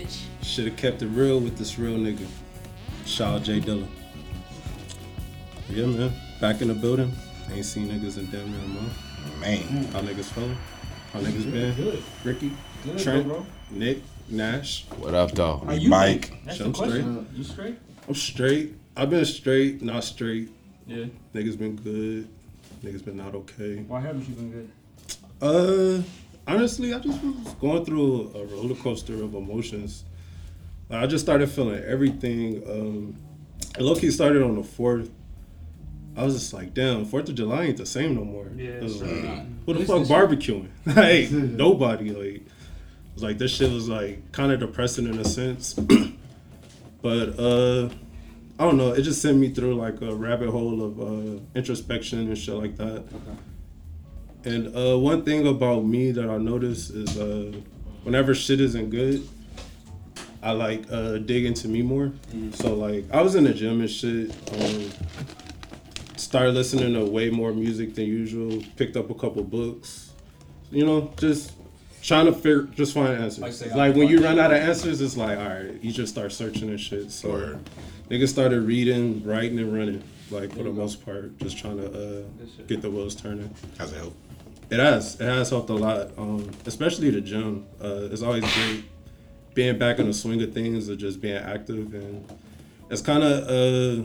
bitch. Should have kept it real with this real nigga. Shout out J Dilla. Yeah, man. Back in the building. Ain't seen niggas in damn near a month. Man. How niggas feeling? How niggas been? Good. Ricky, Good, Trent, bro. Nick, Nash. What up, though? Are you Mike. think? That's I'm the question. You straight? I'm straight. I've been straight, not straight. Yeah. Niggas been good. Niggas been not okay. Why haven't you been good? Uh, honestly, I just was going through a roller coaster of emotions. I just started feeling everything. Um, it low key started on the fourth. I was just like, damn, Fourth of July ain't the same no more. Yeah, It like, really not. who the fuck barbecuing? like nobody. Like, it was like this shit was like kind of depressing in a sense. but uh, I don't know. It just sent me through like a rabbit hole of uh, introspection and shit like that. And uh, one thing about me that I notice is uh, whenever shit isn't good, I like uh, dig into me more. So like I was in the gym and shit. Um, started listening to way more music than usual. Picked up a couple books. You know, just trying to figure, just find answers. Like say, like when you run out of answers, it's like all right, you just start searching and shit. So Word. niggas started reading, writing, and running. Like for the most part, just trying to uh, get the wheels turning. How's it help? It has. It has helped a lot. Um, especially the gym. Uh, it's always great being back in the swing of things or just being active and it's kind of uh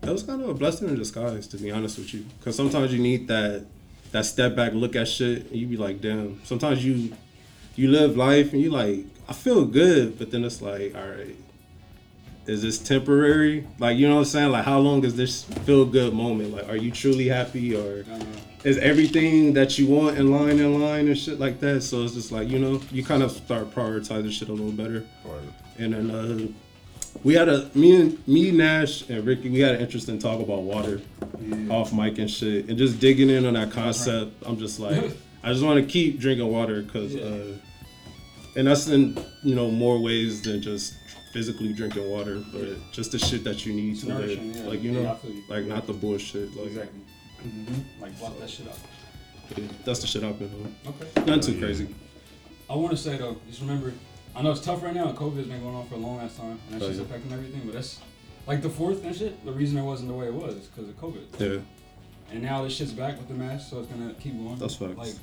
that was kind of a blessing in disguise to be honest with you because sometimes you need that that step back look at shit and you be like damn sometimes you you live life and you like i feel good but then it's like all right is this temporary? Like you know what i'm saying? Like how long is this feel good moment? Like are you truly happy or is everything that you want in line in line and shit like that. So it's just like you know you kind of start prioritizing shit a little better. Or And then uh, we had a me and me Nash and Ricky we had an interesting talk about water off mic and shit and just digging in on that concept. I'm just like I just want to keep drinking water because uh, and that's in you know more ways than just physically drinking water, but just the shit that you need to live. yeah. Like you know, you. like not the bullshit. Like Exactly. Mm-hmm. Like block that shit out. that's the shit I've been on. Okay. Not too crazy. I want to say though, just remember, I know it's tough right now. and COVID has been going on for a long ass time, and that's Oh, just yeah. affecting everything. But that's like the fourth and shit. The reason it wasn't the way it was is because of COVID. Yeah. And now this shit's back with the mask, so it's gonna keep going. That's facts. Like,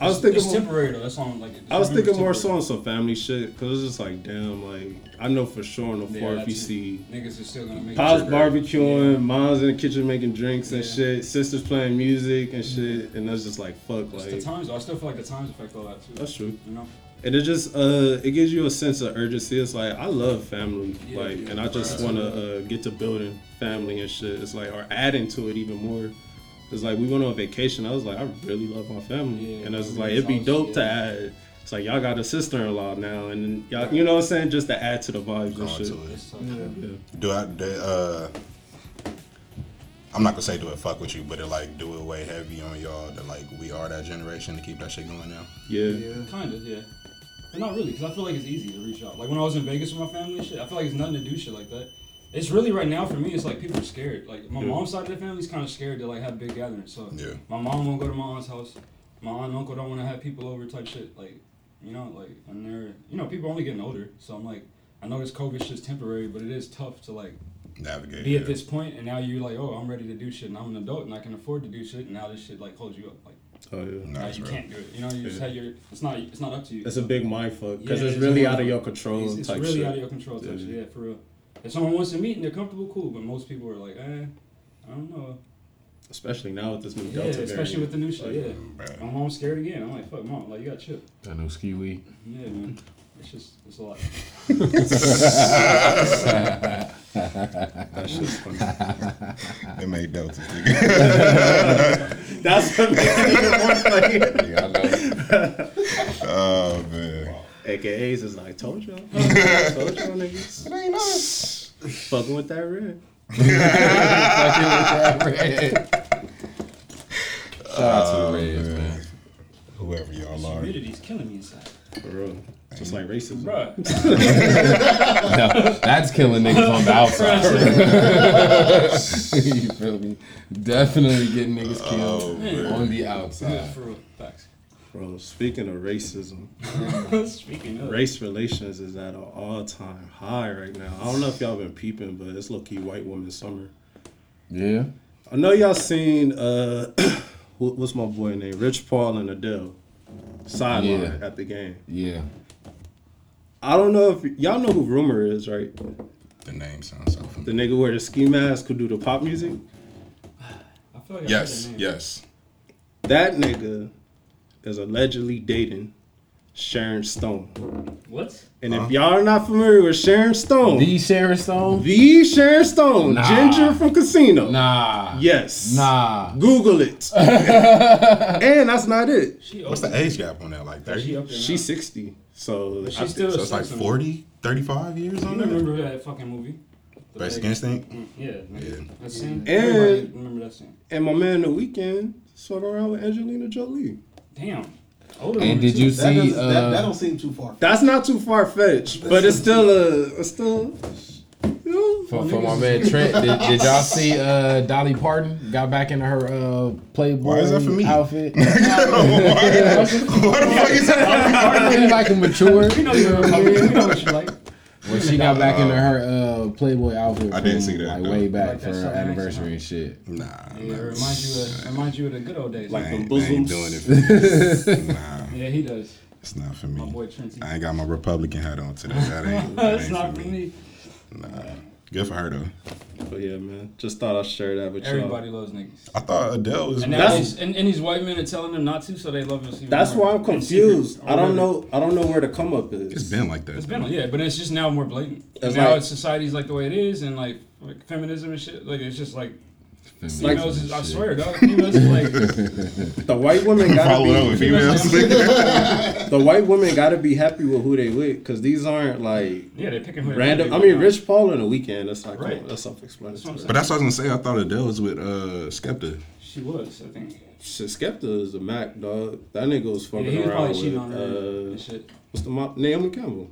I was thinking it's more- temporary though. That's all. I'm Like, I was thinking more so on some family shit because it's just like, damn, like I know for sure on the Yeah, fourth you see Niggas is still gonna make. pops barbecuing, Yeah. moms in the kitchen making drinks and Yeah. shit, sisters playing music and shit, and that's just like fuck, It's the like times. though. I still feel like the times affect all that too. that's true. You know. And it just uh it gives you a sense of urgency. It's like I love family, like, and I just want to uh, get to building family and shit. It's like or adding to it even more. It's like we went on vacation. I was like, I really love my family, Yeah, and it's family like it'd be always- dope to add. It's like y'all got a sister-in-law now, and y'all, you know what I'm saying, just to add to the vibes and shit. to it. It's. Yeah. Do I? Do, uh, I'm not gonna say do it fuck with you, but it like do it way heavy on y'all that like we are that generation to keep that shit going now. Yeah. Kind of, yeah. But not really, because I feel like it's easy to reach out. Like when I was in Vegas with my family and shit, I feel like it's nothing to do shit like that. It's really right now for me. It's like people are scared. Like my Yeah. mom's side of the family's kind of scared to like have big gatherings. So Yeah. my mom won't go to my aunt's house. My aunt and uncle don't want to have people over type shit. Like you know, like and they're you know people are only getting older. So I'm like, I know this COVID shit's temporary, but it is tough to like Navigate. be yeah. at this point and now you're like, oh, I'm ready to do shit and I'm an adult and I can afford to do shit and now this shit like holds you up. Like Oh yeah. Nah, now you real. can't do it. You know, you just Yeah. had your. It's not. It's not up to you. It's a big mind fuck because Yeah, it's it's really out of your control It's, it's type really shit. out of your control type Yeah. shit. Yeah, for real. If someone wants to meet and they're comfortable, cool. But most people are like, eh, I don't know. Especially now with this new Yeah, Delta especially with the new shit. Like, Yeah. Bruh. My mom's scared again. I'm like, fuck, mom. Like, you got chip. That new ski weed. Yeah, man. It's just, it's a lot. That shit's funny. It made Delta. nigga. That's what makes it even more funny. Yeah, I know. oh man. AKA's is like, told y'all. told y'all niggas. It ain't us. Fucking with that red. Fucking with that red. Shout out to Oh, the Reds, man. man. Whoever y'all are. Humidity's killing me inside. For real. Just like racism. Bruh. No, that's killing niggas on the outside. you feel me? Definitely getting niggas Oh, killed man. on the Yeah, outside. for real. Facts. Bro, speaking of racism, Speaking of race relations is at an all time high right now. I don't know if y'all been peeping, but it's low key white woman summer. Yeah. I know y'all seen uh what's my boy name? Rich Paul and Adele. Sideline Yeah. at the game. Yeah. I don't know if y'all know who RMR is, right? The name sounds so familiar. The nigga wear the ski mask who do the pop music. I feel like Yes, heard yes. That nigga is allegedly dating Sharon Stone. What? And Huh? if y'all are not familiar with Sharon Stone, The Sharon Stone? the Sharon Stone, Nah. Ginger from Casino. Nah. Yes. Nah. Google it. and that's not it. She What's the age gap on that? Like 30? up there. She's 60. So She still So it's like some- 40, 35 years You on that? remember that fucking movie? The Basic big- Instinct? Mm, Yeah. Yeah. That scene. And- Everybody remember that scene. and my man the Weeknd swung around with Angelina Jolie. Damn. Older And did you That, see doesn't, that, uh that don't seem too far. That's not too far fetched, but it's still a it's still you know, for, for my man Trent, did, did y'all see uh Dolly Parton got back into her uh Playboy Why is that for me? outfit? Why the fuck is that? Really like a mature. We know you're a Republican. We know what you like. When she got back into her uh Playboy outfit, I didn't see that, Like though. way back Like for her anniversary and shit. Nah, Yeah, it nah, reminds you of reminds you of the good old days. Like I them ain't, bosoms. doing it. Nah, yeah, he does. it's not for me. My boy Trenty. I ain't got my Republican hat on today. That ain't, that It's ain't not for me. Nah. Good for her though. But yeah, man. Just thought I'd share that with y'all. Everybody loves niggas. I thought Adele was. And That's- these, and, and these white men are telling them not to, so they love us. even That's more. why I'm confused. I don't know I don't know where the come up is. it's been like that. It's been yeah, but it's just now more blatant. It's now like- society's like the way it is, and like, like feminism and shit. Like it's just like Feminism females. and I shit. swear, dog. Females like The white women gotta Follow it up with be females. the white women gotta be happy with who they with because these aren't like yeah, they're picking who they random. I mean. Rich Paul in the Weeknd. That's like Right. that's That's self-explanatory. but that's what I was gonna say. I thought Adele was with uh Skepta. She was, I think. Shit, Skepta is a Mac dog. That nigga was Yeah, fucking he was around probably with cheating uh, and shit. what's the mo- Naomi Campbell.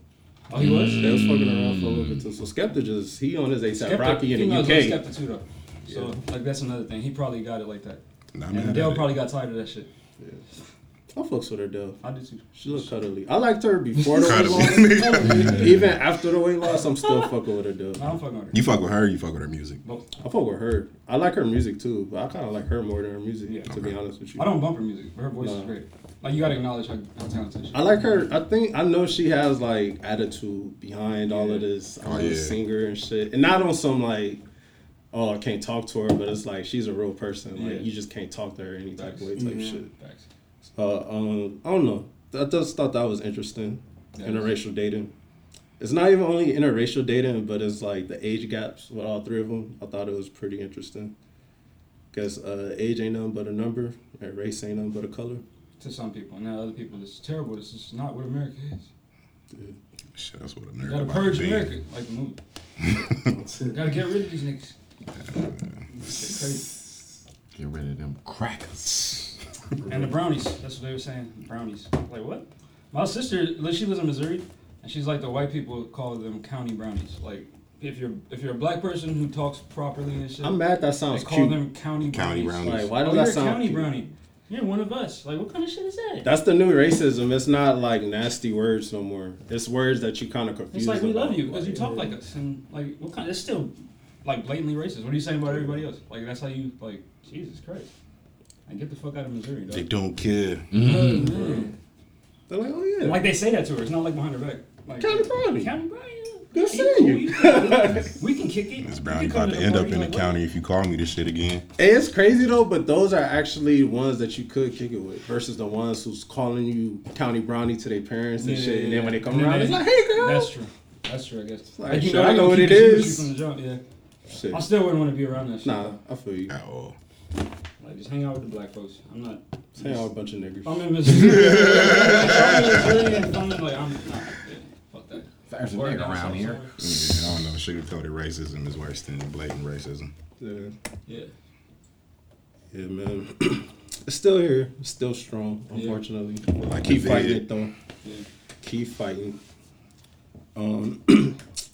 Oh, he was. They was fucking around for a little bit too. So Skepta just he on his ASAP Rocky in the UK. Skepta too, though. So like that's another thing. He probably got it like that. Nah, And man, Adele probably got tired of that shit. Yeah. I fucks with her though. I do too. She look cuddly. I liked her before the weight loss. Even after the weight loss, I'm still fucking with her though. No, I'm fucking with her. You fuck with her, you fuck with her music. Both. I fuck with her. I like her music too, but I kind of like her more than her music. Yeah. To be honest with you, I don't bump her music, but her voice No. is great. Like you gotta acknowledge how, how talented she is. I like her. I think I know she has like attitude behind all of this. Oh, I'm a yeah. singer and shit, and not on some like, oh I can't talk to her, but it's like she's a real person. Like Yeah. you just can't talk to her any type of way Facts. type Yeah. shit. Facts. Uh, um, I don't know. I just thought that was interesting. Yeah. Interracial dating. It's not even only interracial dating, but it's like the age gaps with all three of them. I thought it was pretty interesting. Because uh, age ain't nothing but a number, and race ain't nothing but a color. To some people, and now other people, it's terrible. This is not what America is. Shit, that's what You America gotta about purge to be. America, like the movie. gotta get rid of these niggas. Shit crazy. Get rid of them crackers. And the brownies. That's what they were saying. Brownies. Like what? My sister, she lives in Missouri, and she's like the white people call them county brownies. Like if you're if you're a black person who talks properly and shit, I'm mad that they sounds call cute. them county County brownies. brownies. Like, why oh, does oh, that you're a sound county cute? brownie. You're one of us. Like what kind of shit is that? That's the new racism. It's not like nasty words no more. It's words that you kind of confuse. It's like we love you because you talk like us, and like what kind? Of it's still like blatantly racist. What are you saying about everybody else? Like that's how you like Jesus Christ. And get the fuck out of Missouri, Dog. They don't care. Mm-hmm. Oh, man. Mm-hmm. They're like, oh yeah, Like they say that to her. It's not like behind her back. Like County brownie. County brownie. Good yeah. seeing You you. you we can kick it. This We brownie can about to to end up in the like, county if you call me this shit again. Hey, it's crazy though, but those are actually ones that you could kick it with versus the ones who's calling you county brownie to their parents and Yeah, shit. yeah, and then when they come yeah. around, And it's like, hey girl. That's true. That's true. I guess. like, you shit, I know what keep it the shit with is. you From the jump, yeah. Shit. I still wouldn't want to be around that shit. Nah. I feel you. At all. Like just hang out with the black folks. I'm not. Say all a bunch of niggas. I'm in Missouri. I'm in Missouri and I'm like I'm. Nah, yeah, fuck that. There's a Or nigga down around here. somewhere. Yeah, I don't know. Sugar-coated racism is worse than blatant racism. Yeah. Yeah. Yeah, man. it's still here. It's still strong, Yeah. unfortunately. Like Keep he fighting did. it though. Yeah. Keep fighting. Um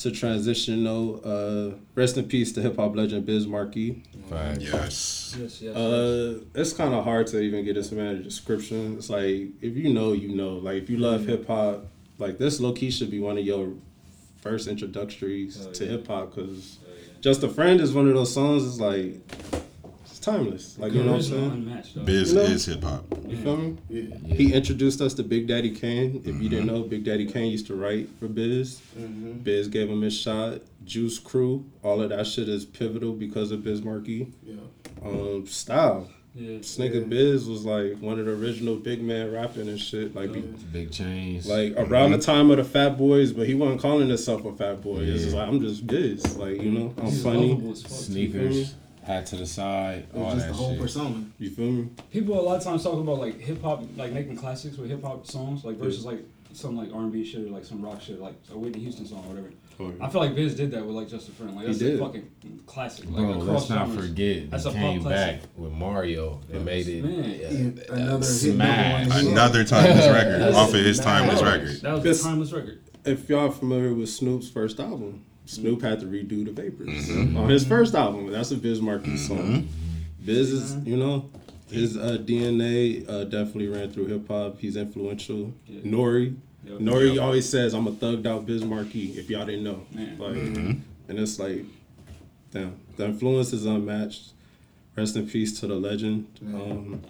to transition though, uh, rest in peace to hip hop legend Biz Markie. Facts. Yes. Yes, yes. Uh, it's kind of hard to even get this man a description. It's like if you know, you know. Like if you love hip hop, like this low key should be one of your first introductories Hell to yeah. hip hop because Oh, yeah. just a friend is one of those songs. It's like it's timeless. Like you know what I'm saying. unmatched. Biz You know? is hip hop. You feel me? Yeah. He introduced us to Big Daddy Kane. If you didn't Mm-hmm. know, Big Daddy Kane used to write for Biz. Mm-hmm. Biz gave him his shot. Juice Crew, all of that shit is pivotal because of Biz Markie. Yeah. Um, style. Yeah. This nigga Biz was like one of the original big man rapping and shit. Like, be, Big chains. like around the time of the Fat Boys, but he wasn't calling himself a Fat Boy. It's just like I'm just Biz. Like you know, I'm He's funny. lovable too. sneakers, hat to the side, It's all just that the whole shit. persona. You feel me? People a lot of times talking about like hip hop, like making classics with hip hop songs, like versus like some like R and B shit or like some rock shit, like a Whitney Houston song or whatever. I feel like Biz did that with like Just a Friend. Like He that's a fucking classic. Like Bro, across let's not genres. forget. That's he a pop came back with Mario and made it Man. uh, Another smash. Another timeless record off of his timeless record. That was This- a timeless record. If y'all familiar with Snoop's first album, Snoop had to redo the Vapors Mm-hmm. on his first album. That's a Biz Markie song. Biz is, you know, his uh, DNA uh, definitely ran through hip hop. He's influential. Yeah. Nori, Yep. Nori always says, "I'm a thugged out Biz Markie." If y'all didn't know, Man. like, Mm-hmm. and it's like, damn, the influence is unmatched. Rest in peace to the legend. Um,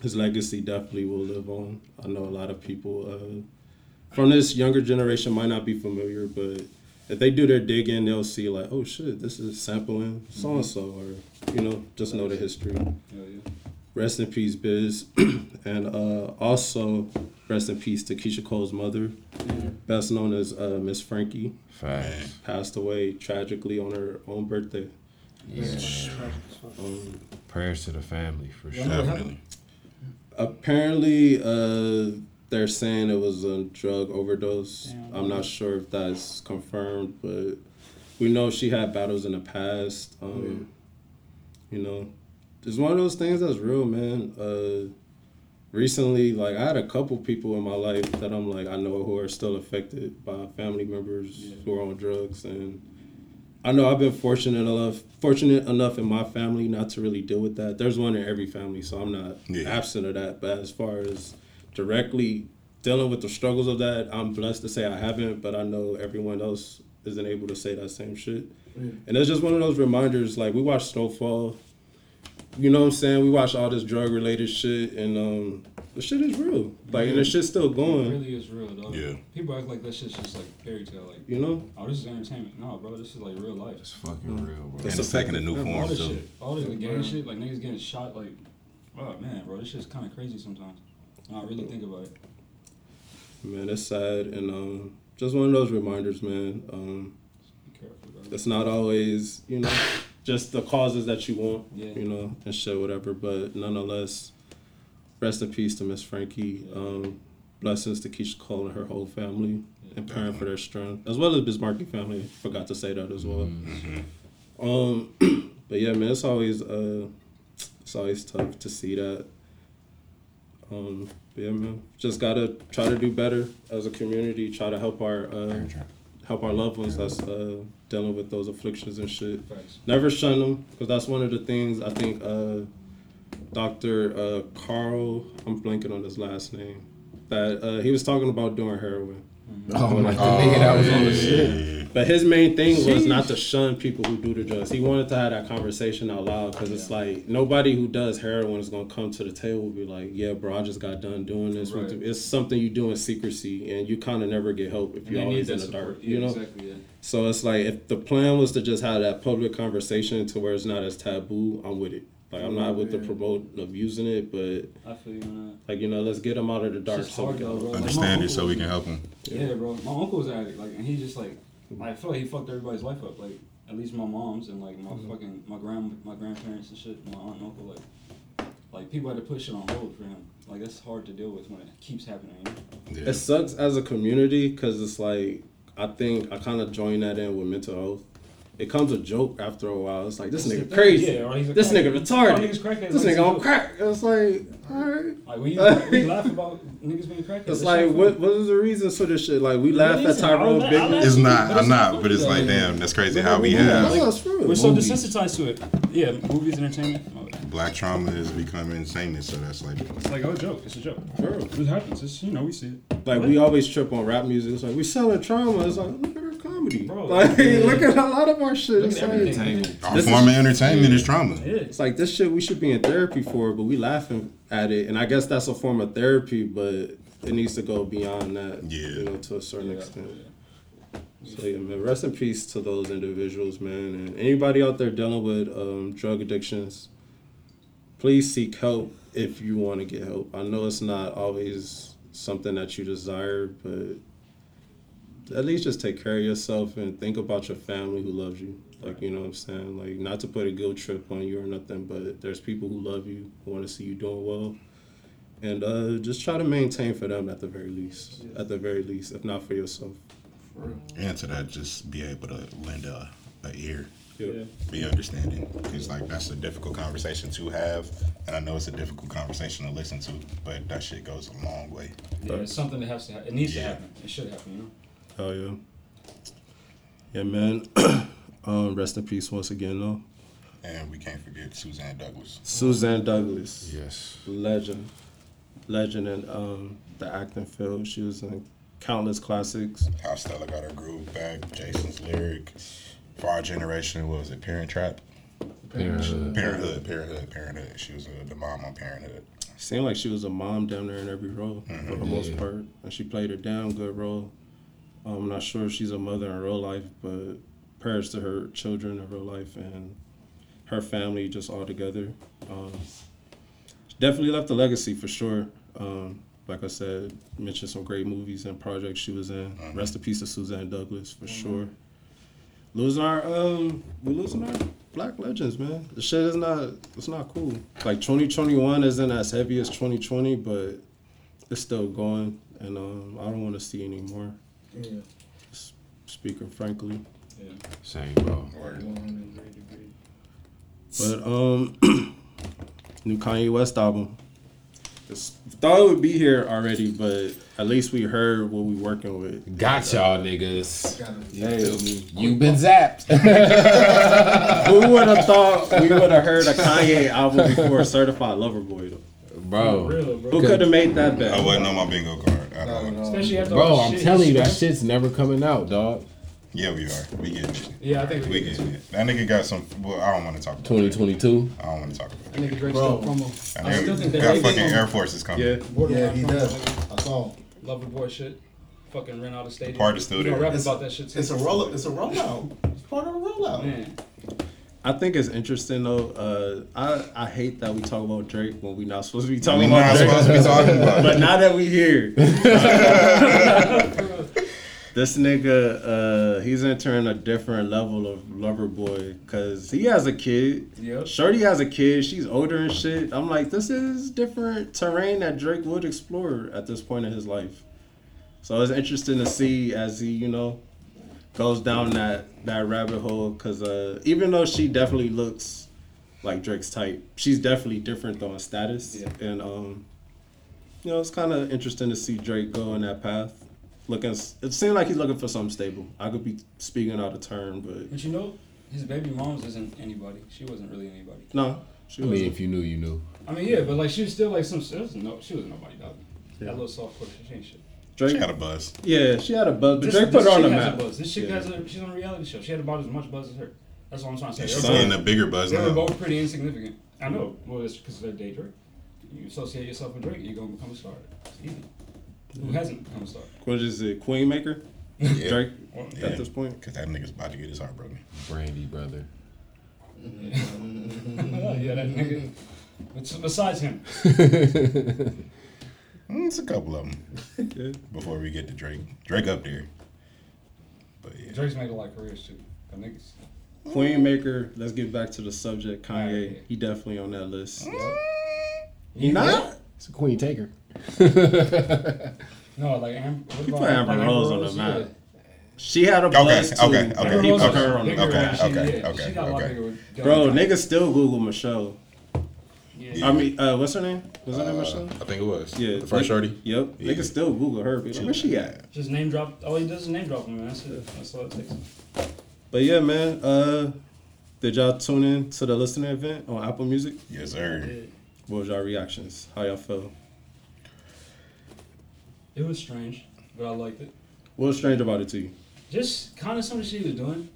his legacy definitely will live on. I know a lot of people uh, from this younger generation might not be familiar, but if they do their digging, they'll see like, oh shit, this is sampling so and so, or you know, just know the history. Hell yeah. Rest in peace, Biz, and uh, also rest in peace to Keyshia Cole's mother, best known as uh, Miss Frankie, Facts. passed away tragically on her own birthday. Yeah. Um, Prayers to the family for sure. Definitely. apparently, uh, they're saying it was a drug overdose. Damn. I'm not sure if that's confirmed, but we know she had battles in the past. Um, You know, it's one of those things that's real, man. Uh, recently, like I had a couple people in my life that I'm like I know who are still affected by family members Yeah. who are on drugs, and I know I've been fortunate enough fortunate enough in my family not to really deal with that. There's one in every family, so I'm not Yeah. absent of that. But as far as directly dealing with the struggles of that, I'm blessed to say I haven't, but I know everyone else isn't able to say that same shit. Yeah. And it's just one of those reminders. Like we watched Snowfall, you know what I'm saying? We watch all this drug related shit, and um, the shit is real. Like, and the shit's still going. It really is real, though. Yeah. People act like that shit's just like fairy tale. Like, You know? oh, this is entertainment. No, bro, this is like real life. It's fucking real, bro. And it's taking a new All All form this too. shit, all this gang shit, like niggas getting shot, like, oh man, bro, this shit's kind of crazy sometimes. When I really think about it. Man, it's sad, and um, just one of those reminders, man. Um, Be careful, bro. it's not always, you know, just the causes that you want, Yeah. you know, and shit, whatever. But nonetheless, rest in peace to Miss Frankie. Yeah. Um, blessings to Keyshia Cole and her whole family, Yeah. and praying for their strength, as well as Biz Markie family. Forgot to say that as well. Mm-hmm. Um, but yeah, man, it's always uh, it's always tough to see that. Um, yeah, man, just gotta try to do better as a community. Try to help our uh, help our loved ones that's uh, dealing with those afflictions and shit. Facts. Never shun them because that's one of the things I think. Uh, Doctor uh, Carl, I'm blanking on his last name. That uh, he was talking about doing heroin. Mm-hmm. Oh, like the Oh, nigga that was on the shit. yeah, yeah. But his main thing was not to shun people who do the drugs. He wanted to have that conversation out loud because it's like nobody who does heroin is gonna come to the table and be like, "Yeah, bro, I just got done doing this." Right. It's something you do in secrecy, and you kind of never get help if you're they need always in the support. dark. Yeah, You know. exactly. Yeah. So it's like if the plan was to just have that public conversation to where it's not as taboo, I'm with it. Like I'm not with the Yeah. promote of using it, but I feel you on like you know, let's get them out of the dark. It's just So we hard can though, bro. Like, Understand it so we can help him. Yeah, bro. My uncle's was an addict, like, and he just like, I feel like he fucked everybody's life up. Like, at least my mom's and like my Mm-hmm. fucking my grand my grandparents and shit, my aunt and uncle. Like, like people had to push it on hold for him. Like that's hard to deal with when it keeps happening. You know? Yeah. It sucks as a community because it's like I think I kind of join that in with mental health. It comes a joke after a while. It's like this That's nigga thing. crazy. Yeah, or he's this crack- nigga retarded. niggas crackheads, this like, nigga on crack. It's like, alright. Like we, we laugh about niggas being crackheads. It's like, what funny. what is the reason for this shit? Like, we It laugh at is. I Tyrone laugh- I Biggums. laugh It's not. I'm not. But it's though. like, damn, that's crazy how we have No, it's real. We're so desensitized to it. Yeah, movies, entertainment. Black trauma is becoming sameness. So that's like, It's like, oh, a joke. It's a joke. Bro. It happens. It's, you know, we see it. Like we always trip on rap music. It's like we selling trauma. It's like look at our comedy. Bro, like yeah. look at a lot of our shit. Look It's like. Entertainment. our form of entertainment is trauma. Yeah. it's like this shit we should be in therapy for, but we laughing at it. And I guess that's a form of therapy, but it needs to go beyond that. Yeah. You know, to a certain extent. So yeah, man. Rest in peace to those individuals, man. And anybody out there dealing with um, drug addictions, please seek help if you want to get help. I know it's not always something that you desire, but at least just take care of yourself and think about your family who loves you. Like you know what I'm saying? Like not to put a guilt trip on you or nothing, but there's people who love you, who want to see you doing well. And uh, just try to maintain for them at the very least. At the very least, if not for yourself. And to that, just be able to lend a, a ear, Yeah. be understanding, because like that's a difficult conversation to have, and I know it's a difficult conversation to listen to, but that shit goes a long way. Yeah, it's something that has to happen. It needs Yeah. to happen. It should happen, you know? Oh yeah. Yeah, man. um, rest in peace once again, though. And we can't forget Suzanne Douglas. Suzanne Douglas. Yes. legend, legend in um, the acting field. She was in countless classics. How Stella got her groove back. Jason's lyric. For our generation, what was it? Parent Trap. Parenthood. Parenthood. Parenthood. Parenthood. She was uh, the mom on Parenthood. Seemed like she was a mom down there in every role for the most part, and she played a damn good role. Um, I'm not sure if she's a mother in real life, but prayers to her children in real life and her family just all together. Um, definitely left a legacy for sure. Um, like I said, mentioned some great movies and projects she was in. Rest in peace to Suzanne Douglas for sure. Losing our um, we're losing our black legends, man. The shit is not it's not cool. Like 2021 isn't as heavy as 2020, but it's still going, and um, I don't want to see any more. Yeah. S- Speaking frankly, Yeah. Same, bro. Word. 103 degree. but um, new Kanye West album. It's, thought it would be here already, but at least we heard what we working with. Got y'all niggas. Gotta You feel me? You been zapped. Who would have thought we would have heard a Kanye album before Certified Lover Boy? Though? bro. Real, bro. Who could have made that bet? I wasn't on my bingo card. I No, don't no. Especially after Bro, all I'm shit telling you, that shit's never coming out, dog. Yeah, we are. We getting it. Yeah, I think We getting it. That nigga got some. Well, I don't want to talk about 2022. I don't want to talk about it. That nigga Drake Bro. still promo. That I still think nigga that got Drake fucking is Air Forces coming. Yeah. borderline Yeah, he promo, does. I saw. him. Lover boy shit. Fucking rent out a stadium. Part is still You know, there. rapping It's- about that shit too. It's a roll. It's a rollout. It's part of a rollout. Man, I think it's interesting though. Uh, I I hate that we talk about Drake when we're not supposed to be talking We about not Drake. supposed to be talking about but now that we here, this nigga, uh, he's entering a different level of lover boy because he has a kid. Yep. Shorty has a kid. She's older and shit. I'm like, this is different terrain that Drake would explore at this point in his life. So it's interesting to see as he, you know, goes down that that rabbit hole. Cause uh, even though she definitely looks like Drake's type, she's definitely different though in status. Yeah. And um, you know, it's kind of interesting to see Drake go in that path. Looking, it seemed like he's looking for something stable. I could be speaking out of turn, but but you know, his baby mom's isn't anybody. She wasn't really anybody. no, she I was. mean, if you knew, you knew. I mean, yeah, but like she was still like some. She was no, she was nobody, dog. Yeah. That little soft push, she ain't shit. Drake, She got a buzz. yeah, she had a buzz, but This- Drake put this her on the chick a map. buzz. This chick Yeah. has a, she's on a reality show. She had about as much buzz as her. That's what I'm trying to say. She's were getting a bigger buzz They were now. both pretty insignificant. I know. Well, it's because they're day Drake. You associate yourself with Drake, you're gonna become a star. It's easy. Who hasn't become a star? What is it, Queen Maker? Yeah. Drake Yeah. at this point. Cause that nigga's about to get his heart broken. Brandy, brother. yeah, that nigga. It's besides him. Mm, it's a couple of them before we get to Drake. Drake up there. But yeah. Drake's made a lot of careers too. That niggas. Queen Maker. Let's get back to the subject. Kanye, Alright. he definitely on that list. Mm. He not? It's a Queen Taker. No, like Am- what He put Amber like Rose on the map. She had a Okay, buzz too. okay, but okay, He Rose put her on the bigger okay, okay, okay, she got a lot okay. Bro, niggas still Google Michelle. Yeah. I mean, uh, what's her name? Was her name Uh, Michelle? I think it was. Yeah, The first shorty. Yep. Yeah. Niggas still Google her. Be like, where she at? Just name drop. All he does is name drop him, man. That's it. That's all it takes. But yeah, man. Uh, did y'all tune in to the listening event on Apple Music? Yes, sir. Yeah. What was y'all reactions? How y'all feel? It was strange, but I liked it. What was strange about it to you? Just kind of some of the shit he was doing,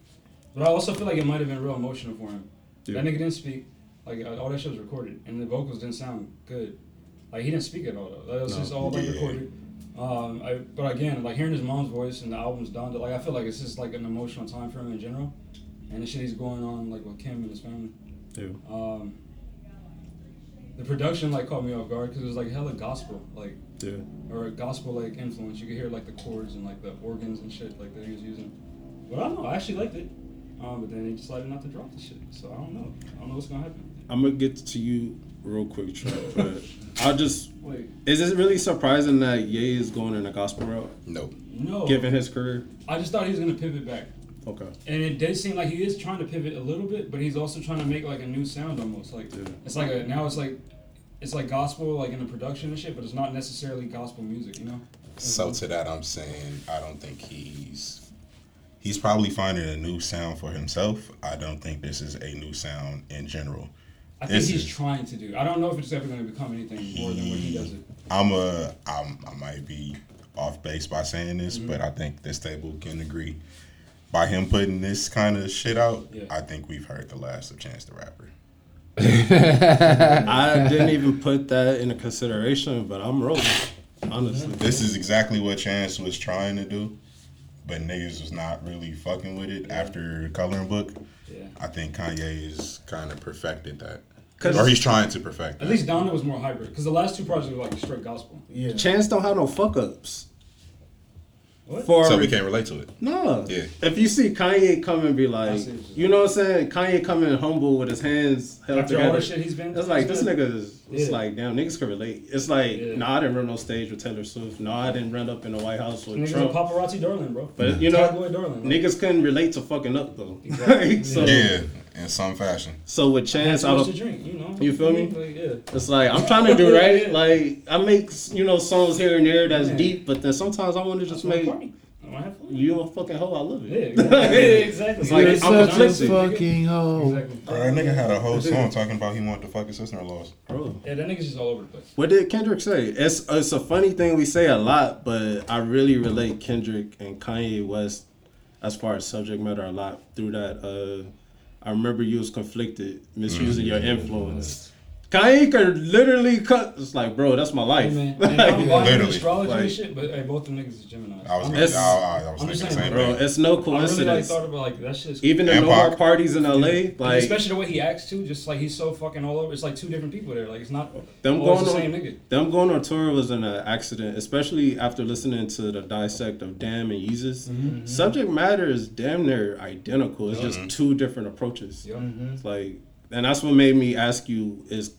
but I also feel like it might have been real emotional for him. Yeah. That nigga didn't speak. Like uh, all that shit was recorded, and the vocals didn't sound good. Like he didn't speak at all. Though. That was No. just all like Yeah. recorded. Um, I, but again, like hearing his mom's voice and the album's done, like I feel like it's just like an emotional time for him in general, and the shit he's going on like with Kim and his family. Yeah. Um, the production like caught me off guard because it was like hella gospel, like Yeah. or a gospel like influence. You could hear like the chords and like the organs and shit like that he was using. But I don't know. I actually liked it. Um, but then he decided not to drop the shit. So I don't know. I don't know what's gonna happen. I'm gonna get to you real quick, Trey, but I'll just. Wait, Is it really surprising that Ye is going in a gospel route, No. no. given his career? I just thought he was gonna pivot back, Okay. and it did seem like he is trying to pivot a little bit, but he's also trying to make like a new sound almost. Like Yeah. it's like a now it's like it's like gospel like in the production and shit, but it's not necessarily gospel music. You know. So to that, I'm saying I don't think he's he's probably finding a new sound for himself. I don't think this is a new sound in general. I think This he's trying to do. I don't know if it's ever going to become anything more than what he does it. I'm a I'm, I might be off base by saying this, Mm-hmm. but I think this table can agree. By him putting this kind of shit out, Yeah. I think we've heard the last of Chance the Rapper. I didn't even put that into consideration, but I'm rolling. Honestly. This is exactly what Chance was trying to do, but niggas was not really fucking with it after Coloring Book. Yeah. I think Kanye is kind of perfected that, 'Cause- or he's trying to perfect. At that. least Donda was more hybrid because the last two projects were like straight gospel. Yeah. Chance don't have no fuck ups. What? For so we can't relate to it. no, Yeah. If you see Kanye come and be like, you're know what I'm saying? Kanye coming humble with his hands held After all together. the shit he's been, It's like he's this been- nigga is. It's Yeah. like damn niggas can relate. It's like Yeah. no, I didn't run no stage with Taylor Swift. No, I didn't run up in the White House with Niggas a Trump. paparazzi darling, bro. But you know, Tabloid darling. like, niggas couldn't relate to fucking up though. Exactly. so, Yeah, in some fashion. so with I Chance, too I much don't. drink, you know. You feel me? Like, yeah. It's like I'm trying to do right. Yeah. Like I make you know songs here and there that's Yeah. deep, but then sometimes I want to just That's make party. I wanna have you a fucking hoe. I love it. yeah, exactly. It's like You're I'm such a fucking hoe. Exactly. Bro, that nigga had a whole song talking about he wanted to fuck his sister-in-laws. Bro. Yeah, that nigga's just all over the place. What did Kendrick say? It's it's a funny thing we say a lot, but I really relate Kendrick and Kanye West as far as subject matter a lot through that. Uh, I remember you was conflicted, misusing your mm-hmm. influence. Kanye could literally cut. It's like, bro, that's my Hey, life. man. And I'm Literally. astrology Like- and shit, but hey, both them niggas is Gemini. I was, I'm, I, It's- I, I was I'm thinking just the saying, same bro, thing. it's no coincidence. I really like thought about like that shit's Even the And no heart parties in LA, And like especially the way he acts too, just like he's so fucking all over. It's like two different people there. Like it's not them going the on, same nigga. them going on tour was an uh, accident, especially after listening to the dissect of Damn and Yeezus. Mm-hmm. Subject matter is damn near identical. It's just two different approaches. Yup. It's like, and that's what made me ask you: Is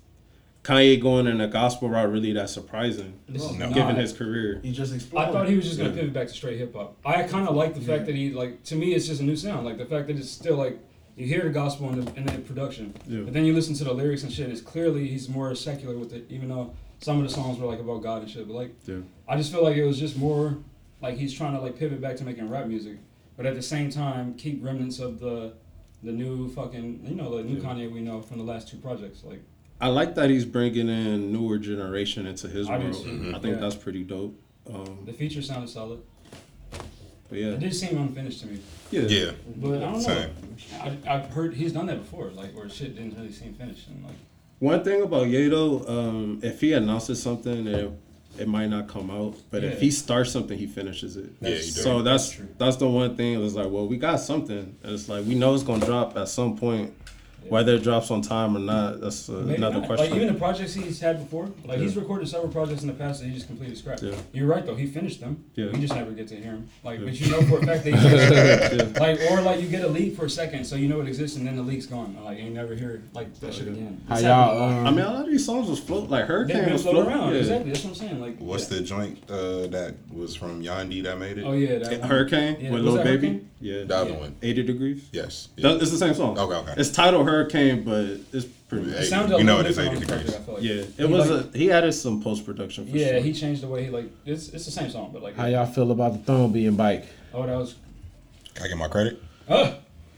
Kanye going in a gospel route really that surprising, This No. given his career? He just explored. I thought he was just gonna Yeah. pivot back to straight hip hop. I kind of like the fact that he like to me it's just a new sound. Like the fact that it's still like you hear the gospel in the, in the production, Yeah. but then you listen to the lyrics and shit. And it's clearly he's more secular with it, even though some of the songs were like about God and shit. But like Yeah. I just feel like it was just more like he's trying to like pivot back to making rap music, but at the same time keep remnants of the the new fucking you know the new Yeah. Kanye we know from the last two projects. Like I like that he's bringing in newer generation into his I do world. too. I think Yeah. that's pretty dope. Um, the feature sounded solid. but yeah, It yeah, did seem unfinished to me. yeah, Yeah, But I don't know. Same. I, I've heard he's done that before, like where shit didn't really seem finished, and like One thing about Ye though, um, if he announces something, it, it might not come out. But if he starts something, he finishes it. Yeah, he does. So that's That's true. that's the one thing. It's like, well, we got something, and it's like we know it's gonna drop at some point. Whether it drops on time or not, that's uh, another not. question. Like even the projects he's had before, like he's recorded several projects in the past that he just completely scrapped. Yeah. You're right though, he finished them. Yeah. We just never get to hear him. Like, Yeah. but you know for a fact that he finished. Like, or like you get a leak for a second, so you know it exists, and then the leak's gone. Like, you never hear like that shit again. How y'all? happened a lot. Um, I mean, a lot of these songs was float like They've Hurricane been was float around. Yeah. Exactly. That's what I'm saying. Like, What's yeah. the joint uh, that was from Yandhi that made it? Oh yeah, that. Hurricane Yeah, with was Lil Baby. Hurricane? Yeah, The other Yeah. one. 80 degrees. Yes. That- It's the same song. Okay, okay. It's titled Hurricane, but it's pretty. Yeah. It sounded we a know little it is 80 on the project, degrees. Like. Yeah, He it was like- a. He added some post production for sure. Yeah, sure. he changed the way he like. It's it's the same song, but like. How y'all feel about the throne being bike? Oh, that was. Can I get my credit? Oh.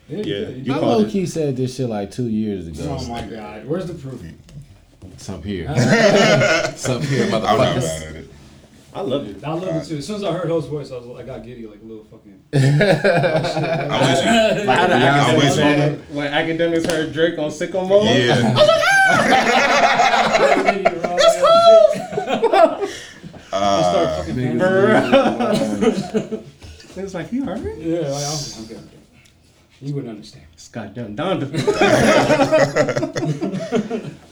Yeah, Yeah, you you did. I low key said this shit like two years ago. Oh my god, where's the proof? It's up here. It's up here, I'm not mad motherfuckers. At it. I love it. I love it too. As soon as I heard Hov's voice, I was like, I got giddy like a little fucking. I wish. you. Like, how the Yeah, I'm academics, you. heard- when academics heard Drake on Sicko Mode. Yeah. I started Uh, fucking panicking. It's like you heard it. Yeah, like, I'm, okay, okay. You wouldn't understand. It's goddamn Donda.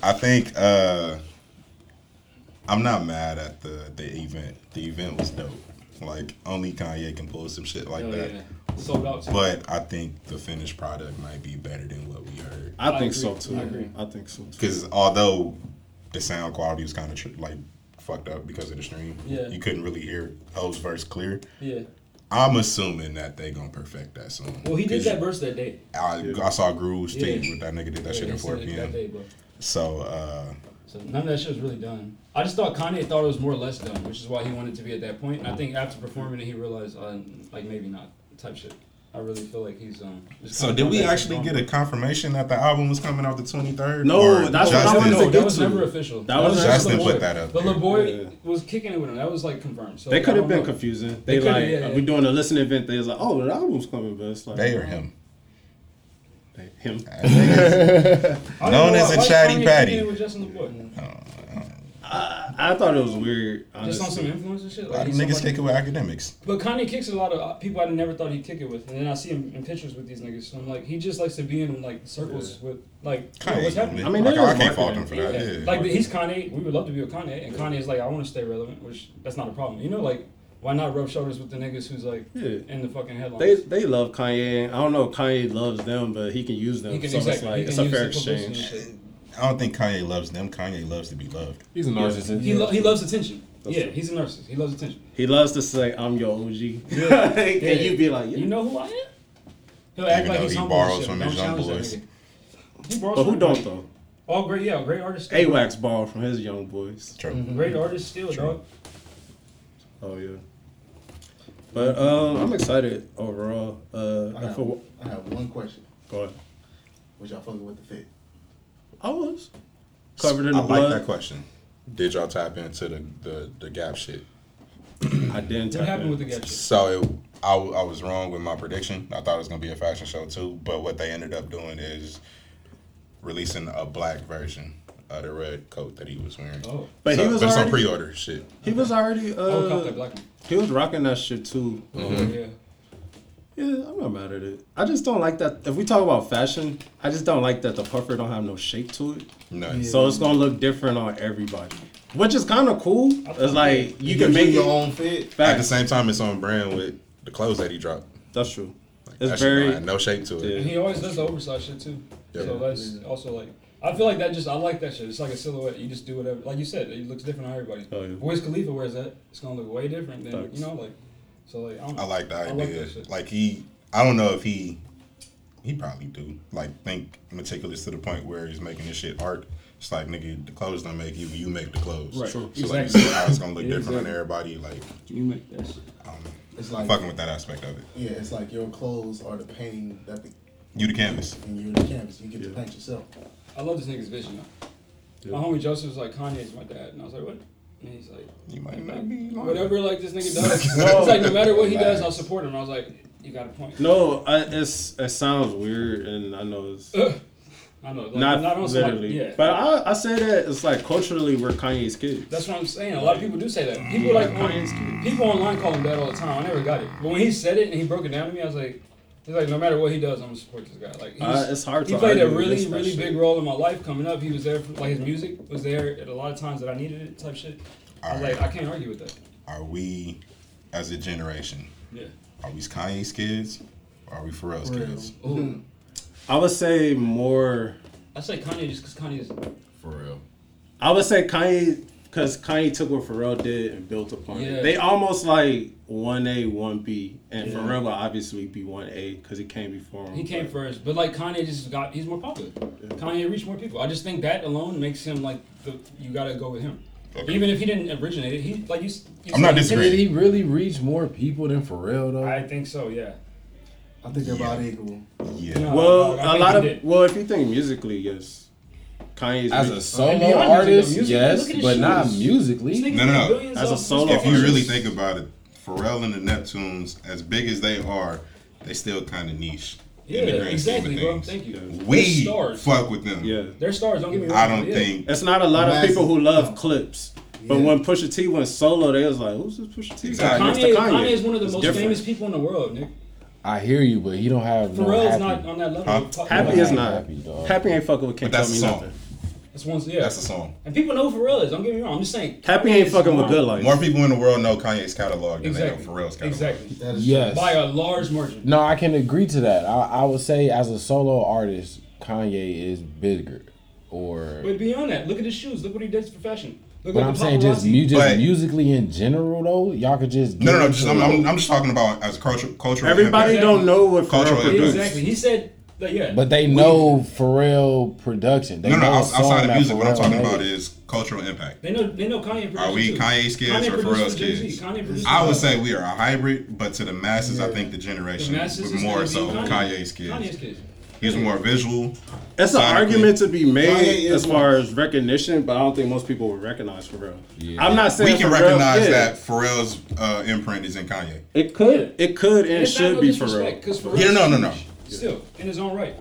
I think uh, I'm not mad at the the event. The event was dope. Like only Kanye can pull some shit like Hell that. yeah. Sold out. too. But I think the finished product might be better than what we heard. I I think agree. so too. I agree. I think so too. Because although the sound quality was kind of tr- like fucked up because of the stream, Yeah. you couldn't really hear Hov's verse clear. yeah. I'm assuming that they gonna perfect that soon. Well, he did that verse that day. I, I saw Groove's Yeah. tweet with that nigga did that shit Yeah, at 4 p.m. That day, bro. So uh, So none of that shit was really done. I just thought Kanye thought it was more or less done, which is why he wanted to be at that point. And I think after performing it, he realized, uh, like maybe not type shit. I really feel like he's um. so did we actually get a confirmation that the album was coming out the 23rd? No, Or that's what I Justin- wanted to no, that was to. never official. That was just Justin Lil put that up But there. LaBoy Yeah. was kicking it with him. That was like confirmed. So They like, could have been know. confusing. They They, coulda, like yeah, yeah. we doing a listening event. They was like, oh, the album's coming, but it's like They or him? They- him. I Known as why- a chatty patty. kicking it with Justin LaBoy? I, I thought it was weird. Just on some influence and shit. A lot Like, of niggas somebody- kick it with academics. But Kanye kicks a lot of uh, people I never thought he'd kick it with, and then I see him in pictures with these niggas. So I'm like, he just likes to be in like circles with like you know, what's happening. I mean, like, there I is can't fault him for that. Yeah. Yeah. Like he's Kanye. We would love to be with Kanye, and Kanye is like, I want to stay relevant, which that's not a problem. You know, like why not rub shoulders with the niggas who's like Yeah. in the fucking headlines? They they love Kanye. I don't know if Kanye loves them, but he can use them. He can- so exactly. it's like He it's a fair the publicity and exchange. I don't think Kanye loves them. Kanye loves to be loved. He's a narcissist. He, lo- he loves attention. That's yeah, true. he's a narcissist. He loves attention. He loves to say, "I'm your OG," Yeah. and you be like, yeah. You know who I am? He'll act Even like he's he humble borrows from but his don't young challenge that boys. nigga. He borrows But who don't though? All great, yeah, great artists. AWACS ball from his young boys. True. Mm-hmm. Great artists still, True. dog. Oh yeah. But um, I'm excited overall. Uh, I have, for, I have one question. go ahead. Was y'all fucking with the fit? I was covered in I the like that question. Did y'all tap into the, the, the gap shit? I didn't. What happened in. with the gap shit? So it, I, w- I was wrong with my prediction. I thought it was gonna be a fashion show too, but what they ended up doing is releasing a black version of the red coat that he was wearing. Oh, But So- he was but it's on already. pre-order shit. He was already. oh, Uh, black he was rocking that shit too. Oh, Um, yeah. Yeah, I'm not mad at it. I just don't like that. If we talk about fashion, I just don't like that the puffer don't have no shape to it. Nice. So it's gonna look different on everybody, which is kind of cool. It's like you It can make your it. own fit. At the same time, it's on brand with the clothes that he dropped. That's true. Like, It's that very- don't no shape to it. Yeah. And he always does the oversized shit too. Yeah. So that's also like I feel like that just I like that shit. It's like a silhouette. You just do whatever. Like you said, it looks different on everybody. Oh, yeah. Wiz Khalifa wears that. It's gonna look way different than Facts. you know like. So like I, don't know. I like the idea. like like, that shit. he, I don't know if he, he probably do. Like think meticulous to the point where he's making this shit art. It's like nigga, the clothes don't make you. You make the clothes. Right. So Exactly. like, you see how it's gonna look Yeah, different on everybody. Like You make that shit. I don't know. It's I'm like fucking with that aspect of it. yeah, it's like your clothes are the painting that the, You the canvas. and you're the canvas. You get to paint yourself. I love this nigga's vision though. Yeah. My homie Joseph was like Kanye's my dad, and I was like what? And he's like. You might not be lying. Whatever like this nigga does. No. It's like no matter what he does, I'll support him. I was like, you got a point. No, I, it's it sounds weird, and I know it's I know. Like, not, not on some, like, literally. yeah. But I, I say that it's like culturally we're Kanye's kids. That's what I'm saying. A lot of people do say that. People like Kanye's kids. people online call him that all the time. I never got it. But when he said it and he broke it down to me, I was like, He's like, no matter what he does, I'm gonna support this guy. Like, he's, Uh, it's hard he to played a argue really, against really shit. big role in my life coming up. He was there, for, like his music was there at a lot of times that I needed it, type shit. I was like, I can't argue with that. Are we, as a generation, Yeah. are we Kanye's kids? Or are we Pharrell's Pharrell. kids? Ooh. I would say more. I say Kanye just because Kanye is. For real. I would say Kanye because Kanye took what Pharrell did and built upon Yeah. it. They almost like one A, one B, and Yeah. Pharrell will obviously be one A because he came before him. He came but- first, but like Kanye just got, he's more popular. Kanye reached more people. I just think that alone makes him like the, you gotta go with him. Okay. Even if he didn't originate it, he like you. you I'm not disagreeing. Did he really reach more people than Pharrell though? I think so. Yeah. I think they're about equal. Yeah. No, Well, I a think lot of did. well, if you think musically, yes, Kanye's As re- a solo And artist, music, yes, look at his but not musically. No, no, no. billions As a solo if you artist. really think about it, Pharrell and the Neptunes, as big as they are, they still kind of niche. Yeah, in the grand scheme exactly, bro. Thank you. We They're stars. fuck with them. yeah. They're stars. Don't get me wrong. I don't yeah. think. It's not a lot of people who love Clipse, but Yeah. when Pusha T went solo, they was like, "Who's this Pusha T guy?" Exactly. Kanye, Kanye. Kanye is one of the It's most different. famous people in the world, Nick. I hear you, but he don't have no Pharrell's happy. not on that level. Huh? Pop- Happy is not. Happy, dog. Happy ain't fucking with Can't Tell Me song. Nothing. That's one. Yeah. That's a song. and people know who Pharrell is. Don't get me wrong. I'm just saying. Happy Kanye ain't fucking with Good Life. More people in the world know Kanye's catalog than Exactly. they know Pharrell's catalog. Exactly. That is Yes. By a large margin. No, I can agree to that. I, I would say as a solo artist, Kanye is bigger. Or But beyond that, look at his shoes. Look what he does for fashion. Look but at I'm saying just, paparazzi. mu- just But- musically in general though, y'all could just No, no, no. Just, I'm. I'm, I'm just talking about as cultural. cultural Everybody impact. don't know what Cultural Pharrell produced. Exactly. He said that. Yeah. But they We- know Pharrell production. They No, no. know Outside of that music, what I'm talking made. about is cultural impact. They know. They know Kanye. Are we too. Kanye's kids Kanye or produced Pharrell's kids? I would say we are a hybrid, but to the masses, I think the generation The masses is more so Kanye. Kanye's kids. Kanye's kids. He's more visual. It's an argument to be made as far as recognition, but I don't think most people would recognize Pharrell. Yeah. I'm not saying We can Pharrell- recognize yeah. that Pharrell's uh, imprint is in Kanye. It could, it could, and It's should no be disrespect, Pharrell. 'cause Pharrell's Yeah, no, no, no. Still in his own right,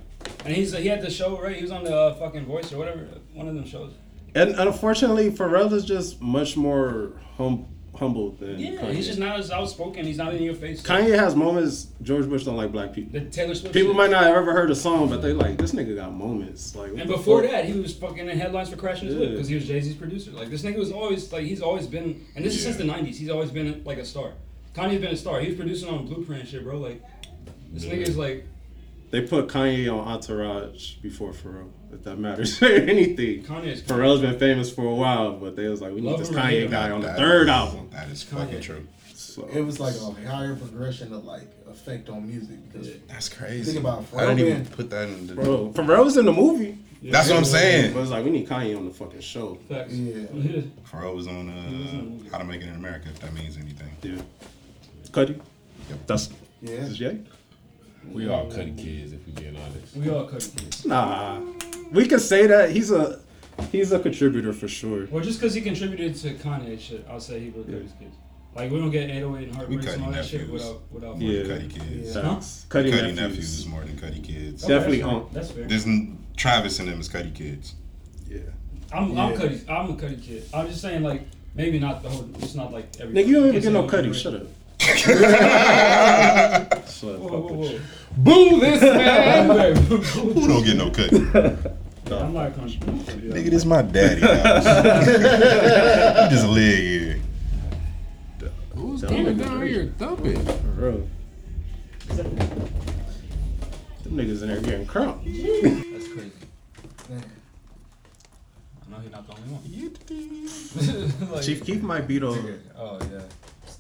and he's he had the show right. He was on the uh, fucking Voice or whatever, one of them shows. And unfortunately, Pharrell is just much more hum- humble than Yeah, Kanye. he's just not as outspoken. He's not in your face. Kanye has moments. George Bush don't like black people. The Taylor Swift. People shit. might not have ever heard a song, but they like this nigga got moments. Like, And before fuck? that, he was fucking in headlines for crashing his whip Yeah. because he was Jay Z's producer. Like this nigga was always like he's always been, and this is since the '90s. He's always been like a star. Kanye's been a star. He was producing on Blueprint and shit, bro. Like this nigga's like they put Kanye on Entourage before Pharrell. If that matters anything. Kanye's. Pharrell's been famous for a while, but they was like, we need Love this him or hate Kanye him. guy on the third is- album. That is Kanye. fucking true. So, It was like a higher progression of like effect on music because Yeah. That's crazy. Think about Pharrell. I didn't even put that in the. bro, Pharrell was in the movie. That's what I'm saying. But it's like we need Kanye on the fucking show. Facts. Yeah. Yeah. Pharrell was on uh, How to Make It in America, if that means anything. Yeah. Cudi. Yep. That's yeah. this is Jay. We all Cudi kids if we being honest. We all cut kids. Nah, we can say that he's a he's a contributor for sure. Well, just because he contributed to Kanye shit, I'll say he would cut his kids. Like we don't get 808 and heartbreaks cut and all that nephews. shit without without. Yeah. Cudi Kids. Yeah. Facts. Cudi, Cudi nephews. nephews. is more than Cudi Kids. Okay, Definitely that's fair. on. That's fair. There's n- Travis and them is Cudi Kids. Yeah. I'm I'm Yeah. Cudi. I'm a Cudi kid. I'm just saying like maybe not the whole. It's not like every. Nigga, you don't even get no whole Cudi. Shut up. Boo this man! Who don't get no Cudi? I'm not country. Nigga, this my daddy house. you just live here. Who's Tell coming me. down here thumping? For real. Them niggas in there getting crunk. That's crazy. Man. I know he's not the only one. like, Chief Keef might be though. Oh yeah.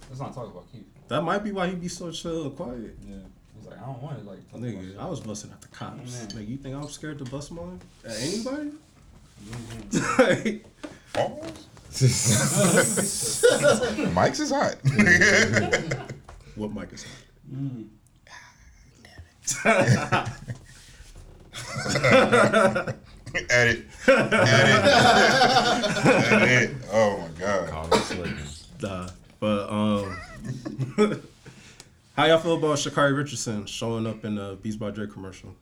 Let's not talk about Keef. That might be why he be so chill and quiet. Yeah. He's like I don't want it. Like talk Nigga, I was busting at the cops. Man. Nigga, you think I'm scared to bust mine at anybody? shit. Mike's is hot. what Mike is Mm. Edit. Edit. Edit. Oh my god. Call me slipping. Nah, but um, how y'all feel about Sha'Carri Richardson showing up in the Beats by Dre commercial?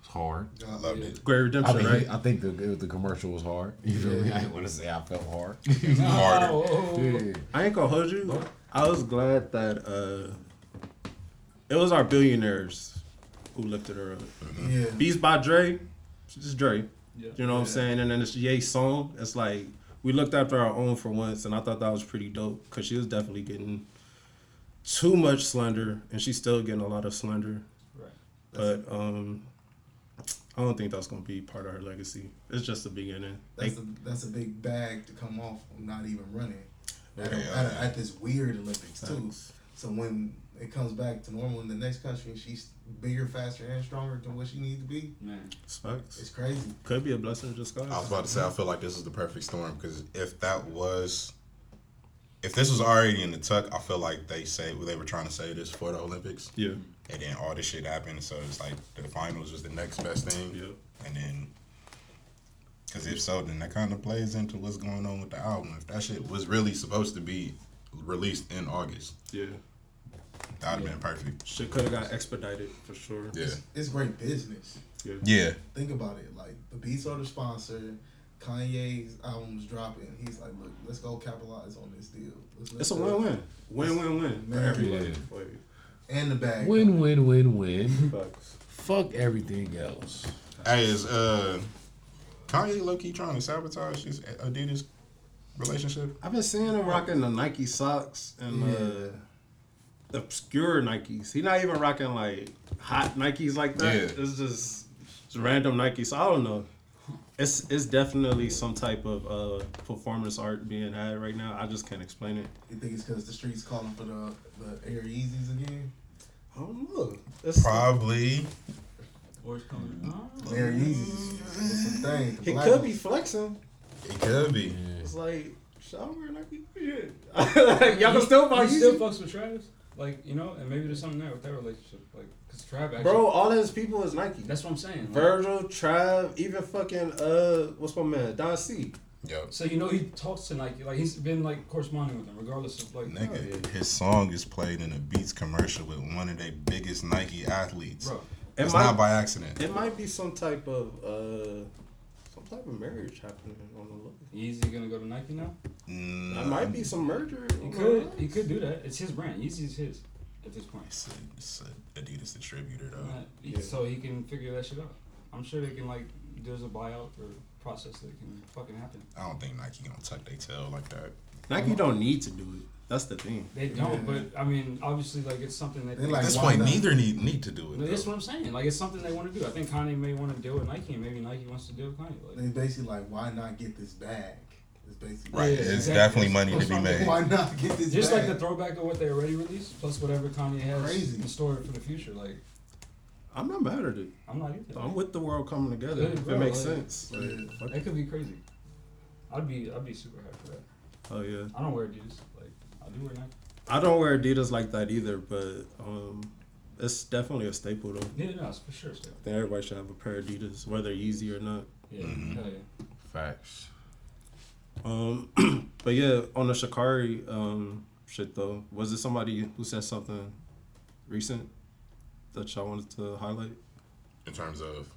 It's hard. I loved it. Great I Redemption, mean, right? I think the the commercial was hard. You feel me? I didn't want to say I felt hard. Harder. Oh, Yeah. I ain't gonna hold you. I was glad that uh, it was our billionaires who lifted her up. Yeah. Beats by Dre, it's just Dre. Yeah. You know what I'm saying? And then it's Ye song. It's like we looked after our own for once, and I thought that was pretty dope because she was definitely getting too much slender, and she's still getting a lot of slender. Right. But um, I don't think that's gonna be part of her legacy. It's just the beginning. That's Like, a that's a big bag to come off from not even running at, a- at, a- at this weird Olympics too. Thanks. So when it comes back to normal in the next country and she's bigger, faster, and stronger than what she needs to be, Man. it's facts. it's crazy. Could be a blessing in disguise. I was about to say, I feel like this is the perfect storm because if that was, if this was already in the tuck, I feel like they say they were trying to say this for the Olympics, Yeah, and then all this shit happened. So it's like the finals was the next best thing, yeah. and then. Because if so, then that kind of plays into what's going on with the album. If that shit was really supposed to be released in August, Yeah, that would have been perfect. shit could have got expedited for sure. Yeah. It's great business. Yeah. yeah. Think about it. Like the Beats are the sponsor. Kanye's album's dropping. He's like, look, let's go capitalize on this deal. Let's, It's a let's go." win win. Win win win for everybody. Yeah. Like, and the bag. Win win win win. Fuck everything else. Hey, is uh, Kanye low key trying to sabotage his Adidas relationship? I've been seeing him rocking the Nike socks and uh, the obscure Nikes. He not even rocking like hot Nikes like that. Yeah. It's just it's random Nikes. So I don't know. It's it's definitely some type of uh, performance art being had right now. I just can't explain it. You think it's because the streets calling for the the Air Yeezys again? I don't know. It's, Probably. Or it's coming. Oh. Air Yeezys is some thing. he could be flexing. It could be. It's like should I wear Nike? Shit. Y'all can still buy He still Yeezy. fucks with Travis. Like, you know, and maybe there's something there with that relationship. Like, because Trav actually. Bro, all his people is Nike. That's what I'm saying. Like, Virgil, Trav, even fucking uh, what's my man, Don C. Yo, so, you know, he talks to Nike. Like, he's been, like, corresponding with them, regardless of, like, nigga, his song is played in a Beats commercial with one of their biggest Nike athletes. bro. It It's might, not by accident. it might be some type of uh, some type of marriage happening on the look? Yeezy gonna go to Nike now? Mm, That might be some merger. He could. He could do that. It's his brand. Yeezy's his at this point. It's a, it's a Adidas distributor though. He- So he can figure that shit out. I'm sure they can like. There's a buyout or process that can fucking happen. I don't think Nike gonna tuck their tail like that. Nike don't need to do it. That's the thing. They don't, Yeah. but I mean, obviously, like it's something that They they like At this why point, not? neither need need to do it. No, that's what I'm saying. Like it's something they want to do. I think Kanye may want to deal with Nike, and maybe Nike wants to deal with Kanye. Like, They basically like, why not get this bag? It's basically Right, Yeah, it's exactly. definitely money to be made. Why not get this just like the throwback of what they already released, plus whatever Kanye has Crazy. in store for the future. Like I'm not mad at it. I'm not either. I'm with the world coming together. Yeah, if bro, it makes like- sense. Like, Yeah. That it. could be crazy. I'd be I'd be super happy for that. Oh yeah. I don't wear Adidas. Like I do wear Nike. I don't wear Adidas like that either, but um, it's definitely a staple though. Yeah, no, it's for sure. Still. I think everybody should have a pair of Adidas, whether Yeezy or not. Yeah, Mhm. hell yeah. Facts. Um, but yeah, on the Sha'Carri um shit though, was it somebody who said something recent that y'all wanted to highlight? In terms of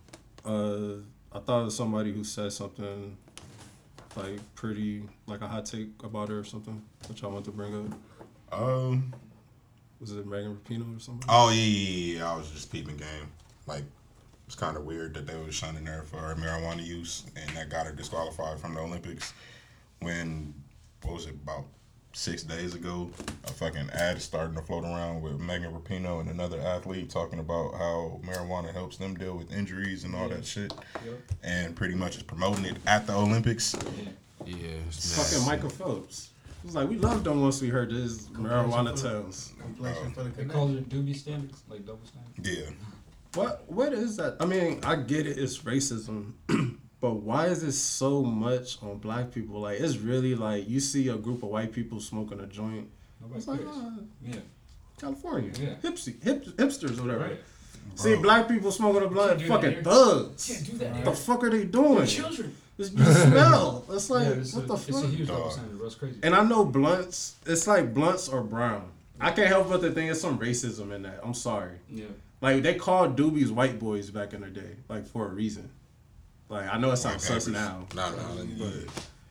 Uh, I thought it was somebody who said something like pretty like a hot take about her or something that y'all want to bring up. um, Was it Megan Rapinoe or something? oh yeah, yeah, yeah, I was just peeping game. Like it's kind of weird that they were shunning her for her marijuana use, and that got her disqualified from the Olympics. When what was it about six days ago? A fucking ad starting to float around with Megan Rapinoe and another athlete talking about how marijuana helps them deal with injuries and all that shit, Yep. and pretty much is promoting it at the Olympics. Yeah. It's fucking Michael Phelps. It was like we loved him once we heard this marijuana for- tales. Complexion oh. for the They connect. call it doobie standards, like double standards. Yeah. What what is that? I mean, I get it, it's racism, but why is it so much on black people? Like it's really like you see a group of white people smoking a joint. Nobody It's like cares. ah, Yeah. California, Yeah. hipsy, hip, hipsters, or whatever. Right. See black people smoking a blunt, Can't do that fucking here. thugs. Can't do that. What the fuck are they They're doing? children. It's you smell. It's like yeah, it's what a, the It's a fuck? huge double Dog. standard, bro. Crazy. And I know blunts. It's like blunts or brown. I can't help but to think it's some racism in that. I'm sorry. yeah. Like they called doobies white boys back in the day, like for a reason. Like I know it sounds sus now. No, no, But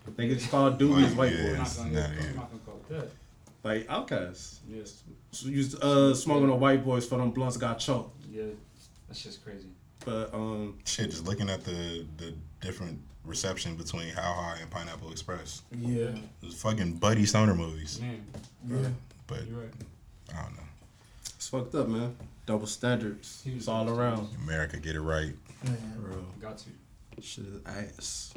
I think it's called doobies white Yeah. Boys. not gonna, Nah, yeah. not gonna call it that. Like outcasts. Yes. So you uh smoking a white boys for them blunts got choked. Yeah. That's just crazy. But um, Shit, just looking at the the different reception between How High and Pineapple Express. Yeah, It was fucking buddy stoner movies. Man, yeah. But you're right. I don't know. it's fucked up, man. Double standards. It's all around. America get it right. Man. Bro, Got to. Shit is ass.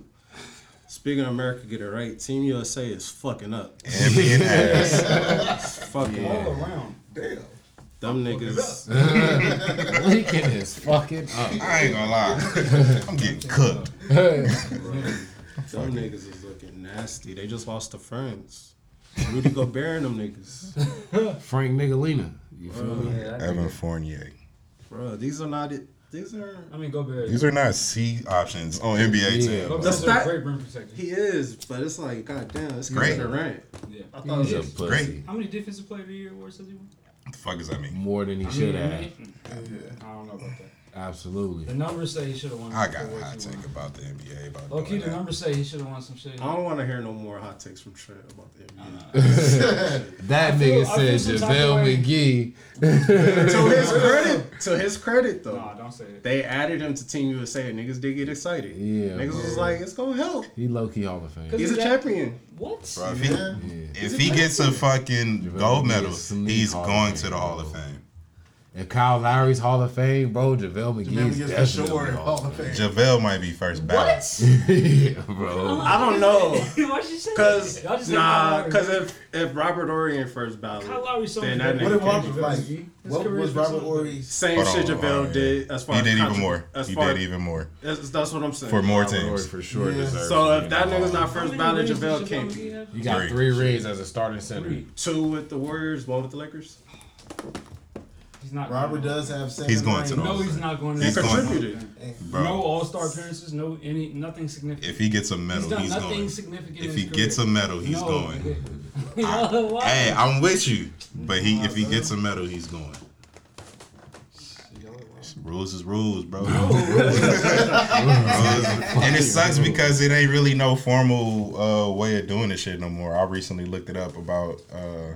Speaking of America, get it right. Team USA is fucking up. And being ass. It's fucking All around. Damn. them niggas. Lincoln is fucking up. I ain't gonna lie. I'm getting cooked. Them niggas is looking nasty. They just lost to France. Rudy Gobert and them niggas. Frank Ntilikina. You feel me? Yeah, Evan. Fournier. Bro, these are not it. These are. I mean, go Bears. These are not C options on NBA Yeah. teams. Go The Bears a great rim protector. He is, but it's like, goddamn, it's Great. Kevin Durant. Yeah. I thought He's it a was. pussy. Great. How many defensive player of the year awards does he win? What the fuck does that mean? More than he I should mean, have. Yeah. I don't know about that. Absolutely. The numbers say he should have won. I got a hot take won. about the NBA. About Low key, the that. numbers say he should have won some shit. I don't want to hear no more hot takes from Trent about the NBA. That feel- nigga said some JaVale. McGee. to his credit, to his credit though, Nah, don't say it. they added him to Team USA. Niggas did get excited. Yeah, niggas bro. was like, it's gonna help. He low key Hall of Fame. He's a that- champion. What? Bro, if he, Yeah. Yeah. if he gets a fucking JaVale gold medal, he's going to the Hall of. Fame. If Kyle Lowry's Hall of Fame, bro, JaVale McGee Jamel is McGee's for definitely sure Hall Hall of of Fame. Fame. JaVale might be first ballot. What? yeah, bro. I don't know. Why'd you say Cause that? Y'all just said nah, cause if if Robert Horry in first ballot, Kyle Lowry's so then that nigga What than can't Robert be- like? McGee. What was Robert so- Horry's? Same shit JaVale did as far He as did even more. As He far did even more That's, that's what I'm saying. for more Robert Horry teams. for sure Yeah. deserves. So if that nigga's not first many ballot, JaVale can't be. You got Three. three rings as a starting center. Two with the Warriors, one with the Lakers. He's not. Robert does have seven. He's going to the rings. No, Hall of he's Fame. not going to. He's the going- Hall of Contributed. Bro, No All Star appearances. No any nothing significant. if he gets a medal, he's done he's nothing going. significant. If his he gets a medal, he's No, going. nigga. Yo, why? Hey, I'm with you, but he if he gets a medal, he's going. Rules is rules, bro. and it sucks because it ain't really no formal uh, way of doing this shit no more. I recently looked it up about uh,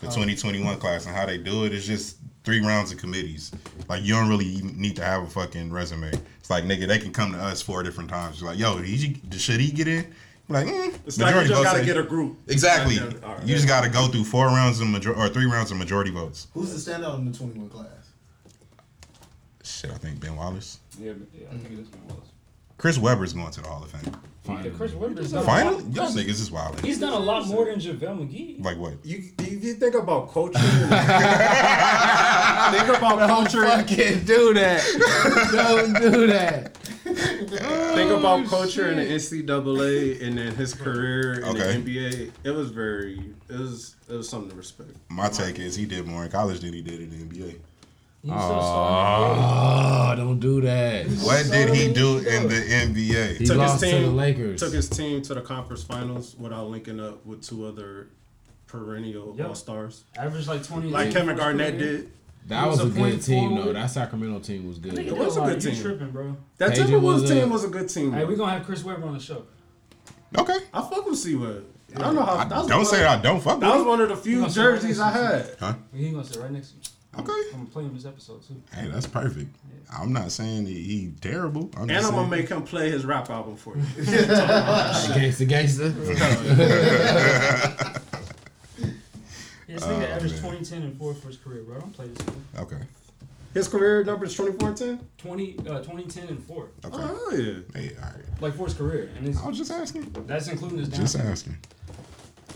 the 2021 class and how they do it. It's just three rounds of committees. Like you don't really need to have a fucking resume. It's like nigga, they can come to us four different times. It's like, yo, did he, should he get in? Like, mm, It's like you majority just votes gotta say- get a group. Exactly. All right. You just got to go through four rounds of major or three rounds of majority votes. Who's the standout in the 21 class? Shit, I think Ben Wallace. Yeah, yeah, I think it is Ben Wallace. Chris Webber's going to the Hall of Fame. Yeah, Chris Webber's done Finally, lot- y'all niggas is wild. He's done a lot more than JaVale McGee. Like what? You if you think about culture, think about culture. Fucking do that. Don't do that. Think oh, about culture in the NCAA and then his career in Okay. the NBA. It was very, it was, it was something to respect. My take is he did more in college than he did in the NBA. He's still starting. Oh, don't do that. What did he do in the NBA? He Took his lost to the team- Lakers. Took his team to the conference finals without linking up with two other perennial Yep. all stars, Average like 20. like in Kevin first Garnett did. that was, was a a good team forward. though. That Sacramento team was good. It was a like, good you team. tripping, bro. That KG Timberwolves was a- team was a good team. Hey, we gonna have Chris Webber on the show. Okay. I fuck with C Web. I don't know how. I that was don't one- say I don't fuck That was one of the few gonna right jerseys I had. Huh? He gonna sit right next to me. Him. Okay. I'm gonna play him this episode too. Hey, that's perfect. I'm not saying he, he terrible. I'm And just I'm gonna make him play his rap album for you. Gangsta, gangsta. Yeah, this nigga Oh, averaged man. 20, 10, and 4 for his career, bro. Don't play this nigga. Okay. His career number is 24 and 10. 20, uh, 20, 10, and 4. Okay. Oh, yeah. Hey, all right. Like for his career. And it's, I was just asking. that's including his down. Just asking.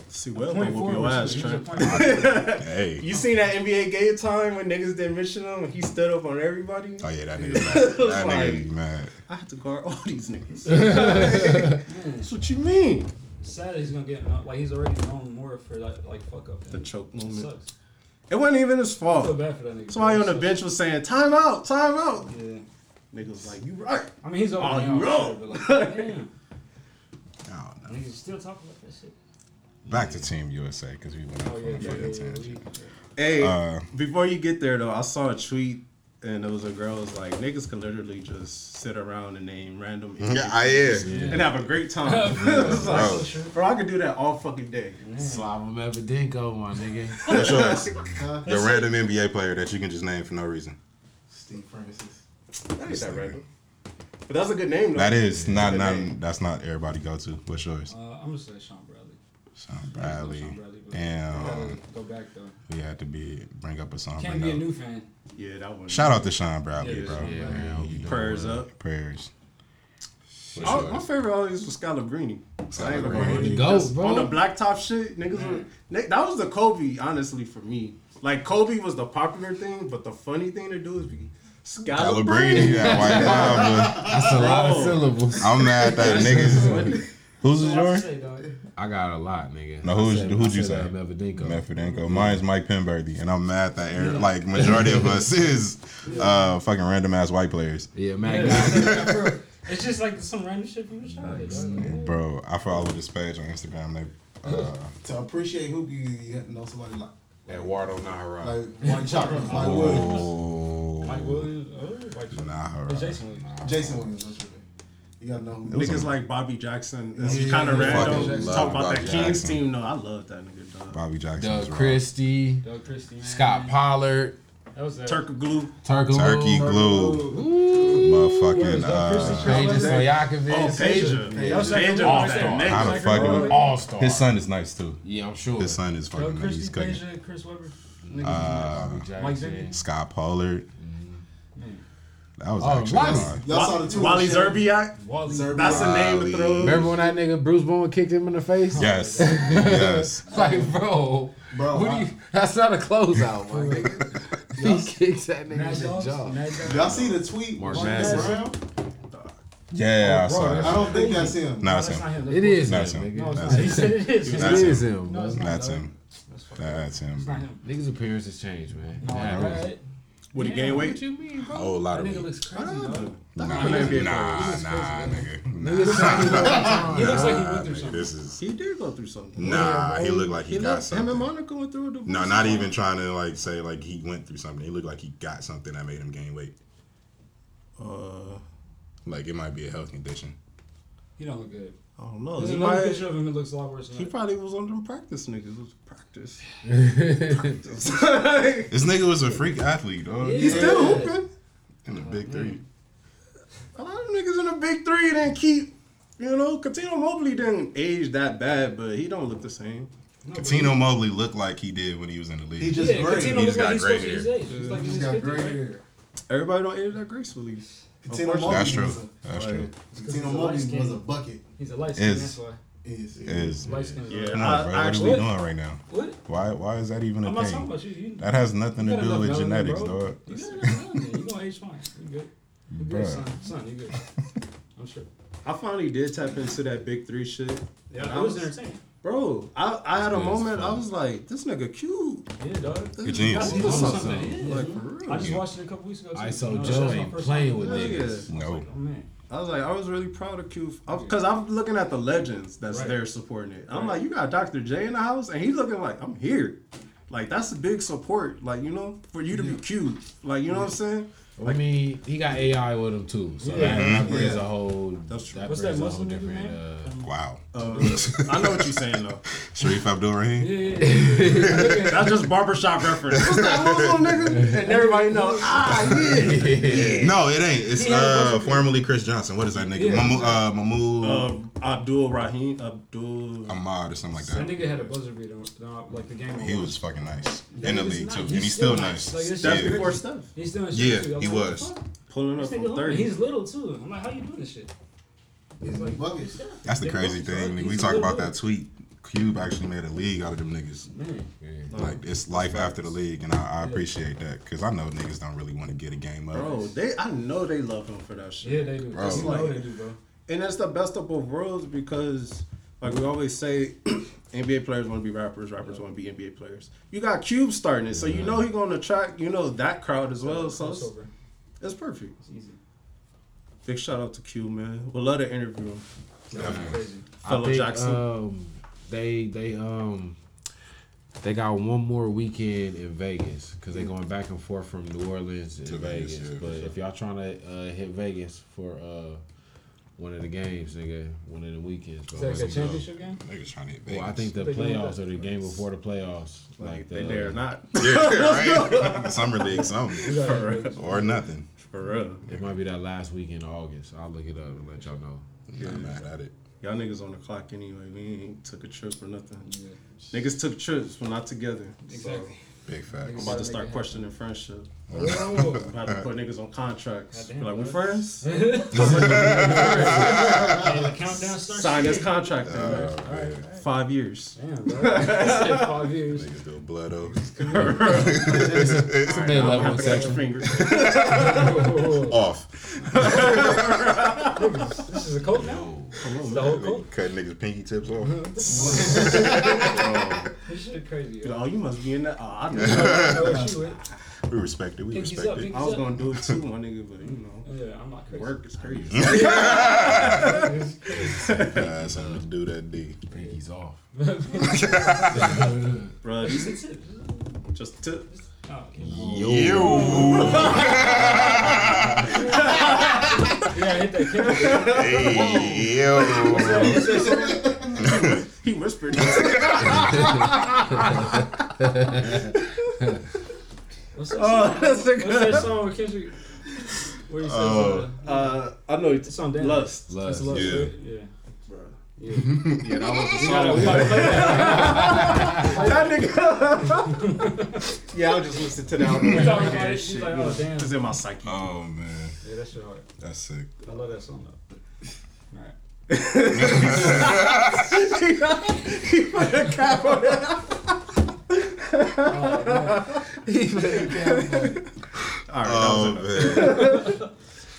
See, well, Point whoop four your was- ass, he was a Trent. point four. Hey. You seen that NBA game time when niggas didn't mention him and he stood up on everybody? Oh yeah, that nigga mad. That nigga mad. I have to guard all these niggas. That's what you mean. Sad that he's gonna get like he's already known more for like like fuck up. The choke It moment. sucks. It wasn't even his I feel fault. bad for that nigga. Somebody on the bench was saying, time out, time out. Yeah. Niggas was like, you right. I mean he's over Oh, now, you wrong. But like, damn. I don't know. Niggas still talking about that shit. Back to Team USA because we went off Oh on yeah, a yeah, fucking yeah, yeah, tangent. Hey, Uh, before you get there though, I saw a tweet and there was a girl was like, niggas can literally just sit around and name random Yeah, I is. and have a great time. Yeah. It's like, Bro. Bro, I could do that all fucking day. Slava Medvedenko, my nigga. What's yours? Huh? The random NBA player that you can just name for no reason. Steve Francis. That is ain't that random. But that's a good name though. That is not not name. that's not everybody go to. What's yours? Uh, I'm gonna say Sean Bradley. Sean Sean Bradley. Bradley, Damn. Go back though. We had to be bring up a song. Can't be a new fan. Yeah, that one. Shout out to Sean Bradley, Yeah, bro. Yeah, man. He doing Prayers well. up. Prayers. What's I- my favorite always was Scalabrine. I ain't gonna hold Scalabrine. you. Goat, That's- bro. On the blacktop shit, niggas. Were, that was the Kobe, honestly, for me. Like Kobe was the popular thing, but the funny thing to do is be Calabrini, Scalabrine. yeah, white Lava. That's a lot of syllables. I'm mad that niggas. Who's is yours? Say, dog? I got a lot, nigga. No, who's- said- who'd I you said, say? Medvedenko. Medvedenko. Mine's Mike Penberthy, and I'm mad that er- like majority of us is uh fucking random ass white players. Yeah, Yeah, it's, got like, bro, it's just like some random shit from the show. dog. Bro, I follow this page on Instagram. They uh, To appreciate hoop, you, you have to know somebody like Eduardo Najera. like White Chocolate, Mike Williams, oh, Mike Williams. Oh, White Nah, It's Jason Williams. Jason Williams. That's. You gotta know who. Niggas a- like Bobby Jackson. It's Yeah, kind of yeah, random. Talk about Bobby that Kings Jackson. team. No, I love that nigga. Dog. Bobby Jackson. Doug Christie, Doug Christie. Scott Pollard, That was that. Turkoglu. Turkey glue, motherfucking. Uh, Peja Stojakovic. Oh, Peja. That was Peja second was one. that nigga. How the Second fuck one. it- All star. his son is nice too. Yeah, I'm sure. His son is Doug fucking. He's Christie, cooking. Peja, Chris Webber. Uh, was Mike Mike Jackson. Bibby. Scott Pollard. That was Oh, actually Wally. hard. Y'all saw the two. Wally shit? Szczerbiak. Wally. Szczerbiak. That's a name Wally. to throw. Remember when that nigga Bruce Bowen kicked him in the face? Yes, yes. Like, bro, Bro, what do you, that's not a closeout, my nigga. he kicks that nigga Mad in the jaw. Y'all see the tweet? Mark Mark Madsen. Brown? Yeah, I oh, bro, saw that's- I don't think that's him. No, No, it's that's him. not him. It is him, That's him. No, it's That's not. him. It is. It That's him. him. No, it's not, That's dog. him. That's fucked That's him. It's not him. Niggas' appearances change, man. No, It happens. right? Would he Yeah, gain What weight? you mean, A bro? whole lot That of nigga looks crazy, dog. Nah, Nah, nah, he nigga. Nigga looks like he went through something. He looks like he went through something. This is He did go through something. nah. He looked like he, He got looked, him and something. Monica went through a divorce. No, not even trying to like say like he went through something. He looked like he got something that made him gain weight. Uh, Like it might be a health condition. He don't look good. I don't know. There's He, another might, picture of him. It looks a lot worse than he that. probably was on them practice niggas. It was practice. This nigga was a freak athlete, dog. He's still hooping. in the big three. A lot of niggas in the big three didn't keep. You know, Cuttino Mobley didn't age that bad, but he don't look the same. No, but Cuttino Mobley looked like he did when he was in the league. He just Yeah, gray. He just got he's gray supposed to be his hair. age. He's like He's he's got gray hair. Everybody don't age that gracefully. Cuttino Mobley That's true. was a- That's true. Cuttino Mobley was a bucket. He's a light skin, Is. that's why. Is Is Light skin. Yeah. come on, bro. I What are actually- we doing right now? What? Why? Why is that even a I'm not talking thing? about you. you That has nothing to do with genetics, bro. dog. You got enough melanin. You gonna age fine. You good. You good, son. Son, you good. I'm sure. I finally did tap into that big three shit. Yeah, I it was was- entertaining. Bro, I, I had a moment. I was like, this nigga cute. Yeah, dog. Good genius. He's What's on something. Yeah. Like for real. I just watched it a couple weeks ago. Too. ISO You know, Joe ain't playing with Yeah, niggas. I was No. like. I was like, I was really proud of Cube because I'm looking at the legends that's Right. there supporting it. I'm Right. like, you got Dr. J in the house, and he's looking like, I'm here. Like that's a big support. Like you know, for you to be Cube. Like you know what I'm saying? I mean, he got AI with him too, so Yeah. that, that brings Yeah. a whole. That's true. That What's brings that a whole Muslim different. name? Uh, Wow. Uh, I know what you're saying though. Shareef Abdul Rahim. Yeah, yeah, yeah. That's just barbershop reference. What's that Muslim nigga? And everybody knows. Ah, yeah. No, it ain't. It's He had a bunch uh, formerly Chris Johnson. What is that nigga? Yeah. Mahmoud, uh, Mahmoud Um, Abdul Rahim, Abdul. Ahmad or something like That that. nigga had a buzzer beater, uh, like the game. He was fucking nice That in the league nice. too, He's and he's still still nice. nice. Like, That's Yeah. before Steph He's doing shit Yeah, he was. what the fuck? pulling up This from nigga thirty. He's little too. I'm like, how you doing this shit? He's like buckets. That's the crazy thing. We talk about that tweet. Cube actually made a league out of them niggas. Mm. Like it's life after the league, and I, I appreciate that because I know niggas don't really want to get a game up. Bro, they I know they love him for that shit. yeah, they do. Bro. You Like- they do, bro. And that's the best of both worlds because, like we always say, NBA players want to be rappers, rappers want to be NBA players. You got Cube starting it, so you know he going to attract you know that crowd as well. So it's, it's perfect. It's easy. Big shout out to Cube, man. We'll love to interview him. That's crazy. Fellow I think, Jackson. Um, they they um they got one more weekend in Vegas because they're going back and forth from New Orleans to To Vegas. Vegas, yeah, but for if y'all trying to uh, hit Vegas for uh one of the games, nigga. One of the weekends, bro. Is that like a Let's championship game? Niggas trying to hit Vegas. Well, I think the They playoffs that? or the game before the playoffs, like Like the, they dare not. yeah, right. Summer league, We something got For it. or nothing. For real. It might be that last week in August. I'll look it up and let y'all know. Not mad at it. Y'all niggas on the clock anyway. We ain't took a trip or nothing. Niggas took trips, but not together. Exactly. Big fact. I'm about to start questioning friendship. Oh, I'm about to put niggas on contracts. Be like, we bro. friends? Hey, the countdown starts. Sign this contract in, man. Oh, man. Five years. Damn, bro. Five years. Niggas do blood oath. It's a mid I'm level gonna cut section. your fingers. Off. This is a coat now. The whole coat. Cutting niggas pinky tips off. Uh-huh. This shit oh. crazy. Be Oh, you must be in that. Oh, I know. Oh, she went. We respect it. We Pinkies respect up, it. I was gonna do it too, my nigga, but you know, Yeah, I'm not crazy. work is crazy. Uh, something to do that D. Pinky's off. Bro, these It's it. just tip. Oh, okay. You. Yeah, hit that kick. Hey, yo. He whispered. What's that oh, song? that's a What's that song with Kendrick? Where he says, Oh. uh, Uh, I know it's it's on Damn. lust. It's Lust. Yeah. right? Yeah. Bro. Yeah. Yeah, that was the We gotta, we song. gotta that. That nigga. yeah, I'll just listen to that. on the We way talking home. about Yeah, it, she's shit, like, oh, know, damn. It's in my psyche. Oh man, Yeah, that shit hard. that's sick. I love that song though. Alright. he put a cap on it. Oh, man. He put a cap on it. All right, Oh that was oh, man.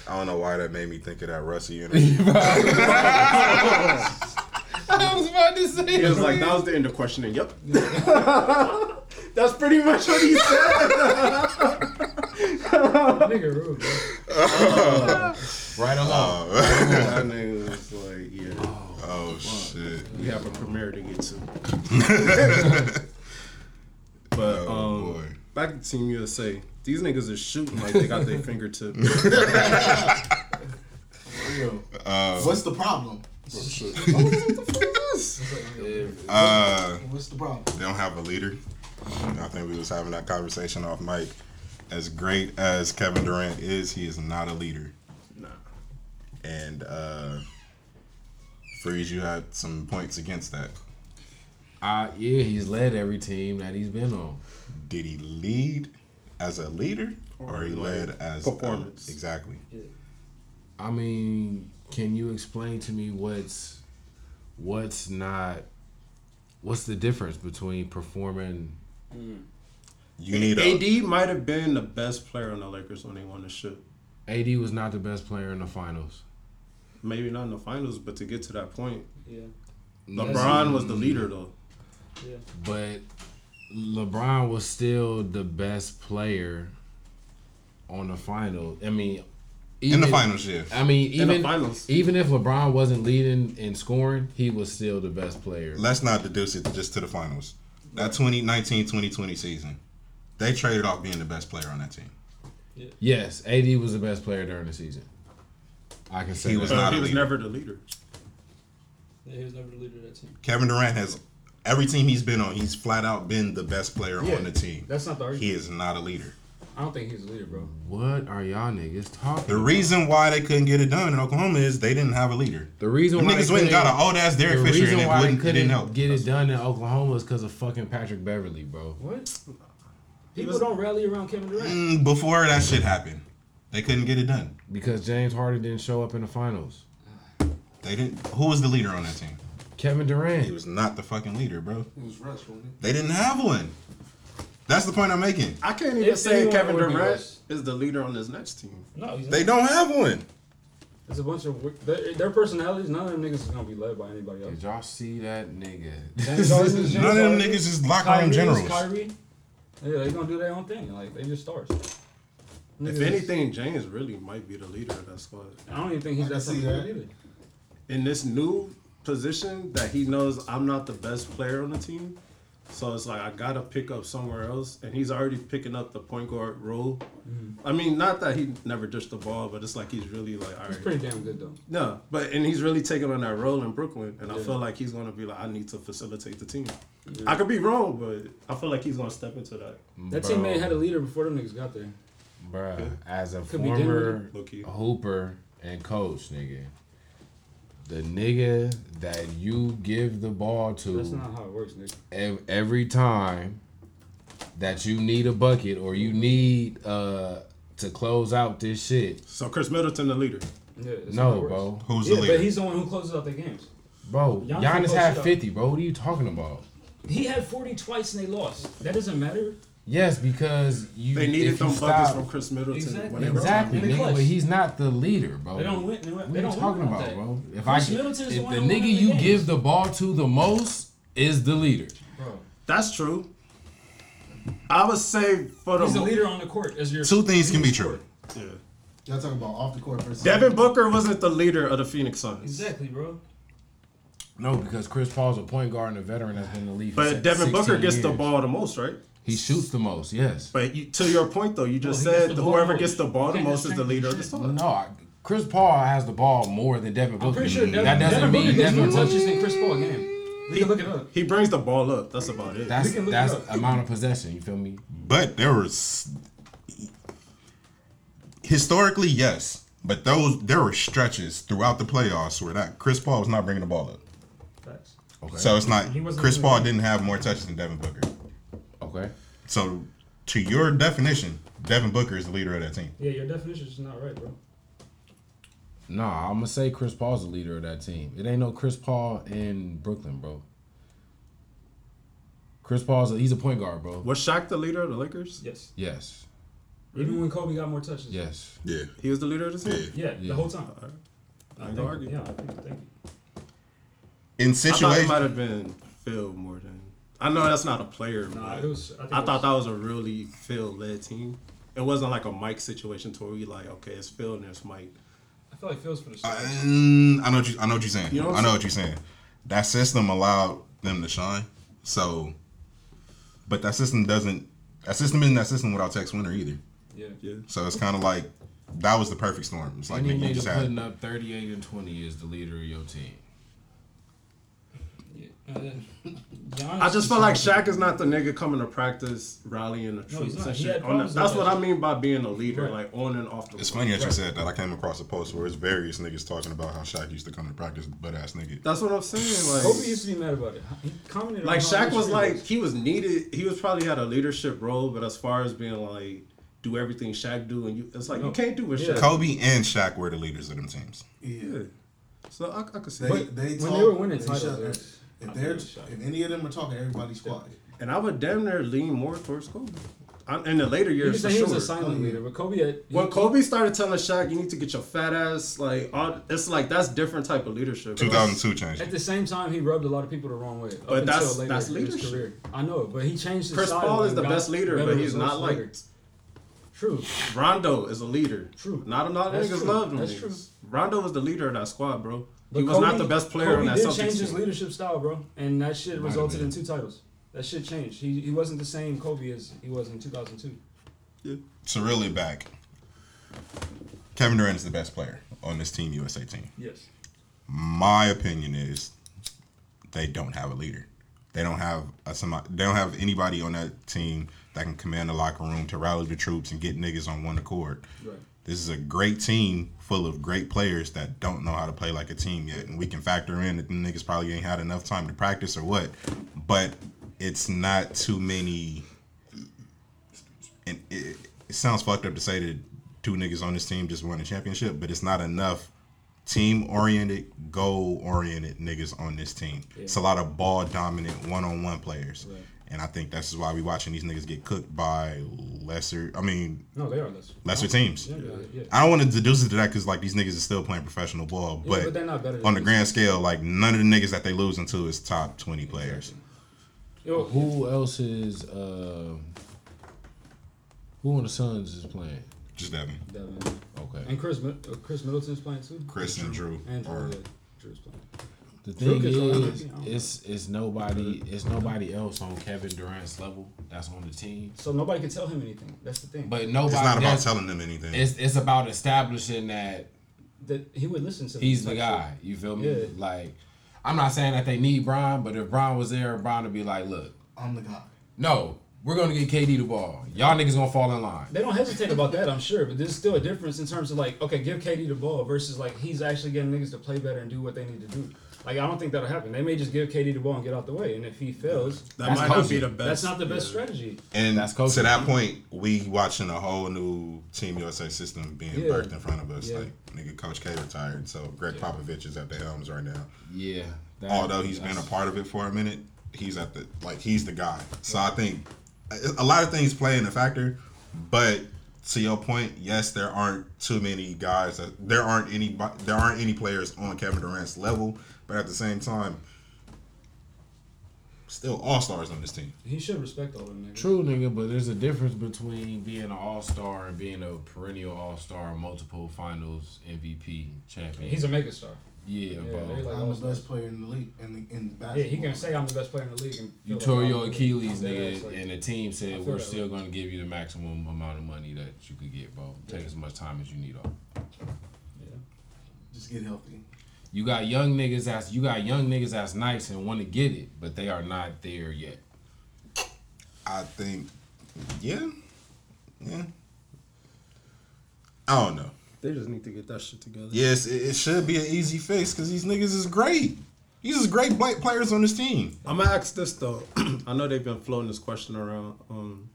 I don't know why that made me think of that Rusty interview. I was about to say. He was like, that was the end of questioning. Yep. That's pretty much what he said. Nigga rude, bro. right along. Oh, that nigga was like, yeah, oh shit. we have a premiere to get to. But Oh, um, boy. back to Team USA. These niggas are shooting like they got their fingertip. Uh, What's the problem? uh, What's the problem? they don't have a leader. I think we was having that conversation off mic. As great as Kevin Durant is, he is not a leader. Nah. And uh, Freeze, you had some points against that. Uh, yeah, he's led every team that he's been on. Did he lead as a leader, or he led as a- Performance. exactly. I mean, can you explain to me what's what's not what's the difference between performing You need a AD might have been the best player on the Lakers when they won the ship. AD was not the best player in the finals. Maybe not in the finals, but to get to that point, Yeah. LeBron was the leader though. Yeah. But LeBron was still the best player on the final. I mean, in the even- finals. Yeah, I mean, In the even finals. even if LeBron wasn't leading in scoring, he was still the best player. let's not deduce it just to the finals. That 2019-2020 season, they traded off being the best player on that team. Yes, AD was the best player during the season. I can say He that. was But not he was leader. never the leader. Yeah, he was never the leader of that team. Kevin Durant has every team he's been on. He's flat out been the best player Yeah. on the team. That's not the argument. He is not a leader. I don't think he's a leader, bro. What are y'all niggas talking? The about? reason why they couldn't get it done in Oklahoma is they didn't have a leader. the reason Them why niggas went and got couldn't- an old ass Derek the Fisher reason and it, why they wouldn't, couldn't didn't help. get it done in Oklahoma is because of fucking Patrick Beverley, bro. What? People don't rally around Kevin Durant. Mm, before that shit happened, they couldn't get it done. Because James Harden didn't show up in the finals. They didn't. Who was the leader on that team? Kevin Durant. He was not the fucking leader, bro. It was Russ, wasn't it? They didn't have one. That's the point I'm making. I can't even If say anyone Kevin would be Durant Russ. is the leader on this next team. No, he's They not. don't have one. It's a bunch of wi- their, their personalities. None of them niggas is gonna be led by anybody else. Did y'all see that nigga? James Harden is James None of them niggas is locker Kyrie room is generals. Kyrie. Yeah, they gonna do their own thing. Like they just stars. If Niggas is- anything, James really might be the leader of that squad. I don't even think he's I that can see fucking that. either. In this new position that he knows I'm not the best player on the team, So it's like I gotta pick up somewhere else, and he's already picking up the point guard role. Mm-hmm. I mean, not that he never dished the ball, but it's like he's really like, all He's right, pretty damn good though. no, but and he's really taking on that role in Brooklyn, and I feel like he's gonna be like, I need to facilitate the team. I could be wrong, but I feel like he's gonna step into that. That Bro, teammate had a leader before them niggas got there. Bruh, as a Could former hooper and coach, nigga, the nigga that you give the ball to That's not how it works, nigga. ev- every time that you need a bucket or you need uh to close out this shit. So Khris Middleton, the leader. Yeah, that's not how No, bro. Who's Yeah, the leader? but he's the one who closes out the games. Bro, Giannis Giannis closed had 50, bro. What are you talking about? He had 40 twice and they lost. That doesn't matter. Yes, because you They needed if them you buckets from Khris Middleton. Exactly. when they were Exactly, They nigga, but he's not the leader, bro. They don't win. They, What they are you don't talking about, that. bro? If Chris I Middleton if the one the nigga the you games. give the ball to the most is the leader. Bro, That's true. I would say for the he's the mo- leader on the court. As your Two things can be true. scorer. Yeah. Y'all talking about off the court versus Devin Booker wasn't the leader of the Phoenix Suns. Exactly, bro. No, because Chris Paul's a point guard and a veteran that's been in the league. But Devin Booker gets the ball the most, right? He shoots the most, yes. But you, to your point though, you just Well, he gets said the whoever gets the ball the most is the leader of the shit. No, I- Chris Paul has the ball more than Devin Booker. I'm pretty sure Devin, that doesn't Devin mean Booker gets more touches Booker. than Chris Paul a game. We can look it up. He brings the ball up. That's about it. That's We can look it amount of possession. You feel me? But there was historically yes, but those there were stretches throughout the playoffs where that Chris Paul was not bringing the ball up. Facts. Okay. So it's not Chris Paul didn't have more touches than Devin Booker. Okay. So to your definition, Devin Booker is the leader of that team. Yeah, your definition is not right, bro. Nah, I'm gonna say Chris Paul's the leader of that team. It ain't no Chris Paul in Brooklyn, bro. Chris Paul's a, he's a point guard, bro. Was Shaq the leader of the Lakers? Yes. Yes, Even when Kobe got more touches. yes. Yeah. He was the leader of the team. Yeah, Yeah. the whole time. I I think, argue. yeah, I think, thank you. In I thought it might have been Phil more than. I know that's not a player. Nah, but it was. I, I it thought was, that was a really Phil led team. It wasn't like a Mike situation to where we like, okay, it's Phil and it's Mike. I feel like Phil's for the I, mm, I know what you, I know what you're saying. You know what I I'm know what you're saying. That system allowed them to shine. So, but that system doesn't. That system isn't that system without Tex Winter either. yeah. Yeah. So it's kind of like that was the perfect storm. It's like Any nigga, you nigga just putting had. up 38 and 20 is the leader of your team. Yeah. Giannis I just is feel like solid. Shaq is not the nigga coming to practice, rallying the troops he's not. and shit. had On problems that's what I mean by being a leader, Right. like on and off the. It's court. funny that you said that. I came across a post where it's various niggas talking about how Shaq used to come to practice butt ass nigga. That's what I'm saying. Like, Kobe used to be mad about it. He commented like on Shaq was like he was needed. He was probably had a leadership role, but as far as being like do everything Shaq do, and you, it's like No. you can't do what Yeah. Shaq. Kobe and Shaq were the leaders of them teams. Yeah. Yeah. So I, I could say They, it. they when talk, they were winning they titles, shut- it's- if I'm they're if any of them are talking, everybody's quiet. And I would damn near lean more towards Kobe. I, in the later You years, could for say he was sure. a silent leader, but Kobe uh, had. when he- Kobe started telling Shaq, "You need to get your fat ass," like all, it's like that's different type of leadership. 2002 changed. At the same time, he rubbed a lot of people the wrong way. But that's- later that's in his leadership. career. I know, but he changed his Chris style Paul is the best leader, but he's not like later. True. Rondo is a leader. True. Not a lot of niggas true. love him. That's true. Rondo was the leader of that squad, bro. But he was Kobe- not the best player Kobe on that did Celtics change his team. leadership style, bro, and that shit Might resulted in two titles. That shit changed. He he wasn't the same Kobe as he was in 2002. Yeah. So really back. Kevin Durant is the best player on this Team USA team. Yes. My opinion is they don't have a leader. They don't have a somebody, they don't have anybody on that team that can command the locker room to rally the troops and get niggas on one accord. Right. This is a great team full of great players that don't know how to play like a team yet. And we can factor in that the niggas probably ain't had enough time to practice or what. But it's not too many. And it, it sounds fucked up to say that two niggas on this team just won a championship, but it's not enough team oriented, goal oriented niggas on this team. It's a lot of ball dominant one on one players. Right. And I think that's why we watching these niggas get cooked by lesser. I mean, No, they are less. lesser teams. Yeah, yeah, yeah. I don't want to deduce it to that because like these niggas are still playing professional ball, Yeah, but, but they're not better on the these grand scale, like none of the niggas that they losing to is top twenty players. Yo, Who else is uh who on the Suns is playing? Just Devin, Devin. Okay. And Chris Mid- uh, Khris Middleton's playing too. Chris and Jrue. And Jrue, are- yeah. Jrue's playing. The thing Jokic on is, MVP, I don't it's it's nobody it's nobody else on Kevin Durant's level that's on the team. So nobody can tell him anything. That's the thing. But nobody. It's not about telling them anything. It's it's about establishing that that he would listen to. he's the type guy. You feel me? Yeah. Like, I'm not saying that they need Brian, but if Brian was there, Brian would be like, look, I'm the guy. no, we're gonna get KD the ball. Y'all niggas gonna fall in line. They don't hesitate about that, I'm sure. But there's still a difference in terms of like, okay, give KD the ball versus like he's actually getting niggas to play better and do what they need to do. Like I don't think that'll happen. They may just give KD the ball and get out the way, and if he fails, That That's might not be the best. that's not the best yeah. strategy. And That's to that point, we watching a whole new Team USA system being Yeah. birthed in front of us. Yeah. Like nigga, Coach K retired, so Gregg Popovich is at the helms right now. Yeah. that- Although he's been a part of it for a minute, he's at the like he's the guy. So I think a- a lot of things play in a factor, but to your point, yes, there aren't too many guys. That, there aren't any. There aren't any players on Kevin Durant's level, but at the same time, still all stars on this team. He should respect all them niggas. True, nigga, but there's a difference between being an all star and being a perennial all star, multiple finals MVP champion. He's a megastar. yeah, Yeah, bro. they're like I'm the best player in the league in the in basketball. Yeah, he can say I'm the best player in the league. And You feel tore like, your Achilles, nigga, like- and the team said we're still going to give you the maximum amount of money that you could get, bro. Take as much time as you need off. yeah. Just get healthy. You got young niggas that's you got young niggas that's nice and want to get it, but they are not there yet. I think, yeah, yeah. I don't know. They just need to get that shit together. Yes, it, it should be an easy fix because these niggas is great. These is great black players on this team. I'm gonna ask this though. I know they've been floating this question around. Um,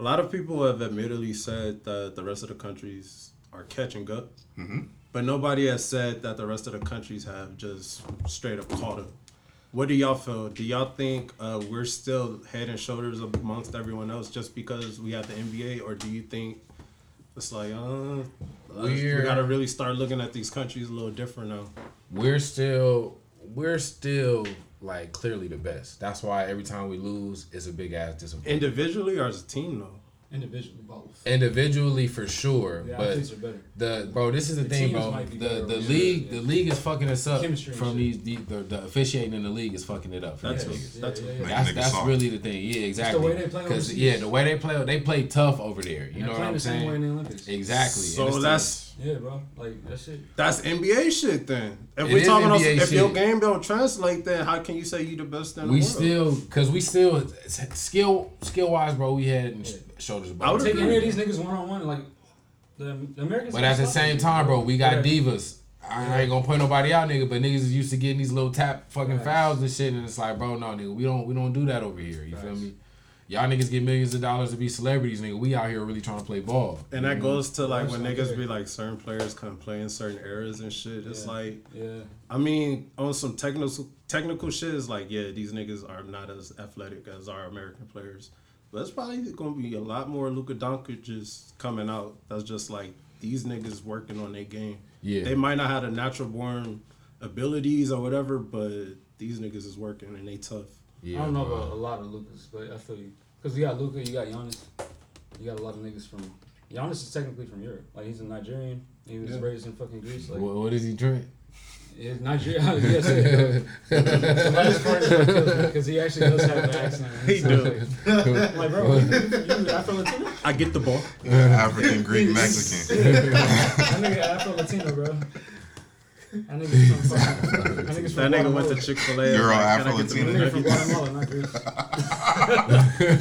a lot of people have admittedly said that the rest of the countries are catching up, Mhm. But nobody has said that the rest of the countries have just straight up caught up. What do y'all feel? Do y'all think uh, we're still head and shoulders amongst everyone else just because we have the NBA, or do you think it's like, uh, we gotta really start looking at these countries a little different now? We're still we're still like clearly the best. That's why every time we lose, it's a big ass disappointment. Individually or as a team though? Individually. Both. Individually for sure, The but athletes are better. The bro, this is the, The thing, bro. be The the league, here, the league is fucking us up Chemistry from these the, the, the officiating in the league is fucking it up for That's these niggas. that's yeah, yeah, yeah. That's that's really the thing. Yeah, exactly. way they play Because yeah, the way they play, they play tough over there. You And know what playing I'm the same way in saying? the Olympics. Exactly. So that's Yeah, bro. Like that shit. That's NBA shit then. If It we're talking about NBA if your game don't translate, then how can you say you the best in the we world? still because we still skill skill wise, bro. We had and sh- shoulders I would. Take any of these niggas one on one, like the, the Americans. But at the same them, time, bro, we got Whatever. divas. I ain't gonna point nobody out, nigga, but niggas is used to getting these little tap fucking Facts. fouls and shit, and it's like, bro, no, nigga, we don't we don't do that over here. You feel me? Y'all niggas get millions of dollars to be celebrities, nigga. We out here really trying to play ball. And that mm-hmm. goes to like when niggas not be like certain players couldn't play in certain eras and shit. It's Yeah. like Yeah. I mean, on some technical technical shit, it's like yeah, these niggas are not as athletic as our American players. But it's probably gonna be a lot more Luka Doncic's coming out. That's just like these niggas working on their game. Yeah. They might not have the natural born abilities or whatever, but these niggas is working and they tough. Yeah, I don't know bro. about a lot of Lukas, but I feel you. Because you got Luka, you got Giannis. You got a lot of niggas from. Giannis is technically from Europe. Like he's a Nigerian. He was Yeah. raised in fucking Greece. Like What, what does he drink? Yeah, Nigeria. yes, because he actually does have an accent. He sounds do. Like, I'm like bro, you, you Afro Latino? I get the ball. African, Greek, Mexican. That nigga Afro Latino, bro. That nigga's from. That nigga's That nigga went to Chick Fil A. Euro That Afro-Latino. nigga from Guatemala, not Greece.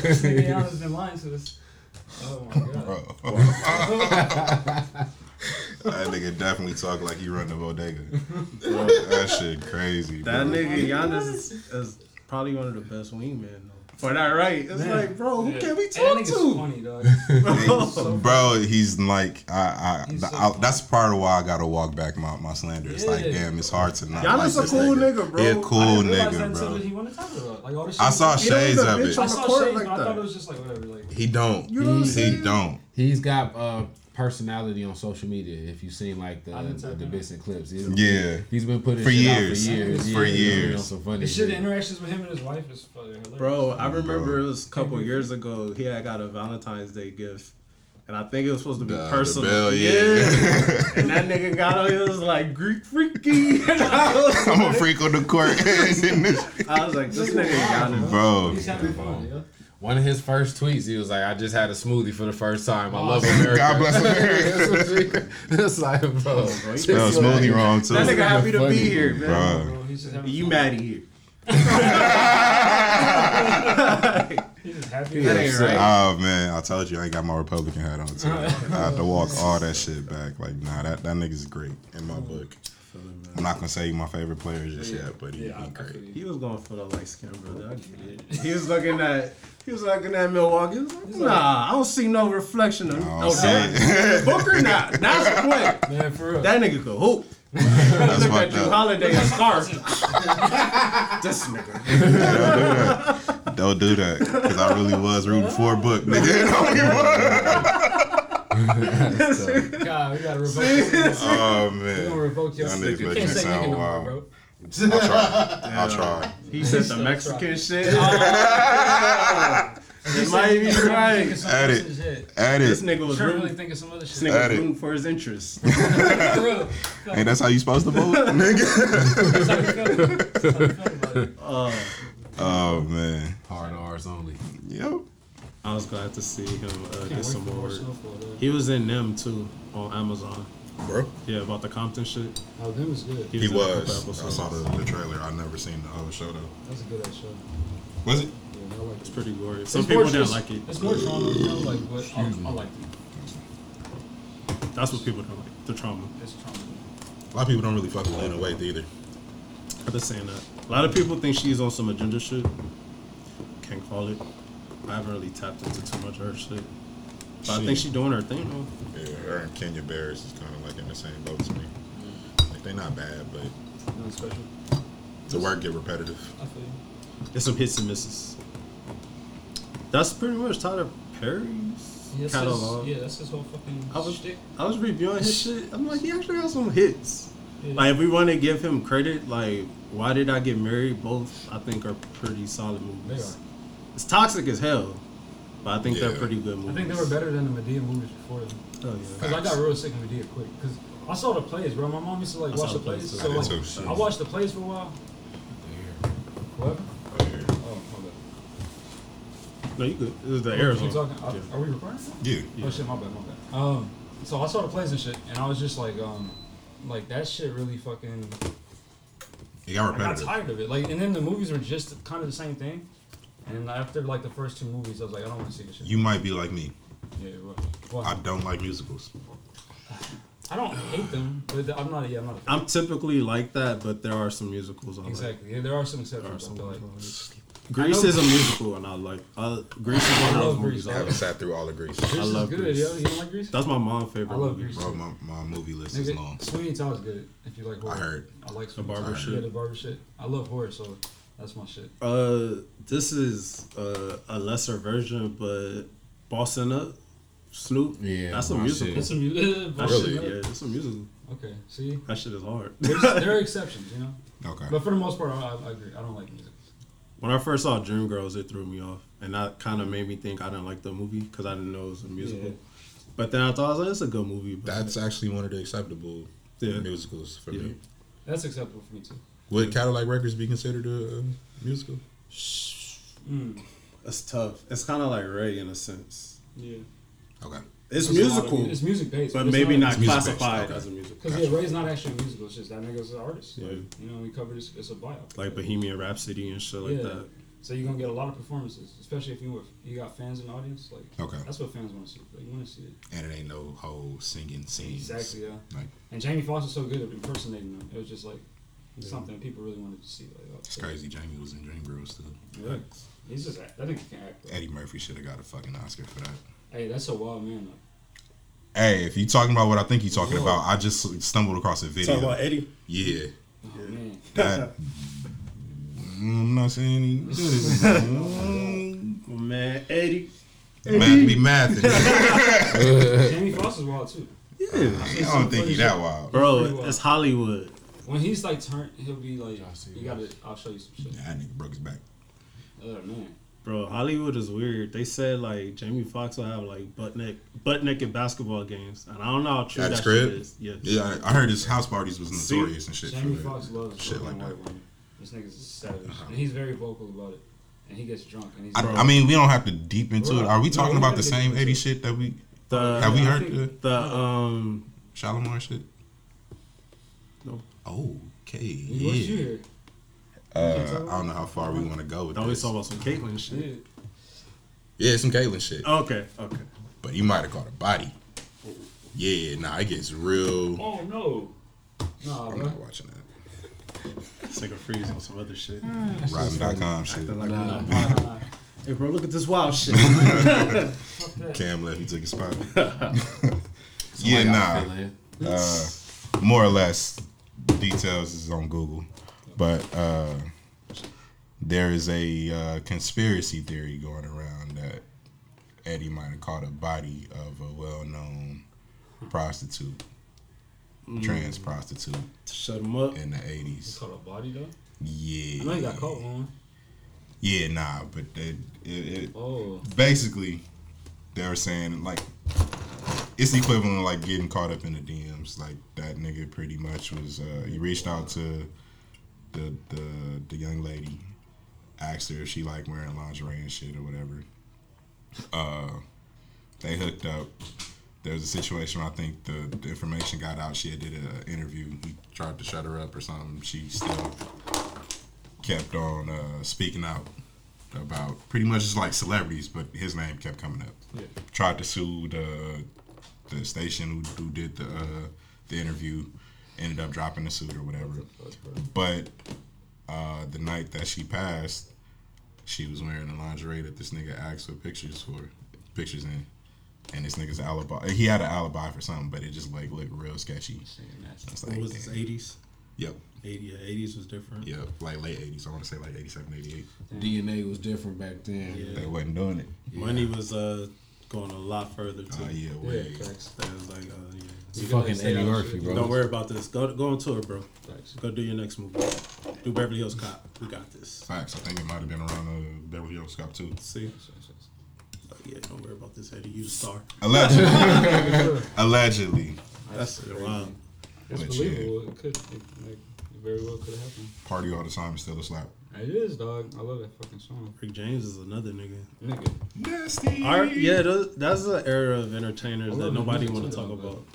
This nigga Giannis been lying to us. Oh my god. Bro. That nigga definitely talk like he run the bodega. that shit crazy. That bro. nigga Giannis is, is probably one of the best wingmen though. For that right, it's Man. like, bro, who Yeah. can we talk that to? funny, dog. Bro. Bro, he's like I, I, He's so I that's part of why I gotta walk back my, my slander. It's like damn, it's hard to not. Giannis like a cool nigga. nigga, bro. He a I cool I didn't realize that nigga, bro. he wanted to talk about. Like all this I saw shades of it. I saw shades, like but I thought it was just like whatever. Like He don't. You know what I'm he don't. He's got uh, personality on social media. If you've seen like the the, tap the bits and clips, he's, Yeah. he's been putting For shit years. out for years, For yeah, he's been years. on some funny the shit, shit. interactions with him and his wife is fucking hilarious. Bro, I remember Bro. it was a couple years ago. He had got a Valentine's Day gift, and I think it was supposed to be The- the personal. bell, yeah. and that nigga got on. He was like Greek freaky. And I was, I'm a freak on the court. and then this- I was like, this nigga got it. Bro, He's having fun, yo. One of his first tweets, he was like, "I just had a smoothie for the first time. I love oh, America." God bless America. That's what he- it's like, bro. Spell smoothie wrong too. That nigga happy to be here, man. Bro. Bro, he's You mad he here? He's just happy. That ain't right. Oh man, I told you I ain't got my Republican hat on today. I had to walk all that shit back. Like, nah, that, that nigga's great in my book. I'm not gonna say he my favorite player just yet, but he, Yeah, I, he great. He was going for the light skin brother. I get it. He was looking at. He was looking at Milwaukee. He was like, nah, I don't see no reflection of. I don't Oh, see that Booker, nah, that's the play. Man, for real. That nigga could hoop. That's Look at fucked you, up. Holiday and scarf. this nigga. Don't do that. Don't do that. Cause I really was rooting for a book, nigga. No, he was. God, we gotta revoke this. Oh We're gonna man. revoke your Y'all sticker. niggas You make can't me say sound nigga no more, wild. bro. I'll try. I'll try. He said the Mexican shit. He It might be right. thinking some Add it. shit. Add This it. nigga was really rooting. thinking some other This shit. nigga was Add it. rooting for his interests. For real. Hey, that's how you supposed to vote, nigga. That's how you feel. That's how you feel about it. Uh, Oh man. Hard R's only. Yep. I was glad to see him uh, get some more. more He was in them too on Amazon. Bro. Yeah, about the Compton shit. Oh, them was good. He in a couple was. I episodes. saw the, the trailer. I never seen the other show though. That's a good ass show. Was it? Yeah, I like It's it. pretty gory. Some It's people more didn't just- like it. It's more trauma, you know, like, but I, I like it. That's what people don't like. The trauma. It's trauma. A lot of people don't really fuck with Lena Waithe either. I've been saying that. A lot of people think she's on some agenda shit. Can't call it. I haven't really tapped into too much of her shit. But I think she's doing her thing though. Yeah, her and Kenya Barris is kind of like in the same boat as me. Like they're not bad, but Nothing special. the work get repetitive. I feel you. There's some hits and misses. That's pretty much Tyler Perry's Yeah, that's catalog. His, yeah, that's his whole fucking I was, shtick. I was reviewing his shit. I'm like, he actually has some hits. Yeah. Like, if we want to give him credit, like, Why Did I Get Married? Both, I think, are pretty solid They movies. are. It's toxic as hell, but I think they're pretty good movies. I think they were better than the Madea movies before them. Oh, yeah. Because I got real sick of Madea quick. Because I saw the plays, bro. My mom used to like I watch the the plays, plays. So I like, too, shit. I watched the plays for a while. What? Oh, yeah. Oh, my bad. No, you good. This is the Keep Arizona. talking. Are, Yeah. are we recording? Yeah. Oh shit, my bad, my bad. Um, so I saw the plays and shit, and I was just like, um, like that shit really fucking. It got repetitive. I got tired of it. Like, and then the movies were just kind of the same thing. And after like the first two movies, I was like, I don't want to see this shit. You might be like me. yeah, what? what? I don't like musicals. I don't hate them, but I'm not. Yeah, I'm not. A I'm typically like that, but there are some musicals I exactly. Yeah, there are some like. There are exceptions. some I feel like. musicals I. Grease is a musical, and I like. Uh, Grease is one of I those love movies. Grease. I I haven't sat through all the Grease. Grease is love good, Grease. yo. You don't like Grease? That's my mom's favorite I love movie. Grease. Bro, my, my movie list is long. Nigga, Sweeney Todd's good. If you like horror. I heard. I like The barber shit. Yeah, the barber shit. I love horror, so that's my shit. Uh, this is uh, a lesser version, but Bossing Up, Snoop. Yeah, that's a musical. shit. That's some music. That Really? shit, yeah, it's a musical. Okay, see, That shit is hard. There's, there are exceptions, you know. Okay. But for the most part, I, I agree. I don't like music. when I first saw Dreamgirls, it threw me off, and that kind of made me think I didn't like the movie because I didn't know it was a musical. Yeah. But then I thought I was like, it's a good movie. But That's actually one of the acceptable Yeah. musicals for Yeah. me. That's acceptable for me too. Would Cadillac Records be considered a, a musical? Mm. it's tough. It's kind of like Ray in a sense. Yeah. Okay. It's, It's a of musical, It's music based, but maybe not It's music-based, classified okay. as a musical. Because yeah, Ray's not actually a musical. It's just that nigga's an artist. Yeah. Like, you know, we covered this. It's a bio. Like Bohemian Rhapsody and shit like Yeah. that. So you're gonna get a lot of performances, especially if you were, you got fans in the audience. Like Okay. that's what fans want to see. Like, you want to see it. And it ain't no whole singing scenes. Exactly. Yeah. Like, And Jamie Foxx was so good at impersonating them. It was just like something people really wanted to see. Like, oh, it's crazy. Jamie was in Dreamgirls too. Yeah. He's just that nigga can act. Bro. Eddie Murphy should have got a fucking Oscar for that. Hey, that's a wild man. Though. Hey, if you talking about what I think you're talking about, I just stumbled across a video. Talk about Eddie. yeah. Oh man. That. I'm not saying he did. Oh, man, Eddie. Man, be mathing. Jamie Foxx is wild too. Yeah. I don't think he's that wild. Bro, it's Hollywood. When he's like turned, he'll be like, Y'all see you gotta. I'll show you some shit. Yeah, that nigga broke his back. Oh man. Bro, Hollywood is weird. They said like Jamie Foxx will have like butt neck butt naked basketball games, and I don't know how true At that crib? shit is. Yeah, Yeah, I, I heard his house parties was See? notorious and shit. Jamie for that. Foxx loves shit like that. women. This nigga's a savage, Uh-huh. and he's very vocal about it. And he gets drunk, and he's. I, I mean, we don't have to deep into it. Are we No, talking we about the same 80 shit that we the have we heard think- the the um Shalimar shit? No. Okay, what did you yeah. hear? Uh, I don't know how far we want to go with I always this. talk about some Caitlyn shit. Yeah. Yeah, some Caitlyn shit. Okay, okay. But he might have caught a body. Yeah, nah, it gets real. Oh no. Nah, I'm bro. not watching that. It's like a freeze on some other shit. Rotten.com shit. Acting like Nah. we not- Nah, nah, nah. Hey bro, look at this wild shit. Cam left, he took his spot. Somebody yeah, nah. Uh, more or less, details is on Google. But uh, there is a uh, conspiracy theory going around that Eddie might have caught a body of a well known prostitute, trans prostitute Shut him up. in the He 80s. caught a body though. Yeah. I know he got caught one. Yeah, nah, but it, it, it Oh. basically they were saying like it's equivalent of like getting caught up in a the Like that nigga pretty much was uh he reached out to the the the young lady, asked her if she like wearing lingerie and shit or whatever. Uh they hooked up. There was a situation where I think the, the information got out. She had did an interview. He tried to shut her up or something. She still kept on uh, speaking out about pretty much just like celebrities, but his name kept coming up. Yeah. Tried to sue the the station who, who did the uh, the interview. Ended up dropping the suit or whatever. But uh, the night that she passed, she was wearing the lingerie that this nigga asked for pictures for pictures in. And this nigga's alibi. He had an alibi for something, but it just like looked real sketchy. It's What like, was this? Eighties. Yep, Eighty. Yeah, eighties was different. yep, like late '80s. I want to say like '87, '88. DNA was different back then. Yeah. They wasn't doing it. Money was uh going a lot further too. Oh yeah, Yeah, way. facts. That was like, uh, yeah. It's You fucking Eddie Murphy, bro. Don't worry about this. Go go on tour, bro. Facts. Go do your next movie. Do Beverly Hills Cop. We got this. Facts. I think it might have been around uh, Beverly Hills Cop too. See? Oh, yeah, don't worry about this, Eddie. You the star. Allegedly. Allegedly. That's crazy. wow. It's But believable. It could, it, like, it very well could have happened. Party all the time, still a slap. It is, dog. I love that fucking song. Rick James is another nigga. Nigga. Nasty. Art, yeah, those, that's an era of entertainers that nobody music want to talk though, about.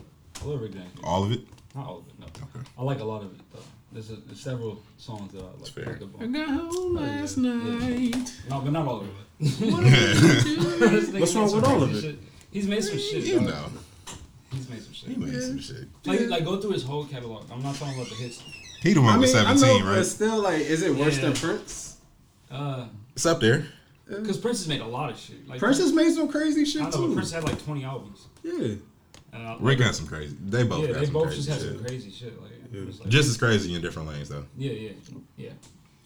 I love Rick James. All of it. Not all of it, no. Okay. I like a lot of it, though. There's, a, there's several songs that I like. fair. like the I got home oh, last Yeah. night. No, but not all of it. This What's wrong with all of it? shit. He's made some shit. you dog. know, He's made some shit. he shit. made some shit. Like, like, go through his whole catalog. I'm not talking about the hits. He the one I with mean, I seventeen, know, right? but still, like, is it worse Yeah. than Prince? Uh, It's up there. because Prince has made a lot of shit. Like, Prince has made some crazy I shit know, but too. Prince had like 20 albums. Yeah. And I, Rick got some crazy. They both yeah, got they some both crazy just had shit. some crazy shit. Like, Yeah. like Just as crazy in different lanes though. yeah, yeah, yeah.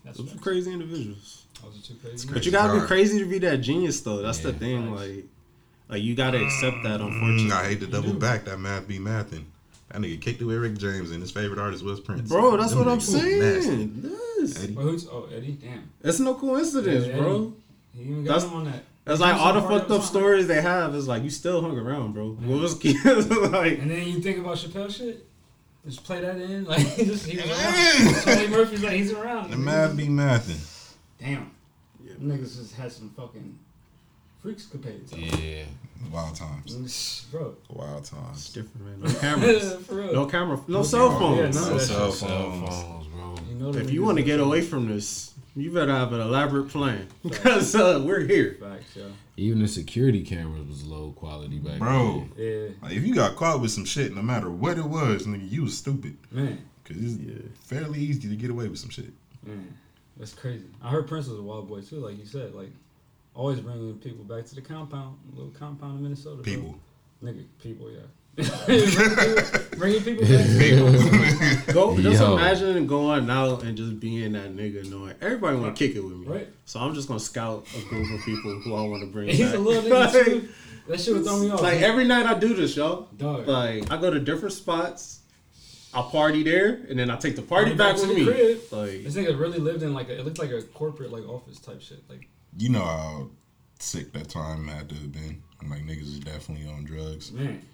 That's Those are crazy individuals. Those are too crazy. But you gotta be crazy to be that genius, though. That's the thing. facts. Like, like you gotta accept that. Unfortunately, Mm, I hate to double do. back that math be mathing. That nigga kicked it with Rick James and his favorite artist was Prince. bro. That's Them what I'm saying. Yes, Eddie. Oh, who's, oh, Eddie, damn. it's no coincidence, Yeah, bro. He even got That's- him on that. That's like all the fucked up stories they have is like you still hung around, bro. What was like? And then you think about Chappelle shit. Just play that in, like he just he was around. Charlie Murphy's like he's around. The math be mathing. Damn. Yeah. Niggas just had some fucking freaks capades. Yeah. Wild times. Bro. Wild times. It's different, man. No cameras. For real. No camera. No No cell camera. Yeah, phones. No cell shit. Cell phones. phones, bro. You know If you want to get away from this, you better have an elaborate plan because uh, we're here. Facts, yeah. Even the security cameras was low quality back Bro. then. Yeah, Like if you got caught with some shit, no matter what it was, nigga, you was stupid. man, Cause it's Yeah. fairly easy to get away with some shit. man, that's crazy. I heard Prince was a wild boy too, like you said, like always bringing people back to the compound, little compound in Minnesota. bro. People. nigga, people, yeah. bringing people back. To the Go, just Yo. imagine going out and just being that nigga, knowing everybody want to kick it with me. Right. So I'm just gonna scout a group of people who I want to bring. He's back. a little nigga too. That shit would throw me off. Like every night I do this, y'all. Dog. Like I go to different spots. I party there, and then I take the party Party back back with to me. the crib. Like This nigga really lived in like a, it looked like a corporate like office type shit. Like you know how sick that time had to have been. Like niggas is definitely on drugs. Man,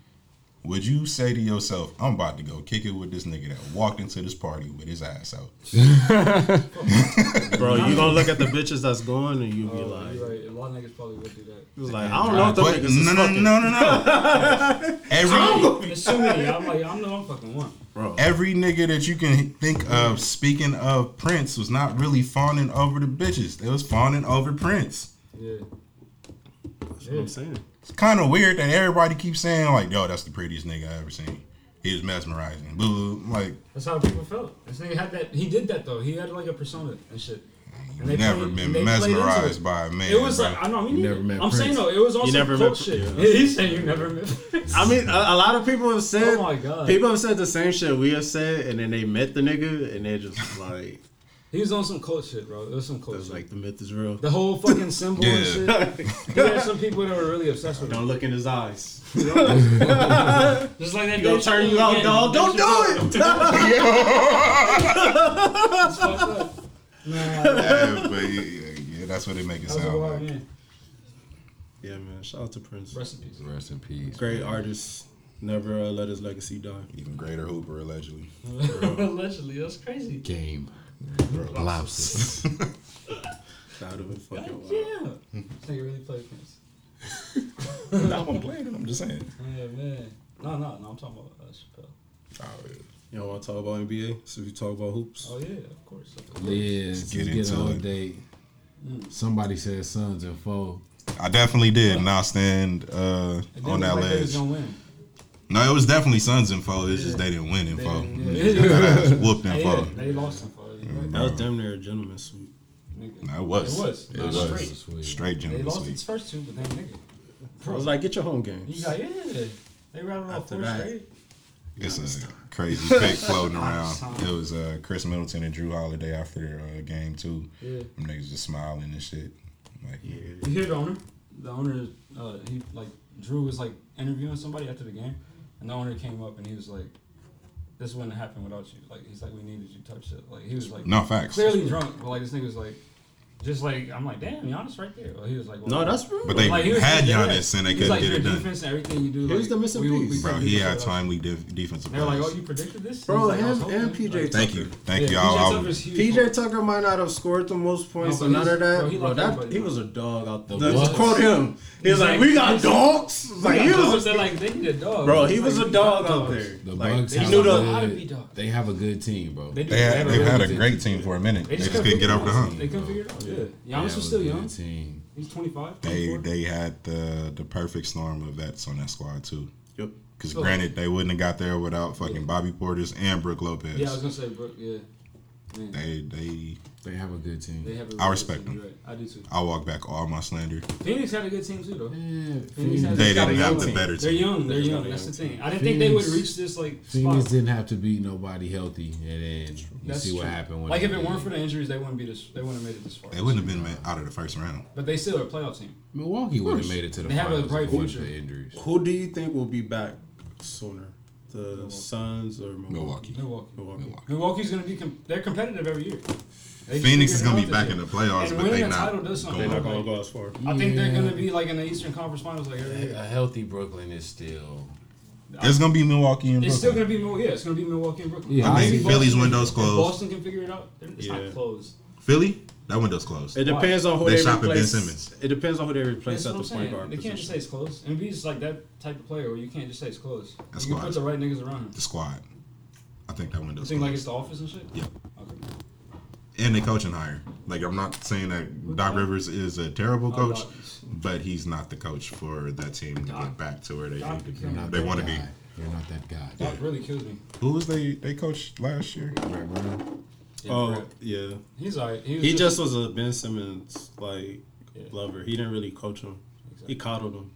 Would you say to yourself, I'm about to go kick it with this nigga that walked into this party with his ass out? Bro, you gonna look at the bitches that's going and you be oh, like, you're right. A lot of niggas probably would do that. you was like, I don't know if the niggas is no, no, fucking. no, no, no. Every There's too many. I'm like, I'm the I'm fucking one. Bro, every nigga that you can think of, speaking of Prince, was not really fawning over the bitches. They was fawning over Prince. Yeah. that's what I'm saying. It's kind of weird that everybody keeps saying like, "Yo, that's the prettiest nigga I ever seen." He was mesmerizing. Boo, boo. Like, That's how people felt. This nigga had that. He did that though. He had like a persona and shit. And they never played- been they played into mesmerized by a man. It was bro. like I know. Me You neither. never met I'm saying Prince. though, it was also never cult met- shit. yeah. He's saying you never met. Prince. I mean, a, a lot of people have said. Oh my God. People have said the same shit we have said, and then they met the nigga, and they're just like, he was on some cult shit, bro. It was some cult was shit. like the myth is real. the whole fucking symbol and shit. There had some people that were really obsessed with Don't it. look in his eyes. Just like that. Gonna turn you out, again. dog. Dave Don't do it. It's fucked up. Nah, yeah, but yeah, yeah, yeah, that's what they make it that was a sound like. man. yeah, man. Shout out to Prince. Rest in peace. Rest in peace. Great artist. Never uh, let his legacy die. Even greater Hooper, allegedly. Allegedly, that's crazy. Game. Lapses. That would have been God, fucking wild. yeah. This nigga really play Prince. no, I'm playing it. I'm just saying. Yeah, man. No, no, no. I'm talking about uh, Chappelle. Oh, yeah. You don't want to talk about NBA? So we talk about hoops. Oh yeah, of course. Yeah, Let's let's get get, into an it. update. Mm. Somebody said Suns and four. I definitely did not stand uh, It didn't on that like ledge. No, it was definitely Suns in four. It's just they didn't win in They four. didn't, yeah. got their ass whooped in They, four. they lost in four. You're. That was damn near a gentleman's sweep. Nigga. No, it was. It was. It It was was. straight. Sweet. Straight They lost sweep. its first two, but then nigga. I was like, get your home games. You got yeah. They rattled off After four that. straight. It's a crazy pic floating around. It was uh, Khris Middleton and Jrue Holiday after uh, game too. Yeah. Them niggas just smiling and shit. Like, Yeah. You hear the owner? The owner, uh, he like Jrue was like interviewing somebody after the game, and the owner came up and he was like, "This wouldn't happen without you." Like he's like, "We needed you." Type shit. Like he was like no facts. clearly drunk, but like this nigga was like, just like I'm like, "Damn, Giannis right there." Well, he was like, well, No, that's real. But they like, he had just dead Giannis ass. and they He was couldn't like, get it your done. defense and everything you do. He like, was the missing we- we piece. Bro, he had this timely def- defensive They were like, "Oh, you predicted this?" Bro, like, him oh, and PJ Like, Thank you. Thank yeah, you. PJ I'll, Tucker's I'll, huge. PJ Tucker might not have scored the most points or but none of that. bro, he that he was a dog out there. The Just quote him. He was He's like, like- "We got dogs." Like he was, They're like they need a dog. bro. He was a dog got out there. The Like, Bucks have a the. How to good- They have a good team, bro. They, had, have they've had a great team for a minute. They just couldn't get over the hump. They couldn't figure it out. Yeah, Giannis have was still young. Team. He's 25. They 24. they had the the perfect storm of vets on that squad too. Yep. Because So- oh. granted, they wouldn't have got there without fucking Yeah. Bobby Portis and Brooke Lopez. Yeah, I was gonna say, bro. Yeah. Man, They they They have a good team. they have a I really good respect team, them. Right. I do too. I walk back all my slander. Phoenix had a good team too, though. Yeah, Phoenix had They a didn't have the team. better team. They're young. They're They just young. got a That's the thing. I didn't think they would reach this like Phoenix spot. didn't have to beat nobody healthy, and then you That's see what true. happened. When Like if it weren't for the injuries, they wouldn't be this. They wouldn't have made it this far. They wouldn't have been ma- out of the first round. But they still are a playoff team. Milwaukee would have made it to the They have a bright if it wasn't future. injuries. Who do you think will be back sooner, the Suns or Milwaukee? Milwaukee. Milwaukee. Milwaukee. Milwaukee. Milwaukee's gonna be. Com- they're competitive every year. They Phoenix is gonna be figured it out back in the playoffs, And but they a not. title does something. They're not going gonna go as far. I think they're gonna be like in the Eastern Conference Finals like every A year. healthy Brooklyn is still. It's gonna be Milwaukee and Brooklyn. It's still Brooklyn. gonna be Mil- yeah, it's gonna be Milwaukee and Brooklyn. Yeah, I see think Boston- Philly's window's if closed. Boston can figure it out. It's Yeah. not closed. Philly, that window's closed. It depends on who They they, shop at Ben replace. Simmons. It depends on who they replace That's at what I'm the point saying. guard They can't just say position. it's closed. Embiid's like that type of player where you can't just say it's closed. That's you can why. put the right niggas around him. The squad. I think that You window's think like closed. it's the office and shit? Yep. Okay. And they coaching hire. Like I'm not saying that Doc Rivers is a terrible Oh, coach, but he's not the coach for that team to Doc. get back to where they Doc need to be. They want to be. You're not that guy. Doc really kills me. Who was they they coached last year? Brett Brown. Oh, yeah, Oh Brett. yeah, He's alright. He, was he just was a Ben Simmons like Yeah. lover. He didn't really coach him. Exactly. He coddled him.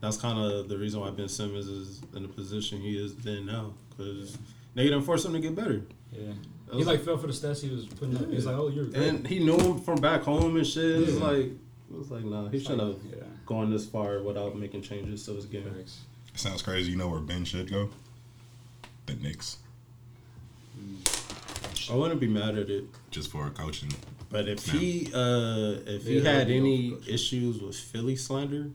That's kind of the reason why Ben Simmons is in the position he is in now, because they didn't force him to get better. Yeah. That He was- like fell for the stats he was putting up. He's like, oh, you're great. And he knew him from back home and shit. It's Yeah. like it was like nah, he shouldn't have Yeah. gone this far without making changes to his game. Facts. Sounds crazy. You know where Ben should go? The Knicks, I wouldn't be mad at it. just for coaching But if he uh if he had any dope, issues with Philly slander,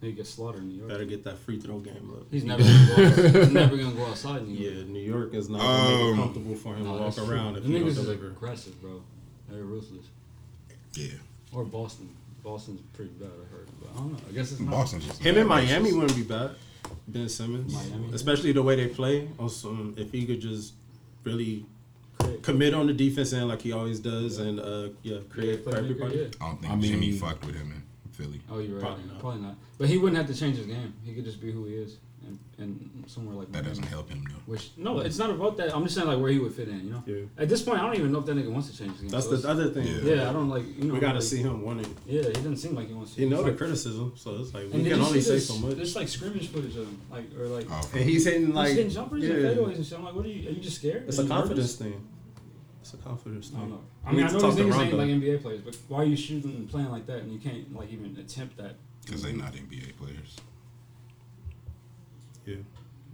he gets slaughtered in New York. better get that free throw game up. He's never gonna go outside. He's never gonna go outside in New York. Yeah, New York is not gonna make it Um, comfortable for him No, to walk that's true. around if The he don't niggas is deliver. aggressive, bro. They're ruthless. Yeah, Or Boston. Boston's pretty bad, I heard. But I don't know. I guess it's not. Boston's just Him in Miami racist. wouldn't be bad. Ben Simmons, Miami. especially the way they play. Also, if he could just really Craig. commit on the defense end like he always does, and uh, yeah, create for Playmaker, everybody. yeah. I don't think I mean- Jimmy fucked with him in Philly. Oh, you're right. Probably Probably not. not. But he wouldn't have to change his game. He could just be who he is, and, and somewhere like That Miami. doesn't help him though. Which no, it's not about that. I'm just saying like where he would fit in. You know. Yeah. At this point, I don't even know if that nigga wants to change his game. That's so the other thing. Yeah. Yeah, I don't like. You know. we got to like- see him win it. Yeah, he doesn't seem like he wants to. You know the like- criticism, so it's like and we did can only say this- so much. There's like scrimmage footage of him, like or like. Oh, And he's hitting He's like hitting jumpers yeah. and fadeaways and shit. I'm like, what are you? Are you just scared? It's a confidence nervous? thing. It's a confidence I thing. don't know. I mean, I know these niggas ain't like NBA players, but why are you shooting and playing like that and you can't like even attempt that? because they're not NBA players. Yeah.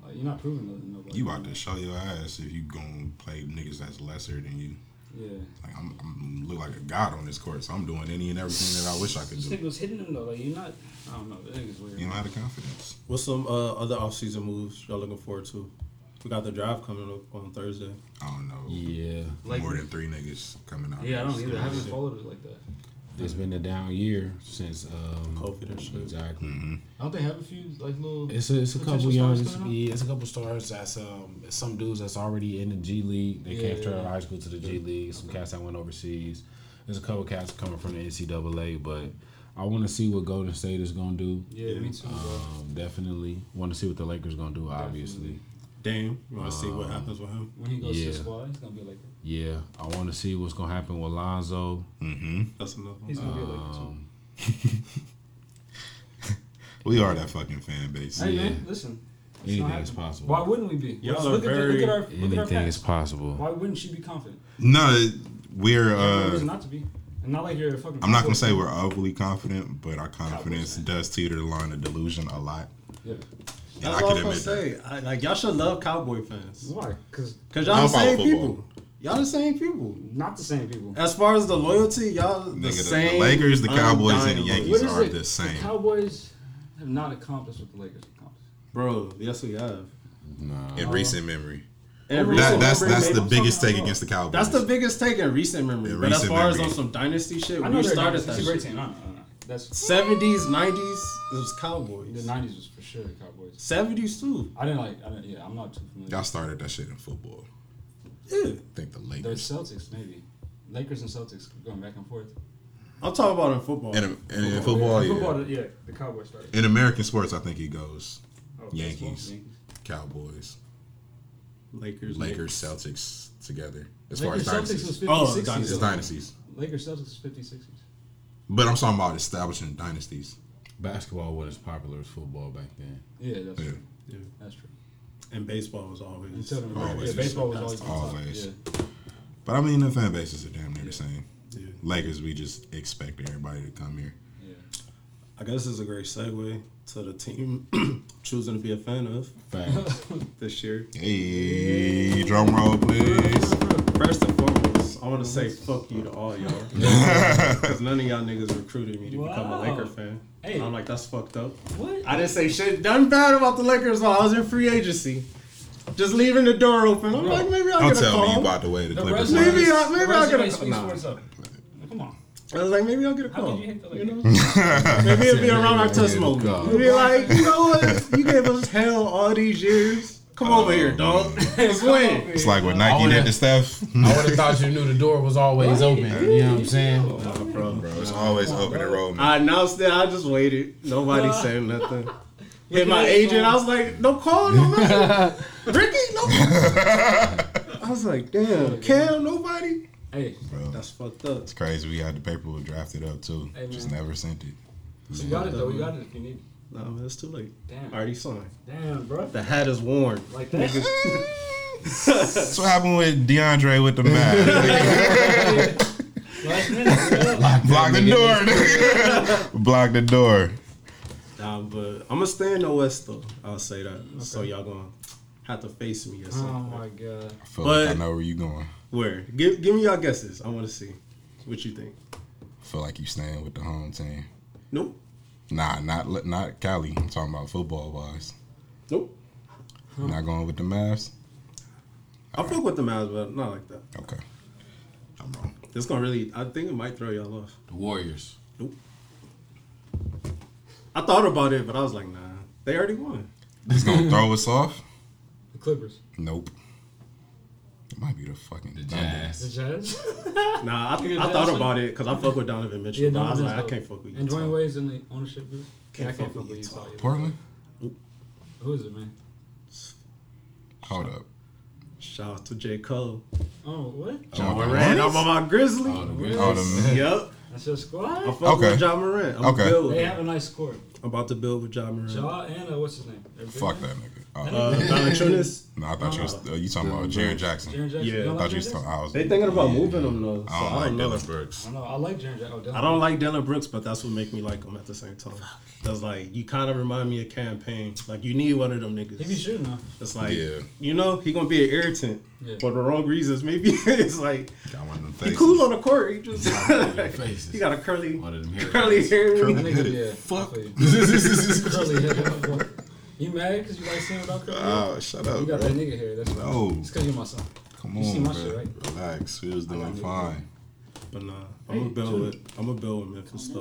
Like, you're not proving nothing. Nobody. You about to show your ass if you gonna play niggas that's lesser than you. Yeah. Like I'm, I'm look like a god on this court, so I'm doing any and everything that I wish I could This do. nigga was hitting him though. Like you're not. I don't know. That nigga's weird. You don't have the confidence. What's some uh, other offseason moves y'all looking forward to? We got the drive coming up on Thursday. I don't know. Yeah, Like- more than three niggas coming out. Yeah, I don't This either. I haven't followed it like that. it's been a down year since um, COVID and shit. Exactly. Mhm. Don't they have a few like little? It's a, it's a couple young, stars yeah, it's a couple stars that's um some dudes that's already in the G League. They came Yeah. straight out of high school to the G League. Some cats that went overseas. There's a couple cats coming from the NCAA, but I want to see what Golden State is gonna do. Yeah, me too. Um, definitely want to see what the Lakers gonna do. Obviously, Dame, you want to see what Um, happens with him? When he goes to the squad, he's gonna be like yeah, I want to see what's gonna happen with Lonzo. Mhm. That's another he's gonna be like too. Um, We are that fucking fan base. Hey yeah. man, listen. It's anything not is possible. Why wouldn't we be? Y'all Let's are look, at, the- very- look at our look at our anything is possible. Why wouldn't she be confident? No, we're. There's no uh reason not to be. And not like you're a fucking. I'm not gonna say we're overly confident, but our confidence does teeter the line of delusion a lot. Yeah. And That's I all I'm gonna say. I, like y'all should love Cowboy fans Why? Because because y'all the same football. people. Y'all the same people. not the same people. As far as the loyalty, y'all the Nigga, the- the same. Lakers, the Cowboys, and the Yankees. What These is are it? the same. The Cowboys have not accomplished what the Lakers accomplished. Bro, yes we have. Nah. in recent memory. In That- recent That, that's memory, that's the biggest take against the Cowboys. That's the biggest take in recent memory. In but as recent far as on some dynasty shit, I know we started not, that it's a great shit. team. No, no, no, no. That's Seventies, nineties, it was Cowboys. the '90s was for sure Cowboys. Seventies too. I didn't like. I didn't, yeah, I'm not too familiar. Y'all started that shit in football. Yeah. I think the The Lakers. Celtics maybe. Lakers and Celtics going back and forth. I'm talking about in football. In, in, in football, yeah. Football, yeah. The Cowboys started. In American sports, I think he goes Oh, Yankees. baseball, Yankees. Cowboys, Lakers, Lakers, Celtics together. As Lakers far as Celtics was dynasties, 50s, Oh, dynasties. it's dynasties. Lakers Celtics was 50s, 60s. But I'm talking about establishing dynasties. Basketball wasn't as popular as football back then. Yeah, that's Yeah. true. Yeah. That's true. And baseball was always. Until the Always. yeah, baseball was always the. Always. Yeah. But I mean, the fan bases are damn near the same. Yeah. Lakers, we just expect everybody to come here. yeah. I guess this is a great segue to the team choosing to be a fan of Facts. this year. Hey, drum roll, please. First and foremost, I want to say fuck you to all y'all. Because none of y'all niggas recruited me to become a Wow. Laker fan. Hey. And I'm like, that's fucked up. What? I didn't say shit done bad about the Lakers while I was in free agency. Just leaving the door open. I'm Bro, like, maybe I'll Don't get a tell me you about the way the The Clippers. resume, Maybe are. I- maybe the I'll get a- call. speaks nah. for itself. Come on. I was like, maybe I'll get a How call. you hate the You know? Maybe it'll be around our Maybe touch it'll moment. come. It'll be like, you know what? You gave us hell all these years. Come over here, dog. Let's win. It's like what Nike did to Steph. I would have thought you knew the door was always open. You know what I'm saying? Oh, nah, bro. Bro, it's always open and roll, man. I announced it. I just waited. Nobody said nothing. Hit my agent. I was like, no call, no nothing. Ricky, no. I was like, damn, Cam, nobody. Hey, Bro, That's fucked up. it's crazy. We had the paperwork drafted up too. Hey, Just never sent it. you got it though. You got it if you need. it. Nah, man, it's too late. Damn. Already signed. Damn, bro. The hat is worn. Like that. That's what happened with DeAndre with the Mavs. Last minute. bro. Block the door. nigga. Block the door. Nah, but I'm gonna stay in the West though. I'll say that. So y'all gonna have to face me or oh something. Oh my god. I feel But- like I know where you going. Where? Give give me y'all guesses. I want to see what you think. I feel like you staying with the home team. Nope. Nah, not not Cali. I'm talking about football wise. Nope. Not going with the Mavs. I fuck with the Mavs, but not like that. Okay, I'm wrong. This gonna really. I think it might throw y'all off. The Warriors. Nope. I thought about it, but I was like, nah. They already won. It's gonna throw us off. The Clippers. Nope. It might be the fucking The Thunder. The Jazz. Jazz. Nah, I, You I get thought Johnson? about it because I fuck with Donovan Mitchell. Yeah, but I was Donovan's like, I can't fuck with you. And Dwyane Wade's in the ownership group. Can't yeah, I can't fuck fuck with with Utah. Utah. Portland. Who is it, man? Hold up. Shout out to J. Cole. Oh, what? Ja Morant, I'm on my Grizzly. Oh, the Grizzlies. Oh, the, Yep. That's your squad? I'm fuck Okay. with Ja Morant. I'm, Okay. build with They him. have a nice score. I'm about to build with Ja Morant. Ja and uh, what's his name? They're fuck that nigga. Oh, Uh, Valanciunas. no, I thought you was uh, you talking about Jaren Jackson. Jaren Jackson. Yeah, I thought you was talking. I was. They thinking about Yeah. moving him though. So I don't I like don't know. Dillon Brooks. I don't know. I like Jaren Jackson. Oh, Dillon I don't like Dillon Brooks, but that's what make me like him at the same time. That's like you kind of remind me of campaign. Like you need one of them He be niggas. shooting though. It's like Yeah. you know he gonna be an irritant Yeah. for the wrong reasons. Maybe it's like Got one of them he cool on the court. He just faces. he got a curly One of them hair curly hair. Curly- That yeah. Fuck. I feel you. Curly hair. You mad because you like seeing without curly hair? Oh, shut up, You got bro. that nigga hair. That's why. No. It's because you're my son. Come You see my bro. shit, right? Relax. We was doing fine. But nah, I'm gonna build with I'm gonna build with Memphis Calm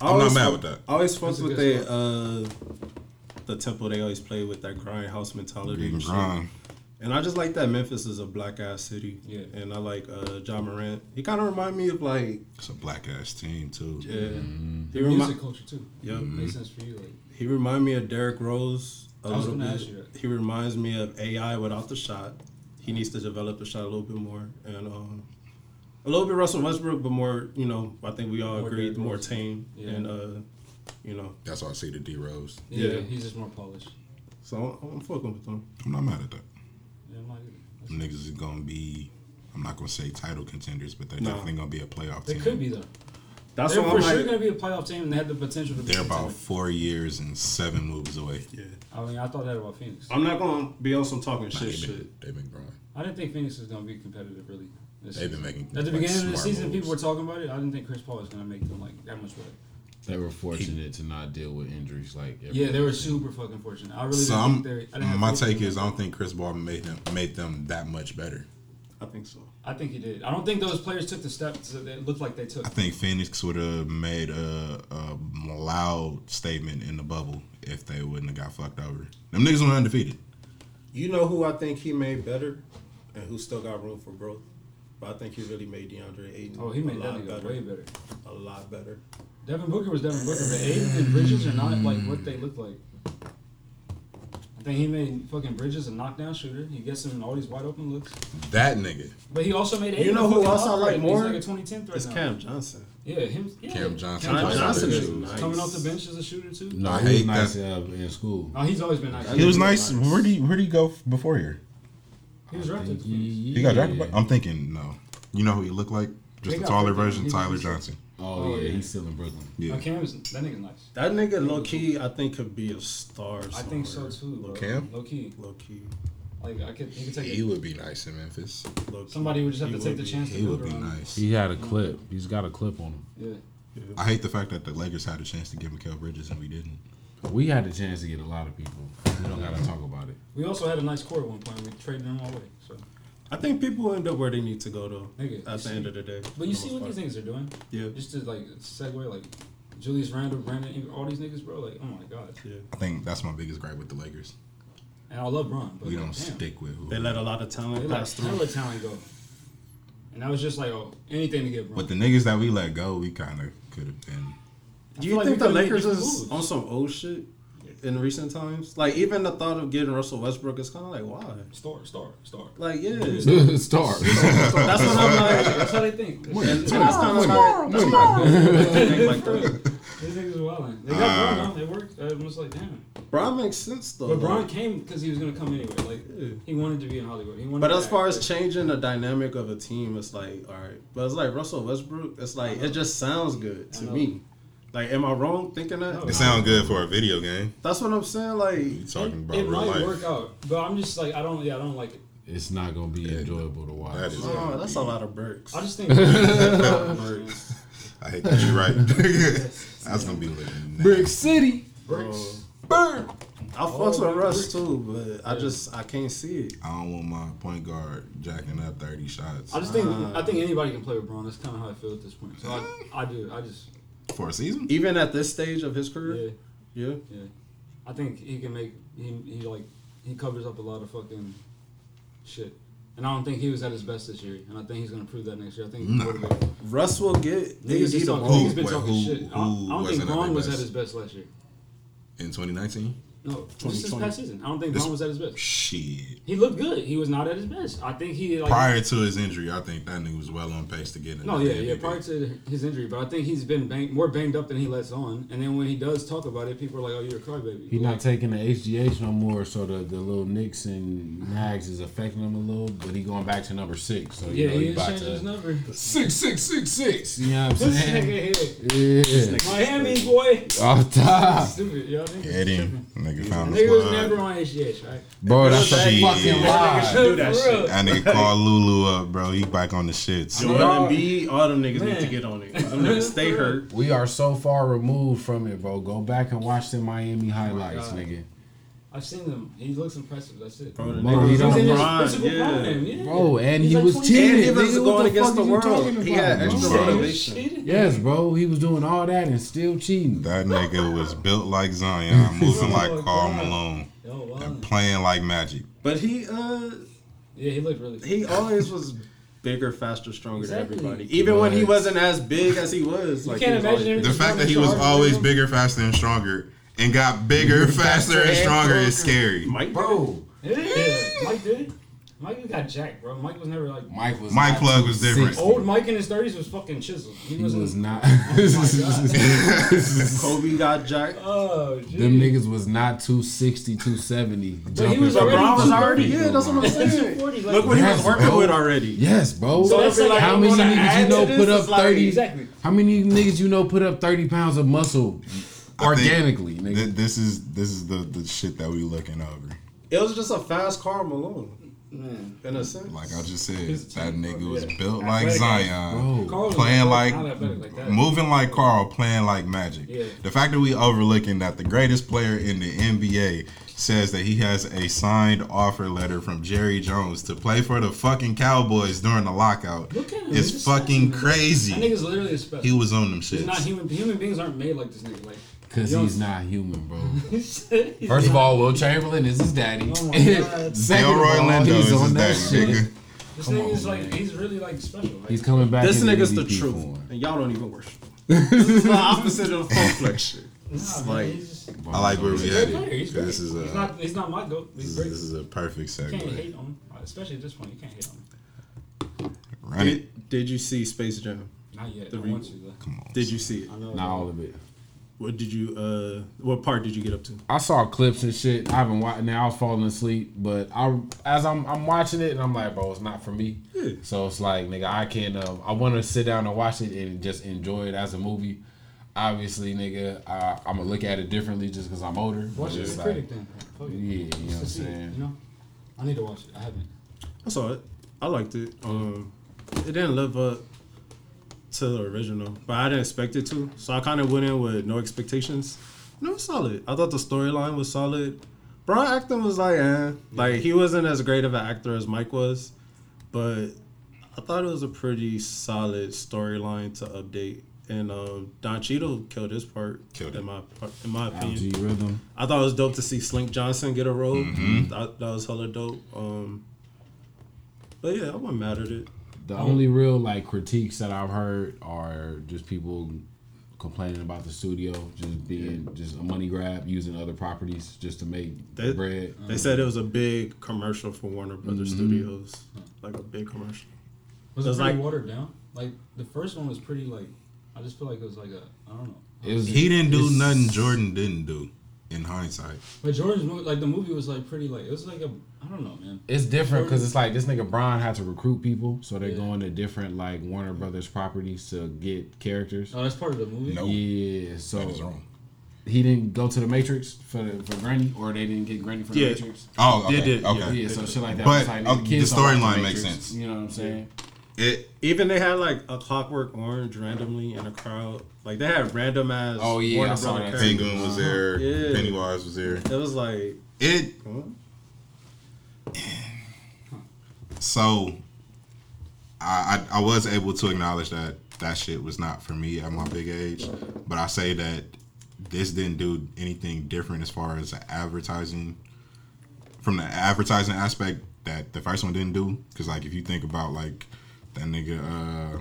though. I I'm not always mad fuck- with that. I always fuck with good they uh the tempo they always play with that grind house mentality. Grit and and shit. grind. And I just like that Memphis is a black ass city. Yeah. And I like uh Ja Morant. He kind of remind me of like It's a black ass team too. yeah. Mm-hmm. He Your remi- music culture too. Yep. Makes sense for you. Like, He remind me of Derrick Rose a I was little gonna bit. ask you that. He reminds me of AI without the shot. He needs to develop the shot a little bit more and um a little bit Russell Westbrook, but more, you know, I think we all More agree Derrick more Rose. tame Yeah. and uh you know. That's why I see the D Rose. yeah, Yeah. he's just more polished. So I'm, I'm fucking with them. I'm not mad at that. Yeah, I'm not either. Them niggas is gonna be. I'm not gonna say title contenders, but they're No. definitely gonna be a playoff They team. They could be though. That's They're why for I'm sure like, going to be a playoff team, and they have the potential to be. They're a about contender. four years and seven moves away. yeah. I mean, I thought that about Phoenix. I'm not gonna be on some talking Nah, shit they've, been, shit. they've been growing. I didn't think Phoenix was going to be competitive really. They've been making At the like, beginning of the season, moves. people were talking about it. I didn't think Chris Paul was going to make them like that much better. They were fortunate to not deal with injuries like Yeah, they were super fucking fortunate. I really So didn't I'm, think they. I didn't my take is I don't think Chris Paul made them made them that much better. I think so. I think he did. I don't think those players took the steps that it looked like they took. I think Phoenix would have made a, a loud statement in the bubble if they wouldn't have got fucked over. Them niggas were undefeated. You know who I think he made better, and who still got room for growth. But I think he really made DeAndre Ayton. Oh, he made a that lot nigga better. way better. A lot better. Devin Booker was Devin Booker, but Ayton and Bridges are not like what they look like. I think he made fucking Bridges a knockdown shooter. He gets him in all these wide open looks. That nigga, But he also made Ayton You know who else I like more? He's like a 2010 right It's now. Cam Johnson. Yeah, him. Yeah. Cam Johnson. Cam Johnson is Coming nice. coming off the bench as a shooter too. No, I he was nice that. uh, in school. Oh, he's always been nice. He was Nice. nice. Where did he, where did he go before here? He was drafted. to He got drafted. by- I'm thinking no. You know who he looked like? Just They a taller version, Tyler was- Johnson. Oh, Oh, yeah, yeah. he's still in Brooklyn. Yeah. No, Cam is that nigga's nice. That nigga low key, I think could be a star. I think so too. Bro. Cam? Low key. Low key. Like I could, he could take He it. would be nice in Memphis. Low key. Somebody would just have He to take the be. chance to He build would be around. him. nice. He had a clip. He's got a clip on him. Yeah. I hate the fact that the Lakers had a chance to get Mikal Bridges and we didn't. We had the chance to get a lot of people. We don't gotta talk about it. We also had a nice core at one point. We traded them all away. So, I think people end up where they need to go though. Nigga, at you the end of the day. but you see what most these niggas are doing. Yeah. Just to like segue, like Julius Randle, Brandon, Ingram, all these niggas, bro. Like, oh my god. Yeah. I think that's my biggest gripe with the Lakers. And I love Bron, but We like, don't damn, stick with who. They let a lot of They talent let pass through. hella talent go. And that was just like, oh, anything to get Bron. But the niggas that we let go, we kind of could have been. I Do you like think the Lakers is moves. on some old shit in recent times? Like even the thought of getting Russell Westbrook is kind of like why? Star, star, star. Like yeah, Star. that's what I'm like. That's how they think. And, and that's kind of not, that's not good. to think like that. These niggas are wilding. They got Ah. Bron. They worked. I'm just like, damn. Bron makes sense though. But Bron like- came because he was gonna come anyway. Like Yeah. he wanted to be in Hollywood. He wanted. But to as act. far as changing the dynamic of a team, it's like all right. But it's like Russell Westbrook. It's like it just sounds good to me. Like, am I wrong thinking that? No. It sounds good for a video game. That's what I'm saying. Like, You talking about it real might life? work out, but I'm just like I don't. Yeah, I don't like it. it's not gonna be enjoyable to watch. That is- Oh, that's a lot of bricks. I just think. bricks. I hate that you're right. That's gonna be lit. Brick City. Bricks. Oh. Burn. I fucks oh, with Russ too, but I just I can't see it. I don't want my point guard jacking up 30 shots I just think I think anybody can play with Bron. That's kind of how I feel at this point. So I, I do. I just for a season. Even at this stage of his career, yeah yeah. yeah. I think he can make he he like he covers up a lot of fucking shit. And I don't think he was at his best this year. And I think he's gonna prove that next year. I think Nah. Russ will get Niggas, AD just the talking, ball. niggas been Wait, talking who- shit. I, who I don't wasn't think at Bron their was at his best last year. In 2019? No, this is 2020. past season. I don't think This- Bron was at his best. Shit. He looked good. He was not at his best. I think he like Prior to his injury, I think that nigga was well on pace to get in. No, yeah, yeah. MVP. Prior to his injury, but I think he's been bang, more banged up than he lets on. And then when he does talk about it, people are like, "Oh, you're a crybaby." He not taking the HGH no more, so the, the little nicks and nags is affecting him a little. But he going back to number six, so you yeah, know he he is about changing his number. six six six six. You know what I'm This saying? nigga hit Yeah, Miami boy. off top, Stupid, y'all. Get him. Tripping. Nigga found the Nigga was never on HGH, right? bro. That's a Shit. fucking lie. do that For shit. real. That nigga called Lulu up, bro. He back on the shits. Joel Embiid, all them niggas need to get on it. Them niggas stay hurt. We are so far removed from it, bro. Go back and watch the Miami oh highlights, God. nigga. I've seen him. He looks impressive. That's it. Bro, the Bro, nigga he was don't on He's in his yeah. yeah. Bro, and He's he like was cheating. And he was going the against the world. talking He had extra bro? Bro. motivation. Cheated. Yes, bro. He was doing all that and still cheating. That nigga was built like Zion, moving like Oh, Karl Malone, Yo, wow. and playing like Magic. But he uh Yeah, he looked really. he always was bigger, faster, stronger Exactly. than everybody. Even when he was. wasn't as big as he was. You Like can't he was imagine always- The fact that he was always bigger, faster, and stronger, and got bigger, faster, and stronger is scary. Mike, Bro, Yeah, Mike did. Mike got jacked, bro. Mike was never like. Mike was Mike Plug was different. 260. Old Mike in his thirties was fucking chiseled. He, He wasn't. was not. Oh Kobe got jacked. Oh, geez. Them niggas was not 260, 270. But he was already LeBron was already yeah. That's what I'm saying. 240, like- Look what he was working bro. with already. Yes, bro. So that's like how many niggas you know put up it's like- 30? Exactly. How many niggas you know put up 30 pounds of muscle I think organically, nigga? Th- this is this is the the shit that we looking over. It was just a fast car Malone, Man. in a sense. Like I just said, His that nigga bro, was yeah. built like Athletic. Zion. Bro. Playing like, like that. moving like Carl, playing like Magic. Yeah. The fact that we overlooking that the greatest player in the NBA says that he has a signed offer letter from Jerry Jones to play for the fucking Cowboys during the lockout Look at him. He's is fucking specimen, bro. That crazy. nigga's literally a special. He was on them He's not human. Human beings aren't made like this nigga. Like. Because you he's not human, bro. First of all, Wilt Chamberlain is his daddy. Oh my God. Second of Delroy all, Lindo he's is his that daddy, shit. nigga. This Come nigga's on, like man. he's really like special. Like, He's coming back. This in nigga's the MVP truth, form. and y'all don't even worship. him. this is the opposite of full flex shit. nah, like- he's just, I like where we a great headed. player. He's great. This is he's a not. He's not my goat. this is, this is a perfect You can't hate on him, especially at this point. You can't hate on him. Run it. Did, did you see Space Jam? Not yet. The I re- want to. Come on. Did you see it? I know. Not all of it. What did you uh what part did you get up to? I saw clips and shit. I haven't watched. Now I was falling asleep, but I as I'm I'm watching it and I'm like, bro, it's not for me. Yeah. So it's like, nigga, I can. Uh, I want to sit down and watch it and just enjoy it as a movie. Obviously, nigga, I, I'm gonna look at it differently just because I'm older. Watch it as a like- critic then. Yeah, you know what I'm to see it, saying. You know, I need to watch it. I haven't. I saw it. I liked it. Um it didn't live up to the original, but I didn't expect it to. So I kind of went in with no expectations. And it was solid. I thought the storyline was solid. Bron acting was like, eh. Like he wasn't as great of an actor as Mike was, but I thought it was a pretty solid storyline to update. And um, Don Cheadle killed his part. Killed in it. my in my opinion. LG rhythm. I thought it was dope to see Slink Johnson get a role. Mhm. That, that was hella dope. Um, but yeah, I wasn't mad at it. The only real like critiques that I've heard are just people complaining about the studio just being just a money grab, using other properties just to make They- bread. They said it was a big commercial for Warner Brothers mm-hmm. Studios, like a big commercial. Was It it was like- watered down? Like the first one was pretty like. I just feel like it was like a. I don't know. Was, He didn't do nothing Jordan didn't do. In hindsight, But Jordan's movie, like the movie was like pretty like it was like a. I don't know, man. It's different because it's like this nigga Bron had to recruit people, so they're Yeah. going to different like Warner Brothers properties to get characters. Oh, that's part of the movie. No. Yeah, so that is wrong. he didn't go to the Matrix for the, for Granny, or they didn't get Granny for the Yeah. Matrix. Oh, okay. They did, okay. yeah. Yeah, so shit like that. But, like, uh, the kids the don't watch storyline makes sense. You know what I'm saying? It Even they had like a Clockwork Orange randomly in a crowd. Like they had random ass. Oh, yeah, Warner I saw Brother that. characters. Penguin was there, uh-huh. Yeah. Pennywise was there. It was like. It huh? so I, I I was able to acknowledge that that shit was not for me at my big age, but I say that this didn't do anything different as far as the advertising from the advertising aspect that the first one didn't do. Because like if you think about like that nigga, uh,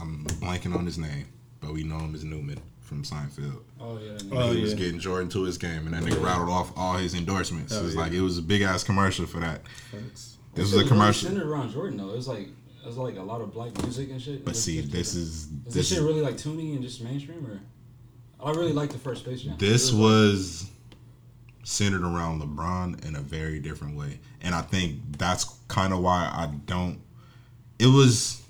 I'm blanking on his name, but we know him as Newman from Seinfeld. Oh yeah. Oh, he was getting Jordan to his game, and that nigga rattled off all his endorsements. Oh, was yeah. like it was a big ass commercial for that. Thanks. This Shit was a commercial. Really centered around Jordan though. It was like it was like a lot of black music and shit. But It see, just this is Is this this shit really like tuning and just mainstream or? I really like the first Space Jam. this It like- was centered around LeBron in a very different way, and I think that's kind of why I don't. It was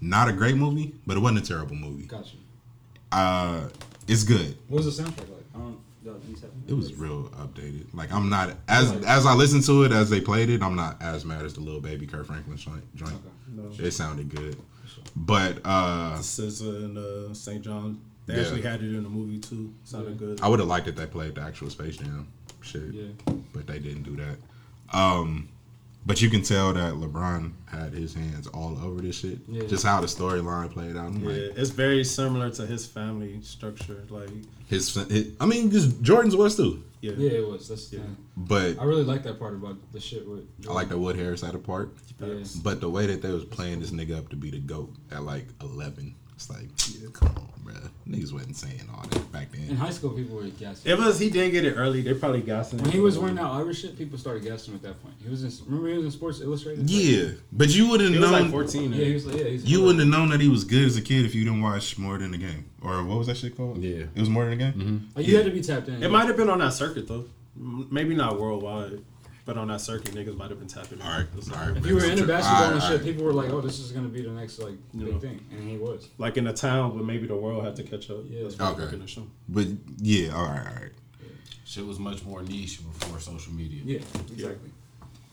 not a great movie, but it wasn't a terrible movie. Got you. Uh, it's good. What was the soundtrack like? I don't. y'all didn't tell me. It was real updated. Like I'm not as as I listened to it as they played it. I'm not as mad as the little baby Kirk Franklin joint. joint. No. It sounded good, but uh, SZA and uh, St. John. They Yeah. actually had it in the movie too. Sounded Yeah. good. I would have liked it they played the actual Space Jam shit, Yeah. but they didn't do that. Um, but you can tell that LeBron had his hands all over this shit. Yeah. Just how the storyline played out. I'm yeah, like it's very similar to his family structure. Like, his, his, I mean, just Jordan's was too. yeah, Yeah, it was. That's Yeah. thing. But I really like that part about the shit with. I like the Wood Harris at a part. Yeah. But the way that they was playing this nigga up to be the goat at like 11, it's like, yeah, come on, bruh. Niggas wasn't saying all that back then. In high school, people were gassing. It was he didn't get it early. They probably gassing. When he was wearing that Irish shit, people started gassing him at that point. He was in. Remember he was in Sports Illustrated. Yeah, but you wouldn't He have was known. like fourteen. Yeah, he was like, yeah. He's you wouldn't have known that he was good as a kid if you didn't watch more than the game. Or what was that shit called? Yeah. It was more than the game? Like, you had to be tapped in. It might have been on that circuit though. Maybe not worldwide, but on that circuit, niggas might have been tapping. in. All right, It was all like- right. If you were into basketball and shit, alright. people were like, "Oh, this is gonna be the next like You big know. thing," and he was. Like in a town, but maybe the world had to catch up. Yeah. That's why Okay. okay. show. But yeah, all right, all right. Shit was much more niche before social media. Yeah, exactly.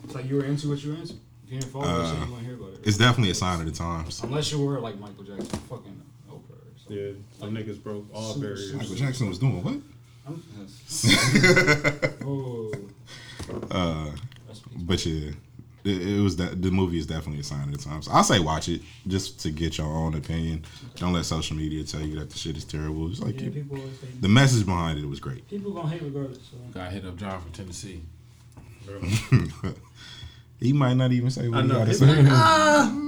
It's like you were into what you were into. If you didn't follow that shit, you wouldn't uh, hear about it. It's definitely a sign of the times. Unless you were like Michael Jackson, fucking Oprah or something. Yeah, some niggas broke all Super, barriers. Michael Jackson was doing what? I'm, yes. oh, Uh, but yeah, it, it was that the movie is definitely a sign of the times. I say watch it just to get your own opinion. Don't let social media tell you that the shit is terrible. It's like Yeah, you- people the message behind it was great. people gonna hate regardless. So. Got hit up John from Tennessee. he might not even say what I he know. gotta say. like, ah.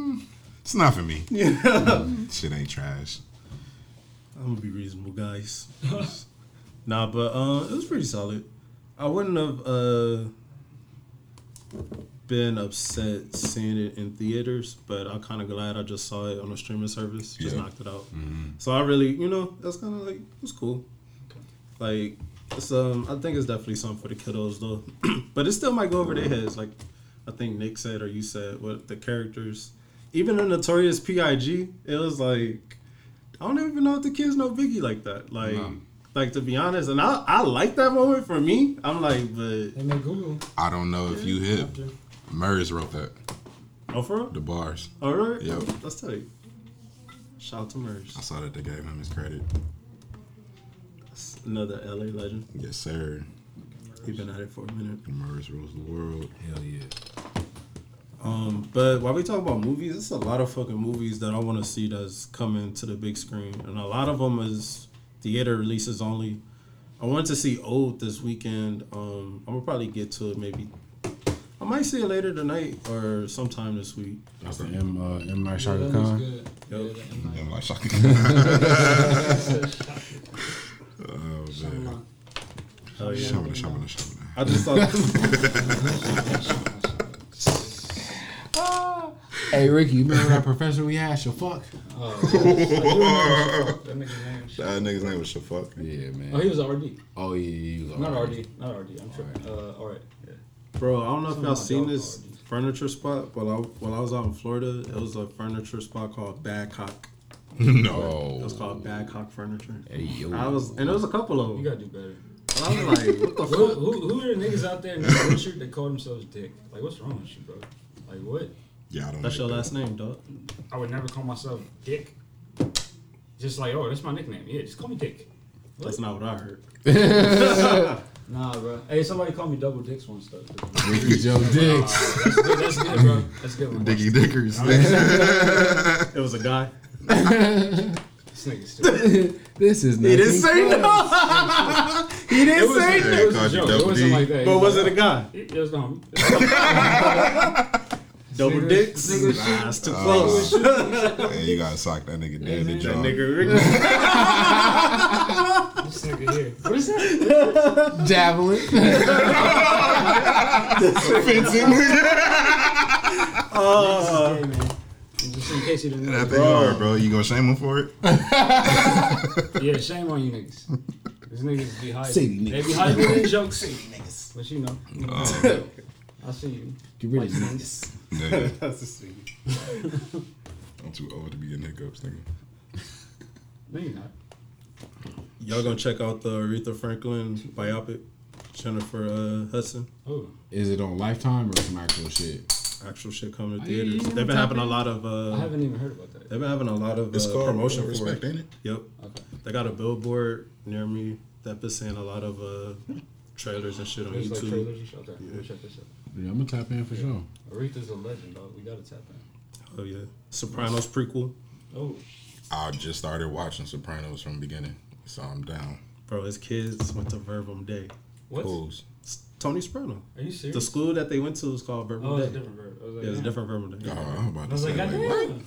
It's not for me. Yeah. Shit ain't trash. I'm gonna be reasonable, guys. nah, but uh, it was pretty solid. I wouldn't have uh been upset seeing it in theaters, but I'm kind of glad I just saw it on a streaming service. Just Yeah. knocked it out. Mhm. So I really, you know, that's kind of like it was cool. Like it's um, I think it's definitely something for the kiddos though, but it still might go over their heads. Like I think Nick said or you said, what the characters, even the Notorious P.I.G. It was like I don't even know if the kids know Biggie like that. Like. No. Like to be honest, and I I like that moment for me. I'm like, but They made Google. I don't know if you hip. Murs wrote that. oh for real? The bars. All right, Yep. That's tight. Shout out to Murs. I saw that they gave him his credit. Another LA legend. Yes, sir. He been at it for a minute. Murs rules the world. Hell yeah. Um, but while we talk about movies, it's a lot of fucking movies that I want to see that's coming to the big screen, and a lot of them is theater releases only. I wanted to see Old this weekend. Um, I'm gonna probably get to it maybe. I might see it later tonight or sometime this week. That's the M uh, M Night Yeah, Shaka that looks Khan. good. Yup. Yeah, that- I'm like oh man. Oh yeah. Shamana, shamana, shamana. I just thought. Hey Ricky, you remember that professor we had? Shall fuck. Oh, yeah. that nigga's name. shit. That nigga's name was Shafak. Yeah, man. Oh, he was RD. Oh yeah, he was RD. Not alright. RD. Not RD. I'm sure. Uh, all right. Yeah. Bro, I don't know if y'all seen this already. furniture spot. but I while I was out in Florida, it was a furniture spot called Badcock. no. It was called Badcock Furniture. Hey yo. I was, and there was a couple of them. You them. gotta do better. And I was like, what the Who, fuck? who, who are the niggas out there named Richard that call themselves Dick? Like, what's wrong with you, bro? Oh, like, what? Yeah, I don't. That's your that. last name, dog. I would never call myself Dick. Just like, oh, that's my nickname. Yeah, just call me Dick. What? That's not what I heard. Nah, bro. Hey, somebody called me Double Dicks once, though. Ricky Joe Dix. that's good. That's good, bro. That's good. One. Diggy Dickers. It was a guy. This nigga's stupid. this is He didn't say no. he didn't was, say it no. was a joke. It wasn't D. like that. But was it a guy? It, it was um, the homie. Double dicks? nigga Nah, that's too Uh, close. Hey, you gotta sock that nigga dead in the That jaw. That nigga Ricky. This nigga here. What is that? Javelin. Fencing. Uh, Hey, man. Just in case you didn't know. that thing hard, bro. You gonna shame him for it? Yeah, shame on you niggas. These niggas be hiding. Shady They be hiding in jokes. niggas. But you know. Oh, I see you. Get rid of Like this. Nigga. that's a sweet. I'm too old to be in hiccups, nigga. No, you're not. Y'all gonna check out the Aretha Franklin biopic, Jennifer uh, Hudson. Oh, Is it on Lifetime or some actual shit? Actual shit coming to Are theaters. you They've been tap having a lot of. I Uh, haven't even heard about that. they've been having a lot of It's uh, called promotion for Respect, it. ain't it? Yep. Okay. They got a billboard near me that been seeing a lot of uh, trailers and shit on There's like YouTube. trailers and shit. Okay, Yeah. we'll check this out. Yeah, I'm gonna tap in for sure. Aretha's a legend, dog. We gotta tap in. Oh yeah, Sopranos prequel, Oh, I just started watching Sopranos from the beginning, so I'm down. bro. His kids went to Verbum Dei. what? Pools. It's Tony Soprano. Are you serious? The school that they went to was called Verbum Oh, it's a Day. different verb. I like, Yeah, it's a different Verbum Dei. Oh, I'm about I was say, like, wait, goddamn. what?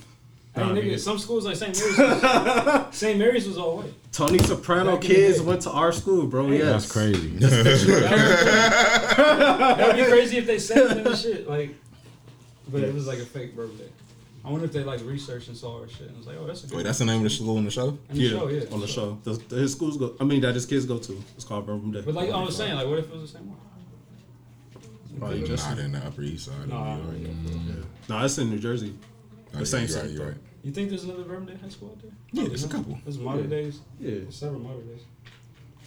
Hey, Nah, nigga, nigga. some schools like St. Mary's. Was, St. Mary's was all white. Tony Soprano Back in the kids went to our school, bro. Hey, yes. That's crazy. That'd be crazy if they said it and shit. Like, but it was like a fake birthday. I wonder if they like researched and saw our shit and was like, oh, that's a good. Wait, that's the name of the school in the show? in the Yeah, show, yeah, on the show. The, the- his schools go. I mean, that his kids go to. It's called Verbum Dei. But like I was saying, like, what if it was the same one? Probably just. Not in the Upper East Side. No, I of don't New York. know. No, it's in New Jersey. Oh, The same you're right, city. you're right. You think there's another Verbum Dei High School out there? Yeah, there's a couple. There's modern Yeah. days. Yeah. There's several modern days.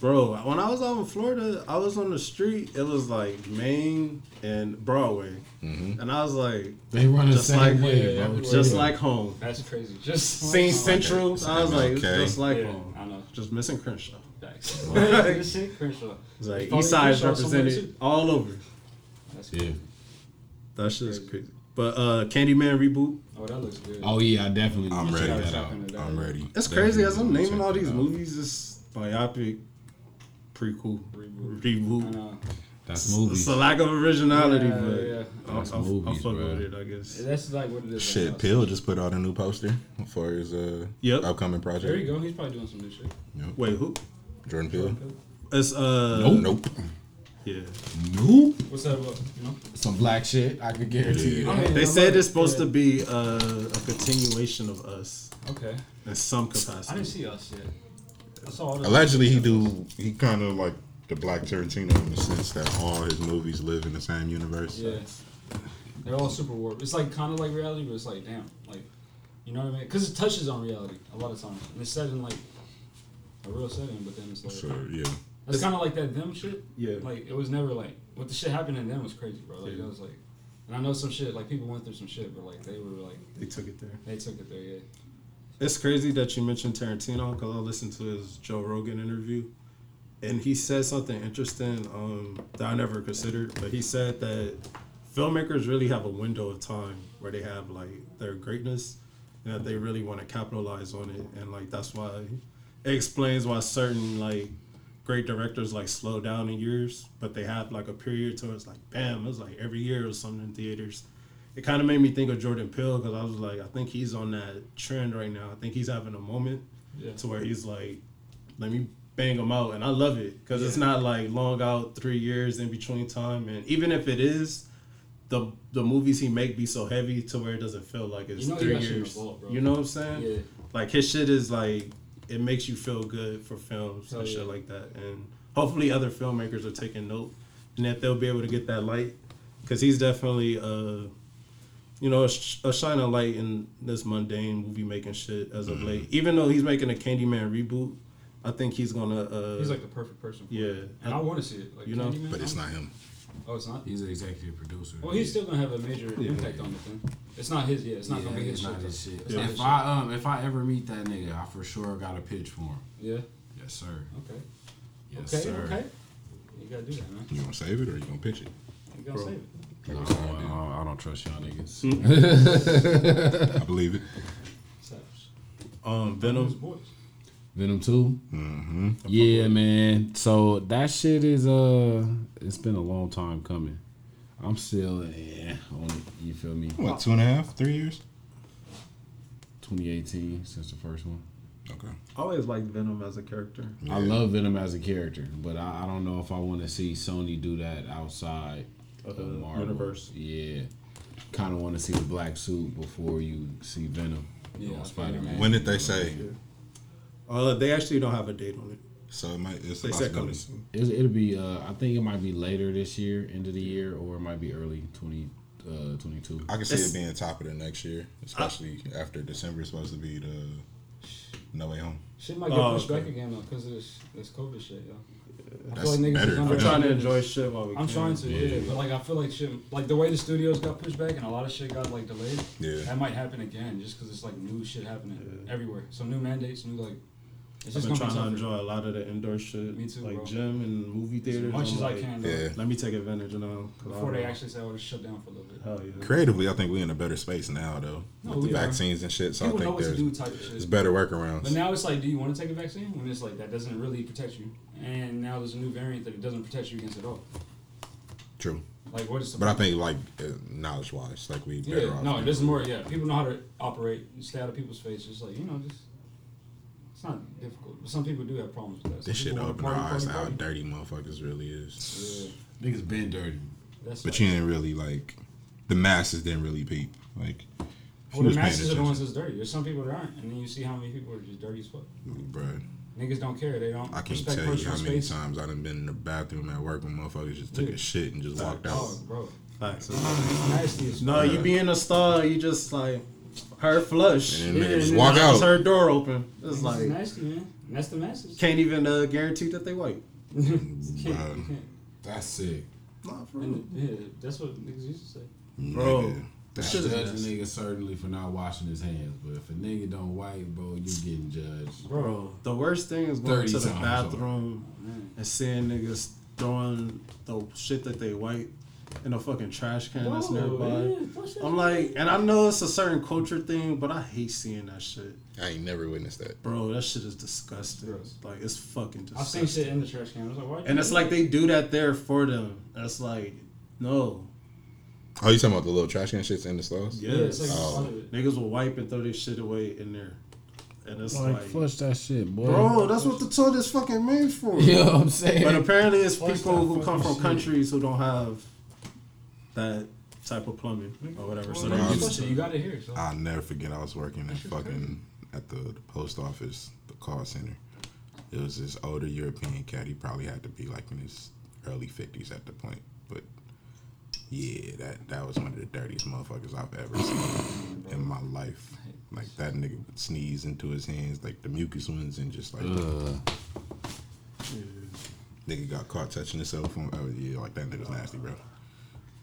Bro, when I was out in Florida, I was on the street. It was like Main and Broadway, Mm-hmm. and I was like, They run the Just same like- way, yeah, bro. just Yeah. like home. That's crazy. Just Scene Central. Okay. I was like, it's Okay. just like yeah, home. I know. Just missing Crenshaw. Facts. Good shit, Crenshaw. It's like East Side's Crenshaw somewhere, represented all over. That's Yeah. That shit's Crazy. crazy. But uh Candyman reboot. Oh, that looks good. Oh yeah, I definitely. I'm ready. check that out. I'm ready. It's crazy as I'm naming all these movies. This biopic, prequel, Reboot. I reboot. know. That's It's movies. a lack of originality, Yeah, but yeah. I'm, That's I'm, I'm movies, fucking bro. with it. I guess. That's like what it is. Shit, right now. Peele just put out a new poster for his uh, Yep. upcoming project. There you go. He's probably doing some new shit. Wait, who? Jordan Peele. It's uh. Nope. Nope. Yeah. Nope. What's that about? You know? Some black shit. I can guarantee you. I that. They I said love it's supposed Yeah. to be uh, a continuation of us Okay. in some capacity. I didn't see us yet. I saw all Allegedly, he do. He kind of like the Black Tarantino in the sense that all his movies live in the same universe. Yeah. They're all super warped. It's like kind of like reality, but it's like damn, like you know what I mean? Because it touches on reality a lot of times. And it's set in like a real setting, but then it's like So yeah, it's kind of like that them shit. Yeah. Like it was never like what the shit happened in them was crazy, bro. Like Yeah. it was like, and I know some shit like people went through some shit, but like they were like They took it there. they took it there, yeah. It's crazy that you mentioned Tarantino because I listened to his Joe Rogan interview, and he said something interesting um, that I never considered. But he said that filmmakers really have a window of time where they have like their greatness, and that they really want to capitalize on it, and like that's why it explains why certain like great directors like slow down in years, but they have like a period to it's like bam, it's like every year or something in theaters it kind of made me think of Jordan Peele because I was like, I think he's on that trend right now. I think he's having a moment Yeah. to where he's like, let me bang him out, and I love it because it's not like long out three years in between time, and even if it is, the the movies he make be so heavy to where it doesn't feel like it's You know three got shit in the years. bro. You know what I'm saying? Yeah. Like his shit is like it makes you feel good for films Hell and shit like that, and hopefully other filmmakers are taking note and that they'll be able to get that light because he's definitely uh you you know, a, sh- a shining light in this mundane movie making shit as of late. Even though he's making a Candyman reboot, I think he's gonna. Uh, He's like the perfect person. For yeah, it. and I want to see it. Like, You know, Candyman, But it's I- not him. Oh, it's not. He's an executive producer. Well, he's still gonna have a major impact on the thing. It's not his. Yeah, it's not yeah, gonna be his it's shit. not his shit. It's not his If shit. I um if I ever meet that nigga, I for sure got a pitch for him. Yeah. Yes, sir. Okay. Yes, okay. sir. Okay. You gotta do that, man. You gonna save it or you gonna pitch it? You gotta Bro. save it. No, I, don't- I don't trust y'all niggas. I believe it. Savage. um, Those Venom. Boys. Venom two. Mm-hmm. Yeah, man. So that shit is uh, it's been a long time coming. I'm still yeah. On it, you feel me? What, two and a half, three years? 2018 since the first one. Okay. I always liked Venom as a character. I love Venom as a character, but I, I don't know if I want to see Sony do that outside Of of the Marvel. universe. Yeah, kind of want to see the black suit before you see Venom. Yeah, on Spider Man. When did they say? Uh, they actually don't have a date on it. So it might. It's a They said possibility. coming soon. It'll, it'll be. Uh, I think it might be later this year, end of the year, or it might be early 20, uh, 22. I can see It's- it being top of the next year, especially after December is supposed to be the No Way Home. Shit might get Oh, pushed back again though, because of this this COVID shit, yo. I That's feel like niggas better. is I'm trying to enjoy shit while we I'm can. trying to, yeah. But like I feel like shit, like the way the studios got pushed back and a lot of shit got like delayed. Yeah. That might happen again, just because it's like new shit happening Yeah. everywhere. Some new mandates, new like. It's I've just been trying to enjoy a lot of the indoor shit, Me too, like bro. gym and movie theaters. as much I'm as I can. Though. Yeah. Let me take advantage of know. I Before they actually say, "Oh, let's shut down for a little bit." Hell yeah. Creatively, I think we're in a better space now, though, No, with the we are. vaccines and shit. So People I think there's do, type of shit. there's better workarounds. But now it's like, do you want to take a vaccine when it's like that doesn't really protect you, and now there's a new variant that it doesn't protect you against at all. True, Like what is the? but I think like uh, knowledge wise, like we better yeah, off. no, now. this is more. Yeah, people know how to operate, stay out of people's faces. Like you know, just it's not difficult. But some people do have problems with that. Some This shit people wanna opened our eyes how dirty motherfuckers really is. Yeah, Niggas been dirty. that's. But like, you didn't really like the masses didn't really peep. Like if well, you the was masses are the ones that's dirty. There's some people that aren't, and then you see how many people are just dirty as fuck. bruh. Niggas don't care. They don't I can't respect tell you how many space. times I done been in the bathroom at work when motherfuckers just took Yeah. a shit and just walked out. Oh, bro, Facts. it's nasty as No, you be in a stall, you just like heard flush. And then Yeah, niggas just and walk out. Her door open. It's It's like nasty, man. And that's the masses. can't even uh, guarantee that they white. You can't- Bruh. you can't. That's sick. Nah, for real. And, yeah, that's what niggas used to say. Bro. Nigga, I Shit judge a nigga certainly for not washing his hands, but if a nigga don't wipe, bro, you getting judged. Bro, the worst thing is going to the bathroom Man. and seeing niggas throwing the shit that they wipe in a fucking trash can that's Bro, nearby. yeah, I'm like, and I know it's a certain culture thing, but I hate seeing that shit. I ain't never witnessed that. Bro, that shit is disgusting. Gross. Like, it's fucking disgusting. I've disgusting. seen shit in the trash can. I was like, why? And it's like they do that there for them. That's like, no. Oh, you talking about the little trash can shits in the stores? yeah, it's like Oh. part of it. Niggas will wipe and throw their shit away in there. And it's Like, like, flush that shit, boy. bro, that's what the toilet's fucking made for. You know what I'm saying? But apparently, it's Flush people who come from shit. countries who don't have that type of plumbing or whatever. So Well, they're you used to it, you got it here. So. I'll never forget. I was working at fucking at the, the post office, the call center. It was this older European cat. He probably had to be like in his early fifties at the point. But yeah, that that was one of the dirtiest motherfuckers I've ever seen in my life. Like that nigga would sneeze into his hands, like the mucus ones, and just like nigga got caught touching his cell phone. Oh yeah, like that nigga's nasty, bro.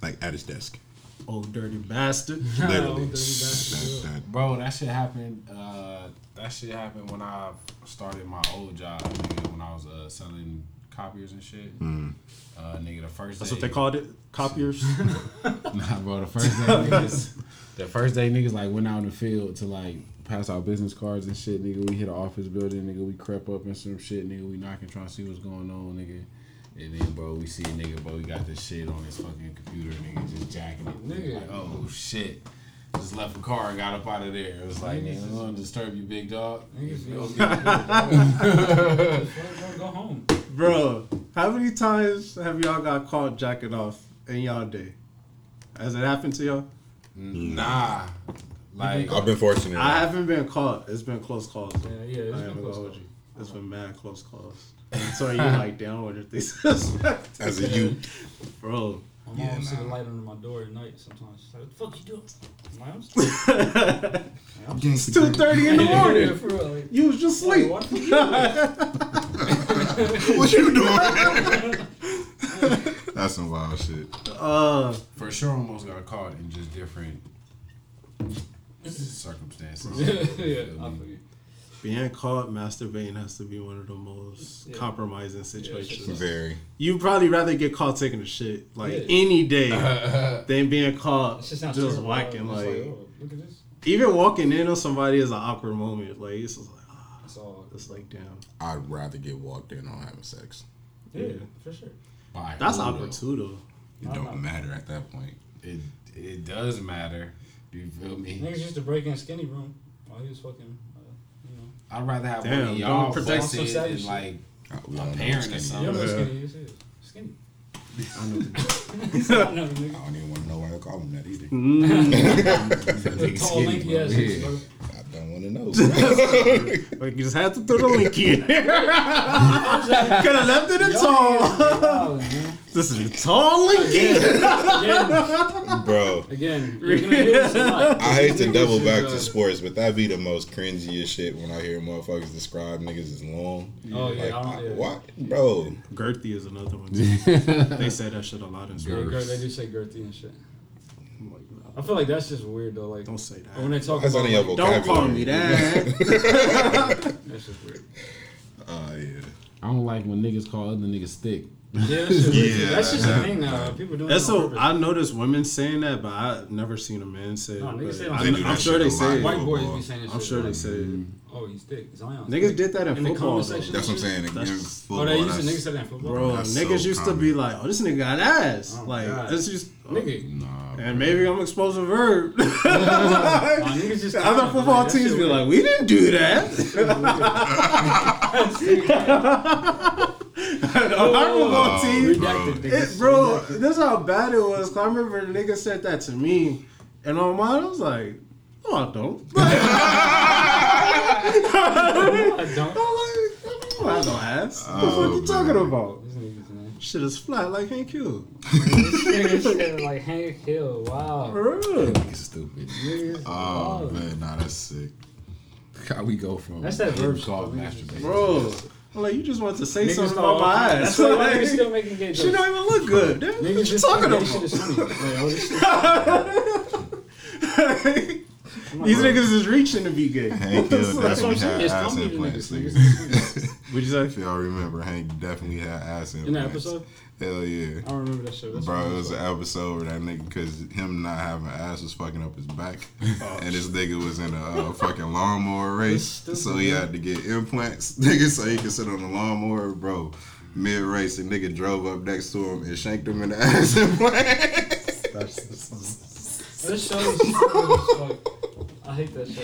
Like at his desk, Oh, dirty bastard. literally. dirty bastard, That- that- Bro, that shit happened. Uh, that shit happened when I started my old job. Nigga, when I was uh, selling copiers and shit. mm. Uh, nigga, the first That's day, what they called it. Copiers. Nah, bro, the first day niggas, the first day niggas like went out in the field to like pass out business cards and shit. Nigga, we hit an office building. Nigga, we crept up in some shit. Nigga, we knocking trying to see what's going on. Nigga. And then, bro, we see a nigga, bro, we got this shit on his fucking computer, nigga, just jacking it. Nigga, Nigga. like, oh shit. Just left the car and got up out of there. It was like, nigga, I'm gonna disturb you, big dog. Niggas feel good. Fuck, Go home. Bro, how many times have y'all got caught jacking off in y'all day? Has it happened to y'all? Nah. Like, I've been fortunate. I haven't been caught. It's been close calls. Though. Yeah, yeah, it's I been ain't gonna close calls. It's been mad close calls. So you like down with this As a youth, bro. My mom Yeah, will see the light under my door at night sometimes. She's like, what the fuck you doing? I'm like, I'm just- I'm just- It's two thirty in the Yeah, morning. for real, like, You was just like, what you doing? what you doing? That's some wild shit. Uh, For sure, almost got caught in just different circumstances. yeah, You I feel feel you. Being caught masturbating has to be one of the most Yeah. compromising situations. Very. You'd probably rather get caught taking a shit like Yeah. any day than being caught just, just whacking. It's Like, oh, look at this. even walking in on somebody is an awkward moment. Like it's just like, ah, It's all. it's like damn. I'd rather get walked in on having sex. Yeah, Yeah. for sure. By That's who, awkward too, though. It Nah, don't nah. matter at that point. It it does matter. You feel me? Niggas used to break in skinny room while he was fucking, you know. I'd rather have Damn, one of y'all don't protect busted some savage and shit. like we A parent or something. You don't know Yeah. skinny is. is. Skinny. I know I know, I don't even want to know why I call him that either. Mm. the Tall, lanky ass niggas, bro. Want to know. Like you just had to throw the link in. Could have left it at tall. Oh. This is a tall link. Again, Bro, again, you're gonna hear this a. I hate to double back to sports, but that be the most cringiest shit when I hear motherfuckers describe niggas as long. Oh yeah, Like, I don't. Yeah. what? Bro, Girthy is another one. Too. they say that shit a lot in Yeah, sports. girth, they do say girthy and shit. I'm like, nah, I feel like that's just weird though. Like Don't say that. when that. they talk that's about on like, Don't call me that. that's just weird. Oh yeah. I don't like when niggas call other niggas thick. Yeah, that's just. Yeah, that's just a thing now. People doing That's it so. I noticed women saying that, but I never seen a man say. No, niggas but say it I'm, I'm sure they say White boys be saying this I'm shit. sure they say it. Mm. Oh, he's thick. Zion. Niggas did that in, In the football. comment though. That's what I'm saying. In football, Oh, they used to niggas say that in football. Bro, That's niggas so used to be like, "Oh, this nigga got ass." Oh, like, God. this just. oh. Nigga, Nah, And maybe I'm exposed to verb. Nah, niggas just The other football like, teams shit be like, we didn't do that. Our football Oh, team, Redacted, it, bro, this how bad it was. I remember the nigga said that to me, and on mine I was like, no, I don't. I don't. I'm like, I don't have no ass. Oh, what the fuck Oh, you talking about? This. Shit is flat like Hank Hill. This nigga said like Hank Hill. Wow. For real. He's stupid. Niggas Oh wild. man, nah, that's sick. How we go from That's that getting verb called masturbation. Bro, I'm like, you just want to say Niggas something about my ass. That's why Like, niggas still making gay she don't even look good. Damn, Niggas what you talking think shit about? is funny. Like, oh, this shit- These niggas is reaching to be gay. Hank Hill That's what I'm saying. It's to niggas. What'd you If say? y'all remember, Hank definitely had ass implants. In that episode? Hell yeah. I don't remember that shit. That's Bro, it was I'm an episode where that nigga, because him not having ass was fucking up his back. and this nigga was in a uh, fucking lawnmower race. So he had to get implants, nigga, so he could sit on the lawnmower. Bro, mid race, the nigga drove up next to him and shanked him in the ass implant. This show is stupid. I hate that show.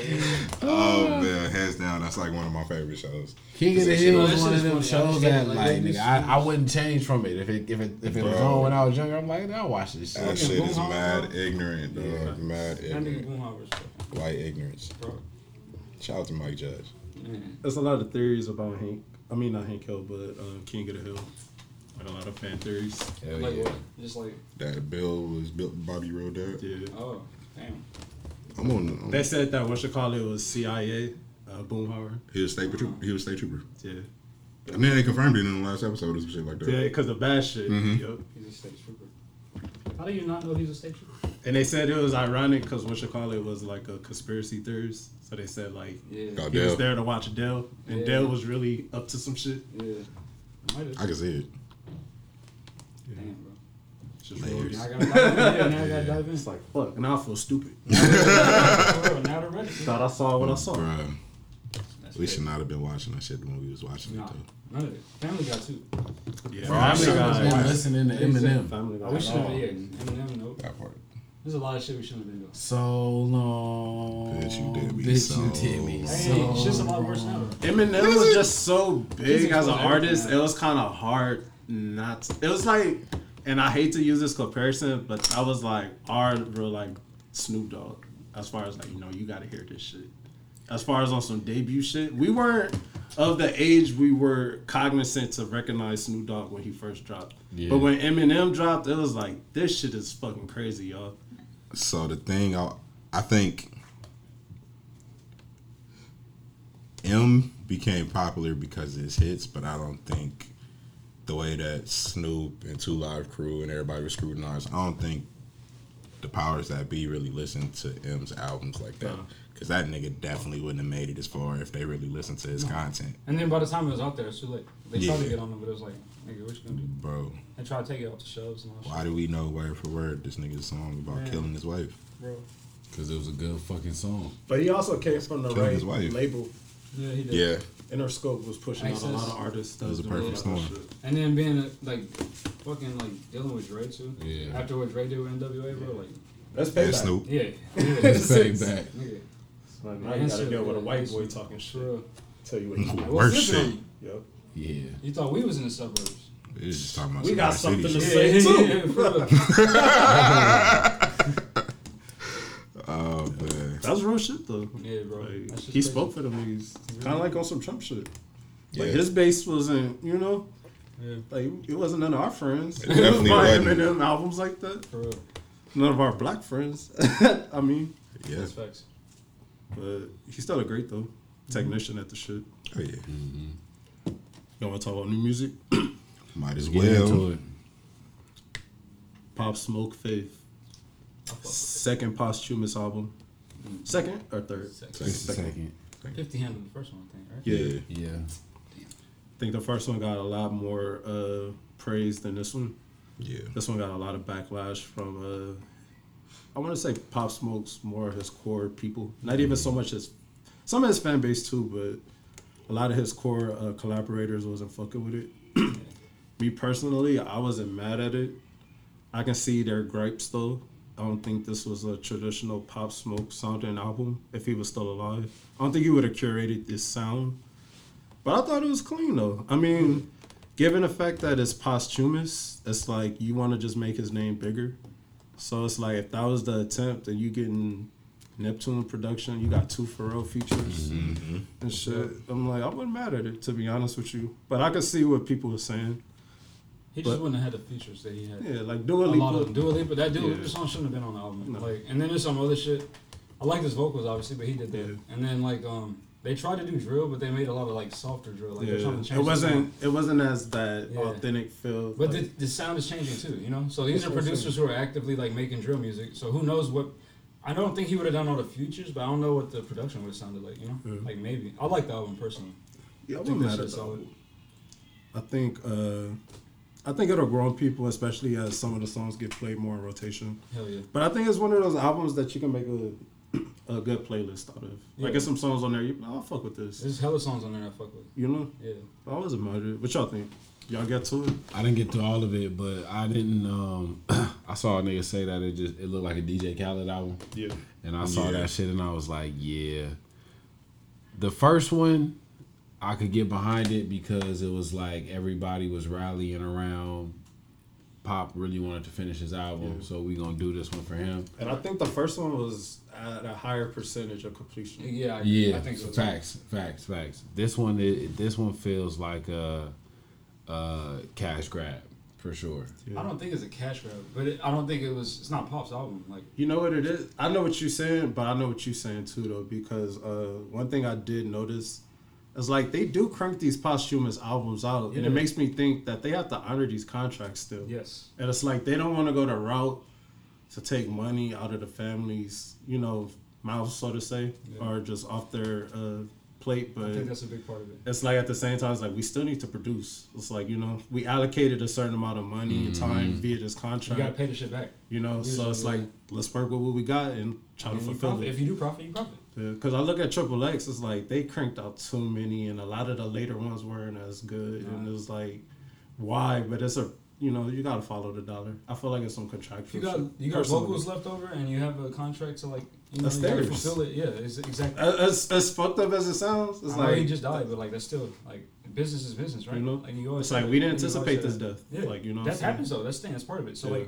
oh, man, hands down, that's like one of my favorite shows. King of the Hill is one of them. I shows that like, like nigga, I, I wouldn't change from it if it if it if it was on when I was younger. I'm like, I'll watch this shit. That shit. shit is mad ignorant, dog. Yeah. Mad ignorant. White ignorance. bro. Shout out to Mike Judge. Man. There's a lot of theories about Hank. I mean, not Hank Hill, but uh, King of the Hill. Like a lot of Panthers. theories. Hell Like yeah. what? Just like, That Bill was built Bobby Road dad. Yeah. oh, damn. I'm on. I'm, They said that what you call it was CIA, uh, Boomhauer. he was state trooper. He was state trooper. Yeah. And then they confirmed it in the last episode or some shit like that. Yeah, because of bad shit. Mhm. Yup. He's a state trooper. How do you not know he's a state trooper? And they said it was ironic because what you call it was like a conspiracy theorist. So they said like Yeah. Oh, he was Dale. there to watch Dale, and Yeah. Dale was really up to some shit. Yeah. Might have. I can see it. Damn, bro. It's just Layers. Now I gotta dive in. Now I gotta dive in. It's like fuck. Now I feel stupid. Now they're ready. Thought I saw what I saw. Bruh, we should not have been watching that shit when we was watching Nah, it though. none of it. Family Guy too. Yeah, Bro, Family should Guy. have been listening to Eminem. Family I wish Guy. should have. Yeah, oh. Eminem. Nope. That part. There's a lot of shit we shouldn't have been doing. So long. Bitch, you did me Bitch, you so did me Hey, so shit's a lot worse now. Eminem was just so big as an artist. It was kind of hard not. It was like, and I hate to use this comparison, but that was like our real like Snoop Dogg. As far as like you know, you got to hear this shit. As far as on some debut shit, we weren't of the age we were cognizant to recognize Snoop Dogg when he first dropped. Yeah. But when Eminem dropped, it was like this shit is fucking crazy, y'all. So the thing, I, I think M became popular because of his hits, but I don't think the way that Snoop and Two Live Crew and everybody was scrutinized. I don't think the powers that be really listened to M's albums like that. Because that nigga definitely wouldn't have made it as far if they really listened to his content, And then by the time it was out there, it's too late. They tried to get on them, but it was like, nigga, what you gonna do? bro. And try to take it off the shelves and all that Why do we know word for word this nigga's song about Man. killing his wife? Bro. Because it was a good fucking song. But he also came from the Killed right his wife. label. Yeah, he did. Yeah, Interscope was pushing out a lot of artists. That was a perfect storm. And then being uh, like fucking like dealing with Dre too. Yeah. After what Dre did with NWA, bro, like That's and payback. Snoop. yeah, yeah, Say back. nigga, Like, now you gotta deal with a white boy talking shit. for real. Tell you what he Like, do. Worst shit. Yep. Yeah. You thought we was in the suburbs? It's just talking about We got something City to shit. say. yeah, too. yeah, for real. man. was real shit though. Yeah, bro. Like, he crazy. spoke for them niggas. Kind of like on some Trump shit. Like Yeah. his base wasn't, you know, Yeah, like it wasn't none of our friends. It definitely buying wasn't. Eminem albums like that. for real. None of our black friends. I mean, Yeah. That's facts. but he's still a great though technician at the shit. Oh yeah. You want to talk about new music? Might as well. it. Pop Smoke Faith. Second posthumous album. Second or third? Sex. Just a second. Fifty handled the first one, I think, right? Yeah. Yeah. I think the first one got a lot more uh, praise than this one. Yeah. This one got a lot of backlash from, uh, I want to say Pop Smoke's more his core people. Not even so much his, some of his fan base too, but a lot of his core uh, collaborators wasn't fucking with it. Me personally, I wasn't mad at it. I can see their gripes though. I don't think this was a traditional Pop Smoke sounding album if he was still alive. I don't think he would have curated this sound. But I thought it was clean though. I mean, given the fact that it's posthumous, it's like you want to just make his name bigger. So it's like if that was the attempt and you getting Neptune production, you got two Pharrell features Mm-hmm. and shit. I'm like, I wasn't mad at it to be honest with you. But I could see what people were saying. He just wouldn't have had the features that he had. Yeah, like Dua a lot of. Lipa. Dua Lipa, that Dua Yeah. Lipa song shouldn't have been on the album. No. Like, and then there's some other shit. I like his vocals obviously, but he did that. Yeah. And then like um, they tried to do drill, but they made a lot of like softer drill. Like they're trying to Yeah. It wasn't. It wasn't as that Yeah. authentic feel. But like- the, the sound is changing too, you know. So these are producers who are actively like making drill music. So who knows what? I don't think he would have done all the futures, but I don't know what the production would have sounded like. You know, Yeah. like maybe I like the album personally. yeah, I I think wasn't that shit's solid. I think. uh I think it'll grow on people, especially as some of the songs get played more in rotation. Hell yeah. But I think it's one of those albums that you can make a a good playlist out of. Like, Yeah. there's some songs on there. You, oh, I'll fuck with this. There's hella songs on there I fuck with. You know, Yeah. I wasn't mad at it. What y'all think? Y'all get to it? I didn't get to all of it, but I didn't. um I saw a nigga say that it just it looked like a DJ Khaled album, Yeah. and I saw Yeah. that shit, and I was like, yeah. The first one, I could get behind it because it was like everybody was rallying around. Pop really wanted to finish his album, Yeah. so we gonna do this one for him. And I think the first one was at a higher percentage of completion. Yeah. I, Yeah, I think so. too. facts, facts, facts. This one, it, this one feels like a, a cash grab for sure. I don't think it's a cash grab, but it, I don't think it was. It's not Pop's album. Like You know what it is? I know what you're saying, but I know what you're saying too, though, because uh, one thing I did notice is like they do crank these posthumous albums out, and it makes me think that they have to honor these contracts still. yes, And it's like they don't want to go the route to take money out of the families, you know, mouths, so to say, Yeah. or just off their uh, plate. But I think that's a big part of it. it's like at the same time, it's like we still need to produce. It's like you know, we allocated a certain amount of money and time via this contract. You gotta pay the shit back. You know, so it's like let's work with what we got and try to And you fulfill profit. it. If you do profit, you profit. Because I look at Triple X, it's like they cranked out too many, and a lot of the later ones weren't as good. And it was like, why? But it's a you know you gotta follow the dollar. I feel like it's some contractual. you got you got personally. vocals left over and you have a contract to like you know you fulfill it. Yeah, it's exactly. As, as fucked up as it sounds, it's I like he just died, but like that's still like business is business, right? You know? like you always it's like we didn't anticipate this death. Yeah, Like you know, that happens though. That's the thing. That's part of it. So Yeah. like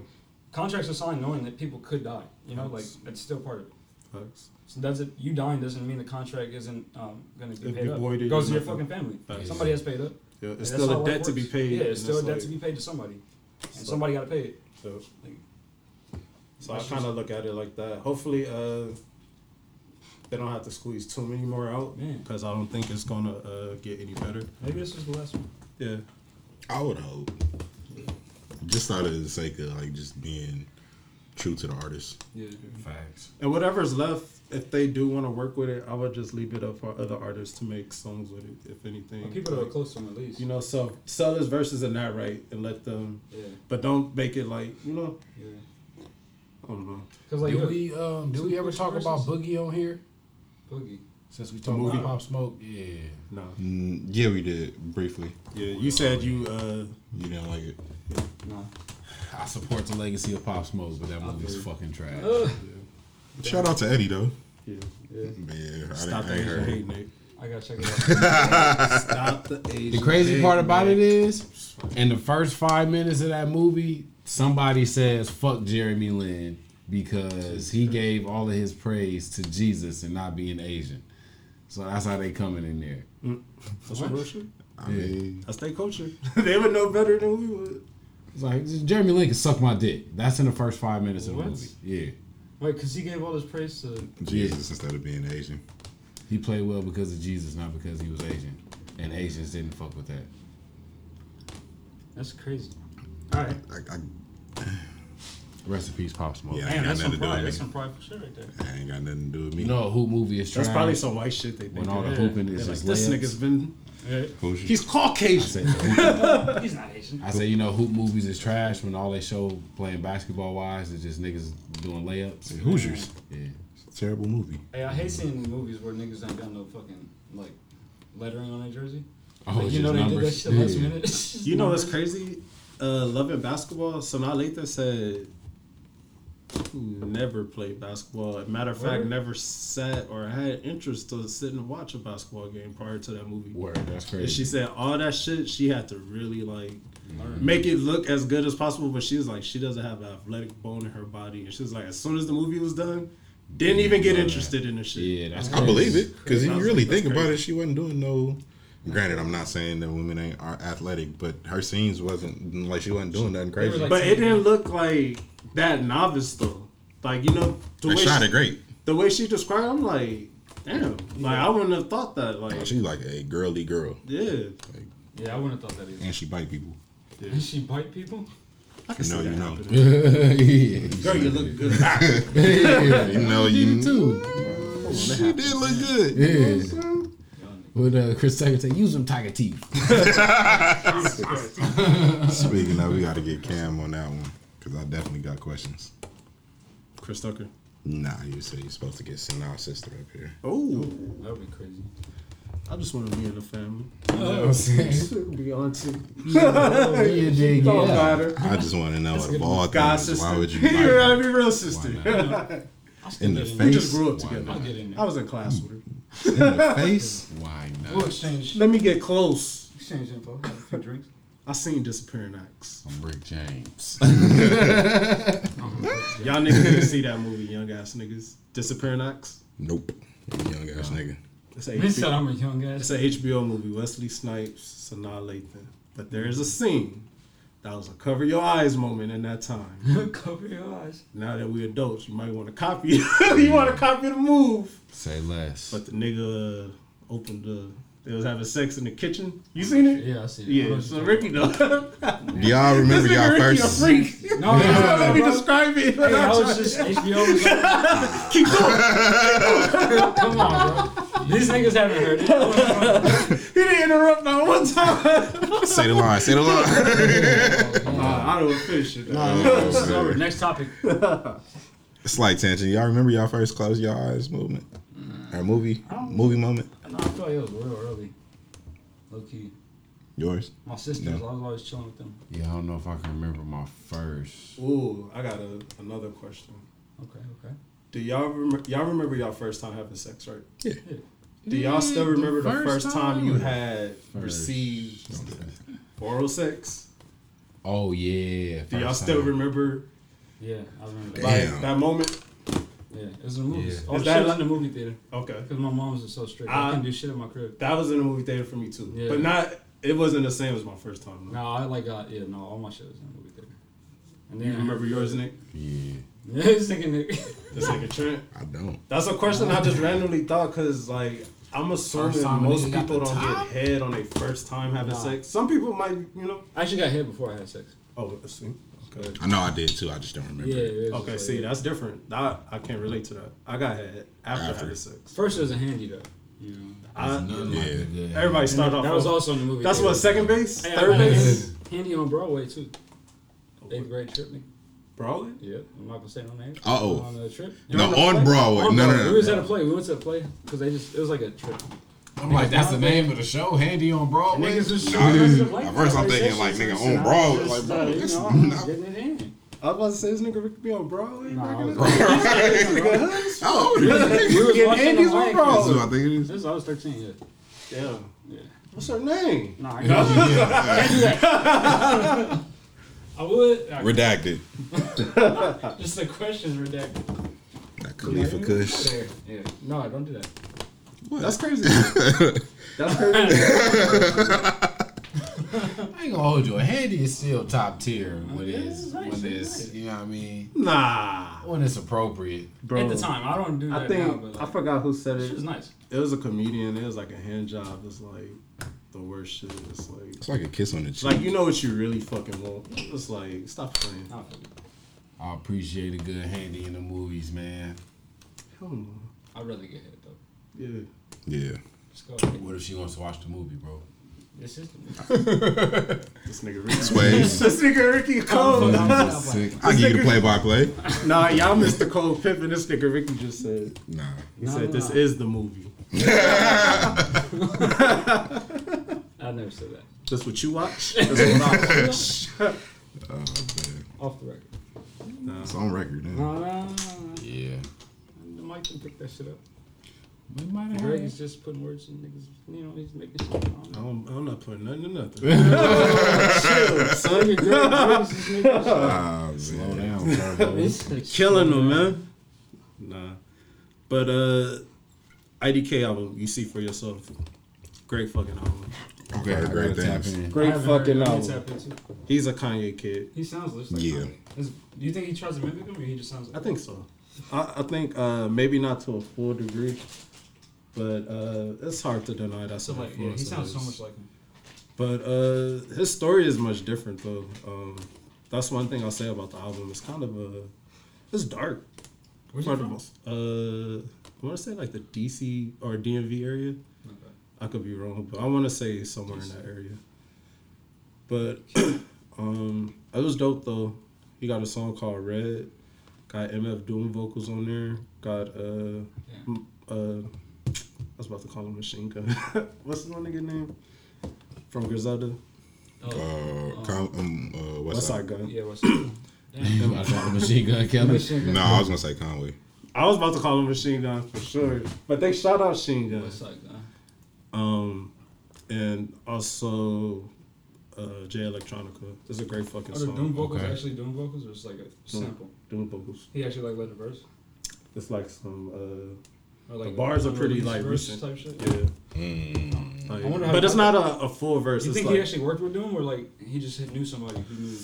contracts are signed knowing that people could die. You know, like that's still part of it. Facts. So that's it. You dying doesn't mean the contract isn't um, going to be It'd paid be up. voided It goes to your fucking family. Facts. Somebody has paid up. Yeah, it's That's still a life debt to be paid. Yeah, it's still a debt like- to be paid to somebody, and So- somebody got to pay it. So, Like, so I kind of look at it like that. Hopefully, uh, they don't have to squeeze too many more out because I don't think it's gonna uh, get any better. maybe this is the last one. Yeah, I would hope. Just out of the sake of like just being true to the artist. Yeah. Facts. and whatever's left, if they do want to work with it, I would just leave it up for other artists to make songs with it. If anything, Well, people that are Like, close to him at least. you know, so sell his verses in that right and let them, Yeah. but don't make it like you know, Yeah. I don't know. Because like Did you we um did we ever talk about Boogie on here? Boogie. Since we talked movie? about Pop Smoke, yeah. No, Mm, yeah, we did briefly. yeah, you said you uh You didn't like it. No. I support the legacy of Pop Smoke, but that I movie's fucking trash. Ugh. Shout out to Eddie though. yeah. yeah. But yeah, I, Stop the I ain't Asian heard. hate, Nate. I gotta check it out. Stop the Asian The crazy hate, part about it Nate. is, in the first five minutes of that movie, somebody says "fuck Jeremy Lin" because he gave all of his praise to Jesus and not being Asian. So that's how they coming in there. Mm. That's some real shit. I mean, That's their culture. they would know better than we would. It's like Jeremy Lin can suck my dick. That's in the first five minutes of the movie. Yeah, Wait, because he gave all his praise to. Jesus instead of being Asian. he played well because of Jesus, not because he was Asian. And Asians didn't fuck with that. That's crazy. All right. I, I, Rest in peace, Pop Smoke. Yeah. Damn, that's some nothing to do pride. That's some pride for sure right there. I ain't got nothing to do with me. You know, a hoop movie is trash. That's probably some white shit they think. when all the Yeah. hooping is like, just this layups. nigga's been. Yeah. Who's He's I Caucasian. said, the He's not Asian. I say, you know, hoop movies is trash when all they show playing basketball wise is just niggas doing layups. Hoosiers. Yeah. It's a terrible movie. Hey, I hate seeing movies where niggas ain't got no fucking like lettering on their jersey. Oh, Like, you know just they did that shit last Yeah. minute. You know what's crazy? Uh, loving basketball. Sanaa Lathan said he never played basketball. Matter of fact, never sat or had interest to sit and watch a basketball game prior to that movie. Word, that's And crazy. she said all that shit she had to really like Learn. make it look as good as possible, but she was like she doesn't have an athletic bone in her body, and she was like as soon as the movie was done, didn't even get interested in the shit. yeah, that's I believe it because if you really that's think about it, she wasn't doing no. Granted, I'm not saying that women ain't are athletic, but her scenes wasn't like she wasn't doing nothing crazy. Like- But it didn't look like that novice though. Like you know the they way shot she, it great. the way she described, I'm like, damn. Like I wouldn't have thought that. Like She's like a girly girl, yeah, Yeah, I wouldn't have thought that either. and she bite people. Did she bite people? I can No, see you that know. yeah. Girl, you look good. yeah. You know, you too. She did look good. Yeah. With uh, Chris Tucker say, use them tiger teeth. Speaking of, we got to get Cam on that one because I definitely got questions. Chris Tucker. Nah, you said you're supposed to get Sanaa's sister up here. Oh, That would be crazy. I just want to be in the family. You know oh, what I'm saying? be auntie. yeah, dig, Don't yeah. matter. I just want to know That's of good. all God things, sister. why would you you bite gotta be real sister. Why I'll still In the get we just grew up Why together. I'll get in I was in class with her. In the face? Why not? We'll not? exchange. Let me get close. Exchange info. A few drinks. I seen disappearing acts. I'm Rick James. Y'all niggas didn't see that movie, young ass niggas. Disappearing acts. Nope. Young ass nigga. It's a He said HBO, I'm a young it's a HBO movie. Wesley Snipes, Sanaa Lathan. But there is a scene that was a cover your eyes moment in that time. Cover your eyes. Now that we adults, you might want to copy. you want to copy the move. Say less. But the nigga uh, opened the. They was having sex in the kitchen. You seen it? Yeah, I see. it. I know Yeah. what So you're Ricky though. Do y'all remember y'all nigga Ricky first? a freak. about. No, no, no, Let me describe it. Hey, I was just HBO was on. Keep going. Come on, bro. These niggas haven't heard it. He didn't interrupt not one time. Say the line. Say the line. Nah, I don't finish it. It's over. Next topic. Slight tangent. Y'all remember y'all first close your eyes movement? Or movie movie moment? No, I feel like it was real early. Low key. Yours? My sisters, No. I was always chilling with them. Yeah, I don't know if I can remember my first. Ooh, I got a, another question. Okay, okay. Do y'all remember? Y'all remember y'all first time having sex, right? Yeah. Do y'all still mm, remember the first first time you had First. received oral sex? Oh yeah. Do y'all still time. remember Yeah, I remember that. like Damn. that moment? Yeah, it was in the movies. Yeah. All Is that shit was like- in the movie theater Okay. because my mom's was so strict. Ah. I couldn't do shit in my crib. That was in the movie theater for me too. Yeah. But not. It wasn't the same as my first time. though. No, I like got yeah. No, all my shit was in the movie theater. And then You remember yours, Nick? Yeah, Yeah, this nigga, nigga. This nigga Trent. I don't. That's a question I just randomly thought because like I'm assuming First time a most nigga got people the don't top? get head on their first time having Nah. sex. Some people might, you know. I actually got hit before I had sex. Oh, let's see. Okay. I know I did too. I just don't remember. Yeah. it Okay, just see, like- that's different. I, I can't relate to that. I got head after, After. having sex. First, it was a handy though. You know. I, nothing like Yeah. a good- everybody start off. That was on- also in the movie. That's theater. what second base, Hey, third base. handy- Handy on Broadway too. Eighth grade trip, nigga. Broadway. Yep, I'm not gonna say no names. Uh-oh. On the trip. No, During the on Broadway. on No, no, Broadway. no. We was at a play. We went to a play because they just it was like a trip. I'm like, that's the name of the show, Handy on Broadway. Niggas was Nah, shooting at first I'm thinking, like, nigga, on Broadway. Like, bro, you this- know, I'm getting it in. I was about to say this nigga Rick be on Broadway. Nah, I back in was the like. Oh, we was Getting watching Andy's on mic. That's Broadway. I think it is. This is I was 13. Yeah. Damn. Yeah. What's her name? Nah, I can't do that. I would. I- Redacted. Just the questions redacted. That Khalifa Kush. There. Yeah. No, I don't do that. That's crazy. That's crazy. I ain't gonna hold you. A Handy is still top tier when Yeah, it's it's nice, when it's it's nice. you know what I mean Nah, when it's appropriate. bro. At the time, I don't do that I think now, but like, I forgot who said it. It was nice. It was a comedian. It was like a hand job. It's like the worst shit. It's like It's like a kiss on the cheek. like you know what you really fucking want. It's like stop playing. I. I appreciate a good Handy in the movies, man. Hell no. I'd rather get hit though. Yeah. Yeah. What if she wants to watch the movie, bro? This is the movie. This nigga Ricky. Sways. this nigga Ricky Cole. Sick. I give you the play by play. nah, y'all missed the Cole Pippin. This nigga Ricky just said. Nah. He No, said no, this no. is the movie. I never said that. That's what you watch. That's what I watch. Oh, man. Off the record. It's on record, man. No, no, no, no. Yeah. The mic can pick that shit up. We might have Greg is just putting words in niggas. You know, he's making shit. I don't, I'm I'm not putting nothing to nothing. Chill, son. Greg, Greg is just making shit. Ah, Slow down, Turbo. It's Killing them, man. Nah. But uh IDK album, you see for yourself. Great fucking album. Okay, I great things. Great fucking it. Let me album. tap into it. He's a Kanye kid. He sounds just like Yeah. Kanye. Is- Do you think he tries to mimic him, or he just sounds like? I think so. I, I think uh maybe not to a full degree, but uh it's hard to deny that's So like, yeah, he sounds so much like him. But uh, his story is much different though. Um, that's one thing I'll say about the album. It's kind of a, it's dark. Where's he from? Uh, I want to say like the DC or DMV area. Okay. I could be wrong, but I want to say somewhere in that area. But um, it was dope though. He got a song called Red. Got MF Doom vocals on there. Got uh, m- uh, was about to call him Machine Gun. What's the one nigga name? From Griselda. Uh, com- um, uh, what's What's that? that gun? Yeah, what's up? You about to call the machine gun killer? No, I was gonna say Conway. I was about to call him Machine Gun for sure, but they shout out Machine Gun. What's up, guy? Um, and also uh, Jay Electronica. It's a great fucking song. Are the. Doom vocals Okay. actually Doom vocals, or just like a sample? Doom vocals. He actually like led the verse, It's like some. Uh, or like The bars are pretty, like, verse recent. type shit. yeah. Mm. Like, I wonder how- but it's not a, a full verse. You it's think like, he actually worked with Doom, or like he just knew somebody who knew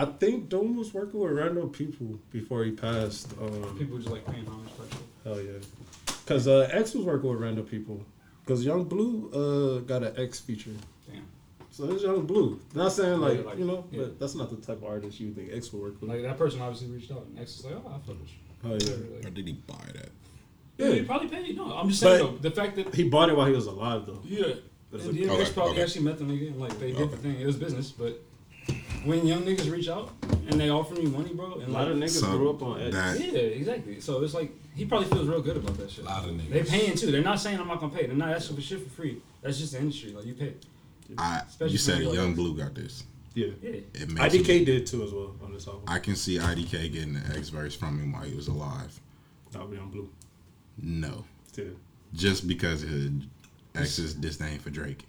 I think Doom was working with random people before he passed. Um, people just like paying homage type shit? Hell yeah. Because uh, X was working with random people. Because Young Blue uh, got an X feature. Damn. So it's Young Blue. Not saying like, Yeah, like, you know, yeah. but that's not the type of artist you think X will work with. Like that person obviously reached out, and X is like, oh, I fuck with you. oh yeah. Like, Or did he buy that? Yeah, he probably paid. No, I'm just saying though, the fact that He bought it while he was alive though. yeah, That's and a- yeah, Okay, X probably okay. actually met the nigga, and like they did Okay. the thing. It was business, but when young niggas reach out and they offer you money, bro, and A lot like, of niggas So, grew up on X. that- yeah, exactly. So it's like he probably feels real good about that shit. A lot of niggas. They paying too. They're not saying I'm not gonna pay. They're not asking for shit for free. That's just the industry. Like you pay. I Especially you said for me, like Young. Blue got this. Yeah. Yeah. It makes IDK me- did too as well on this album. I can see IDK getting the X verse from him while he was alive. That would be on Blue. No, Yeah. just because of X's disdain for Drake.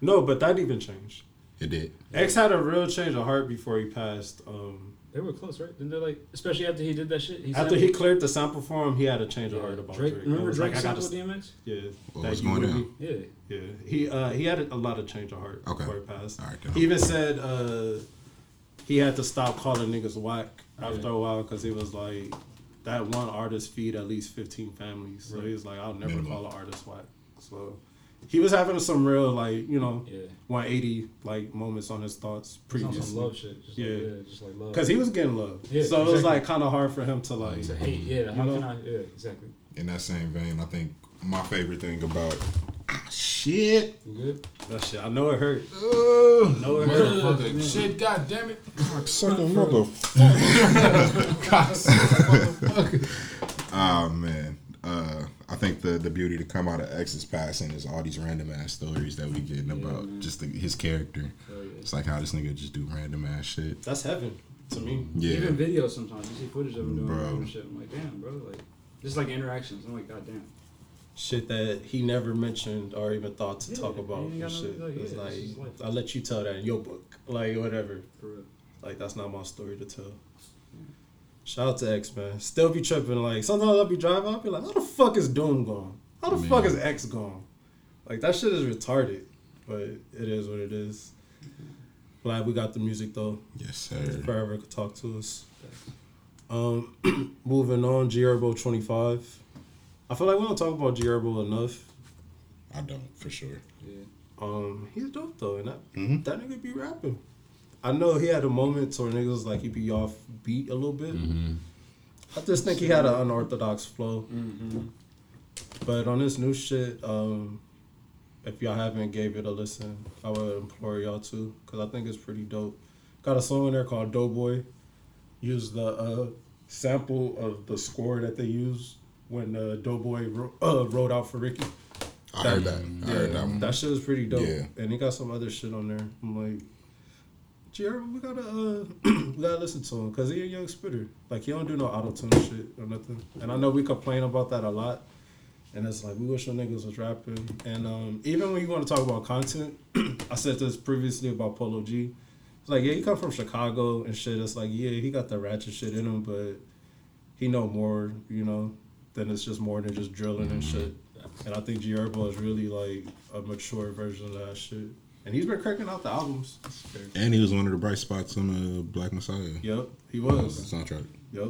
No, but that even changed. It did. X had a real change of heart before he passed. Um, They were close, right? Didn't they like, especially after he did that shit? He after he cleared the sample for him, he had a change of heart about Drake, Drake. remember Drake like, sampled st- DMX? Yeah, What that was going with down? me? Yeah. Yeah, he uh, he had a lot of change of heart Okay. before he passed. All right, then. He even said uh, he had to stop calling niggas whack after Yeah. a while because he was like that one artist feed at least fifteen families. So Right. he was like, I'll never Minimum. call an artist whack. So he was having some real like you know Yeah. 180 like moments on his thoughts It's some previously love shit. Just Yeah. Like, yeah, just like love. because he was getting love. Yeah, so it was like kind of hard for him to like. to hate, yeah. How You know? can I? Yeah, exactly. In that same vein, I think my favorite thing about shit. You good? That shit, I know it hurt. Oh, I know it hurt. Motherfucker, shit, god damn it. sucking mother. Oh man. Uh, I think the the beauty to come out of X's passing is all these random ass stories that we getting about man. just the, his character. Hell yeah. It's like how this nigga just do random ass shit. That's heaven to me. Yeah. Even videos sometimes you see footage of him doing random shit. I'm like, damn, bro. Like, just like interactions. I'm like, god damn. Shit that he never mentioned or even thought to Yeah, talk about. he ain't and no- shit. like, it's yeah, like it's just life. I'll let you tell that in your book, like whatever. For real. Like that's not my story to tell. Shout out to X man. Still be tripping. Like sometimes I'll be driving, I'll be like, how the fuck is Doom gone? How the Man. fuck is X gone? Like that shit is retarded. But it is what it is. Glad we got the music though. Yes, sir. Forever could talk to us. Um, moving on, G Herbo twenty five. I feel like we don't talk about G Herbo enough. I don't for sure. Yeah. Um, he's dope though, and that Mhm. that nigga be rapping. I know he had a moment where niggas like he be off beat a little bit. Mm-hmm. I just think he had an unorthodox flow. Mm-hmm. But on this new shit, um, if y'all haven't gave it a listen, I would implore y'all to, cause I think it's pretty dope. Got a song in there called Doughboy. Use the uh, sample of the score that they used when uh, Doughboy ro- uh, wrote out for Ricky. I heard that. I heard that one. That shit was pretty dope. Yeah. And he got some other shit on there. I'm like, Jared, we gotta uh, we gotta listen to him because he a young spitter. Like he don't do no auto tune shit or nothing. And I know we complain about that a lot. And it's like we wish our niggas was rapping. And um, even when you want to talk about content, I said this previously about Polo G. It's like yeah, he come from Chicago and shit. It's like yeah, he got the ratchet shit in him, but he know more, you know, than it's just more than just drilling and shit. And I think G Herbo is really like a mature version of that shit. And he's been cranking out the albums. And he was one of the bright spots on the Black Messiah Yep, he uh, was. soundtrack. Yep.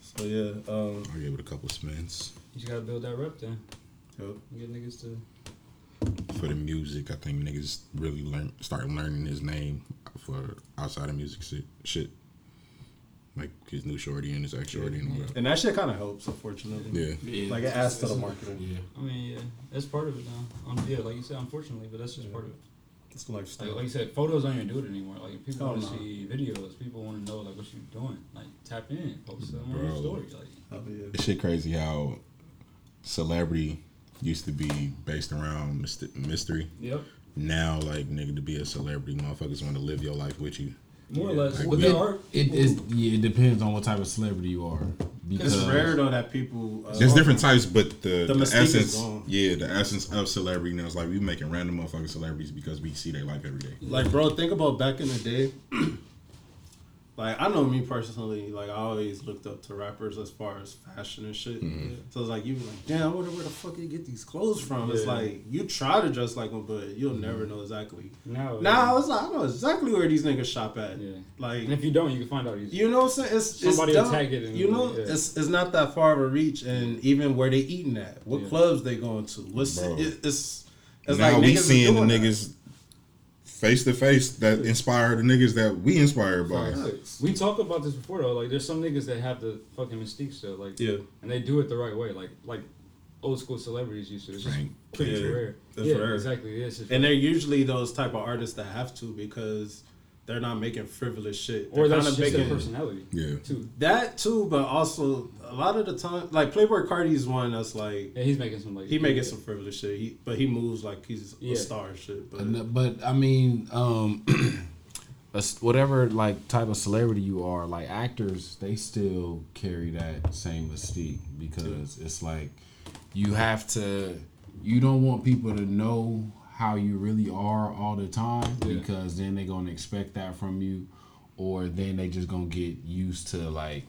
So yeah, um, I gave it a couple spins. You just gotta build that rep then. yep. Get niggas to. For the music, I think niggas really learn start learning his name for outside of music shit. shit. Like his new shorty and his ex shorty and all that. And that shit kind of helps, unfortunately. Yeah. Like it adds to the marketing. Yeah. I mean, yeah, that's part of it now. Um, yeah, like you said, unfortunately, but that's just part of it. It's Like, lifestyle. like you said, photos don't even do it anymore. Like people Oh, want to no. see videos. People want to know like what you're doing. Like tap in, post them on your story. Like Oh, yeah. It's shit crazy how celebrity used to be based around mystery. yep, Now, like nigga, to be a celebrity, motherfuckers want to live your life with you. More or less. like But we- there are It is. Yeah, it depends on what type of celebrity you are. Because It's rare though that people. Uh, There's different types, but the, The the, mystique is essence, gone. yeah, the essence of celebrity now is like we making random motherfucking celebrities because we see their life every day. Like, bro, think about back in the day. like, I know me personally. Like, I always looked up to rappers as far as fashion and shit. Mm-hmm. So it's like you be like, damn, I wonder where the fuck you get these clothes from. It's like you try to dress like them, but you'll never mm-hmm. know exactly. No. now. Now it's like I know exactly where these niggas shop at. Yeah. Like and if you don't, you can find out easily. You know what I'm saying? It's, Somebody it's will tag it and- You know, yeah. it's it's not that far of a reach, and even where they eating at, what Yeah. clubs they going to, what's it, it's it's now like we seeing the niggas that. Niggas face to face that inspire the niggas that we inspired by. We talked about this before though. Like, there's some niggas that have the fucking mystique still. Like, Yeah, and they do it the right way. Like, like old school celebrities used to. It's just Frank. pretty Yeah. rare. It's yeah, rare. exactly. Yeah, it's just and they're usually those type of artists that have to because they're not making frivolous shit. or They're that's kinda just their making- personality Yeah. too. that too, but also a lot of the time, like Playboi Carti's one that's like Yeah, he's making some like he making some frivolous shit. He but he moves like he's Yeah. a star shit. But And, But I mean, um, a s- whatever like type of celebrity you are, like actors, they still carry that same mystique because it's like you have to. You don't want people to know how you really are all the time Yeah. because then they're gonna expect that from you, or then they just gonna get used to like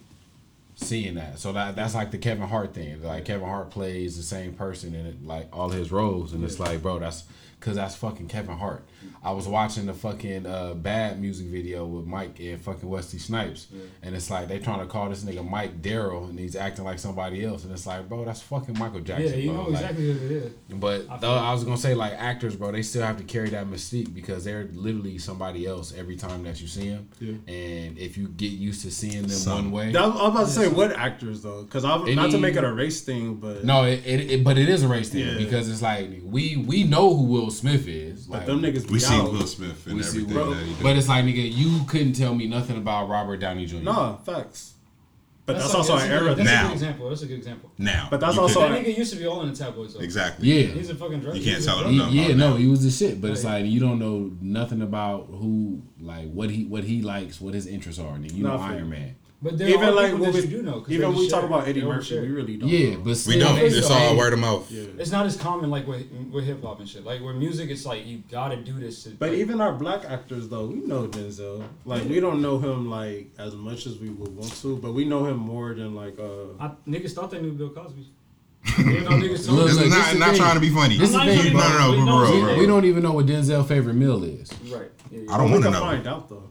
seeing that. So that that's like the Kevin Hart thing. Like Kevin Hart plays the same person in it, like all his roles, and it's like, bro, that's because that's fucking Kevin Hart. I was watching the fucking uh, bad music video with Mike and fucking Wesley Snipes, and it's like they trying to call this nigga Mike Daryl, and he's acting like somebody else, and it's like, bro, that's fucking Michael Jackson. Yeah, you bro. know Like, exactly what it is. but I though I was gonna say like actors, bro, they still have to carry that mystique because they're literally somebody else every time that you see them. Yeah. And if you get used to seeing them Some. one way, I'm about to say what actors though, because I'm not to make it a race thing, but no, it, it, it but it is a race thing Yeah. because it's like we we know who Will Smith is. but Like, them niggas We be see. Will Smith and we see everything Will, that he did. but it's like nigga, you couldn't tell me nothing about Robert Downey Jr. No, facts. But that's, like- also that's an a good- era. That's Now. a good example. That's a good example. now, But that's also- could- That nigga used to be all in the tabloids. Though. exactly. Yeah. He's a fucking drug. You can't tell him drug He- yeah, no. no, he was the shit. But it's like you don't know nothing about who, like what he what he likes, what his interests are. And You know Nah, Iron Man. But there Even are like people when that we you do know. 'cause even when we talk about Eddie Murphy, we really don't. Yeah, know. but We don't. they It's say- all word of mouth. Yeah. It's not as common like with with hip hop and shit. Like with music, it's like you gotta do this. To, But like, even our black actors though, we know Denzel. Like we don't know him like as much as we would want to, but we know him more than like uh I, niggas thought they knew Bill Cosby. you know, niggas told Look, This look, is this not, the not thing. trying to be funny. This is I'm the not thing, no, trying to no, be no, funny, bro, we bro, know- bro. We don't even know what Denzel's favorite meal is. Right. Yeah, yeah. I don't we want to can know. find out though.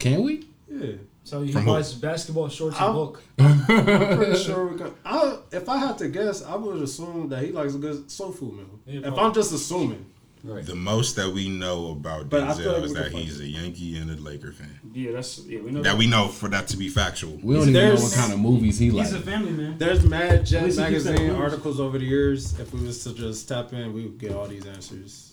Can we? Yeah. So he From who? buys basketball shorts I'll- and book. I'm pretty sure we could. I, if I had to guess, I would assume that he likes a good soul food meal. Yeah, if probably. I'm just assuming, Right. The most that we know about But I Denzel like is that he's a Yankee and a Laker fan. Yeah, that's yeah. We know That we know for that to be factual. We don't even know what kind of movies he likes. He's likes. a family man. there's mad At Jet least he keeps that magazine articles over the years. If we was to just tap in, we would get all these answers.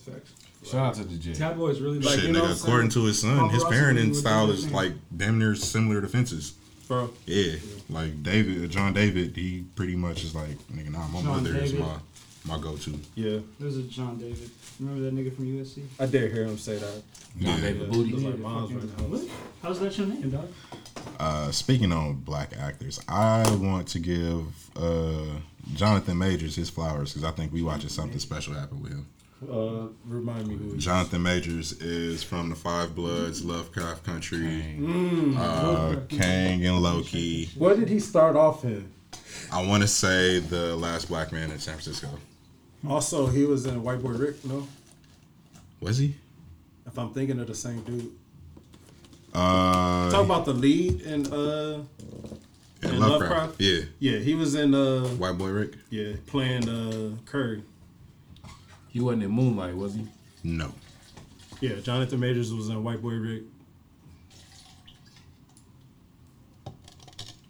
Shout out to the J. Tabloids really like Like, Shit, you know what I'm nigga. According to his son, his Paparazzi parenting style is like damn near similar to Fences. Bro, Yeah, like David, John David, he pretty much is like, nigga, nah, my John mother is my my go-to. yeah, There's a John David. Remember that nigga from USC? I dare hear him say that. Yeah. David Booty. Yeah, are moms fucking- right now. What? How's that your name, dog? Uh, speaking on black actors, I want to give uh, Jonathan Majors his flowers because I think we watching something special happen with him. Uh, remind me who. Jonathan Majors is from the Five Bloods, Lovecraft Country, Mm. uh, Kang and Loki. What did he start off in? I want to say the last black man in San Francisco. Also, he was in White Boy Rick. No, Was he? if I'm thinking of the same dude. Uh, Talk about the lead in uh in in Lovecraft. Lovecraft? Yeah, yeah, he was in uh White Boy Rick. yeah playing uh Curry. He wasn't in Moonlight, was he? No. Yeah, Jonathan Majors was in White Boy Rick.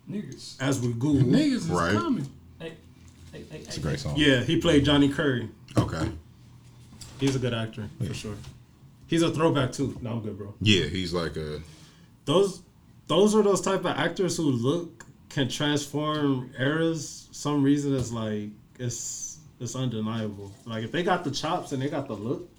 Niggas. As we Google, Niggas is Right. coming. Hey, hey, hey, It's a great song. yeah, he played Johnny Curry. Okay. He's a good actor for sure. He's a throwback too. No, I'm good, bro. Yeah, he's like a. Those those are those type of actors who look can transform eras. Some reason it's like it's it's undeniable. Like if they got the chops and they got the look,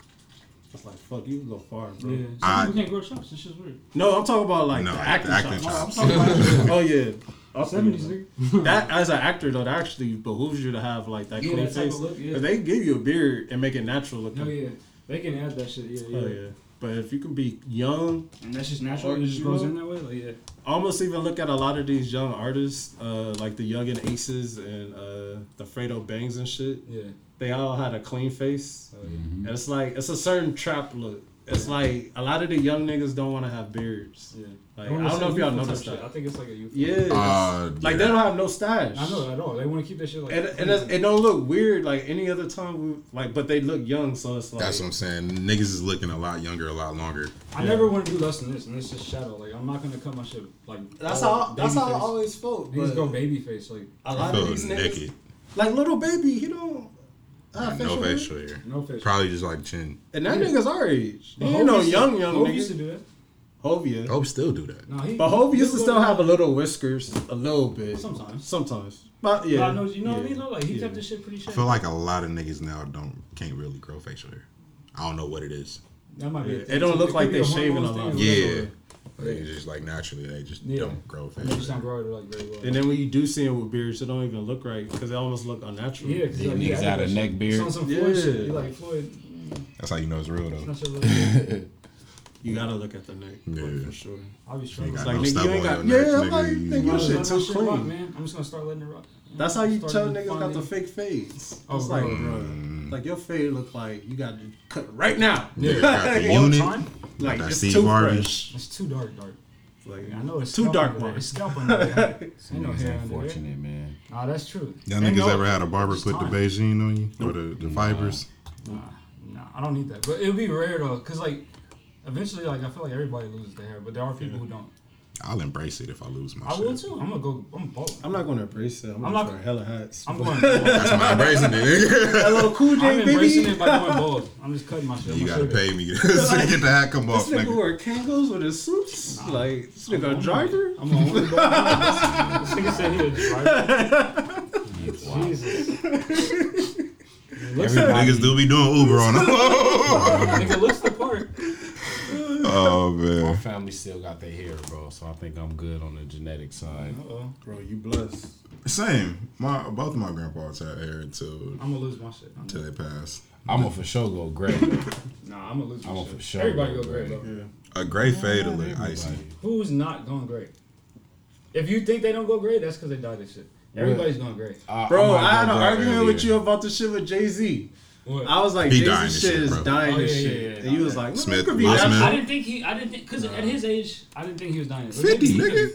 it's like fuck you can go far, bro. Yeah. Some I- people can't grow chops. This shit's weird. No, I'm talking about like No, the the acting, acting chops. chops. I'm talking about, oh yeah, I'll Seventies, that. nigga. That as an actor though, that actually behooves you to have like that Yeah, clean that of face. look, yeah. If they give you a beard and make it natural looking, Oh yeah, they can add that shit. Yeah, yeah. oh yeah. But if you can be young, And that's just natural. It just grows in that way. Like yeah. almost even look at a lot of these young artists, uh, like the Young and Aces and uh, the Fredo Bangs and shit. Yeah. They all had a clean face, Oh, yeah. and it's like it's a certain trap look. It's like a lot of the young niggas don't want to have beards. Yeah. Like, I don't know if y'all noticed that. I think it's like a youth. Yeah, Uh, like yeah. they don't have no stash. I know at all. They want to keep that shit like. And, and it's, it don't look weird like any other time. We, like, but they look young, so it's like That's what I'm saying. Niggas is looking a lot younger, a lot longer. I never want to do less than this, and this is shadow. Like I'm not gonna cut my shit like. that's how that's how I baby face. always felt. Niggas go baby face like a I lot feel of these niggas, naked. like little baby, he don't have no facial hair. facial hair. no face. Probably just like chin. And that Yeah. nigga's our age. He But ain't no used to- young young Hov used to do that. Hov yeah. Hov still do that. No, he. But Hov used to still have a little whiskers, a little bit. Sometimes. Sometimes. But Yeah. yeah. I know, you know what I mean? though? Like he yeah. kept this shit pretty I shit. feel like a lot of niggas now don't can't really grow facial hair. I don't know what it is. that might be. Yeah, thing, It don't look could like they're shaving a hormones lot. Yeah. whatever. Like, it's just like naturally they just Yeah. don't grow And they facial just hair. don't grow it like very well. And then when you do see him with beards, it don't even look right because they almost look unnatural. yeah, 'cause, Yeah, like, niggas he had a neck beard. It's on some Floyd shit. Yeah. You like Floyd? mm, That's how you know it's real though. You gotta look at the neck, Yeah. like, for sure. I'll be You struggling. got like, no nigga, you ain't got- your neck, yeah, I'm nigga. like, You- nigga, your shit too my shit rock, clean. man. I'm just gonna start letting it rock. That's how you start tell niggas got the fake fades. Oh, it's like, bro. bro, mm-hmm. like your fade look like you got to cut right now. Yeah, got the All the unit. time? like it's too Harvey. fresh. It's too dark, dark. Like I know it's too dark, under there. man. It's scalp under there. Some Ain't no hair ain't fortunate, man. Nah, that's true. Y'all niggas ever had a barber put the time. Beijing on you or the, the fibers? Nah, nah, I don't need that. But it'll be rare though, cause like eventually, like I feel like everybody loses their hair, but there are people who don't. I'll embrace it if I lose my I shit. will too. I'm gonna go. I'm bald. I'm not gonna embrace it. I'm, I'm gonna not- wear hella hats. I'm going. That's my embracing it. nigga. that LL Cool J I'm embracing baby. it by going bald. I'm just cutting my shit. you I'm gotta gonna shave pay me to get the hat come This off, nigga nigga. wear Kangols with his suits. Nah. Like this nigga I'm a driver. I'm gonna only bald. This nigga said he a driver. Jesus. Looks the, Niggas do be doing Uber on them. nigga looks the part. Oh man. My family still got their hair, bro. So I think I'm good on the genetic side. Uh-oh. Bro, you blessed. Same. My both of my grandpas had hair until I'm gonna lose my shit. I'm until they passed. I'm gonna for sure go gray. Nah, I'm gonna lose my I'm a shit. for sure Everybody go go gray, gray. bro. Yeah. A gray fade will look icy. Who's not going gray? If you think they don't go gray, that's because they dyed this shit. Everybody's going gray. Uh, Bro, might I had go an gray argument with earlier. you about the shit with Jay Z. What? I was like, He Jay dying Z this shit shit, is bro. dying Oh, yeah, shit. yeah, yeah, and you was like, Smith- Smith, could be I, I didn't think he. I didn't think because at his age, I didn't think he was dying. it. 50, nigga.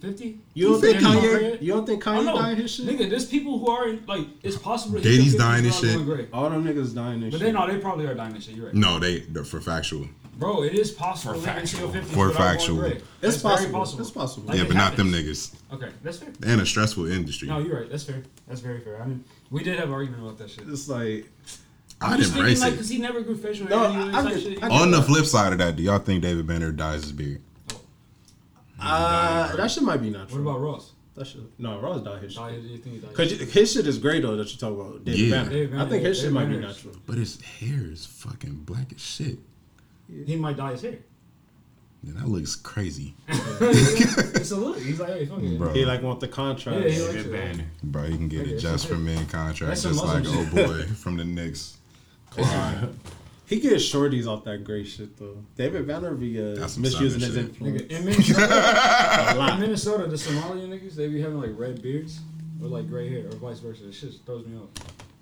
Fifty. You don't think 50. Kanye? You don't think I Kanye dying his shit? nigga. There's people who are in, like it's possible. that Diddy's dying this this shit. Gray. All them niggas dying this shit. But they, then no, they probably are dying this shit. You're right, No, they they're for factual. bro. It is possible. For living to your factual. For factual. gray. It's That's very possible. It's possible. Like, yeah, it but not them niggas. Okay, that's fair. They're a stressful industry. No, you're right. That's fair. That's very fair. I mean, we did have an argument about that shit. It's like I'd Just thinking, embrace like, it. because he never grew facial hair. No, anyways, I- I like shit. I On the flip side of that, do y'all think David Banner dyes his beard? uh, that shit might be not What about Ross? that shit? No, Ross died his shit. do you think he died? Cause you- his shit is great though that you talk about. David Yeah. Banner. David Banner, I think his yeah, shit might be David not Banner's- true. But his hair is fucking black as shit. He might dye his hair. Yeah, that looks crazy, it's a look. He's like, hey, fuck it. bro. He like want the contract. Yeah, he likes David it. Banner. Bro, you can get Okay, a that's just for okay. men contract, That's just like Muslim old boy from the Knicks. Clyde. He gets shorties off that gray shit though. David Banner be uh, That's misusing his Southern shit. influence. Nigga, in Minnesota, A in lot. Minnesota, the Somalian niggas, they be having like red beards or like gray hair or vice versa. It just throws me off.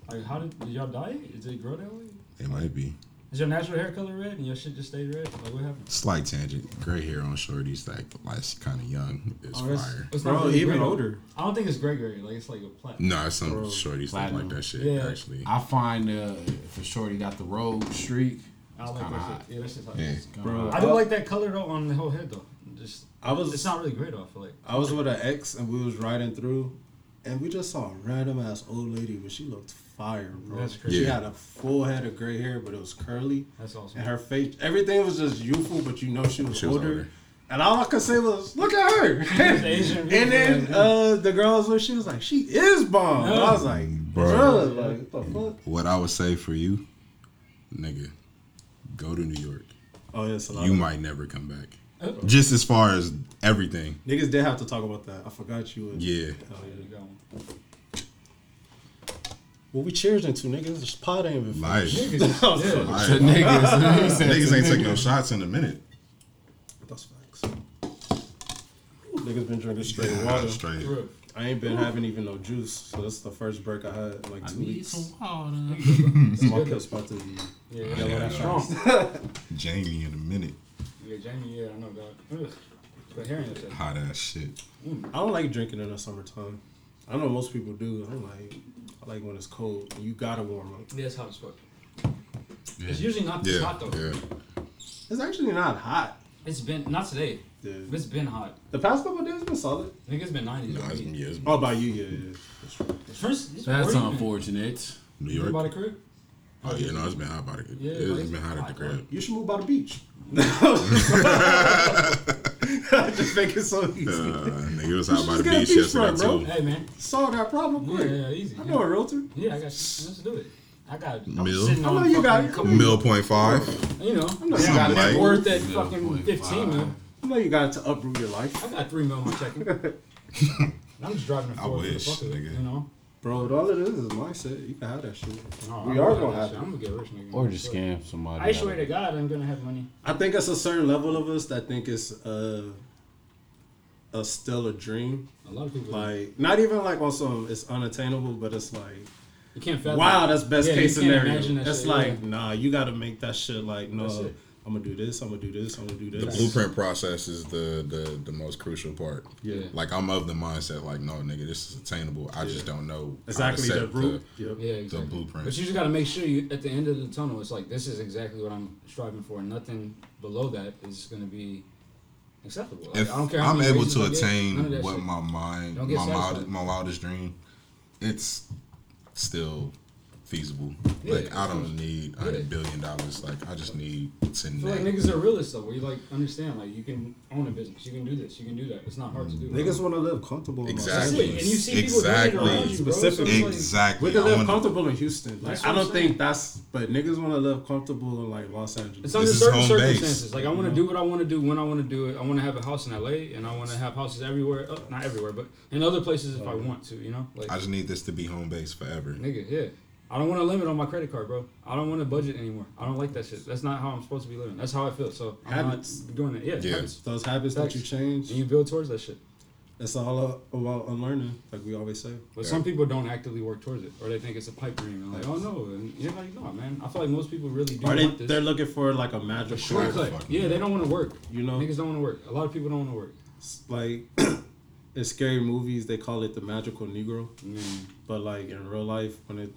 Like, how did, did y'all dye it? Did it grow that way? It might be. Is your natural hair color red and your shit just stayed red? Like, what happened? Slight tangent. Gray hair on shorties, like, like kind of young. It's Oh, that's- fire. it's not Bro, really even gray. older. I don't think it's gray gray. Like, it's like a plat. No, some Bro, shorties don't platinum. like that shit. Yeah. Actually, I find uh, for sure he got the road streak. I like kinda that hot. shit. Yeah, that shit's hot. Yeah. Bro, I do like that color though on the whole head though. Just I was it's not really great though. I feel like. I was with an ex and we was riding through, and we just saw a random ass old lady, but she looked fire, bro. That's crazy. She Yeah. had a full head of gray hair, but it was curly, That's awesome. and her face, everything was just youthful, but you know she was, She was older. older. And all I could say was, "Look at her." Asian and then uh, the girl I was with, she was like, "She is bomb." And I was like, Bro. "Bro, like what the fuck?" what I would say for you, nigga, go to New York. Oh yeah, it's a lot. You might never come back. Oh. Just as far as everything. Niggas did have to talk about that. I forgot you. Was, Yeah. Oh, Yeah, yeah. you got one. What we cheers into, niggas? This pod ain't even Life. Niggas, yeah. Life. To niggas. He Niggas ain't taking no shots in a minute. That's facts. Niggas been drinking straight Yeah, water. Straight. For. I ain't been having even no juice, so this is the first break I had in like I two need weeks. some water. So my good. kid's about to be Yeah, yellow yeah, that yeah. strong. Jamie in a minute. Yeah, Jamie, yeah, I know, dog. Ugh. But hearing that shit. Hot ass shit. I don't like drinking in the summertime. I know most people do. I'm like, I like when it's cold. You gotta warm up. Yeah, it's hot as fuck. It's usually not this Yeah. hot though. Yeah. It's actually not hot. It's been not today. Dude. but It's been hot. The past couple of days been solid. I think it's been 90s. No, it's, already. yeah, it's Oh, by you, yeah, yeah. That's true. First, it's That's 40 been- unfortunate. New You been by York. the crib? Oh, yeah, no, it's been hot by the crib. Yeah, It's it's been hot at the hot, crib. You should move by the beach. Just make it so easy. Uh, nigga, was out by the just get a beach beachfront, yesterday, bro. too. Hey man. Solve that problem Yeah, quick. yeah, easy. I yeah. know a realtor. Yeah, I got you. Let's do it. I got. I Mill? was sitting I know you got couple- Mill point five. You know, know you I got got net it. worth at Mill fucking point 15 Man. I know you got to uproot your life. I got three mil in my checking. I'm just driving a I Ford for the wish, fuck of it, nigga. You know, Bro, all it is is mindset. You can have that shit. No, We I'm are gonna gonna have it. I'm gonna get rich, nigga. Or just scam somebody. I swear to. God, I'm gonna have money. I think it's a certain level of us that think it's uh, a still a dream. A lot of people Like not even like on some it's unattainable, but it's like you can't fathom. wow, that's best Yeah, case scenario. imagine that It's shit, like yeah. nah, you got to make that shit like no. That's it. I'm gonna do this. I'm gonna do this. I'm gonna do this. The blueprint process is the, the the most crucial part. Yeah. Like I'm of the mindset, like no nigga, this is attainable. I just don't know Exactly how to the set root. Yep. Yeah, exactly. blueprint. But you just gotta make sure you at the end of the tunnel, it's like this is exactly what I'm striving for, nothing below that is gonna be acceptable. Like, if I don't care. How I'm able to I get, attain that what shit. my mind, my wild, satisfied. my wildest dream, it's still feasible. Yeah, like I don't course. need Yeah. a billion dollars. Like I just need to I feel like niggas are realists though, where you like understand like you can own a business, you can do this, you can do that. It's not hard to do. Niggas want to live comfortable. in Los Exactly. it. Angeles. And you see people doing it Exactly. around you, bro. So it's Specifically. like- Exactly. We can I live wanna- comfortable in Houston. Like, That's I what don't I'm think that's. But niggas want to live comfortable in like Los Angeles. It's under This is certain home base. circumstances. Like I want to do what I want to do when I want to do it. I want to have a house in LA, and I want to have houses everywhere. Uh, not everywhere, but in other places if I want to. You know, like I just need this to be home base forever. nigga, yeah. I don't want to limit on my credit card, bro. I don't want to budget anymore. I don't like that shit. That's not how I'm supposed to be living. That's how I feel. So I'm Habits. not doing that. Yeah, Yeah. habits. those habits that you change. And you build towards that shit. It's all about unlearning, like we always say. But Yeah. some people don't actively work towards it, or they think it's a pipe dream. And like, oh no, and you're like, no, man. I feel like most people really do Or they want this. they're looking for like a magic shortcut. Yeah, they don't want to work. You know, Niggas don't want to work. A lot of people don't want to work. It's like in scary movies they call it the magical Negro, Man. but like in real life when it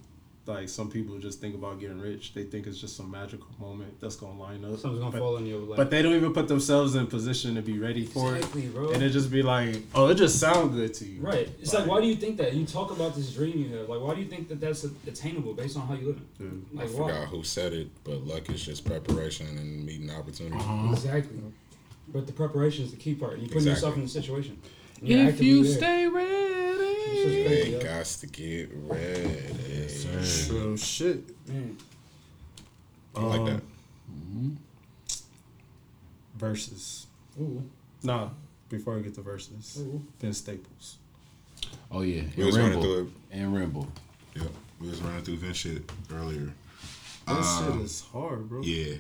like some people just think about getting rich, they think it's just some magical moment that's gonna line up. Something's gonna but, fall on your lap. but they don't even put themselves in position to be ready for exactly, bro. it, and it just be like, oh, it just sound good to you, Right. It's like, why do you think that? You talk about this dream you have. Like, why do you think that that's attainable based on how you live? Yeah. I forgot why? who said it, but luck is just preparation and meeting opportunity. Uh-huh. Exactly. But the preparation is the key part. You put Exactly. yourself in the situation. And If you stay ready. It's just You crazy, ain't yo. got to get ready. True shit. Man. I like that. Um, Versus. Ooh. Nah, before I get to verses, Ooh. Vince Staples. Oh yeah, We and was running through it. And Rimble. Yep. We was running through Vince shit earlier. This Um, shit is hard, bro. Yeah.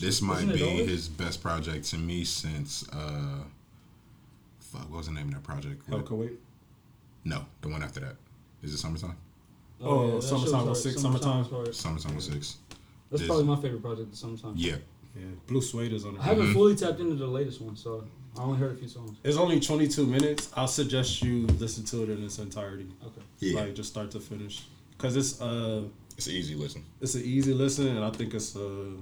This might Isn't it be always? his best project to me since uh fuck, what was the name of that project? Hell can wait. No, the one after that. Is it summertime? Oh, yeah, that Summertime was was six, hard. Summertime. was hard. Summertime was six. That's This- probably my favorite project of summertime. Yeah. Yeah, Blue Suede is on I haven't Mhm. fully tapped into the latest one, so I only heard a few songs. It's only 22 minutes. I'll suggest you listen to it in its entirety, Okay. Yeah. like just start to finish, because it's uh It's an easy listen. it's an easy listen, and I think it's a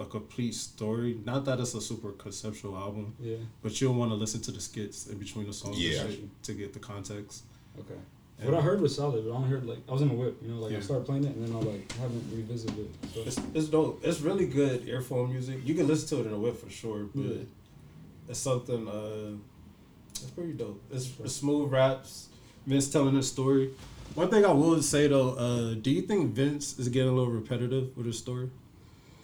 a complete story. Not that it's a super conceptual album, Yeah. but you'll want to listen to the skits in between the songs Yeah. to get the context. Okay. What I heard was solid, but I only heard like I was in a whip, you know, like Yeah. I started playing it and then I like haven't revisited it. So. It's, it's dope. It's really good earphone music. You can listen to it in a whip for sure, but Yeah. it's something. Uh, it's pretty dope. It's, it's smooth raps. Vince telling his story. One thing I will say though, uh, do you think Vince is getting a little repetitive with his story?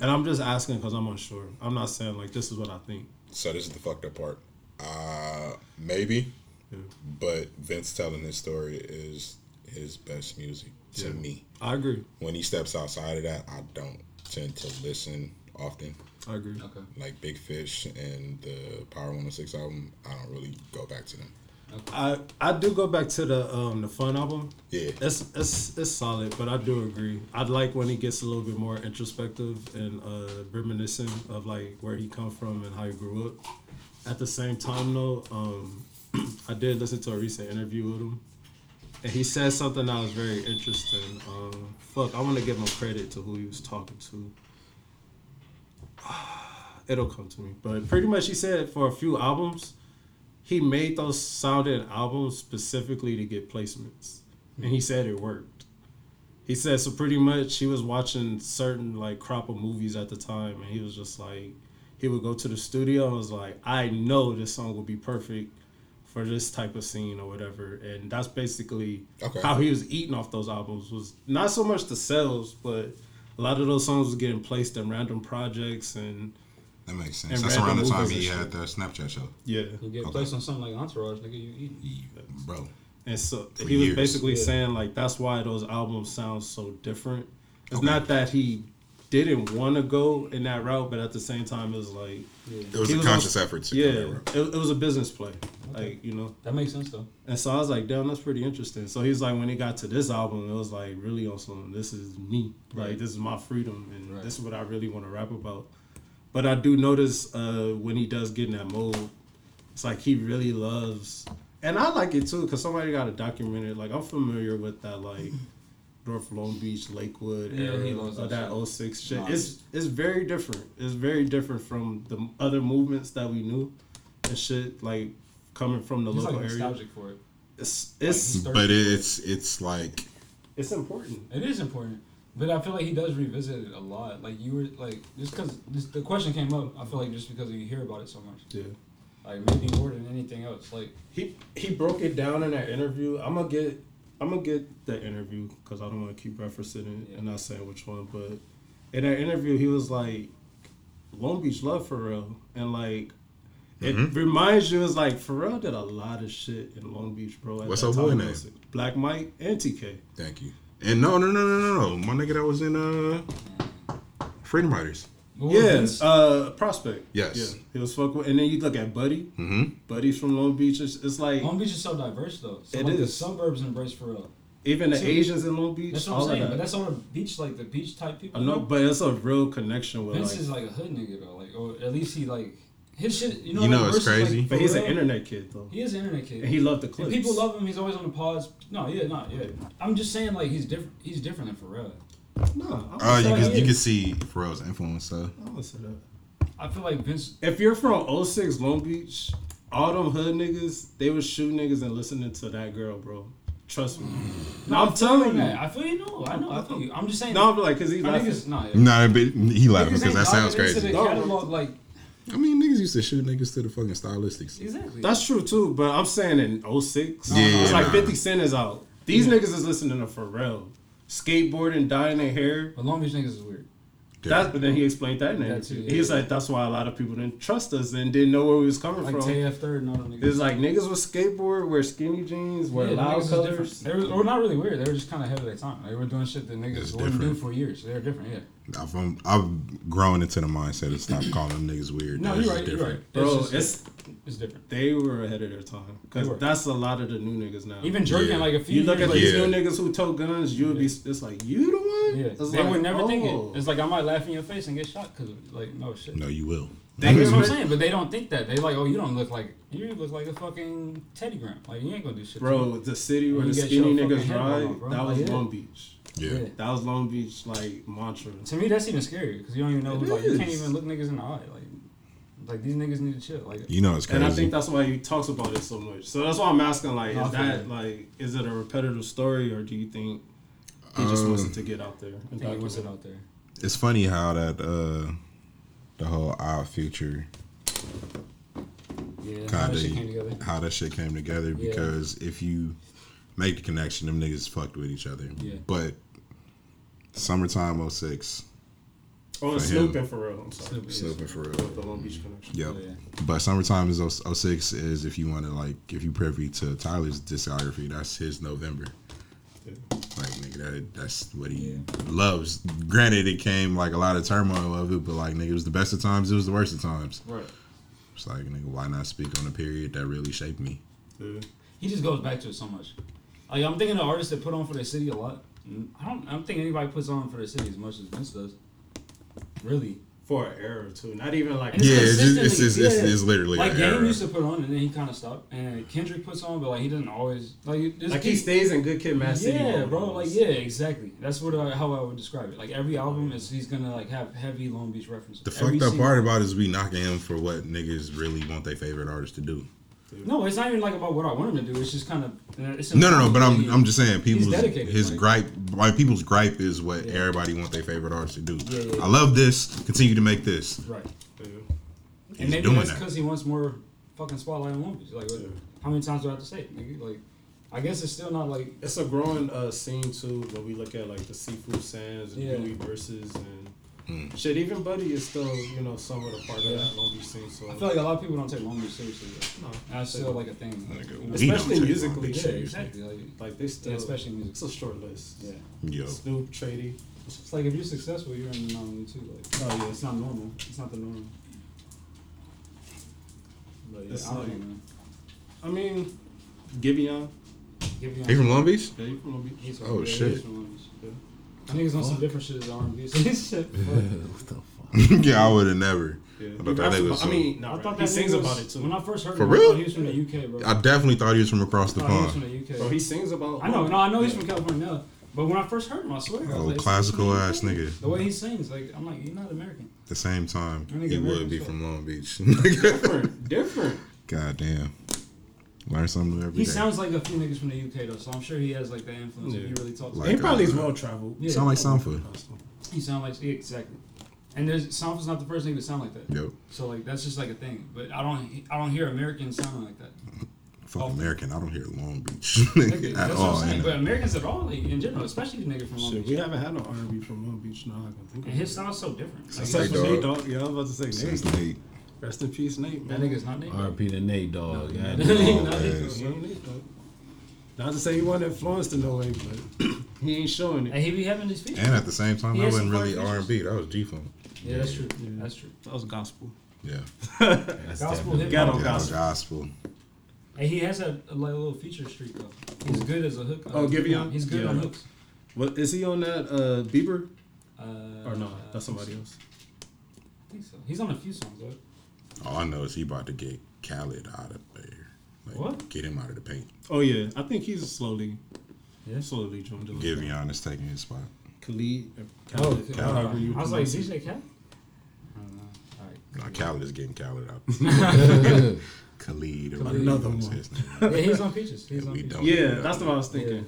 And I'm just asking because I'm unsure. I'm not saying like this is what I think. So this is the fucked up part. Uh maybe. Yeah. But Vince telling his story is his best music to Yeah. me. I agree. When he steps outside of that, I don't tend to listen often. I agree. Okay. Like Big Fish and the Power 106 album, I don't really go back to them. I I do go back to the um the fun album. Yeah. It's it's it's solid, but I do agree. I'd like when he gets a little bit more introspective and uh, reminiscent of like where he come from and how he grew up. At the same time, though, um, I did listen to a recent interview with him, and he said something that was very interesting. Um, fuck, I want to give him credit to who he was talking to. It'll come to me, but pretty much he said for a few albums, he made those sounding albums specifically to get placements, and he said it worked. He said so. Pretty much, he was watching certain like crop of movies at the time, and he was just like, he would go to the studio and was like, I know this song will be perfect for this type of scene or whatever, and that's basically Okay. how he was eating off those albums. Was not so much the sales, but a lot of those songs was getting placed in random projects and That makes sense. And That's around the time he and had the Snapchat show. yeah. You get Okay. placed on something like Entourage, nigga, you eating. Yeah, bro. and so For he was years. basically Yeah. saying like that's why those albums sound so different. It's not that he didn't want to go in that route, but at the same time, it was like It was a was conscious on- effort to yeah, go that route. it, it was a business play, like you know. That makes sense though. And so I was like, damn, that's pretty interesting. So he's like, when he got to this album, it was like really on some, this is me. Like, Right. this is my freedom, and Right. this is what I really want to rap about. But I do notice uh, when he does get in that mode, it's like he really loves, and I like it too, because somebody got to document it. Like, I'm familiar with that, like, North Long Beach, Lakewood Yeah, era he loves that that shit. 06 shit. Nah, It's, it's very different. It's very different from the other movements that we knew and shit, like, coming from the He's local like area. nostalgic for it. It's, it's, he's thirsty. But it's it's like it's important. It is important, but I feel like he does revisit it a lot. Like you were like just because the question came up, I feel like just because you hear about it so much, Yeah. like maybe more than anything else. Like He he broke it down in that interview. I'm gonna get I'm gonna get the interview because I don't want to keep referencing it Yeah. and not saying which one. But in that interview, he was like, "Long Beach love Pharrell," and like. It Mhm. reminds you, it's like Pharrell did a lot of shit in Long Beach, bro. at What's that her boy time. name? Black Mike and TK. thank you. And no no no no no no. My nigga that was in uh Freedom Riders. what was Yeah, uh, Prospect. Yes. Yeah, he was fuck with. And then you look at Buddy. Mm-hmm. Buddy's from Long Beach. It's, it's like Long Beach is so diverse though. So It like the is. suburbs embrace Pharrell. even the So- Asians in Long Beach. That's what I'm saying. that. But that's on the beach like the beach type people. I know, but it's a real connection with Vince like. is like a hood nigga though. Like or at least he like his shit. You know, You know like, it's versus, like, crazy? but he's an internet kid though, He is an internet kid. and he loved the And clips. people love him. He's always on the pods. No, yeah, not yeah. I'm just saying like he's different. He's different than Pharrell. No, Oh, would you can he you can see Pharrell's influence though. I would say that. I feel like Vince. If you're from 06 Long Beach, all them hood niggas, they would shoot niggas and listening to that girl, bro. Trust me. No, I'm telling you. that. I feel you know. I know. I feel you. I'm just saying. No, I'm like, cause he my laughing. niggas. No, yeah. Nah, but he laughing because that sounds crazy. Catalog, like I mean, niggas used to shoot niggas to the fucking stylistics. exactly. That's true too, but I'm saying in 06, Yeah, it's like nah. 50 Cent is out. These Yeah. niggas is listening to Pharrell. Skateboarding, dyeing their hair. but Long Beach niggas is weird. That's, but then he explained that in That too, interview. yeah, He was like, that's why a lot of people didn't trust us and didn't know where we was coming from. Like from. TF Third and all them niggas. It's like niggas with skateboard, wear skinny jeans, wear Yeah, loud niggas is colors. They were, or not really weird. They were just kind of ahead of their time. They were doing shit that niggas It's wouldn't do for years. They were different. Yeah. I've um, I've grown into the mindset of stop calling them niggas weird. No, you're just right. You're right. Bro, it's, just, it's it's different. they were ahead of their time because that's a lot of the new niggas now. Even Jerkin, Yeah. like a few you look years at later, these Yeah. new niggas who tote guns, you would be. It's like you the one. Yeah, It's they like, would never think oh. it. It's like I might laugh in your face and get shot because, like, no shit. No, you will. They That's what I'm saying, but they don't think that. They like, oh, you don't look like you look like a fucking Teddy Graham. Like you ain't gonna do shit. to me. Bro, the city where the skinny niggas head ride, off, that was yeah. Long Beach. Yeah. Yeah. That was Long Beach like mantra. To me, that's even scarier because you don't even know. It Like you can't is. even look niggas in the eye. Like, like these niggas need to chill. Like, You know it's crazy. And I think that's why he talks about it so much. So that's why I'm asking, like, No, is that you. like, is it a repetitive story, or do you think he just Um, wants it to get out there? I And think he wants it out there. it's funny how that uh the whole odd future Yeah, how that shit came kind together. of how that shit came together Yeah. because if you make the connection, them niggas fucked with each other. Yeah. But summertime 06, Oh, and For Snoop him. and Pharrell. I'm sorry. Snoop, yeah. Snoop and Pharrell. With the Long Beach connection. Yep. Yeah. But summertime is 06 is if you want to like if you privy to Tyler's discography, that's his November. Yeah. Like nigga, that, that's what he Yeah. loves. Granted, it came like a lot of turmoil of it, but like nigga, it was the best of times. It was the worst of times. Right. It's like nigga, why not speak on a period that really shaped me? Yeah. He just goes back to it so much. Like I'm thinking of artists that put on for their city a lot. I don't. I don't think anybody puts on for the city as much as Vince does. Really. For an era too. Not even like. It's yeah, it's, just, it's, just, it's, it's literally Like an Game era. used to put on and then he kind of stopped. And Kendrick puts on, but like he doesn't always like. Like he stays in Good Kid, Mad City. Yeah, mode bro. Like yeah, exactly. That's what I, how I would describe it. Like every album is he's gonna like have heavy Long Beach references. The Every fucked up single- part about it is we knocking him for what niggas really want their favorite artist to do. No, it's not even like about what I want him to do. It's just kind of. It's No, no, no. But I'm I'm just saying people's dedicated, his like- gripe. Like people's gripe is what Yeah. everybody want their favorite artist to do. Yeah, yeah, yeah. I love this. Continue to make this. right. He's And maybe doing that's that. because he wants more fucking spotlight on Long Beach. Like, what- Yeah. how many times do I have to say it, nigga? Like, I guess it's still not like. It's a growing uh, scene too when we look at like the seafood sands and Yeah. Dewey verses and Mm. Shit, even Buddy is still, you know, somewhat a part of that Long Beach scene. So I feel like a lot of people don't take Long Beach seriously. Though. no, That's still like a thing. Nigga, You know? especially musically, yeah, shit. seriously. exactly. Like, Like they still, yeah, especially music. it's a short list. Yeah. Yo, Snoop, Trady. It's like if you're successful, you're in the nominee too. Like, Oh yeah, it's not normal. It's not the norm. But yeah, It's I don't like- know. man. I mean, Giveon. Give he from Long Beach? Yeah, you from Long Beach. He's Oh, yeah, shit. he's from Long Beach. Yeah. I think it's on some different shit as R&B. Shit. what the fuck? yeah, I would have never. Yeah. I He thought that raps was I mean, I thought rap. that he sings was, about it too. When I first heard For him, I real? thought he was from the UK, bro. I definitely thought he was from across the I thought he was pond. from the UK. Bro, he sings about. I know, no, I know he's from California now. But when I first heard him, I swear, I was Oh, like, classical ass from the nigga. The way he sings, like, I'm like, you're not American. At the same time, That nigga he would be as from Long Beach. different, different. God damn. Learn something new every He day. sounds like a few niggas from the UK though, so I'm sure he has like that influence. Yeah. If he really talks. Like, he probably is uh, well traveled. Yeah. Sound like Sanford. He sound like yeah, exactly. And there's Sanford's not the first nigga to sound like that. Yo, So like that's just like a thing. But I don't I don't hear Americans sounding like that. fuck Oh. American. I don't hear Long Beach Nigga, at that's what all. I'm saying. But Americans at all, like in general, especially the nigga from Long Shit, Beach. we haven't had no R&B from Long Beach. No, I can think. And of his it. style's so different. Like, Say Except for dog. Nate Dogg. Yeah, I was about to say Since Nate. Nate. Rest in peace, Nate. that man. nigga's not Nate. bro. RP to Nate Dogg. No, God no, damn. no, Oh. He ain't Nate Dogg. Not to say he wasn't influenced in no way, but he ain't showing it. And he be having these features. And at the same time, He that wasn't really R and B. That was G Funk. Yeah, that's true. Yeah. That's true. That was gospel. Yeah. That's Gospel definitely- hip-hop. Yeah, gospel. gospel. And he has a, a like, little feature streak though. He's good as a hook. Oh, Giveon? He's good Yeah. on hooks. What is he on that uh, Bieber Uh, or no? That's somebody else. I think so. He's on a few songs, right? All I know is he about to get Khaled out of there. Like, What? Get him out of the paint. Oh yeah, I think he's slowly, Yeah. slowly joined. the- Giveon is taking his spot. Khalid. or Oh, Khaled, okay. however I was like, pronounce it. DJ Cat? I don't No, Khaled is getting Khaled out. right. Khalid or Khalid. Another one. his name. yeah, he's on Peaches. He's Yeah, on we Peaches. don't. Yeah, that's what I was thinking. Yeah.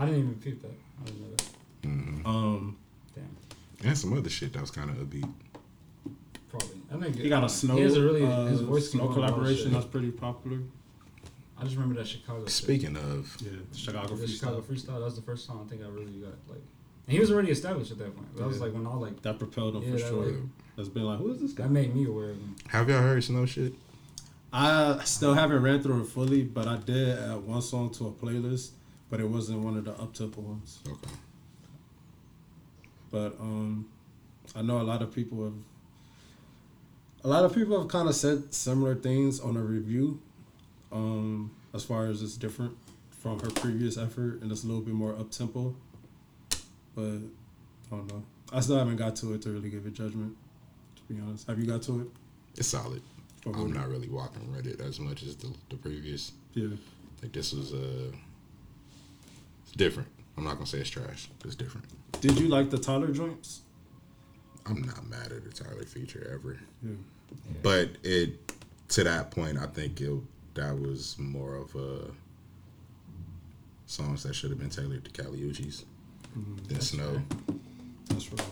I didn't even peep that. I didn't know that. Mhm. Um, Damn. And some other shit that was kind of upbeat. Probably. I think he got a snow. He has a really uh, his voice can snow go on a lot of collaboration shit. that's pretty popular. I just remember that Chicago. shit. Speaking of, Yeah, Chicago the Chicago freestyle. freestyle. That was the first song I think I really got like. And he was already established at that point. That was like when I like That propelled him Yeah, for that sure. like- That's been like, who is this guy? that made me aware of him. have y'all heard Snoh shit? I still haven't ran through it fully, but I did add one song to a playlist, but it wasn't one of the up tempo ones. Okay. But um, I know a lot of people have. A lot of people have kind of said similar things on a review, um, as far as it's different from her previous effort and it's a little bit more up tempo. But I don't know. I still haven't got to it to really give a judgment. To be honest, have you got to it? It's solid. I'm not really walking Reddit as much as the, the previous. Yeah. Like this was uh, it's different. I'm not gonna say it's trash. It's different. Did you like the Tyler joints? I'm not mad at the Tyler feature ever, Yeah. but it to that point, I think it that was more of a songs that should have been tailored to Kali Uchis's mm-hmm. than Snoh. That's right.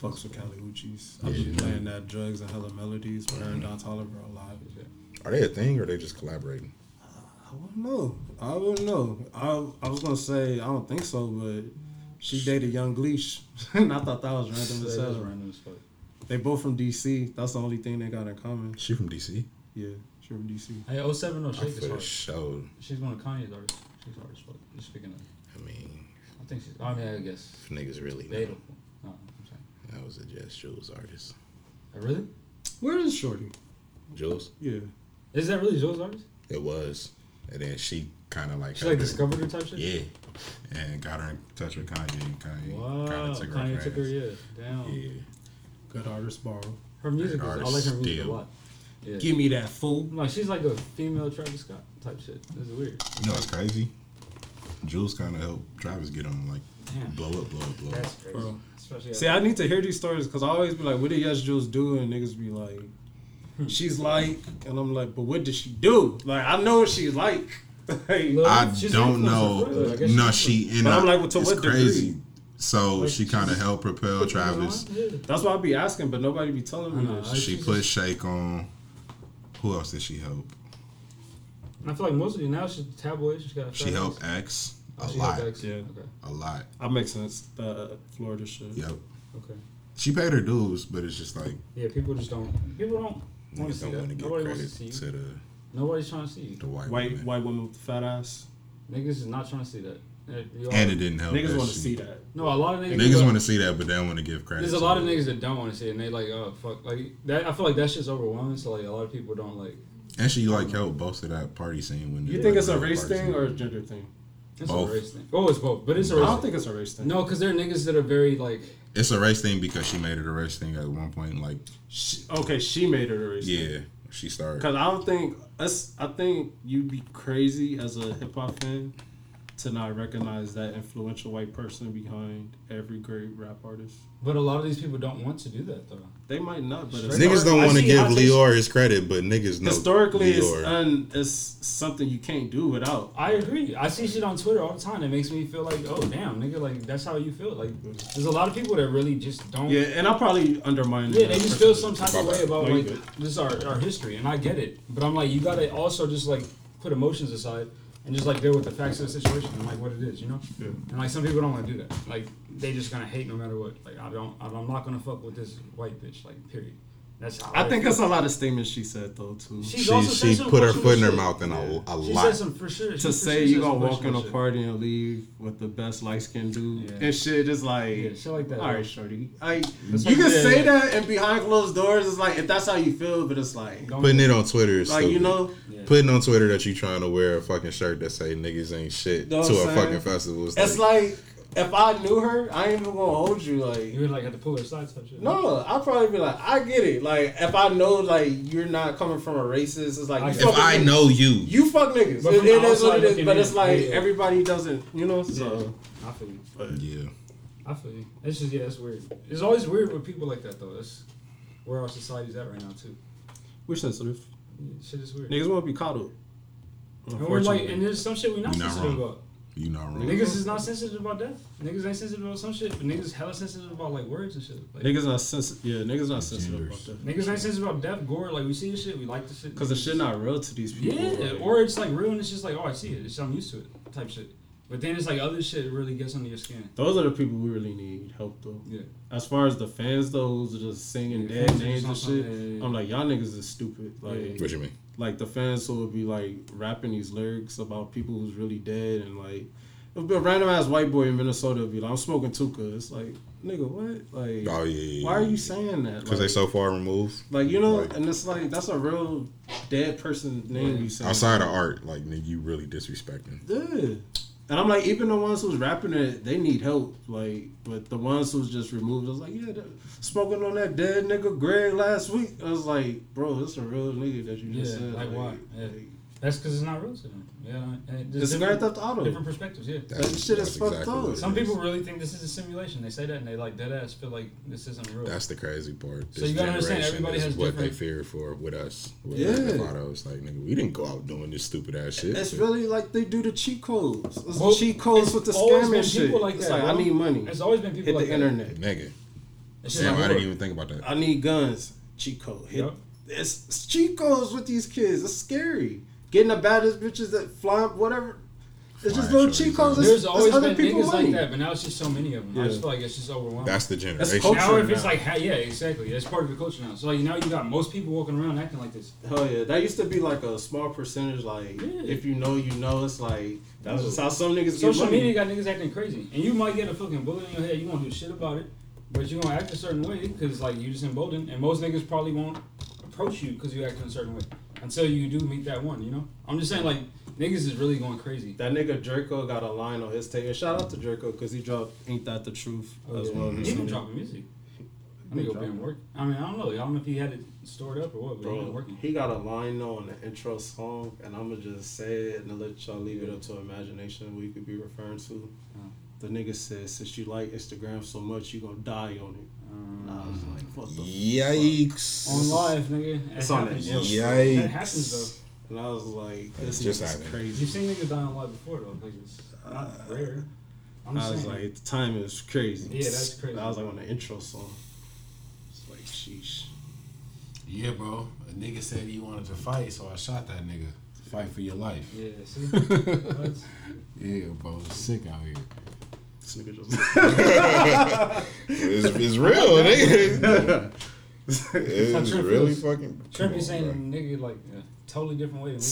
Fucks with Kali Uchis. I Yeah. was playing that drugs and hella melodies with her and Don Toliver alive. Are they a thing or are they just collaborating? I wouldn't know. I wouldn't know. I I was gonna say I don't think so, but she dated Yung Gleesh, and I thought that was random That as hell. random as fuck. They both from DC. That's the only thing they got in common. She from DC. Yeah, she from DC. Hey, 070 Shake is for hard. sure. She's one of Kanye's artists. She's hard as fuck. Just speaking of, I mean, I think she's. I mean, I guess. if niggas really know, Debatable. No, I'm saying. that was a Just Jules artist. Oh, really? Where is Shorty? Jules, Yeah. Is that really Joe's artist? it was, and then she kind of like She like discovered her type shit. Yeah, and got her in touch with Kanye. and Kanye Wow. kind of took her. Kanye under took her. Yeah. Damn. Yeah, Good artist borrow. Her music is. I like her music still. a lot. Yeah. Give me that fool. Like she's like a female Travis Scott type shit. This is weird. you know what's crazy? Jules kind of helped Travis get on like Damn. blow up, blow up, blow up. That's crazy. Bro. Especially See, I need to hear these stories because I always be like, "What did Yes Jules do?" And niggas be like, Hmm. "She's like," and I'm like, "But what did she do?" Like, I know what she's like. Like, I don't know. for. I No, she and But I'm like, well, to it's what crazy. degree? So Like, she kind of helped propel put you on, Travis. yeah. That's why I be asking, but nobody be telling me I know, She put just- Shake on. Who else did she help? I feel like mostly now she's tabloid. She's got. a She helped X a Oh, lot, X. Yeah. Okay. a lot. That makes sense. The uh, Florida shit. Yep. Okay. She paid her dues, but it's just like Yeah, people just don't. People don't want to niggas see don't that. want to give Nobody credit wants to see to you. the Nobody's trying to see you. the white, White women. white women with the fat ass. Niggas is not trying to see that. All- and it didn't help. Niggas want to see that. no, a lot of niggas. Niggas want to see that, but they don't want to give credit. There's a lot of niggas that don't want to see it, and they like, oh fuck, like that. I feel like that's just overwhelming. So like, a lot of people don't like. And she like helped most of that party scene when You think it's a race thing scene. or a gender thing? It's Both. a race thing. Oh, it's both, but it's a I race. don't thing. think it's a race thing. No, because there are niggas that are very like. It's a race thing because she made it a race thing at one point. Like, She, okay, she made it a race. thing. Yeah, she started. Cause I don't think us. I think you'd be crazy as a hip hop fan to not recognize that influential white person behind every great rap artist. But a lot of these people don't want to do that though. They might not, but Straight Niggas don't want to give I see- Lior his credit, but niggas know historically, it's un, it's something you can't do without. I agree. I see shit on Twitter all the time that makes me feel like, oh damn, nigga, like that's how you feel. Like there's a lot of people that really just don't. Yeah, and I'll probably undermine. Yeah, that they just feel person. some type of way about No, like good. this is our, our history, and I get it. But I'm like, you gotta also just like put emotions aside and just like deal with the facts of the situation and like what it is, you know. Yeah. And like some people don't want to do that. Like they just gonna hate no matter what. Like I don't, I'm not gonna fuck with this white bitch. Like period. That's how I think feel. it's a lot of statements she said though too. She's She also she put her foot in her mouth and Yeah. a, a She lot. said some for sure. to for say sure you said gonna walk in a party and leave with the best light skinned dude Yeah. and shit is like Yeah, shit like that. all right, shorty. Like It's you like, can yeah, say that and behind closed doors is like if that's how you feel, but it's like Putting it on Twitter is like you know Yeah. Putting on Twitter that you trying to wear a fucking shirt that say niggas ain't shit Know to a what fucking festival. It's, it's like, like if I knew her, I ain't even gonna hold you like. You would like have to pull her aside type shit. No, I'd probably be like, I get it. Like, if I know, like, you're not coming from a racist, it's like, you I- if fuck I niggas. know you, you fuck niggas. But It, from it the is what it is. But it's like yeah. everybody doesn't, you know. So I feel you. but yeah. I feel you. It's just yeah, it's weird. It's always weird with people like that though. That's where our society's at right now too. we're sensitive. Yeah, shit is weird. Niggas want to be coddled. And we're like, and there's some shit we not You're not sensitive wrong. about. You not wrong. Niggas is not sensitive about death. Niggas ain't sensitive about some shit, but niggas hella sensitive about like words and shit. Like, niggas not sensitive. Yeah, niggas not sensitive Genders. about that. niggas ain't sensitive about death, gore. Like we see the shit, we like the shit. Because the shit not real to these people. Yeah, like- or it's like real and it's just like, oh, I see it. It's I'm used to it type shit. But then it's like other shit really gets under your skin. those are the people we really need help though. Yeah. As far as the fans though, who's just singing Yeah, dead names and shit, some- yeah, yeah, I'm like, y'all niggas is stupid. Like, What you mean? Like the fans who would be like rapping these lyrics about people who's really dead and like it'll be a random ass white boy in Minnesota would be like, I'm smoking Tooka. It's like, nigga, what? Like Oh yeah. yeah, why are you saying that? Because Like, they so far removed. like you know, Right. and it's like that's a real dead person name you say. Outside of art, like nigga, you really disrespecting. Yeah. And I'm like, even the ones who's rapping it, they need help. Like, but the ones who's just removed, I was like, yeah, smoking on that dead nigga Greg last week. I was like, bro, this a real nigga that you just Yeah, said. like why? Yeah. That's because it's not real to them. Yeah, and It's different- Grand Theft Auto. Different perspectives, yeah. That shit is fucked up. Some people really think this is a simulation. They say that and they like dead ass feel like this isn't real. That's the crazy part. So you gotta understand, everybody is has what they fear for with us. With Yeah. Grand Theft Auto. It's like nigga, we didn't go out doing this stupid ass shit. It's really like they do the cheat codes. It's Well, cheat codes it's with the scamming been shit. people like it's that, like I need money. There's always been people Hit like the that. internet. nigga. Damn, I look, didn't even think about that. I need guns. Cheat code. Hit. Yup. It's, it's cheat codes with these kids. It's scary. Getting the baddest bitches that fly up, whatever. It's just little shorties, cheat codes. huh? It's, There's it's always other been people niggas money. like that, but now it's just so many of them. I just feel like it's just overwhelming. That's the generation. culture. now if it's now. like yeah, exactly. That's part of the culture now. So like now you got most people walking around acting like this. Hell yeah, that used to be like a small percentage. Like Yeah. if you know, you know. It's like that's just how some niggas get Social money. media got niggas acting crazy, and you might get a fucking bullet in your head. You won't do shit about it, but you are gonna act a certain way because like you just emboldened, and most niggas probably won't approach you because you act in a certain way until you do meet that one. You know, I'm just saying like niggas is really going crazy. That nigga Jerko got a line on his tape. And shout out to Jerko because he dropped "Ain't That the Truth" oh, as well. He been dropping music. I think dropping. been work. I mean, I don't know. I don't know if he had it stored up or what, but he been working. he got a line on the intro song, and I'm gonna just say it and let y'all leave it up to imagination. What you could be referring to. Oh. The nigga says, "Since you like Instagram so much, you gonna die on it." And I was mm. like, "What the?" Yikes. on live, nigga. It's It on the Yikes. That happens though. And I was like, "This just is happened. crazy." You've seen niggas die on live before though. Like it's not uh, rare. I'm just I was saying. like, the time is crazy. Yeah, that's crazy. I was like on the intro song. It's like, sheesh. Yeah, bro. A nigga said he wanted to fight, so I shot that nigga. Fight for your life. yeah, see. That's- Yeah, bro. Sick out here. This nigga just. It's, it's real, nigga. That's It's really feels. fucking. Trent come be on, saying bro. nigga like a totally different way than we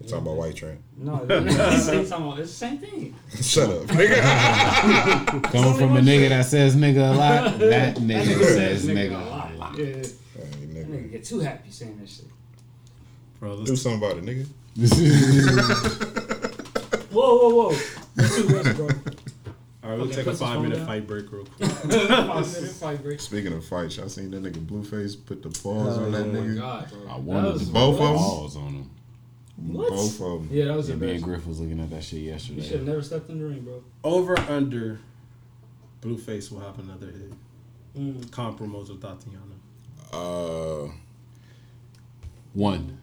You talking about white Trent? No, it's, it's, talking about- it's the same thing. Shut up, nigga. Coming from a nigga that says nigga a lot, that nigga says nigga nigga a lot. a lot. Yeah, Hey, that nigga. nigga get too happy saying that shit. Bro, Do let's something about it, nigga. Whoa, whoa, whoa! That's too much, bro. All right, we'll Okay, take put a this five phone minute down. fight break real quick. Five minute fight break. Speaking of fights, y'all seen that nigga Blueface put the paws Oh on that Oh my nigga? god, bro. I wanted was- to both put of 'em? balls on him. What? Both of them. Yeah, that was Yeah, me and embarrassing. Griff was looking at that shit yesterday. You should have never stepped in the ring, bro. Over under. Blueface will have another hit. Mm. Compromise with Thotiana. Uh, One.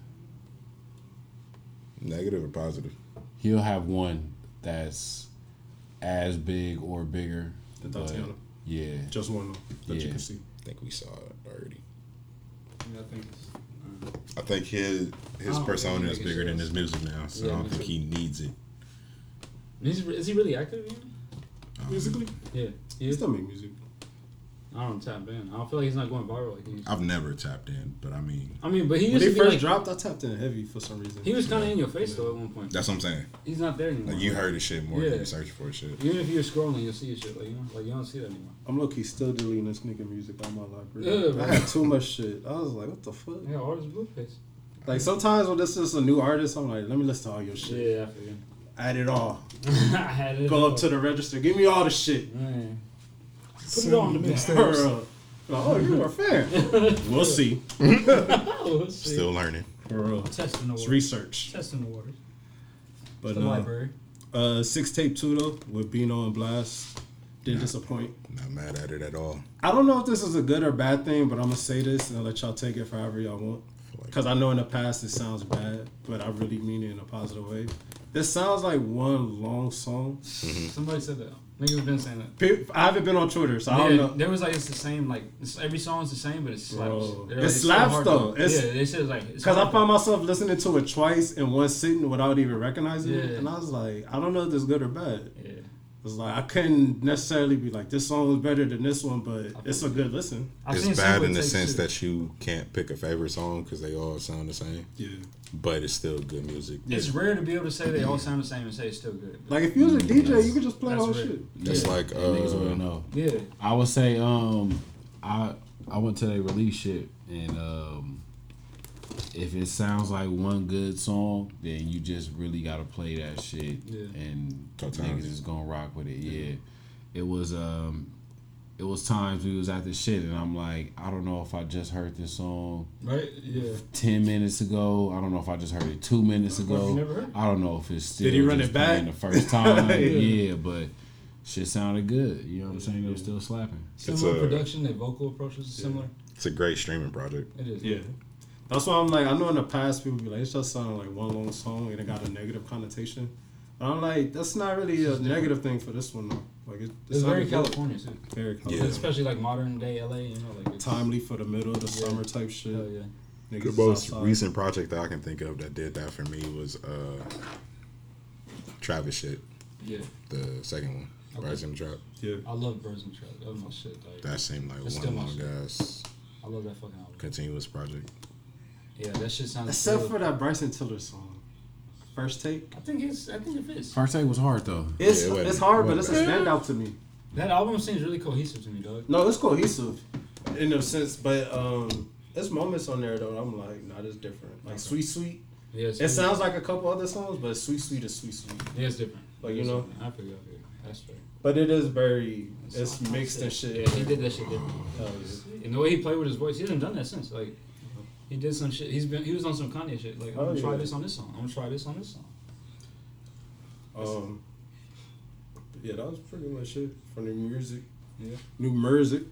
negative or positive? He'll have one that's as big or bigger. The but Thotiana. Yeah. Just one that you can see. I think we saw it already. Yeah, I think it's. uh, I think his his Oh, persona is bigger than his music now, so Yeah, I don't think he needs it. Is he, is he really active? Again? Musically? Yeah, he He still make music. I don't tap in. I don't feel like he's not going viral like he used to. I've never tapped in, but I mean, I mean, but he When used he to be first like, dropped, I tapped in heavy for some reason. he was kind of in your face though at one point. that's what I'm saying. He's not there anymore. Like you heard his shit more Yeah. than you search for his shit. Even if you're scrolling, you'll see his shit. Like you know, like you don't see that anymore. I'm low key still deleting this nigga music on my library. Yeah. I had too much shit. I was like, what the fuck? Yeah, artist blueface. Like sometimes when this is a new artist, I'm like, let me listen to all your shit. Yeah, I figured. Add it all. I had it. Go up to the register. Give me all the shit. Man. Put it on the mixtape. Bro. Oh, you're a fan. we'll see. Let's see. Still learning. Bro. testing the It's waters. research. Testing the waters. But the no. library. Uh, Sixtape two though with Bino and Blxst didn't disappoint. Not mad at it at all. I don't know if this is a good or bad thing, but I'm gonna say this and I'll let y'all take it for however y'all want. Because I know in the past it sounds bad, but I really mean it in a positive way. This sounds like one long song. Mm-hmm. Somebody said that. Niggas been saying that. I haven't been on Twitter, so I don't Yeah, know. there was like it's the same. Like it's, every song's the same, but it slaps. It like, it's so slaps, hard though. It's- yeah, they said like it's Because I found myself listening to it twice in one sitting without even recognizing it, and I was like, I don't know if this is good or bad. Yeah. It's like I couldn't necessarily be like this song was better than this one, but it's a good listen. I've it's bad in the sense shit. that you can't pick a favorite song because they all sound the same, Yeah. but it's still good music. it's rare to be able to say they all sound the same and say it's still good. Like if you was a DJ, you could just play That's all rare. shit. That's Yeah. like Niggas uh, wouldn't know. Yeah. I would say um I I went to their release shit and um if it sounds like one good song, then you just really gotta play that shit Yeah. and Totality. niggas is gonna rock with it. Yeah. It was um it was times we was at the shit and I'm like, I don't know if I just heard this song Right. Yeah. ten minutes ago. I don't know if I just heard it two minutes Or if you ago. never heard. I don't know if it's still Did he run just it back? the first time. Yeah. yeah, but shit sounded good. You know what I'm saying? It was still slapping. Similar a- production. Their vocal approaches are similar. it's a great streaming project. It is. Yeah. That's why I'm like, I know in the past people be like, it's just sounding like one long song and it got a negative connotation. But I'm like, that's not really a negative thing for this one though. Like it, it It's very. California too. Very California. Especially like modern day LA. You know, like it's, Timely for the middle of the Yeah. summer type shit. Hell yeah. Niggas The most outside. recent project that I can think of that did that for me was uh, Travis shit, Yeah. the second one, Okay. Rise in the Trap. Yeah. I love Birds and Trap. That was my shit. Like, That seemed like one still my long ass I love that fucking album. continuous project. Yeah, that shit sounds. Except good. for that Bryson Tiller song. First take. I think it's. I think it fits. First take was hard though. It's Yeah, it it's hard, it but it's a standout to me. That album seems really cohesive to me, dog. No, it's cohesive in a sense, but um, there's moments on there though. I'm like, nah, this different. Like Sweet Sweet. Yeah, It sounds like a couple other songs, but Sweet Sweet is Sweet Sweet. Yeah, it's different. Like, you It's know? different. I figure. I figure. That's fair. But it is very, it's mixed and shit. Yeah, he did that shit different. Hell And the way he played with his voice, he hasn't done that since. Like, he did some shit. He's been. He was on some Kanye shit. Like, I'm Oh, gonna try yeah. this on this song. I'm gonna try this on this song. Um, yeah, that was pretty much it for new music. Yeah. New music.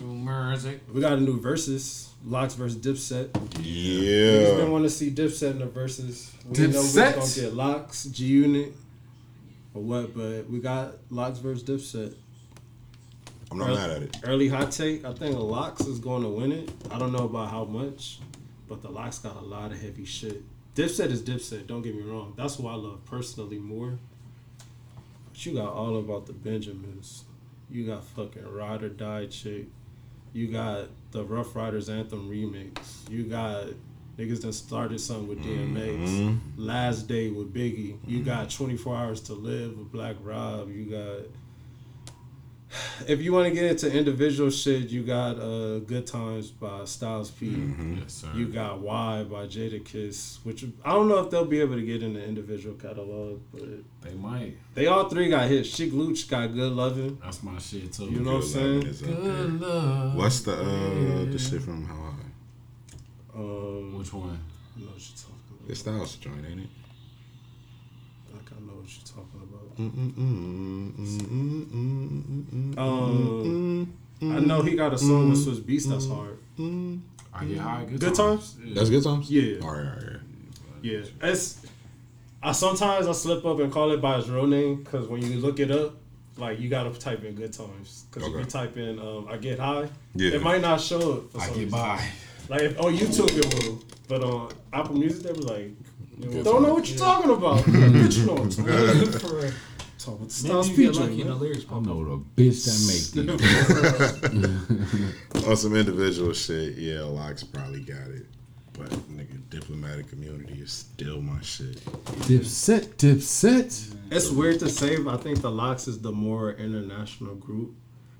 New music. We got a new Verzuz. Lox versus Dipset. Yeah. Niggas been Yeah, want to see Dipset in the Verzuz. We didn't know we was Dipset? gonna get Lox, G Unit, or what, but we got Lox versus Dipset. I'm not mad at it. Early hot take. I think Lox is going to win it. I don't know about how much, but the Lox got a lot of heavy shit. Dipset is Dipset. Don't get me wrong. That's who I love personally more. But you got all about the Benjamins. You got fucking Ride or Die Chick. You got the Rough Riders Anthem remix. You got niggas that started something with DMX. Mhm. Last Day with Biggie. You got 24 Hours to Live with Black Rob. You got. If you want to get into individual shit, you got uh, Good Times by Styles P. Mhm. Yes, sir. You got Why by Jadakiss, which I don't know if they'll be able to get in the individual catalog, but They might. they all three got hits. Sheek Louch got Good Loving. That's my shit too. You know what I'm saying? Lovin' is up there. Good love. What's the uh the shit from How High? Um, Which one? I know what you're talking about. It's Styles joint, ain't it? Like I know what you're talking about. I know he got a song with Swizz Beatz that's hard. I get high. Good, Good times? Yeah. That's good times. Yeah. All right, all right. Yeah, it's. I sometimes I slip up and call it by its real name because when you look it up, like you gotta type in good times. Because if you type in um, I get high, Yeah. it might not show. For I get reason. by. Like if, on YouTube it will, but on Apple Music they were like, Good don't know what you're talking about. Bitch, you know what I'm talking about. For real. Talking about the Maybe Styles you P get lucky and the lyrics I know the bitch that make these. On some individual shit, yeah, Lox probably got it. But nigga, Diplomatic Immunity is still my shit. Dipset, dipset. It's weird to say, but I think the Lox is the more international group.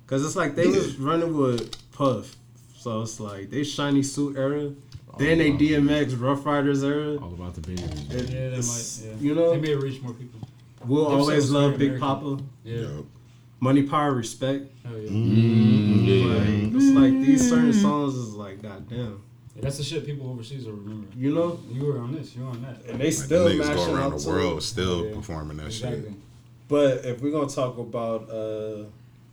Cause it's like they was running with Puff, so it's like they shiny suit era, then they wow. DMX Rough Riders era. All about the Benjamins. It- Yeah, they it's- might. Yeah. You know, They may reach more people. we'll Dipset always love Big American. Papa, Yeah. Yup. Money, Power, Respect. Hell yeah. Mm-hmm. Like, it's like these certain songs is like goddamn, Yeah, That's the shit people overseas will remember. you know, You were on this. You were on that. and they Like, still the niggas mashing go around out the world still Yeah. performing that Exactly. shit. But if we're gonna talk about uh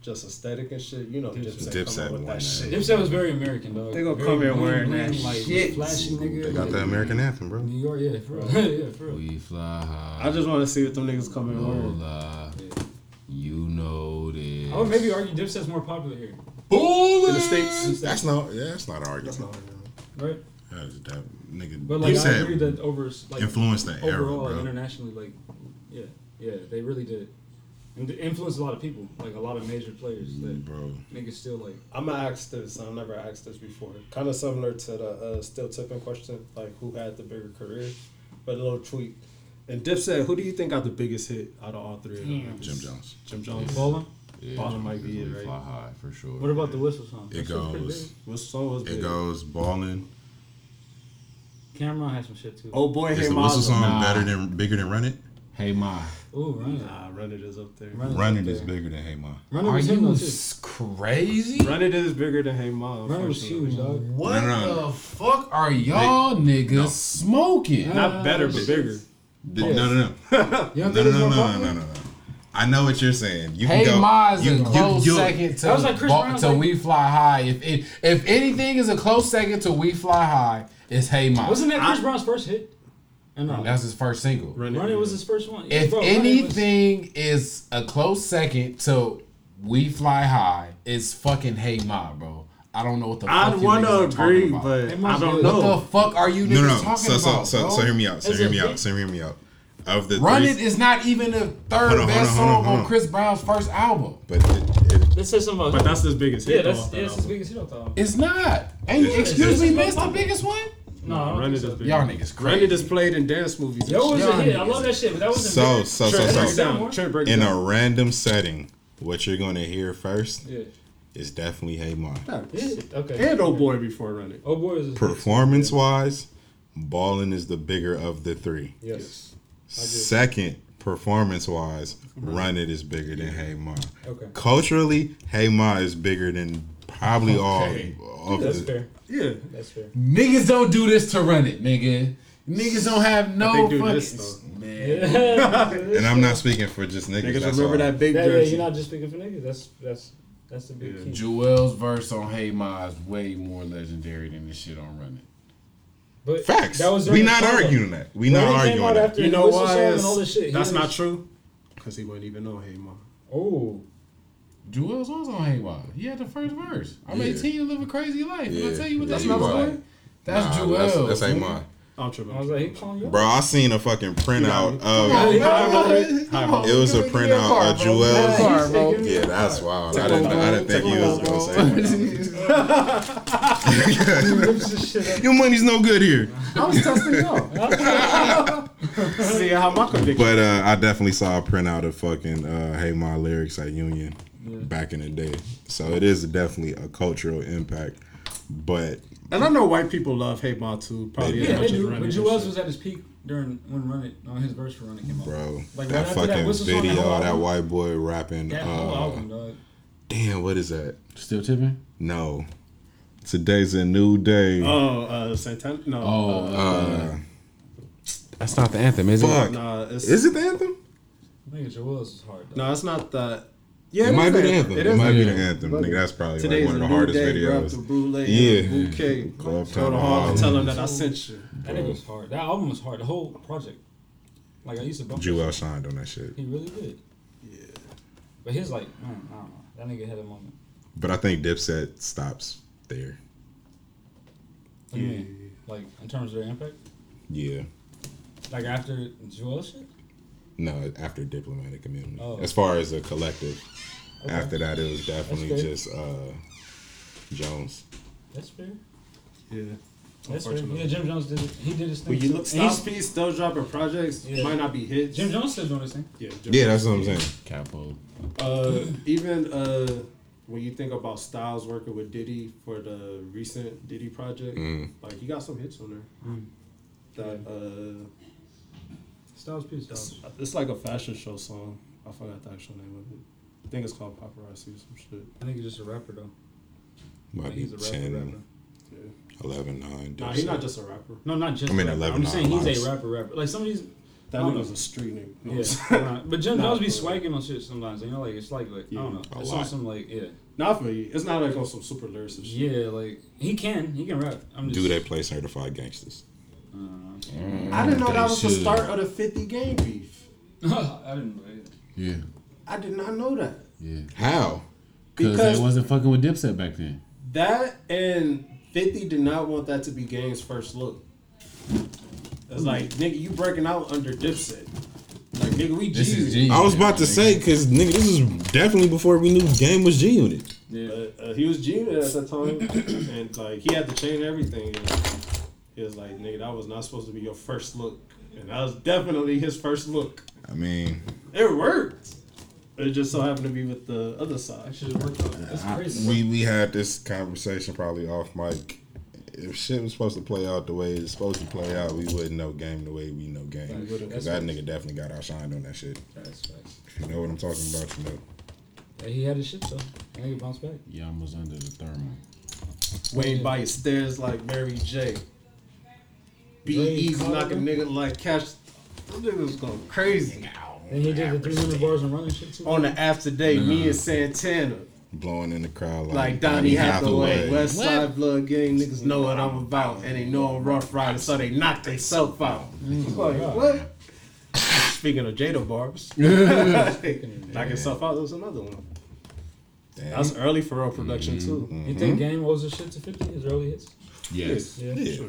just aesthetic and shit, you know, Dipset. Dipset, Dipset come with that that. shit. Dipset was very American, though. They gonna Very come here bling, wearing bling, that like, shit. Flashy nigga. They got the like, American anthem, bro. New York, yeah, for real. yeah, for real. We fly high. I just want to see what them niggas come in wearing. Lola, you know this. I would maybe argue Dipset's more popular here, In the states, That's not. Yeah, that's not an argument. that's not. right? That's that nigga. But like, I Dipset agree that over like influenced the era, overall, like, bro. internationally, like, yeah, yeah, they really did, and influenced a lot of people, like a lot of major players that Bro, niggas still like. I'm gonna ask this. I've never asked this before. Kind of similar to the uh, still tipping question, like who had the bigger career, but a little tweak. And Dipset, who do you think got the biggest hit out of all three of them? Jim Jones. Jim Jones. Ballin'? Yeah, Ballin' might be we it, right? Fly high for sure. What about the whistle song? It That shit's goes. big. What song was It goes balling. Cam'ron has some shit too. Oh boy, Is hey the whistle Mom. song Nah. better than bigger than Run It? Hey Ma, Ooh, run it. Nah, Run It is up there. Run Run It up is there. bigger than Hey Ma. Run it are was him you though too. s- crazy? Run It is bigger than Hey Ma. Run it was huge, dog. What No, no, no. the fuck are y'all niggas No. smoking? Not better, but bigger. No, no, no. You don't No, think no, it's no, more no, no, popular? no, no, no. I know what you're saying. You Hey can go. Ma is you, a you- close you- second to, That was like Chris Ba- Brown's to like- We Fly High. If it, if anything is a close second to We Fly High, it's Hey Ma. Wasn't that Chris Brown's first hit? I know. That's his first single. Run Run It was his first one. If Bro, Run It was- anything is a close second to We Fly High, it's fucking Hey Ma, bro. I don't know what the fuck I'd you want to agree, but Hey, I don't good. What know. the fuck are you niggas No, no. talking So, so, about, so, bro? so, hear me out. So, As hear me hit- out. So, hear me out. Of the Run three, It is not even the third Hold on, hold best on, hold on, song hold on on. Chris Brown's first album. but it, it, Let's say something But that's his biggest hit. yeah, that's off that yeah, that's his album. biggest hit off the. It's not. And It's- excuse it's- me, it's the biggest one? No, I don't Run think It so. is bigger. Y'all niggas Run It crazy. is played in dance movies. and Yo, was shit. a hit. I love that shit, but that wasn't So, big. so, so, Trent, so, so. down. Trent, break it in a random setting, what you're gonna hear first Yeah. is definitely Hey Ma. Yeah. Okay. And Oh Boy before Run It. Oh boy, is Performance wise, Ballin is the bigger of the three. Yes. Second, performance wise, Run It is bigger than Hey Ma. Okay. Culturally, Hey Ma is bigger than probably Okay. all of That's the. fair. Yeah. That's fair. Niggas don't do this to run it, nigga. Niggas don't have no But they do fucking. this, though. Man. And I'm not speaking for just niggas. Niggas that's remember all. that big Yeah, yeah, jersey. you're not just speaking for niggas. That's that's that's the big Yeah. key. Juelz verse on Hey Ma is way more legendary than this shit on Run It. But Facts. That was we not the arguing that. We When not arguing that. you know why? song and it's- all this shit. he That's not true. Because he wouldn't even know Hey Ma. Oh, Juelz was on Hey Ma. He had the first verse. I'm Yeah. 18 and live a crazy life. And I tell you what That's that not That's Nah, Juelz. That's, that's Hey nigga. Ma. I'm tripping. Was like, he calling you. out? Bro, I seen a fucking printout of. he calling you out. It was a printout of Juelz. Car, bro. Yeah, that's wild. I didn't, I didn't think he was gonna say that. Your money's no good here. I was testing y'all. See how my conviction. But uh, I definitely saw a printout of fucking uh, Hey My lyrics at Union back in the day. So it is definitely a cultural impact. But And I know white people love Hate Ma too. Probably They as Yeah, much they as do. Run But It Juelz and was at his peak during when Run It, on his verse for Run It came out. bro, Like, that after that, fucking song, that video, whole that white boy rapping. That whole Uh, album, dog. damn, what is that? Still tipping? No, today's a new day. Oh, uh, Santana? No. Oh, uh, uh, That's not the anthem, is fuck. it? nah, it's, Is it the anthem? I think Juelz is hard. Though. No, it's not that. Yeah, It, might be the anthem. It, is might be the anthem. Nigga, that's probably like one of the hardest day. Grab videos. the brulee Yeah. bouquet. Go Go to hall Hall. and tell them that I sent you. That nigga was hard. That album was hard. The whole project. Like I used to bump. that Jewel shit. shined on that shit. He really did. Yeah. But his like, man, I don't know. That nigga had a moment. But I think Dipset stops there. What do you mean? Like in terms of their impact? Yeah. Like after Jewel shit? No, after Diplomatic Immunity. Oh. As far as a collective, Okay. after that it was definitely just uh, Jones. That's fair. Yeah. That's fair. Yeah, Jim Jones did it. He did his thing. When you too. look, And he's- Stop Speed still dropping projects. Yeah. Might not be hits. Jim Jones still doing his thing. Yeah, Jim Yeah, that's what I'm saying. Capo. Uh, even uh, when you think about Styles working with Diddy for the recent Diddy project, Mm. like he got some hits on there. Mm. That uh, Styles P. it's, Styles. it's like a fashion show song. I forgot the actual name of it. I think it's called Paparazzi or some shit. I think he's just a rapper though. Might Like, be he's a rapper, 10, rapper. Yeah. 11, 9. Nah, he's not just a rapper. No, not just. I mean, rapper. 11 I'm saying he's lives. a rapper, rapper. Like some of these. That I don't nigga's know. a street nigga. You know Yeah, what I'm saying? right. but Jim Nah, Jones be swagging on shit sometimes. You know, like it's like like I don't know. A It's lot. on some like yeah, Not for you. It's not like on some super lyrics and shit. yeah. Like he can, he can rap. I'm just. Do they play certified gangsters? Uh, I didn't know They that was the start of the 50 game beef. I didn't know that. Yeah, I did not know that. yeah. How? Because Because they wasn't fucking with Dipset back then. that and 50 did not want that to be Game's first look. It's like, nigga, you breaking out under Dipset. Like, nigga, we This is G. G. I was about to say, because nigga, this is definitely before we knew Game was G Unit. Yeah. Uh, uh, he was G Unit at that time, and like he had to change everything. And he was like, "Nigga, that was not supposed to be your first look," and that was definitely his first look. I mean, It worked. It just so happened to be with the other side. That shit worked out. That's crazy. we we had this conversation probably off mic. If shit was supposed to play out the way it's supposed to play out, we wouldn't know game the way we know game. Because that nigga definitely got outshined on that shit. That's facts. If you know what I'm talking about, you know. Yeah, he had his shit though. And he bounced back. Yum was under the thermal. Waiting by your stairs like Mary J. Be Dre easy Carter. knocking nigga like cash. Them niggas going crazy. Then he did the 300 bars and running shit too. On the app today, me and Santana. Blowing in the crowd like, Like Donny Hathaway, West Side Blood Gang niggas know what I'm about, and they know I'm rough rider, so they knock themselves out. Mm. Like, what? Speaking of Jada barbs, knock yourself out. There's another one. Damn. That's early for real production too. Mm-hmm. You think Game owes his shit to 50? His early hits? Yes. Yeah. Yeah.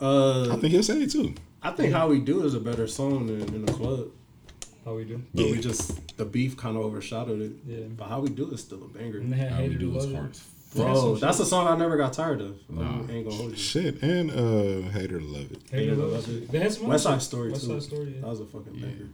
Uh, I think he'll say it too. I think How We Do is a better song than in the club. How we do? But we just the beef kind of overshadowed it. Yeah. But How We Do is still a banger. And they had How we do Who is hard. Bro, that's a song I never got tired of. I Nah. ain't gonna hold you. Shit, and uh, hater to love it. Hater, Who Hated Loves It. Loves They had some West Side. Story West too. Side Story, yeah. That was a fucking Yeah. banger.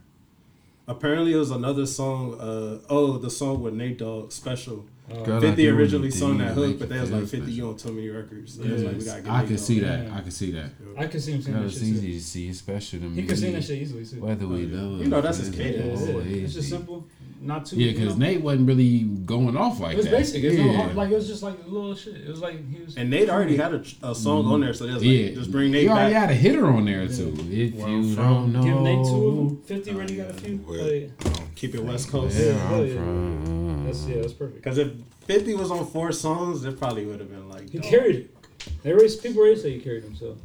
Apparently, it was another song. Uh, oh, the song with Nate Dogg, Special. Uh, Girl, 50 do originally anything sung that hook, but they you was like 50, you special. on too many records. So they like, we gotta get I can Dogg. see that. Yeah. I can see that. I can see him sing Girl, that it's shit too. easy to see, it's special to me. He can sing that shit easily too. Whether we love You know, that's his cadence. yeah, oh, yeah. It's just simple, not too. Yeah, you because know? Nate wasn't really going off like It was that. basic. It's yeah. no hard, like it was just like a little shit. It was like he was. And Nate already had a, a song on there, so they was like, yeah, just bring He Nate already back. had a hitter on there too. If Where you I'm don't know, Give Nate two of them. Fifty already got a few. Where- Like, Keep it West Coast. where Yeah, I'm yeah. from. that's uh, yeah, that's perfect. Because if 50 was on four songs, it probably would have been like. He dog. carried it. They always people already say he carried himself.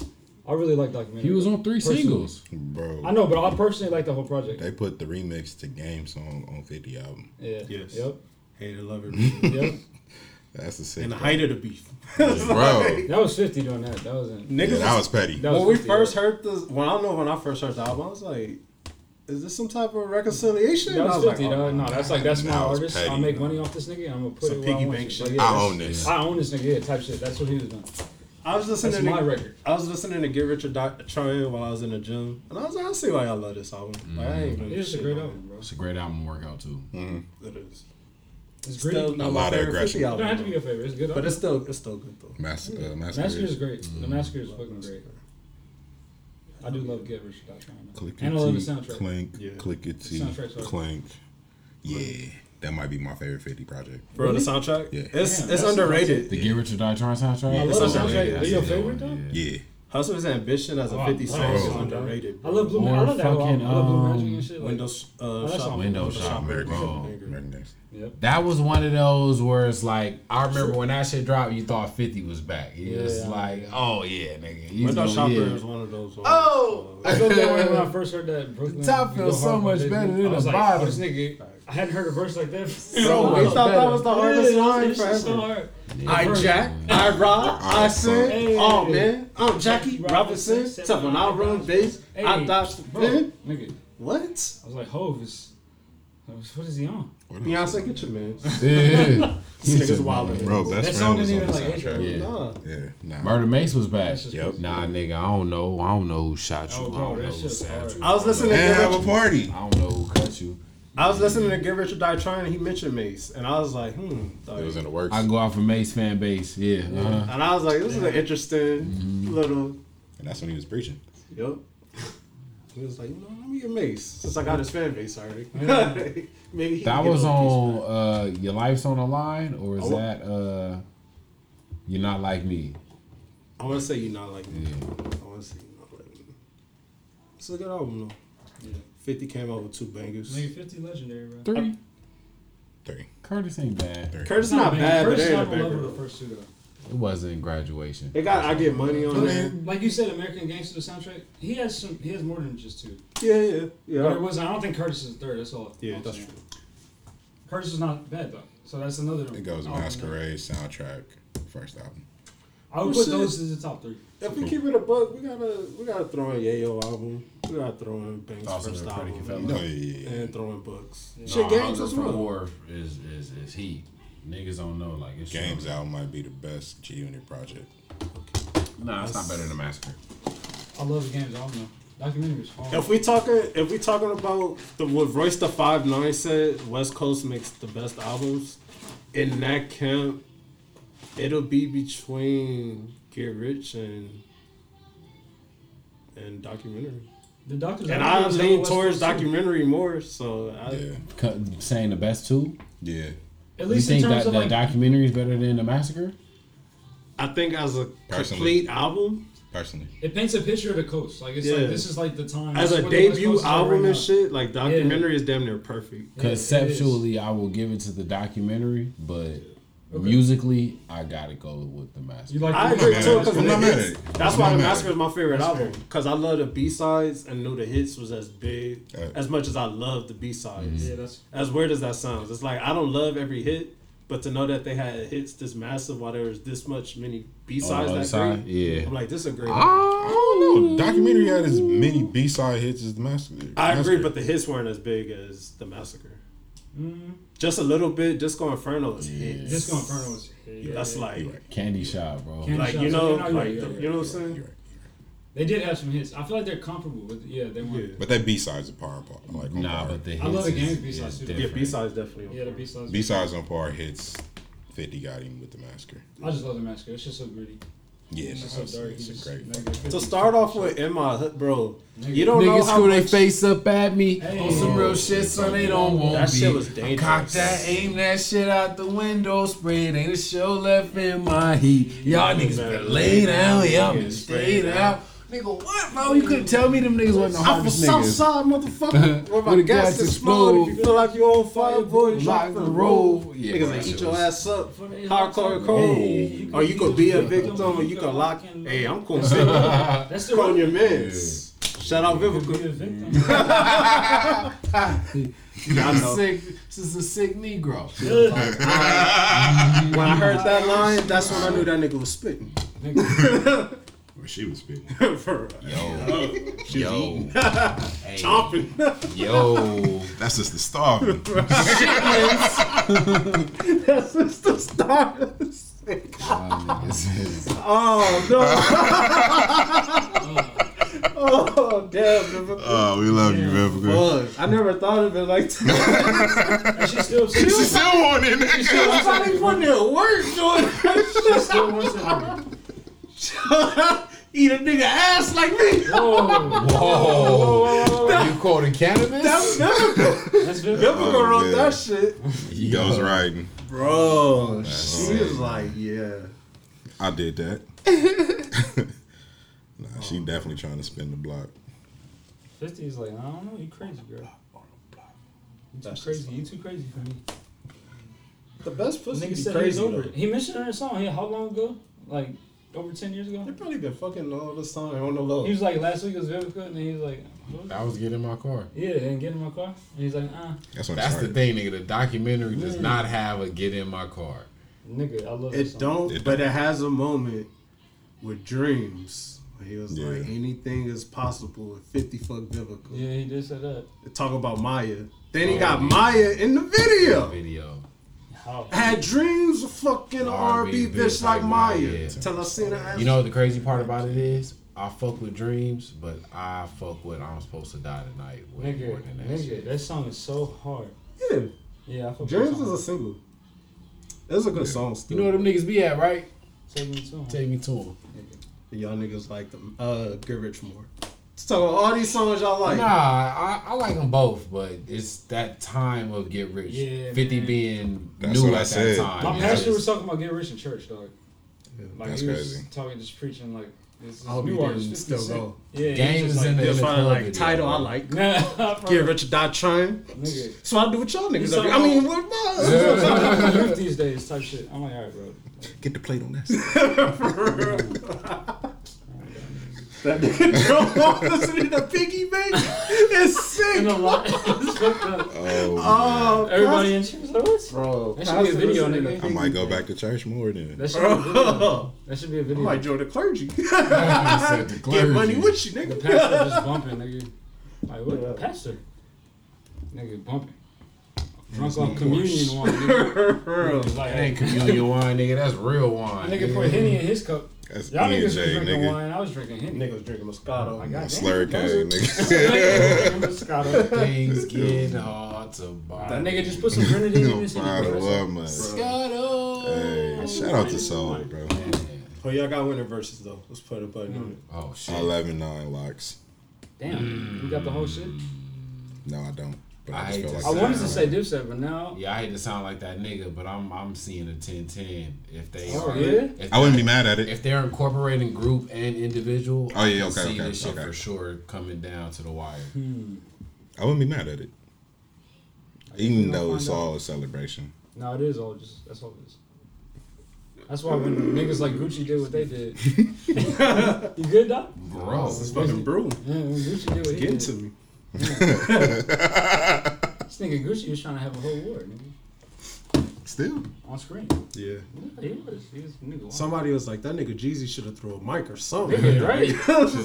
I really like documentary. He was on three Personally. singles. Bro, I know, but I personally like the whole project. they put the remix to Game song on 50 album. Yeah. Yes. Yep. Hate it, love it. Yep. That's the sick. in the height of the beef. bro. That was 50 doing that. That wasn't. Niggas, Yeah, that was petty. That was when we first yeah. heard this, when I don't know when I first heard the album, I was like, "Is this some type of reconciliation?" That I was was 50, like, dog. oh, No, that's like, that's my That was artist. petty, I'll make bro. money off this nigga I'm going to put Some it where I piggy want bank it. shit. Like, yeah, I own this. I own this nigga, yeah, type shit. That's what he was doing. I was listening That's to my record. I was listening to Get Rich or Die Trying while I was in the gym, and I was like, I see why y'all love this album. Like, I ain't even It's a great album, bro. It's a great album to work out too. Mhm. It It is. It's Still gritty. not A my lot of aggression. 50 It don't have to be your favorite. It's good. but it's still it's still good though. Mas- uh, Massacre is Masquerade. great. The Massacre is fucking great. I do love Get Rich or Die Trying. man. Click And I love the it, soundtrack. clink, Yeah. click it, The soundtrack's hard. clink. Yeah, that might be my favorite 50 project. Bro, the soundtrack, Yeah. it's Damn, it's underrated. The Get Rich or Die Trying soundtrack. Yeah, I love the soundtrack. That's Are your favorite one, though? Yeah, Hustler's Ambition as a Oh, 50 I song is that. underrated. I love Blue Magic. I love that whole fucking. I love Blue um, Magic and shit. Like, Windows uh, Oh, shop, on Window Shop, Shop, Window bro. American Yep. That was one of those where it's like I remember when that shit dropped, you thought Fifty was back. It was Yeah. like, oh yeah, nigga. You Window Shopper yeah. is one of those. ones. Oh! I felt that way when I first heard that Brooklyn. top feels so much better than I was the like, bottom. oh, this nigga. I hadn't heard a verse like that. Bro, we much thought that better. was the hardest Yeah, line it's just so hard. I jack, I rob, I I sin. Hey. Oh man, I'm Jackie Robinson. Robinson. Except when I run base, I Hey, dodge the Bro, pin. nigga, What? I was like, Hove is. What is he on? Beyonce, get your man. Yeah. This nigga's wildin'. Bro, best That friend song was didn't even, like, soundtrack. Yeah. Nah. Yeah, nah. Murda Mase was back. Yep. Nah, nigga, I don't know. I don't know who shot you. Oh, I don't know who shit's stabbed hard. you. I was listening to And Get have a party. I don't know who cut you. I was listening to Get Rich or Die Trying, and he mentioned Mase, and I was like, hmm. like- It was in the works. I go out for Mase fan base. Yeah. Uh-huh. and I was like, this is an interesting Mm-hmm. little. and that's when he was preaching. Yep. He was like, you know, let me get Mase since I got his fan base already. Maybe he That was on uh, Your Life's on the Line, or is Oh. that uh, You're Not Like Me? I want to say you're not like me. Yeah. I want to say you're not like me. It's a good album though. Yeah. Fifty came out with two bangers. Nigga, 50 legendary, bro. Three. Three. Curtis ain't bad. Three. Curtis not man, bad, but Curtis they ain't a level the first two though. It wasn't graduation. They got I get money on there. Like you said, American Gangster soundtrack. He has some. He has more than just two. Yeah, yeah, yeah. But it wasn't. I don't think Curtis is third. That's all. Yeah, I'm that's saying. true. Curtis is not bad though. So that's another. It goes. Masquerade soundtrack, first album. I would put shit. those as the top three. If we keep it a buck, we gotta we gotta throw in Yayo album. We gotta throw in Banks Also first the album. Predicate Felon. No, yeah, yeah, yeah. And throw in books. Yeah. Shit, Nah, games as for well. War is is is heat. Niggas don't know like it's Games true. album might be the best G Unit project. Nah, it's not better than Massacre. I love the games album though. Documentary is hard. If we talking, if we talking about the what Royce the Five Nine said, West Coast makes the best albums. In that camp, it'll be between Get Rich and and documentary. the doctors. And I lean towards Coast, too. documentary more. So I, Yeah, Cu- Saying the best two. yeah. At You least in think terms that of the like. documentary is better than the Massacre? I think as a Personally. complete album, Personally, It paints a picture of the coast. Like it's Yeah. like this is like the time. as a is what the West debut Coast is like album right and shit, like documentary is damn near perfect. Yeah. Conceptually, I will give it to the documentary, but musically, I gotta go with the Massacre. You like I agree too because I'm not mad at hits. it. That's I'm why not the mad at Massacre it. is my favorite That's album because I love the B sides and knew the hits was as big Uh, as much as I love the B sides. Yeah, that's As weird as that sounds, it's like I don't love every hit, but to know that they had hits this massive while there was this much many B sides the other that side, great, yeah. I'm like this is a great. I don't know. Documentary had as many B side hits as the Massacre. I agree, Massacre. but the hits weren't as big as the Massacre. Mm, Just a little bit. Disco Inferno is hits. Disco Inferno was. Yeah, That's yeah. like, You're right. Candy Shop, bro. Candy like Shop, you know, like you're the- right, you know what I'm saying. They did have some hits. I feel like they're comparable with. Yeah, they were. Yeah. But that B sides are par. par- Like Nah, par. but the hits I love the is- games B-sides is too. Yeah, different. B sides definitely. Yeah, the point. B sides. B sides on par hits. Fifty got him with the Massacre. I just love the massacre. It's just so gritty. Yeah, It's no, so it's, it's a great. nigga, To start off with, in my hood, bro, Nigga. you don't know Niggas how screw their much. face up at me Hey. on some real shit, so they don't want That me. shit was I dangerous. Cock that, aim that shit out the window, spray it. Ain't a show left in my heat. Y'all niggas better lay down, y'all better stay down. Nigga, what, bro? Oh, you couldn't tell me them niggas wasn't the I'm from hardest Southside, niggas. motherfucker. Where my the gas gas explode. If you feel like you on fire, boy, Lock lock the the road. road. Yeah, Niggas bro, like eat your ass up. For the Hardcore cold. you Or you can could be a victim, or you could lock. Hey, I'm cool. Sit That's the on right. your mans. Shout out You could Vivica. be a victim. I know. sick. This is a sick Negro. When I heard that line, that's when I knew that nigga was spitting. Where she was speaking. For Yo, oh, she yo, eating. hey, chomping. yo. That's just the starving. That's just the start. Y'all niggas is- Oh no. oh damn. Liverpool. Oh, we love you, Vivica. Fuck. I never thought of it like that. And she still, she She still, still on it, nigga. I'm probably putting in work doing she still wants it. Nigga. that. Eat a nigga ass like me. Whoa, Whoa. Are you quoting cannabis? That's Vivica. that's good. Vivica Oh, wrote man. that shit. Ghost riding. Bro, That's she was like, yeah. I did that. nah, she definitely trying to spin the block. Fifty is like, I don't know, you crazy, girl. You too That's crazy. You too crazy for me. The best pussy Nigga be said crazy he over though. it. He mentioned her in a song. Yeah, how long ago? Like over ten years ago. They probably been fucking all this time on the low. He was like, last week was Vivica, and then he was like, what was? I was getting my car. yeah, and get in my car. And he's like, uh, That's what That's the thing, nigga. The documentary does Yeah. not have a get in my car. nigga, I love this It song. don't, It but don't. it has a moment with dreams. He was Yeah. like, anything is possible with 50 fuck Vivica. Yeah, he did say that. Talk about Mya. Then he Oh, got yeah. Mya in the video. Video. How? I had dreams of fucking R&B R&B bitch like Mya. yeah. Till I seen her. You know what the crazy part about it is? I fuck with dreams, but I fuck with I'm supposed to die tonight way Nigga, more than that nigga, shit. that song is so hard. yeah. Yeah, I fuck Dreams that is a song. single. It's a good song You know where them niggas be at, right? Take me to him. Take me to them. Y'all niggas like them. Uh, Get Rich more. Let's talk about all these songs y'all like. Nah, I, I like them both, but it's that time of Get Rich. Yeah, 50 man. being That's new what I at that time. My you pastor know? was talking about get rich in church, dog. Like That's he was crazy. talking, just preaching like this, this I hope new he didn't still Cent. go. Yeah, Game he was is just in like, the- Just in find like video, title I like. Get Rich or Die Trying. So I do what y'all niggas He's do. I mean, oh, about- what He's about? talking youth these days type shit. I'm like, all right, bro. Get the plate on that. side. That nigga drove off listening to Piggy Bank. It's sick. In a lot, it's fucked up. Oh, Oh, Everybody in church like, what? bro, That should be a video, nigga. I might go back to church more then. That should be a video. That should be a I video. might join the clergy. I said Get money with you, The nigga. pastor just bumping, nigga. Like what? Yeah. Pastor? Nigga bumping. Drunk off communion wine, nigga. Like, That ain't hey, communion wine, nigga. That's real wine. nigga put henny in his cup. That's Y'all niggas was EJ, drinking nigga. wine. I was drinking henny. Niggas drinking Moscato. I got Slurricane, nigga. Moscato. Things get hard to buy. That nigga just put some grenadine in his henny. Bottle bro. up, man. Hey, shout out to Soul, bro. Oh, y'all got winter verses though. Let's put a button on it. Oh shit. 11 9 locks. Damn, you got the whole shit. No, I don't. But I I just hate to like I say wanted to say Dipset, but now. Yeah, I hate to sound like that nigga, but I'm I'm seeing a 10-10 if they Oh, are. yeah? If I wouldn't be mad at it. If they're incorporating group and individual, Oh, yeah, I can okay, see okay, this shit okay. for sure coming down to the wire. Hmm. I wouldn't be mad at it. Even though it's all a celebration. No, it is all just. That's all it is. That's why when niggas like Gucci did what they did. you good, Doc? Bro, This is fucking brew. Yeah, when Gucci did what he Getting did. to me. This nigga Gucci was trying to have a whole war, nigga, Still. on screen. Yeah. Yeah, he was. He was nigga. Somebody was like, that nigga Jeezy should have threw a mic or something. Nigga, right?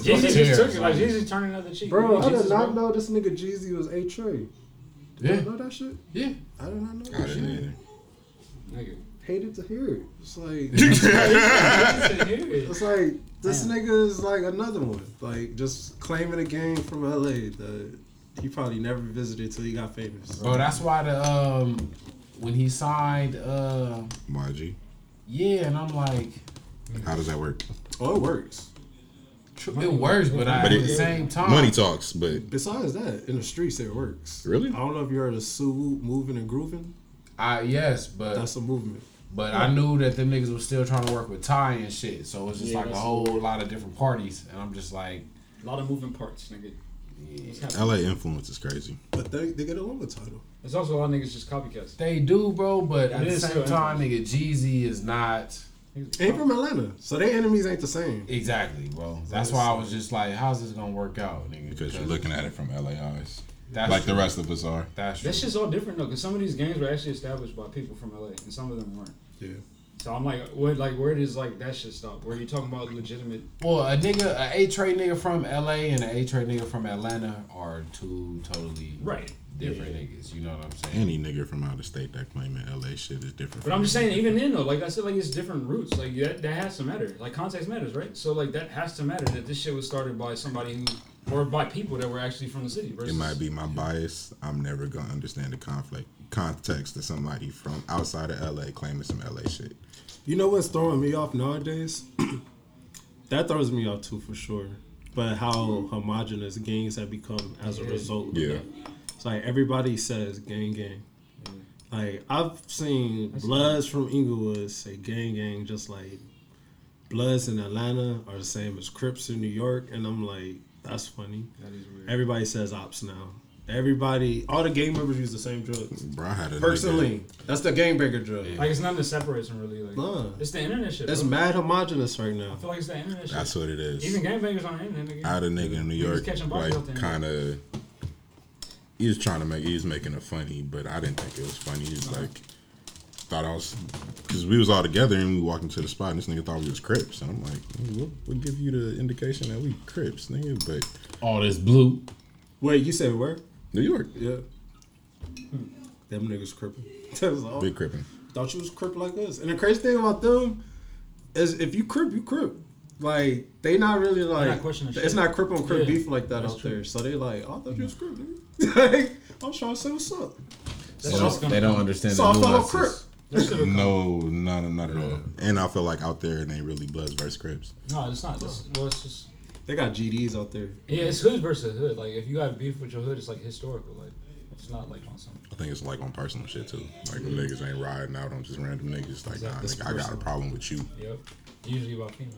Jeezy just took it. Like man. Jeezy turning another cheek. Bro, I Jesus, did not bro. know this nigga Jeezy was A Trey. Yeah, You know that shit? yeah. I did not know I that didn't shit. either. Nigga. Hated to hear it. It's like He said, "Here it is." it's like this Damn. nigga is like another one. Like just claiming a game from LA that he probably never visited till he got famous. Bro, that's why the um when he signed uh YG. yeah, and I'm like How does that work? Oh, it works. it works, but, I, But at it- the same time Money talks, but Besides that, in the streets it works. Really? I don't know if you heard of Sue moving and grooving. I yes, but That's a movement. But I knew that them niggas was still trying to work with Ty and shit. So it's just Yeah, like a that's whole lot of different parties, and I'm just like, A lot of moving parts, nigga. What's happening? LA influence is crazy. But they, they get along with title. There's also a lot of niggas just copycats. they do, bro. But It at the same time, nigga, Jeezy is not Ain't from Atlanta, so their enemies ain't the same. exactly, bro. That's why I was just like, how's this gonna work out, nigga? Because you're looking at it from LA eyes. That's like true. the rest of us are. That's true. That shit's all different though, because some of these games were actually established by people from LA, and some of them weren't. Yeah. So I'm like, what? Like, where does like that shit stop? Where you talking about legitimate? Well, a nigga, a A trade nigga from LA and a A trade nigga from Atlanta are two totally Right. different Yeah. niggas. You know what I'm saying? Any nigga from out of state that claiming LA shit is different. But I'm just saying, even then though, like I said, like it's different roots. Like that, that has to matter. Like context matters, right? So like that has to matter that this shit was started by somebody who, or by people that were actually from the city. Versus, It might be my bias. I'm never gonna understand the conflict context of somebody from outside of LA claiming some LA shit. You know what's throwing me off nowadays? that throws me off too for sure. But how homogenous gangs have become as a result. Yeah. It's like everybody says gang gang. Like I've seen Bloods from Inglewood say gang gang just like Bloods in Atlanta are the same as Crips in New York and I'm like, that's funny. That is weird. Everybody says ops now. Everybody all the gang members use the same drugs. Bro, I had a nigga- Personally. That's the game breaker drug. Like it's nothing that separates them really. Like Nah. it's the internet shit. It's bro. mad homogenous right now. I feel like it's the internet shit. That's what it is. Even gangbangers on the internet. Nigga. I had a nigga in New He was York, catching bodies out like there. kind of. He was trying to make. He was making it funny, but I didn't think it was funny. He was like, thought I was, because we was all together and we walked into the spot, and this nigga thought we was Crips, and I'm like, "Nigga, what would give you the indication that we Crips, nigga? But All this blue. Wait, you said where? New York, Yeah. Hmm. Them niggas crippin'. That was all. big crippin'. Thought you was crip like us. And the crazy thing about them is if you crip, you crip. Like they not really like not it's shit. not crip on crip Yeah, beef like that that's out true. there. So they like, oh, I thought you was crip. nigga." like, I was trying to say what's up. They That's don't, just gonna they don't understand So I the follow nuances. Crip. That shit will come. No, none, not at all. And I feel like out there it ain't really Bloods versus Crips. No, it's not. It's, well, it's just They got GDs out there. yeah, it's hood versus hood. Like if you got beef with your hood, it's like historical. Like it's not like on some. I think it's like on personal shit too. Like when niggas ain't riding out on just random niggas. Like, nah, nigga, I got a problem with you. Yep. Usually about females.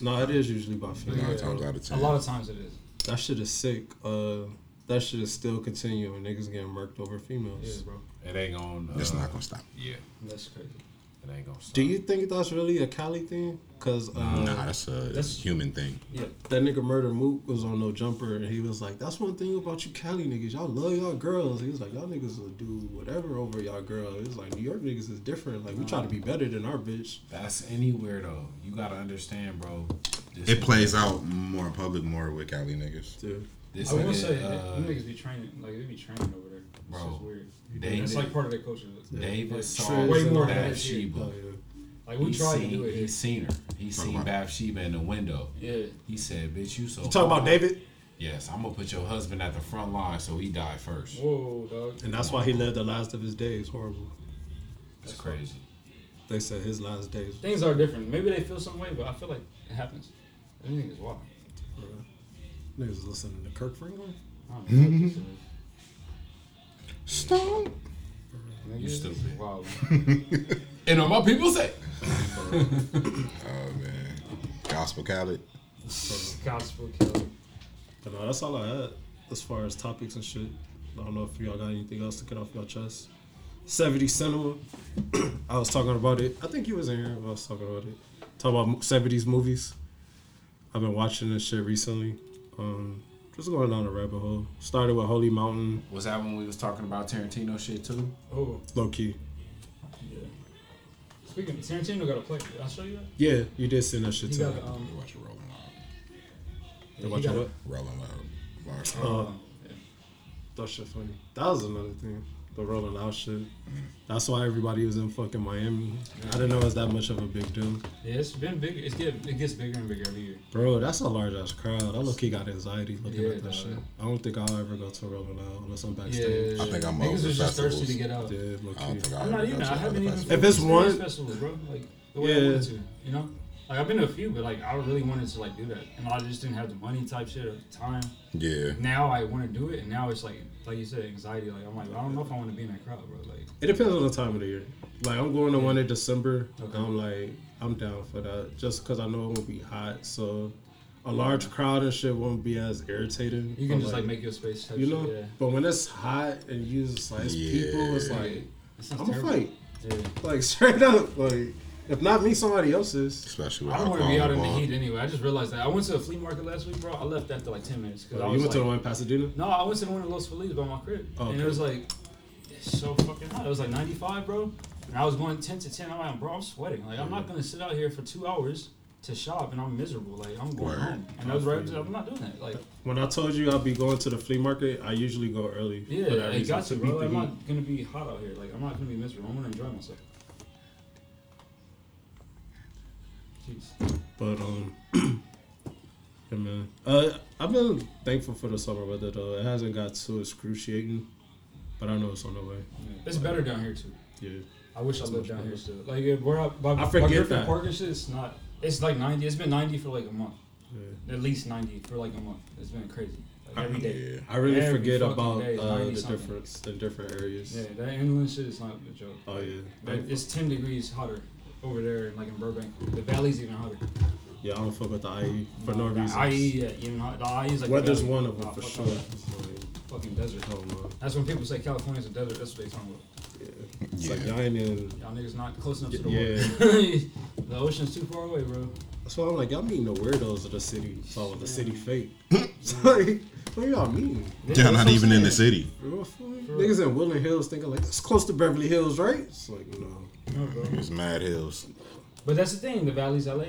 No, it is usually about females. Nine Yeah. times out of A lot of times it is. That shit is sick. Uh, that shit is still continuing. Niggas getting murked over females. Yeah, bro. It ain't gonna. Uh, It's not gonna stop. Yeah, That's crazy. it ain't gonna stop. Do you think that's really a Cali thing? Cause uh, Nah, that's a That's- that's human thing. Yeah. that nigga Murder Mook was on No Jumper and he was like, "That's one thing about you Cali niggas. Y'all love y'all girls." He was like, "Y'all niggas will do whatever over y'all girls." He was like, "New York niggas is different. Like we try to be better than our bitch." That's anywhere though. You gotta understand, bro. This It plays out more in public more with Cali niggas. Dude, This I will nigga, say, uh, niggas be training. Like they be training over there. It's Bro, just weird. David- it's like part of their culture. David Like, saw way more than Bathsheba. that shit. yeah. Like we He tried to seen, do it. He seen her. He Talk seen about- Bathsheba in the window. Yeah. He said, "Bitch, you so." You talk about. David, Yes, I'm gonna put your husband at the front line so he die first. Whoa, dog. and that's why he lived the last of his days. Horrible. That's crazy. They said his last days. Things are different. Maybe they feel some way, but I feel like it happens. Everything is wild. Niggas listening to Kirk Franklin. Stone. You this stupid. is And all my people say, Oh man, Gospel Khaled. Gospel killer. But no, that's all I had as far as topics and shit. I don't know if y'all got anything else to get off your chest. 70 Cinema. I was talking about it. I think you was in here. when I was talking about it. Talk about 70s movies. I've been watching this shit recently. Um, just going down a rabbit hole. Started with Holy Mountain, was that when we was talking about Tarantino shit too? Oh, low key. yeah. Speaking of Tarantino got a play. Did I show you that? Yeah, you did send that shit He to got me. a, um, We watch it rolling loud. You he watch got it a- up? Rolling loud. Loud. Oh. yeah. That shit funny. That was another thing. The Rolling Loud shit. That's why everybody was in fucking Miami. I didn't know it was that much of a big deal. Yeah, it's been big. It's get it gets bigger and bigger every year. Bro, that's a large ass crowd. I look he got anxiety looking Yeah, at that dog. shit. I don't think I'll ever go to Rolling Loud unless I'm backstage. Yeah, I think I'm niggas over was just thirsty to get out. Yeah, low I don't key. think I I'm not ever even. to I haven't other even. festivals. If it's one- festivals, bro, like the way I Yeah. wanted to, you know. Like I've been to a few, but like I really wanted to like do that, and I just didn't have the money type shit at the time. Yeah. Now I want to do it, and now it's like, like you said, anxiety. Like I'm like, I don't know if I want to be in that crowd, bro. Like, It depends on the time of the year. Like I'm going to one in December. Okay. I'm like, I'm down for that. Just because I know it won't be hot, so a large crowd and shit won't be as irritating. you can just like make your space. Type you shit, know. yeah. But when it's hot and you just like it's people, it's like It I'm gonna terrible. fight. Yeah. Like straight up, like If not me, somebody else's. Especially with I don't want to be out in the heat anyway. I just realized that. I went to a flea market last week, bro. I left after like 10 minutes. Cause oh, I Oh, was you went to like, the one in Pasadena? No, I went to the one in Los Feliz by my crib. Oh, And okay. it was like, it's so fucking hot. It was like 95, bro. And I was going 10 to 10. I'm like, bro, I'm sweating. Like, I'm not going to sit out here for two hours to shop and I'm miserable. Like, I'm going Word. home. And I was right, I'm not doing that. Like, When I told you I'll be going to the flea market, I usually go early. yeah, for that I reason, got to, beat bro. the I'm heat. not going to be hot out here. Like, I'm not going to be miserable. I'm going to enjoy myself. Jeez. But um, yeah, man. Uh, I've been thankful for the summer weather though. It hasn't got too excruciating, but I know it's on the way. Yeah. It's better down here, too. Yeah. I wish I lived down here better. still. Like, if we're out by, I by forget Griffin that. Park and shit, it's not. It's like 90. It's been 90 for like a month. yeah. At least 90 for like a month. It's been crazy. Like every day. Yeah. I really Every forget about day uh, the something. difference in different areas. Yeah, that inland shit is not a joke. Oh yeah. Like, it's 10 degrees hotter over there, like in Burbank. The valley's even hotter. Yeah, I don't fuck with the IE for no The reason. IE, yeah, even hot. The IE is like. the Weather's valley. one of them Nah, for fuck sure. all that. Fucking desert. Oh no. That's when people say California's a desert. That's what they talking about. It's Yeah. like y'all ain't in. Y'all niggas not close enough to the Yeah. water. the ocean's too far away, bro. That's why I'm like, y'all mean the weirdos of the city. So the city fake. it's like, what do y'all mean? Yeah, not even in the city. Real? Niggas in Woodland Hills thinking like that's close to Beverly Hills, right? It's like no. No. It's Mad Hills. But that's the thing. The valley's LA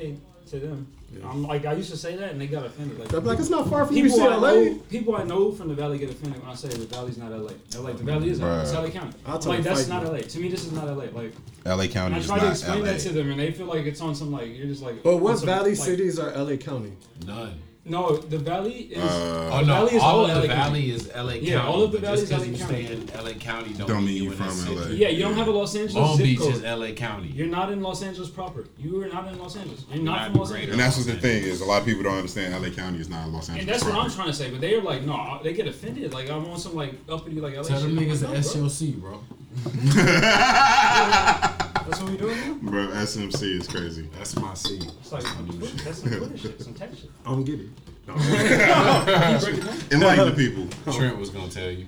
to them. Yeah. I'm like I used to say that, and they got offended. Like They're like it's not far from you. people See I LA. know, people I know from the valley get offended when I say the valley's not LA. They're like the valley is LA. It's LA County. I'll tell like that's not. LA. To me, this is not LA. Like LA County I is try to not explain LA. that to them, and they feel like it's on some like you're just like. But on what some, valley like- cities are LA County? None. No, the valley is. Uh, Oh The no, valley is all all of LA the County. valley is LA County. Yeah, all of the valley just is 'cause LA you County. stay in LA County don't, Don't mean mean you you in from the city. LA. yeah, you don't have a Los Angeles Long zip Beach code. is LA County. You're not in Los Angeles proper. You are not in Los Angeles. You're not, Not from Los. Angeles. and that's what the thing is. A lot of people don't understand LA County is not Los Angeles. And that's what I'm trying to say, but they're like, no, they get offended. Like I'm on some like uppity like LA Tell them niggas the like, no, bro. SLC, bro. That's what we doing now. Bro, SMC is crazy. That's my seed. It's like that's some Twitter shit, some tech shit. I don't get it. Can you break it down? Enlighten the people. Trent was gonna tell you.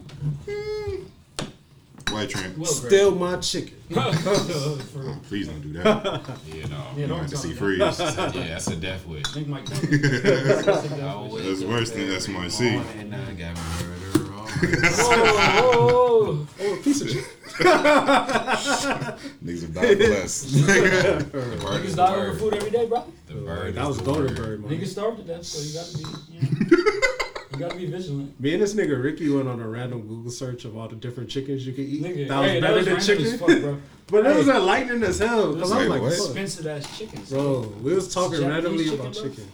White Trent. Well, Steal my chicken. For real. Oh, please don't do that. Yeah, no. Yeah, You don't have to see me. freeze. Yeah, that's a death wish. Think Mike Tyson. That's worse than every SMIC. morning I got murder on Whoa, Oh, a piece of chicken. Niggas have died less. The bird Niggas is die over food every day, bro. The bird That is was the Golden word. Bird, man. Niggas starve to death, so you gotta be, you, know, you gotta be vigilant. Me and this nigga Ricky went on a random Google search of all the different chickens you could eat. Nigga, that was hey, better that was than chicken. as fuck, bro. but it was enlightening as hell. Cause I'm like, what? Expensive ass chickens, bro, we was talking randomly chicken, about bro? chicken.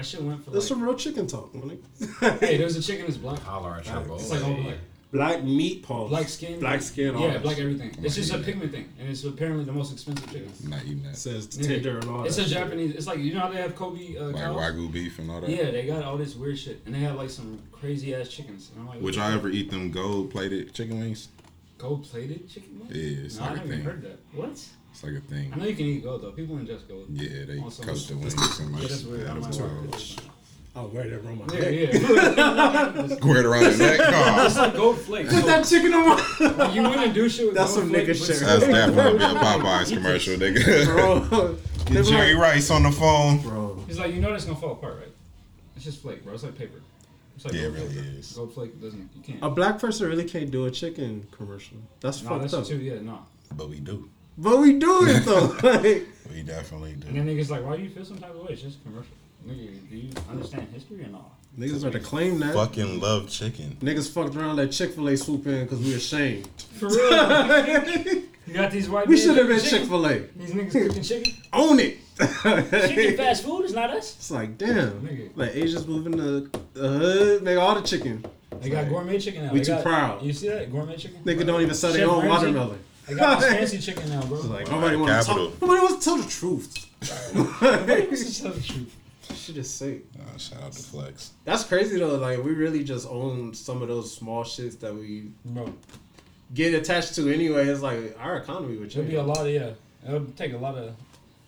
That shit went for There's like. some real chicken talk, man. Hey, there's a chicken that's black, Holler at your boy. It's like all black. Black meat paws. black skin, Black skin, all Yeah, black everything. It's just a pigment thing, and it's apparently the most expensive chicken. I'm not eating that. It says Nigga, tender and all It's that. a shit. Japanese. It's like you know how they have Kobe uh, Like cows. Wagyu beef and all that. Yeah, they got all this weird shit, and they have like some crazy ass chickens. And I'm like, Would y'all ever eat them gold plated chicken wings? gold plated chicken wings? Yeah, it's no, I like a haven't even thing. heard that. What? It's like a thing. I know you can eat gold though. People ingest gold. Yeah, they Also, coat the wings and like Yeah, that's weird. add I'm them not to weird. it. I'll wear that around my Yeah, neck. yeah. Wear it around the neck. it's Oh, like gold flakes. Put that chicken on my you wouldn't do shit with that. That's some nigga shit. that's definitely be a Popeyes commercial, nigga. bro. Get Jerry like, Rice on the phone. bro. He's like, you know that's gonna fall apart, right? It's just flake, bro. It's like paper. It's like Yeah, it really flake. is. Gold flake doesn't. You can't. A black person really can't do a chicken commercial. That's no, fucked that's up. too. Yeah, no. But we do. But we do it though. like, We definitely do. And then niggas like, why do you feel some type of way? It's just commercial. Nigga, do you understand history or all? niggas better claim that. Fucking love chicken. Niggas fucked around that Chick Fil A swoop in because we ashamed. For real. you got these white. We should have been Chick Fil A. These niggas cooking chicken. Own it. Chicken fast food is not us. It's like damn. Nigga. Like Asians moving to the hood, make all the chicken. They got gourmet chicken now. We They too got- proud. You see that gourmet chicken? Nigga don't even sell their own Ramsay? watermelon. They got this fancy chicken now, bro. Like nobody wants to capital. talk. Nobody wants to tell the truth. This is the truth. Shit is sick. Uh, shout out to Flex. That's crazy though. Like we really just own some of those small shits that we Bro, get attached to anyway. It's like our economy would it'll change. be a lot of yeah. It'll take a lot of.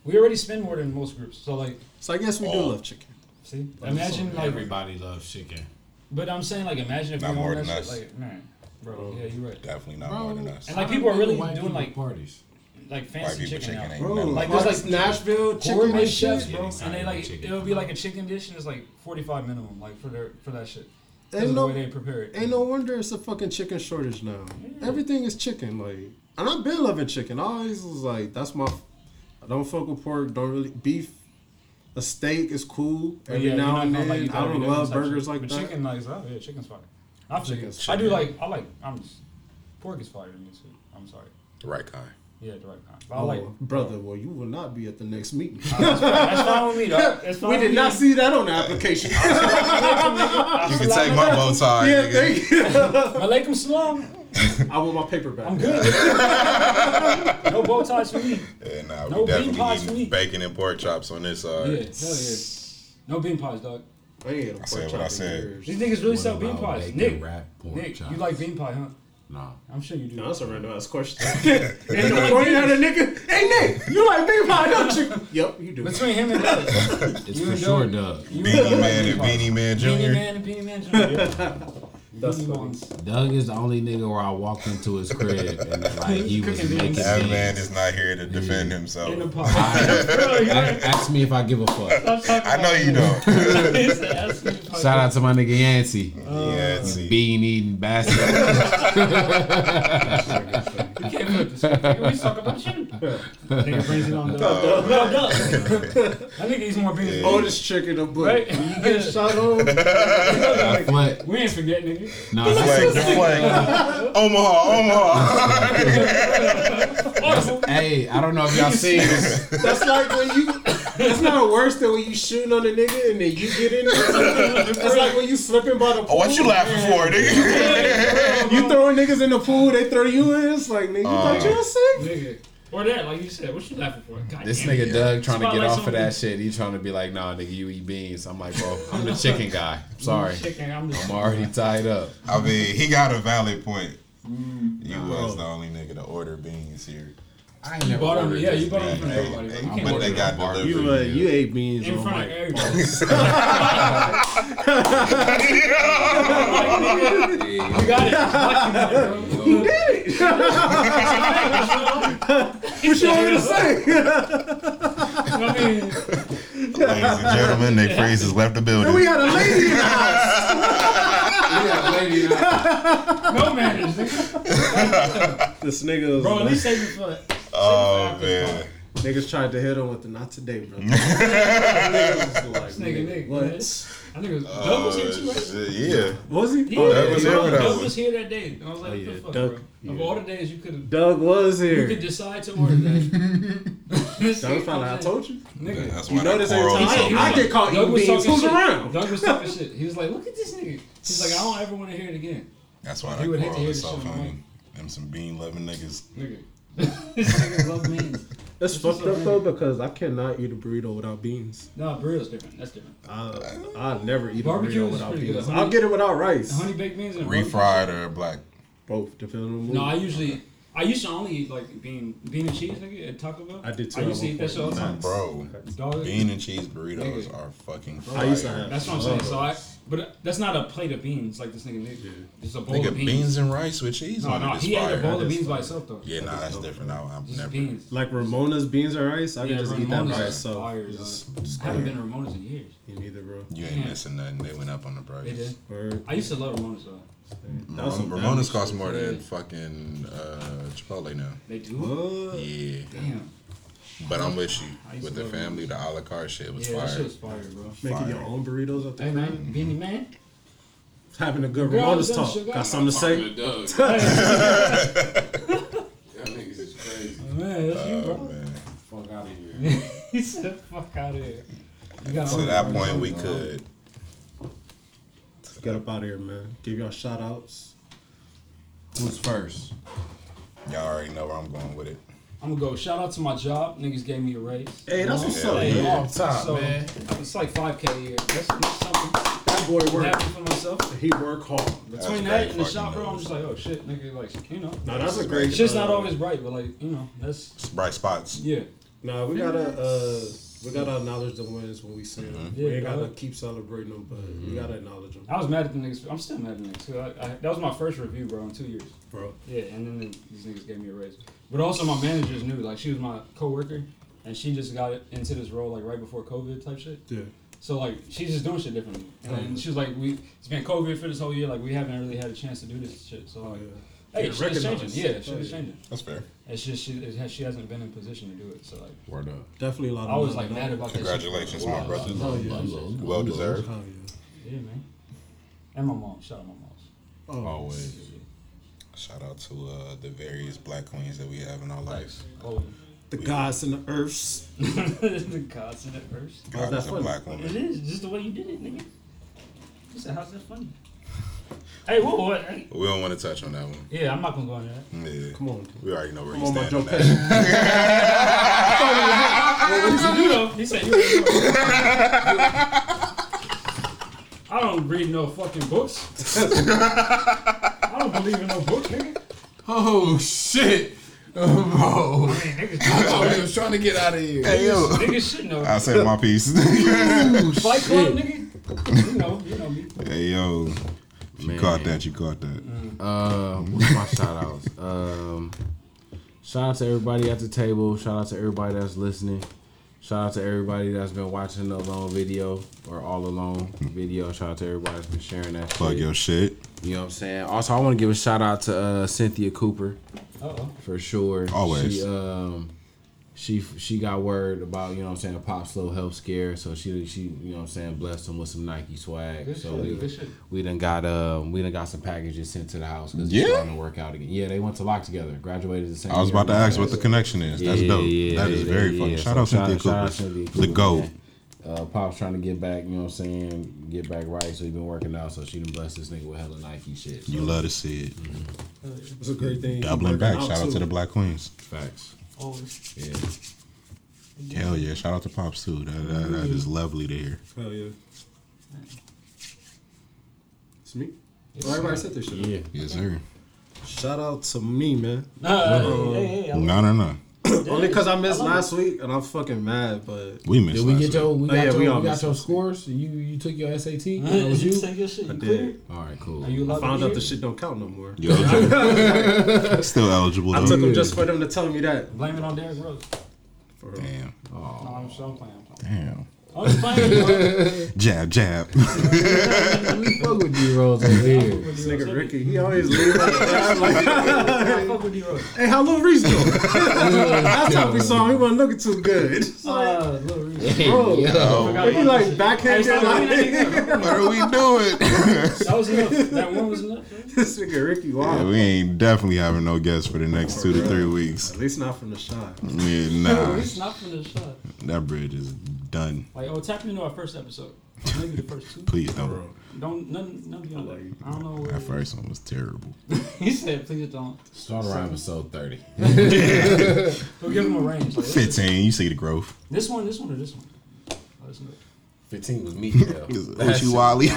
We already spend more than most groups, so like, So I guess we do Oh. love chicken. see, imagine like, everybody loves chicken. but I'm saying like, imagine if Not we more own that than shit, us. like, man, bro, yeah, you're right. Definitely not Bro, more than us. And like people are really White doing people like parties. like fancy people chicken, chicken now. ain't Bro, nothing Like like, there's, like like, Nashville chicken Gourmet and chefs, shit. bro, and they like chicken. it'll be like a chicken dish, and it's like forty five minimum, like for their for that shit. Because Ain't of the no, way they prepare it. ain't no wonder it's a fucking chicken shortage now. Everything is chicken, like, and I've been loving chicken. I always was like, that's my. I don't fuck with pork. Don't really beef. A steak is cool But every yeah, now you're and not then. gonna, like, eat I that don't every day love type burgers like but that. chicken, like, oh yeah, chicken's fire. I feel Chicken's I do like I like I'm just pork is fire to me too. I'm sorry. The right kind. Yeah, the right kind. But I Oh, like brother, well, you will not be at the next meeting. That's fine with me, dog. That's fine we with did not see that on the application. You can take my bow tie, yeah, nigga. thank you. Malaikum salam. I want my paper back. I'm good. no bow ties for me. Yeah, nah, No we bean pies for definitely me. eating bacon and pork chops on this side. Yeah, hell yeah. No bean pies, dog. I ain't had a I said what I said. years. These niggas really What sell bean pies. bacon Nick, wrap pork Nick, chops? you like bean pie, huh? Nah. I'm sure you do. No, that's a random ass question. and the point at a nigga, hey Nick, you like bean pie, don't you? Yep, you do. Between him and Doug. It's You for sure, Doug. Doug. You Beanie Man and. Beanie Man Jr. Beanie Man and Beanie Man Jr. Yeah. That's funny. Doug is the only nigga where I walked into his crib and like he was making. That man is not here to defend himself. In the pot. Bro, you A- Ask me if I give a fuck. I know you don't. He said, "Ask me if I Shout out to my nigga Yancey. yeah, see. Bean eating bastard. You can't flip this. nigga. We talk about you. Nigga brings it on Doug. No, Doug. I think he's more beans. Oldest trick in the book. Right? When you get shot on, I fled. We ain't forget, nigga. Nah, Flag, flag. Omaha, Omaha. hey, I don't know if y'all seen this. that's like when you. That's not worse than when you shooting on a nigga and then you get in. it. That's like when you slipping by the pool. Oh, what you laughing for, nigga? You throwing niggas in the pool, they throw you in. It's like nigga, you Uh, thought you was sick. Nigga. Or that, like you said. What you laughing for? God This damn it. nigga Doug trying to get Spotlight off of that shit. He trying to be like, nah, nigga, you eat beans. I'm like, bro, I'm the chicken guy. I'm sorry. Chicken, I'm. I'm already tied up. I mean, he got a valid point. Mm. You was the only nigga to order beans here. I ain't You never bought them, yeah, you bought them from Hey, everybody, hey, You but can't they got them. You uh, you ate beans in front of everybody. You got it. You did it. What you want me to say? Ladies and gentlemen, Nick Freeze has left the building. we got a lady in the house. no manners, nigga. This nigga was Bro, at least save it for. Oh man, niggas tried to hit him with the not today, bro. Niggas was like, This nigga what? I think it was Doug was here too, right? Uh, yeah. Was he? Yeah, Oh, Doug was bro, here Doug was here that day. And I was like, Oh, what yeah, the fuck, Doug- bro? Of all the days you could have. Doug was here. you could decide to order that. This That was nigga probably, I told you. Nigga. That's You why notice that every time I, I get caught Doug eating beans. Who's around? Doug was talking shit. He was like, look at this nigga. He's like, I don't ever want to hear it again. That's why He that would hate to coral hear is the so shit on funny. Them some bean loving niggas. Nigga. This nigga love beans. That's What's fucked up, up though because I cannot eat a burrito without beans. No, burrito's different. That's different. I I never eat a burrito is without pretty good. beans. Honey- I'll get it without rice. Honey baked beans and. Refried or black? Both depending on the mood. No, I usually, I used to only eat like bean, bean and cheese, nigga, at Taco Bell. I did too I used to eat that shit all the time. Bro, Dog. bean and cheese burritos Nigga. are fucking Bro, fire. I used to have- That's what I'm saying. So I, but that's not a plate of beans like this nigga nigga. It's a bowl Nigga, of beans. beans and rice with cheese no, on no, it is he ate fire. a bowl of beans by fire. itself though. Yeah, nah, that's different. I, I'm Just never. beans. Like Ramona's beans and rice, I Yeah, can just eat that Ramona's by itself. fire. Just- just I haven't go. been to Ramona's in years. Me neither, bro. You ain't Yeah. missing nothing. They went up on the price. They did. Word. I used to love Ramona's though. That was some Ramon- Ramona's cost shit. more than fucking uh, Chipotle now. They do. What? Yeah, Damn. but I'm with you with the family. The a la carte shit was Yeah, that fire. shit was fire, bro. Making your own burritos at the Hey crib. man, Beanie Man. Having a good Girl, Ramona's done talk. sugar. Got something to say? Doug. Hey, Y'all niggas is crazy. man, that's you, Oh, bro. man. Fuck out of here. he said, "Fuck out of here." You gotta To that point, we could. Get up out of here, man. Give y'all shout outs. Who's first? Y'all already know where I'm going with it. I'm gonna go. Shout out to my job. Niggas gave me a raise. Hey, that's what's up, Hey, man. Off top, so, man. It's like 5k a year. That's, that's something. That boy I'm work. happy for myself. He work hard. Between great that and the fucking shop, bro, I'm just like, oh shit, nigga, like, you know. No, that's a great. Shit's not uh, always bright, but like, you know, that's Bright spots. yeah. Nah, we gotta uh We gotta acknowledge the wins when we see them. Mm-hmm. Yeah, we gotta dog. keep celebrating them, but we mm-hmm. gotta acknowledge them, I was mad at the niggas. I'm still mad at the niggas. I, I, that was my first review, bro, in two years. bro. Yeah, and then these niggas gave me a raise. But also, my managers knew. Like, she was my coworker, and she just got into this role like right before COVID type shit. Yeah. So like, she's just doing shit differently. And mm-hmm. she was like, "We it's been COVID for this whole year. Like, we haven't really had a chance to do this shit. So Oh like, yeah. Hey, Yeah, shit is changing. Yeah, shit yeah. changing. That's fair. It's just she it has, she hasn't been in position to do it. So like, Word up. Definitely a lot. I was like dog. mad about that. shit for Congratulations, my while. brother. Oh, yeah. Unload, Well unload. deserved. Oh Yeah, man. And my mom. Shout out to my moms. Oh, Always. Shout out to uh, the various black queens that we have in our lives. Oh, the gods and the earths. the gods in the first. How's God that is a funny? black woman. is just the way you did it, nigga. You said, "How's that funny?" Hey, whoa, whoa, hey. We don't want to touch on that one. Yeah, I'm not gonna go on that. Yeah. Come on, We already know where come you stand on that. Pesci. Well, what did you do though? He said you. I don't read no fucking books. I don't believe in no books, nigga. Oh shit. Oh, bro. I mean, niggas, I thought he was trying to get out of here. Hey, yo. niggas should know. I said my piece. Fight Club, nigga. You know, you know me. hey, yo. You Man. caught that. You caught that. Uh, what's my shout outs? Um, shout out to everybody at the table. Shout out to everybody that's listening. Shout out to everybody that's been watching the long video or all alone video. Shout out to everybody that's been sharing that. Plug shit. your shit. You know what I'm saying? Also, I want to give a shout out to uh, Cynthia Cooper Uh oh. for sure. Always. She um she she got word about, you know what I'm saying, Pop's little health scare, so she she you know what I'm saying, blessed him with some Nike swag. Good so shit. we, Good shit. we done got um we done got some packages sent to the house because Yeah? it's starting to work out again. Yeah, they went to Locke together, graduated the same I was about to ask what the connection is. That's Yeah, dope. yeah, that is yeah, very yeah, funny. yeah. Shout So out Cynthia shout out Cooper. The Cooper, GOAT. Uh, Pop's trying to get back, you know what I'm saying, get back right. So he been working out. So she done blessed this nigga with hella Nike shit. So You love to see it. It's a great thing. Doubling back. Shout out to the Black Queens. facts. Always. Yeah. Hell yeah. Shout out to Pops too. That, that, that is lovely to hear. Hell yeah. It's me. Oh, everybody said this shit. Yeah. Yes, sir. Shout out to me, man. Nah, hey, hey, hey, No, no, no. Only because I missed I love last week and I'm fucking mad, but We missed Did we last get your we Oh, got yeah, your, we we got your scores? You you took your SAT? That Did was you you? take your shit? You I clear? did. All right, cool. Are you I found out be the shit don't count no more. You eligible? Still eligible I took them just for them to tell me that. Blame it on Derrick Rose. For real. Damn. No, I'm sure I'm playing. I'm playing. Damn. I'm just playing, bro. Jab, jab. we fuck with D Rose over here. This nigga Ricky, he always leave like, I fuck with D-Rose. Hey, how Lil Reese doing? Last time we saw him, he wasn't looking too good. It's like, Uh, little Reese. bro, Yo. he like Hey, backhanded. stop Like, looking at me, bro. what are we doing? That was enough. That one was enough. This nigga Ricky, yeah, wow. we ain't definitely having no guests for the next two to three weeks. At least not from the shot. Yeah, nah. At nah. least not from the shot. That bridge is done. Like, oh, tap into our first episode. Maybe the first two. Please don't. Don't none none beyond that. I don't know where. That first one was terrible. he said, please don't. Start around episode 30. We'll give him a range. Like, this, 15, you see the growth. this one, this one, or this one. Oh, this one. 15 was me. Hell. Uchi Wally.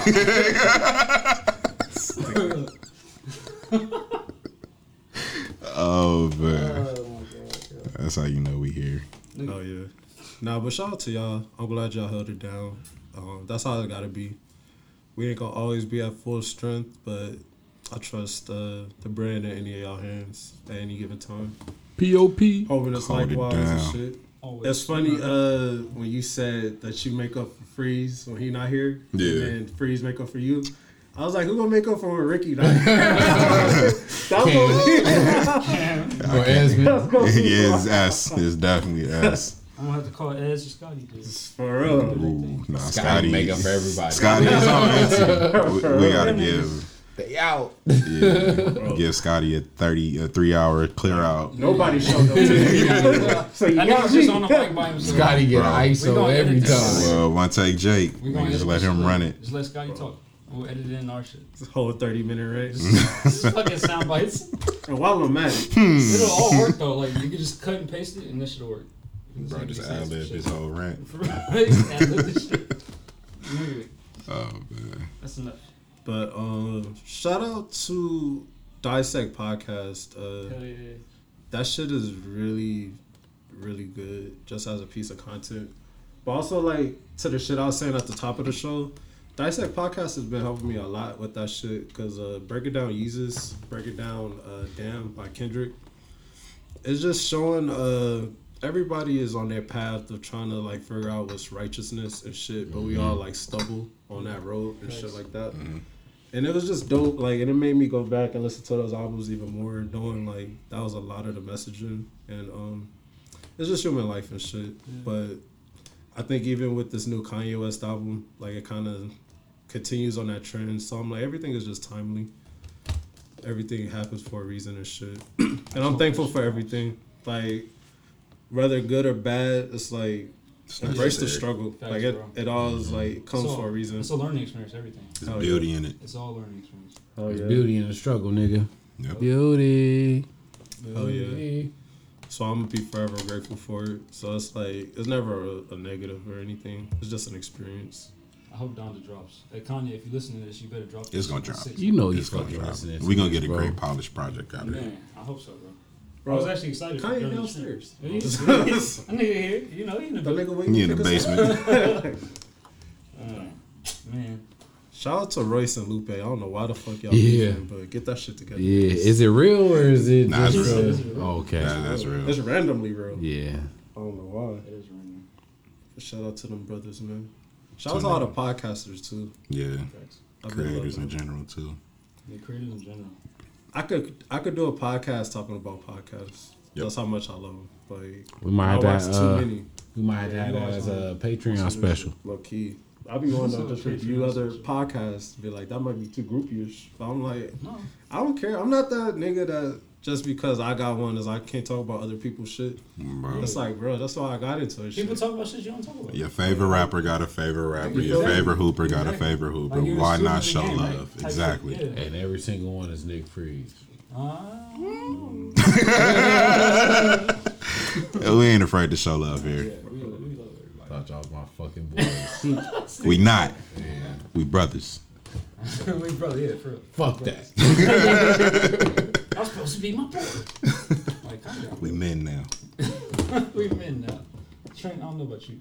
oh man, Oh my god. that's how you know we here. Oh yeah. Nah, but shout out to y'all. I'm glad y'all held it down. Um, that's how it gotta be. We ain't gonna always be at full strength, but I trust uh, the brand in any of y'all hands at any given time. P.O.P. Hoping it's Hold it likewise and down. shit. Always. It's funny uh, when you said that you make up for Freeze when he not here, Yeah. and then Freeze make up for you. I was like, who gonna make up for when Ricky not here? That's what Or Esmond. yeah, it's S. It's definitely S. I'm gonna have to call Ez or Scotty. Dude. for real. Ooh, nah, Scotty Scotty. make up for everybody. Scotty is on it. We, we gotta give They out. yeah, give Scotty a thirty a three hour clear out. Nobody showed up today. so you That got nigga's just on the mic by himself. Scotty get Bro. We ISO gonna every edit this. time. Well, one take Jake. We We gonna just let him run it. Just let Scotty talk. We'll edit in our shit. This whole 30 minute race. This fucking sound bites. and while I'm at it, It'll all hmm. work though. Like you can just cut and paste it, and this should work. Bro, just ad lib his whole rant. Right? Ad-lib this shit. Anyway, Oh man. That's enough. but um, shout out to Dissect Podcast. Uh, Hell yeah. that shit is really, really good just as a piece of content. But also like to the shit I was saying at the top of the show, Dissect Podcast has been helping me a lot with that shit because uh, Break It Down Yeezus, Break It Down uh, Damn by Kendrick. It's just showing uh, everybody is on their path of trying to like figure out what's righteousness and shit, but we all like stumble on that road and shit like that. And it was just dope, like, and it made me go back and listen to those albums even more, knowing like that was a lot of the messaging, and um, it's just human life and shit. But I think even with this new Kanye West album, like it kind of continues on that trend. So I'm like, everything is just timely. Everything happens for a reason and shit. and I'm thankful for everything. Like, whether good or bad, it's like embrace the struggle. Facts, like it, bro. it all is mm-hmm. like comes It's all- for a reason. It's a learning experience. Everything. There's Oh, beauty in it. It's all learning experience. Oh There's yeah. beauty in the struggle, nigga. Yep. Beauty. Oh, yeah. So I'm gonna be forever grateful for it. So it's like it's never a, a negative or anything. It's just an experience. I hope Donda drops. Hey Kanye, if you listen to this, you better drop. It's this gonna drop. six. You know you It's gonna fucking drop. listening. to We gonna get a bro. great polished project out of it. Man, I hope so, bro. Bro, I was actually excited. for Kanye during the downstairs. stream. Yeah, he's- That nigga here, you know, he in the The building. nigga waiting He in the pick us up. basement. Uh, man, Shout out to Royce and Lupe. I don't know why the fuck y'all Yeah. beefing, but get that shit together. Yeah, is it real or is it Nah, just real. It's real. oh, okay? That- that's real. It's randomly real. Yeah. I don't know why. it is random. Shout out to them brothers, man. Shout out to all the podcasters too. Yeah, Facts. I've been creators in general too. The creators in general. I could I could do a podcast talking about podcasts. Yep. That's how much I love them. Like We might I have watch too Uh, many. we might have Yeah, that you watch as a Patreon special. Low key. I'll be going to So just Patreon review other podcasts. Be like, that might be too groupie-ish. But I'm like, No, I don't care. I'm not that nigga that just because I got one is I can't talk about other people's shit. Bro. It's like, bro, that's why I got into it. people Shit. talk about shit you don't talk about. Your favorite rapper got a favorite rapper. Your Exactly. favorite hooper got a favorite hooper. Like, Why not show game, love? type Exactly. yeah. And every single one is Nick Freeze. We ain't afraid to show love yeah, here. we, we love. Thought y'all was my fucking boys. We not. We brothers. we brothers. yeah, for real. Fuck that. I'm supposed to be my boy. like, calm down. We men now. we men now. Trent, I don't know about you.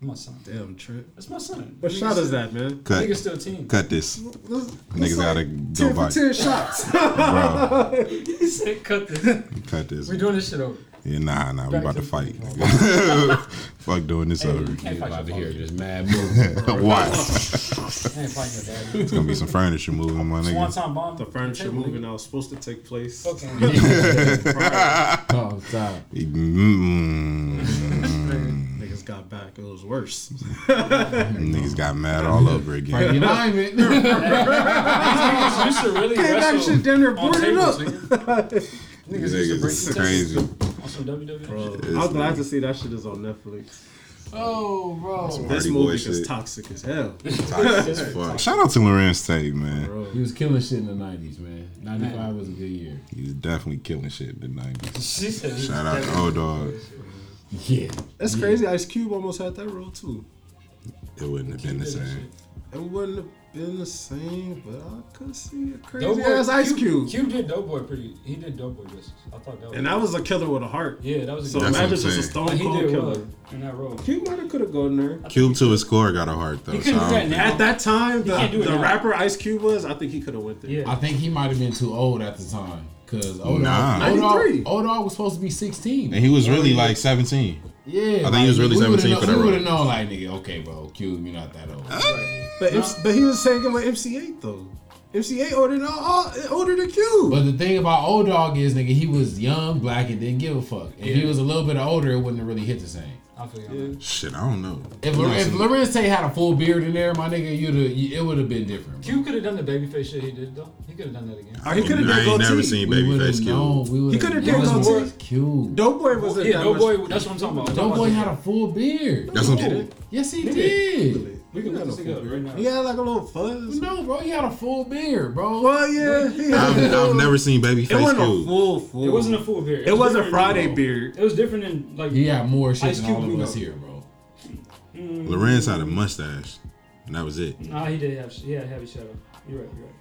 My son. Damn, Trent. That's my son. What Nigga shot still- is that, man? Cut. Nigga still a teen. Cut this. Niggas gotta go ten by. ten shots. Bro, he said, cut this. cut this. We're doing this shit over. Yeah, nah, nah. We about to to fight. football. Fuck doing this Hey, over. you can't fight about to hear just mad movement. Watch. I ain't fighting your daddy. It's gonna be some furniture moving, my nigga. One time bomb. the furniture moving me. that was supposed to take place. Fucking. oh, stop. Mm, Niggas got back. It was worse. niggas got mad all over Frankie again. Lyman. Niggas used to really Came back, wrestle shit damn near on tables, up. nigga. Niggas used to Niggas break is crazy. tables on some WWE Bro, shit. I'm glad to see that shit is on Netflix. oh, bro. This movie is shit. toxic as hell. Toxic as fuck. Shout out to Larenz Tate, man. Bro. He was killing shit in the 90s, man. 95 was a good year. He was definitely killing shit in the 90s. She said he Shout out to old dog. Yeah. That's crazy. Ice Cube almost had that role too. It wouldn't have been the same. It wouldn't have been the same, but I could see a crazy Doughboy, ass Ice Cube. Cube did Doughboy pretty. He did Doughboy justice. I thought that was. And that was a killer with a heart. yeah, that was a So good. That's imagine I'm just a stone But he cold did killer. well in that role. Cube might have could have gone there. Cube to his score got a heart though. He So do that think- At that time, the, can't do it the now. rapper Ice Cube was, I think he could have went there. Yeah. I think he might have been too old at the time. Because old Nah. dog, old, 93. dog, was supposed to be 16. And he was really like 17. Yeah, I think he was really 17 known- for that We would have known, like, nigga, okay, bro, Q, you're not that old. Uh, but MC, but he was hanging with MC Eiht though. MC Eiht older than all, older than Cube. But the thing about old dog is, nigga, he was young, black, and didn't give a fuck. If he was a little bit older, it wouldn't have really hit the same. I feel Yeah. Shit, I don't know. If, You know, if some- Larenz Tate had a full beard in there, my nigga, you'd have, it would have been different. bro. Cube could have done the babyface shit he did though. He could have done that again. Oh, he could have done. I ain't never seen We would've known- we He coulda it did was goatee. more Cube. Doughboy wasn't yeah, Doughboy. That's what I'm talking about. Doughboy had a full beard. That's what did. Yes, he He did. We can He look had this no together right now. He had like a little fuzz. No, bro, he had a full beard, bro. Well, yeah. He had I've, a little- I've never seen It Babyface wasn't a Cube. full, full. It wasn't a full beard. It was was a Friday than- beard. It was different than like. He had more shit Ice than Cube all of us here, bro. Mm, Larenz had a mustache, and that was it. Nah, he did have. He had a heavy shadow. You're right. You're right.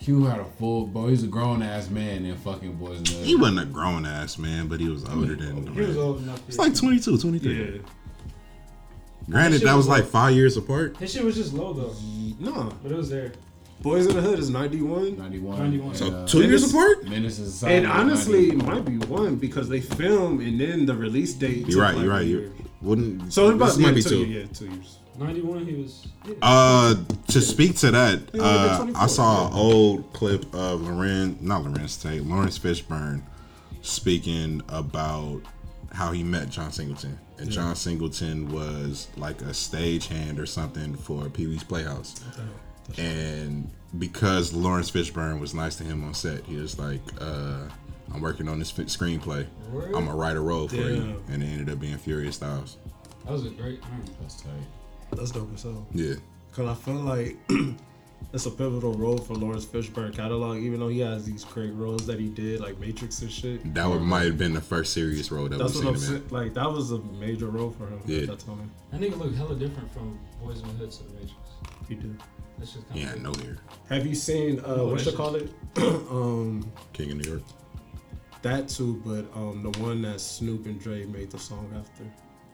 Q had a full, bro. He's a grown ass man in fucking Boys in He wasn't a grown ass man, but he was older than He was old enough. It's like 22, 23. Yeah. Granted, shit that was was like five years apart. His shit was just low though, No, but it was there. Boyz n the Hood is 91. 91. 91. So uh, two years apart. Menace to Society. And honestly, it might be one because they film and then the release date. You're right. like You're right. year. You wouldn't. So it's about yeah, might be two, two. Yeah, two years. 91, he was. Yeah. Uh, to speak to that, uh, I saw an old clip of Loren, not Larenz Tate, Lawrence Fishburne speaking about how he met John Singleton, and John Singleton was like a stagehand or something for Pee Wee's Playhouse, and because Lawrence Fishburne was nice to him on set, he was like, uh, "I'm working on this fi- screenplay. Word? I'm gonna write a role for you," and it ended up being Furious Styles. That was a great. mm. That's tight. That's dope as hell. Yeah. Cause I feel like it's a pivotal role for Lawrence Fishburne catalog, even though he has these great roles that he did, like Matrix and shit. That would, might have been the first serious role that That's we've what seen I'm him in. saying. Like that was a major role for him Yeah. at that time. That nigga looked hella different from Boyz n the Hood to the Matrix. He did. That's just kind Yeah, of no hair. Have you seen uh, Oh, what that you call it? um, King of New York. that too, but um, the one that Snoop and Dre made the song after.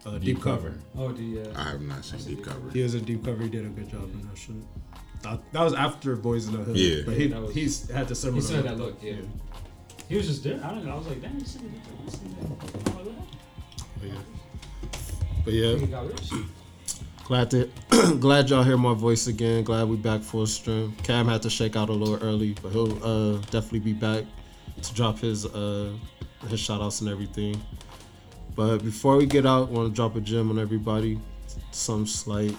Uh, deep, Deep cover. cover. Oh, the. Uh, I have not seen Deep Cover. He was a deep cover. He did a good job in that shit. That, that was after Boyz n the Hood. Yeah. but he That was- he's had the similar. he said that look, yeah. He was just there. I don't know. I was like, damn, you see different. You see that? I'm like. But yeah. But yeah. Nigga got rich. Glad to glad y'all hear my voice again. Glad we back full stream. Cam had to shake out a little early, but he'll uh, definitely be back to drop his uh, his shout outs and everything. But before we get out, want to drop a gem on everybody. Some slight.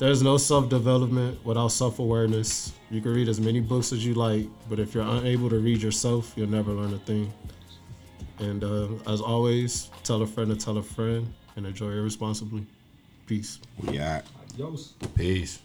There's no self development without self awareness. You can read as many books as you like, but if you're unable to read yourself, you'll never learn a thing. And uh, as always, tell a friend to tell a friend and enjoy it responsibly. Peace. We got. Adios. Peace.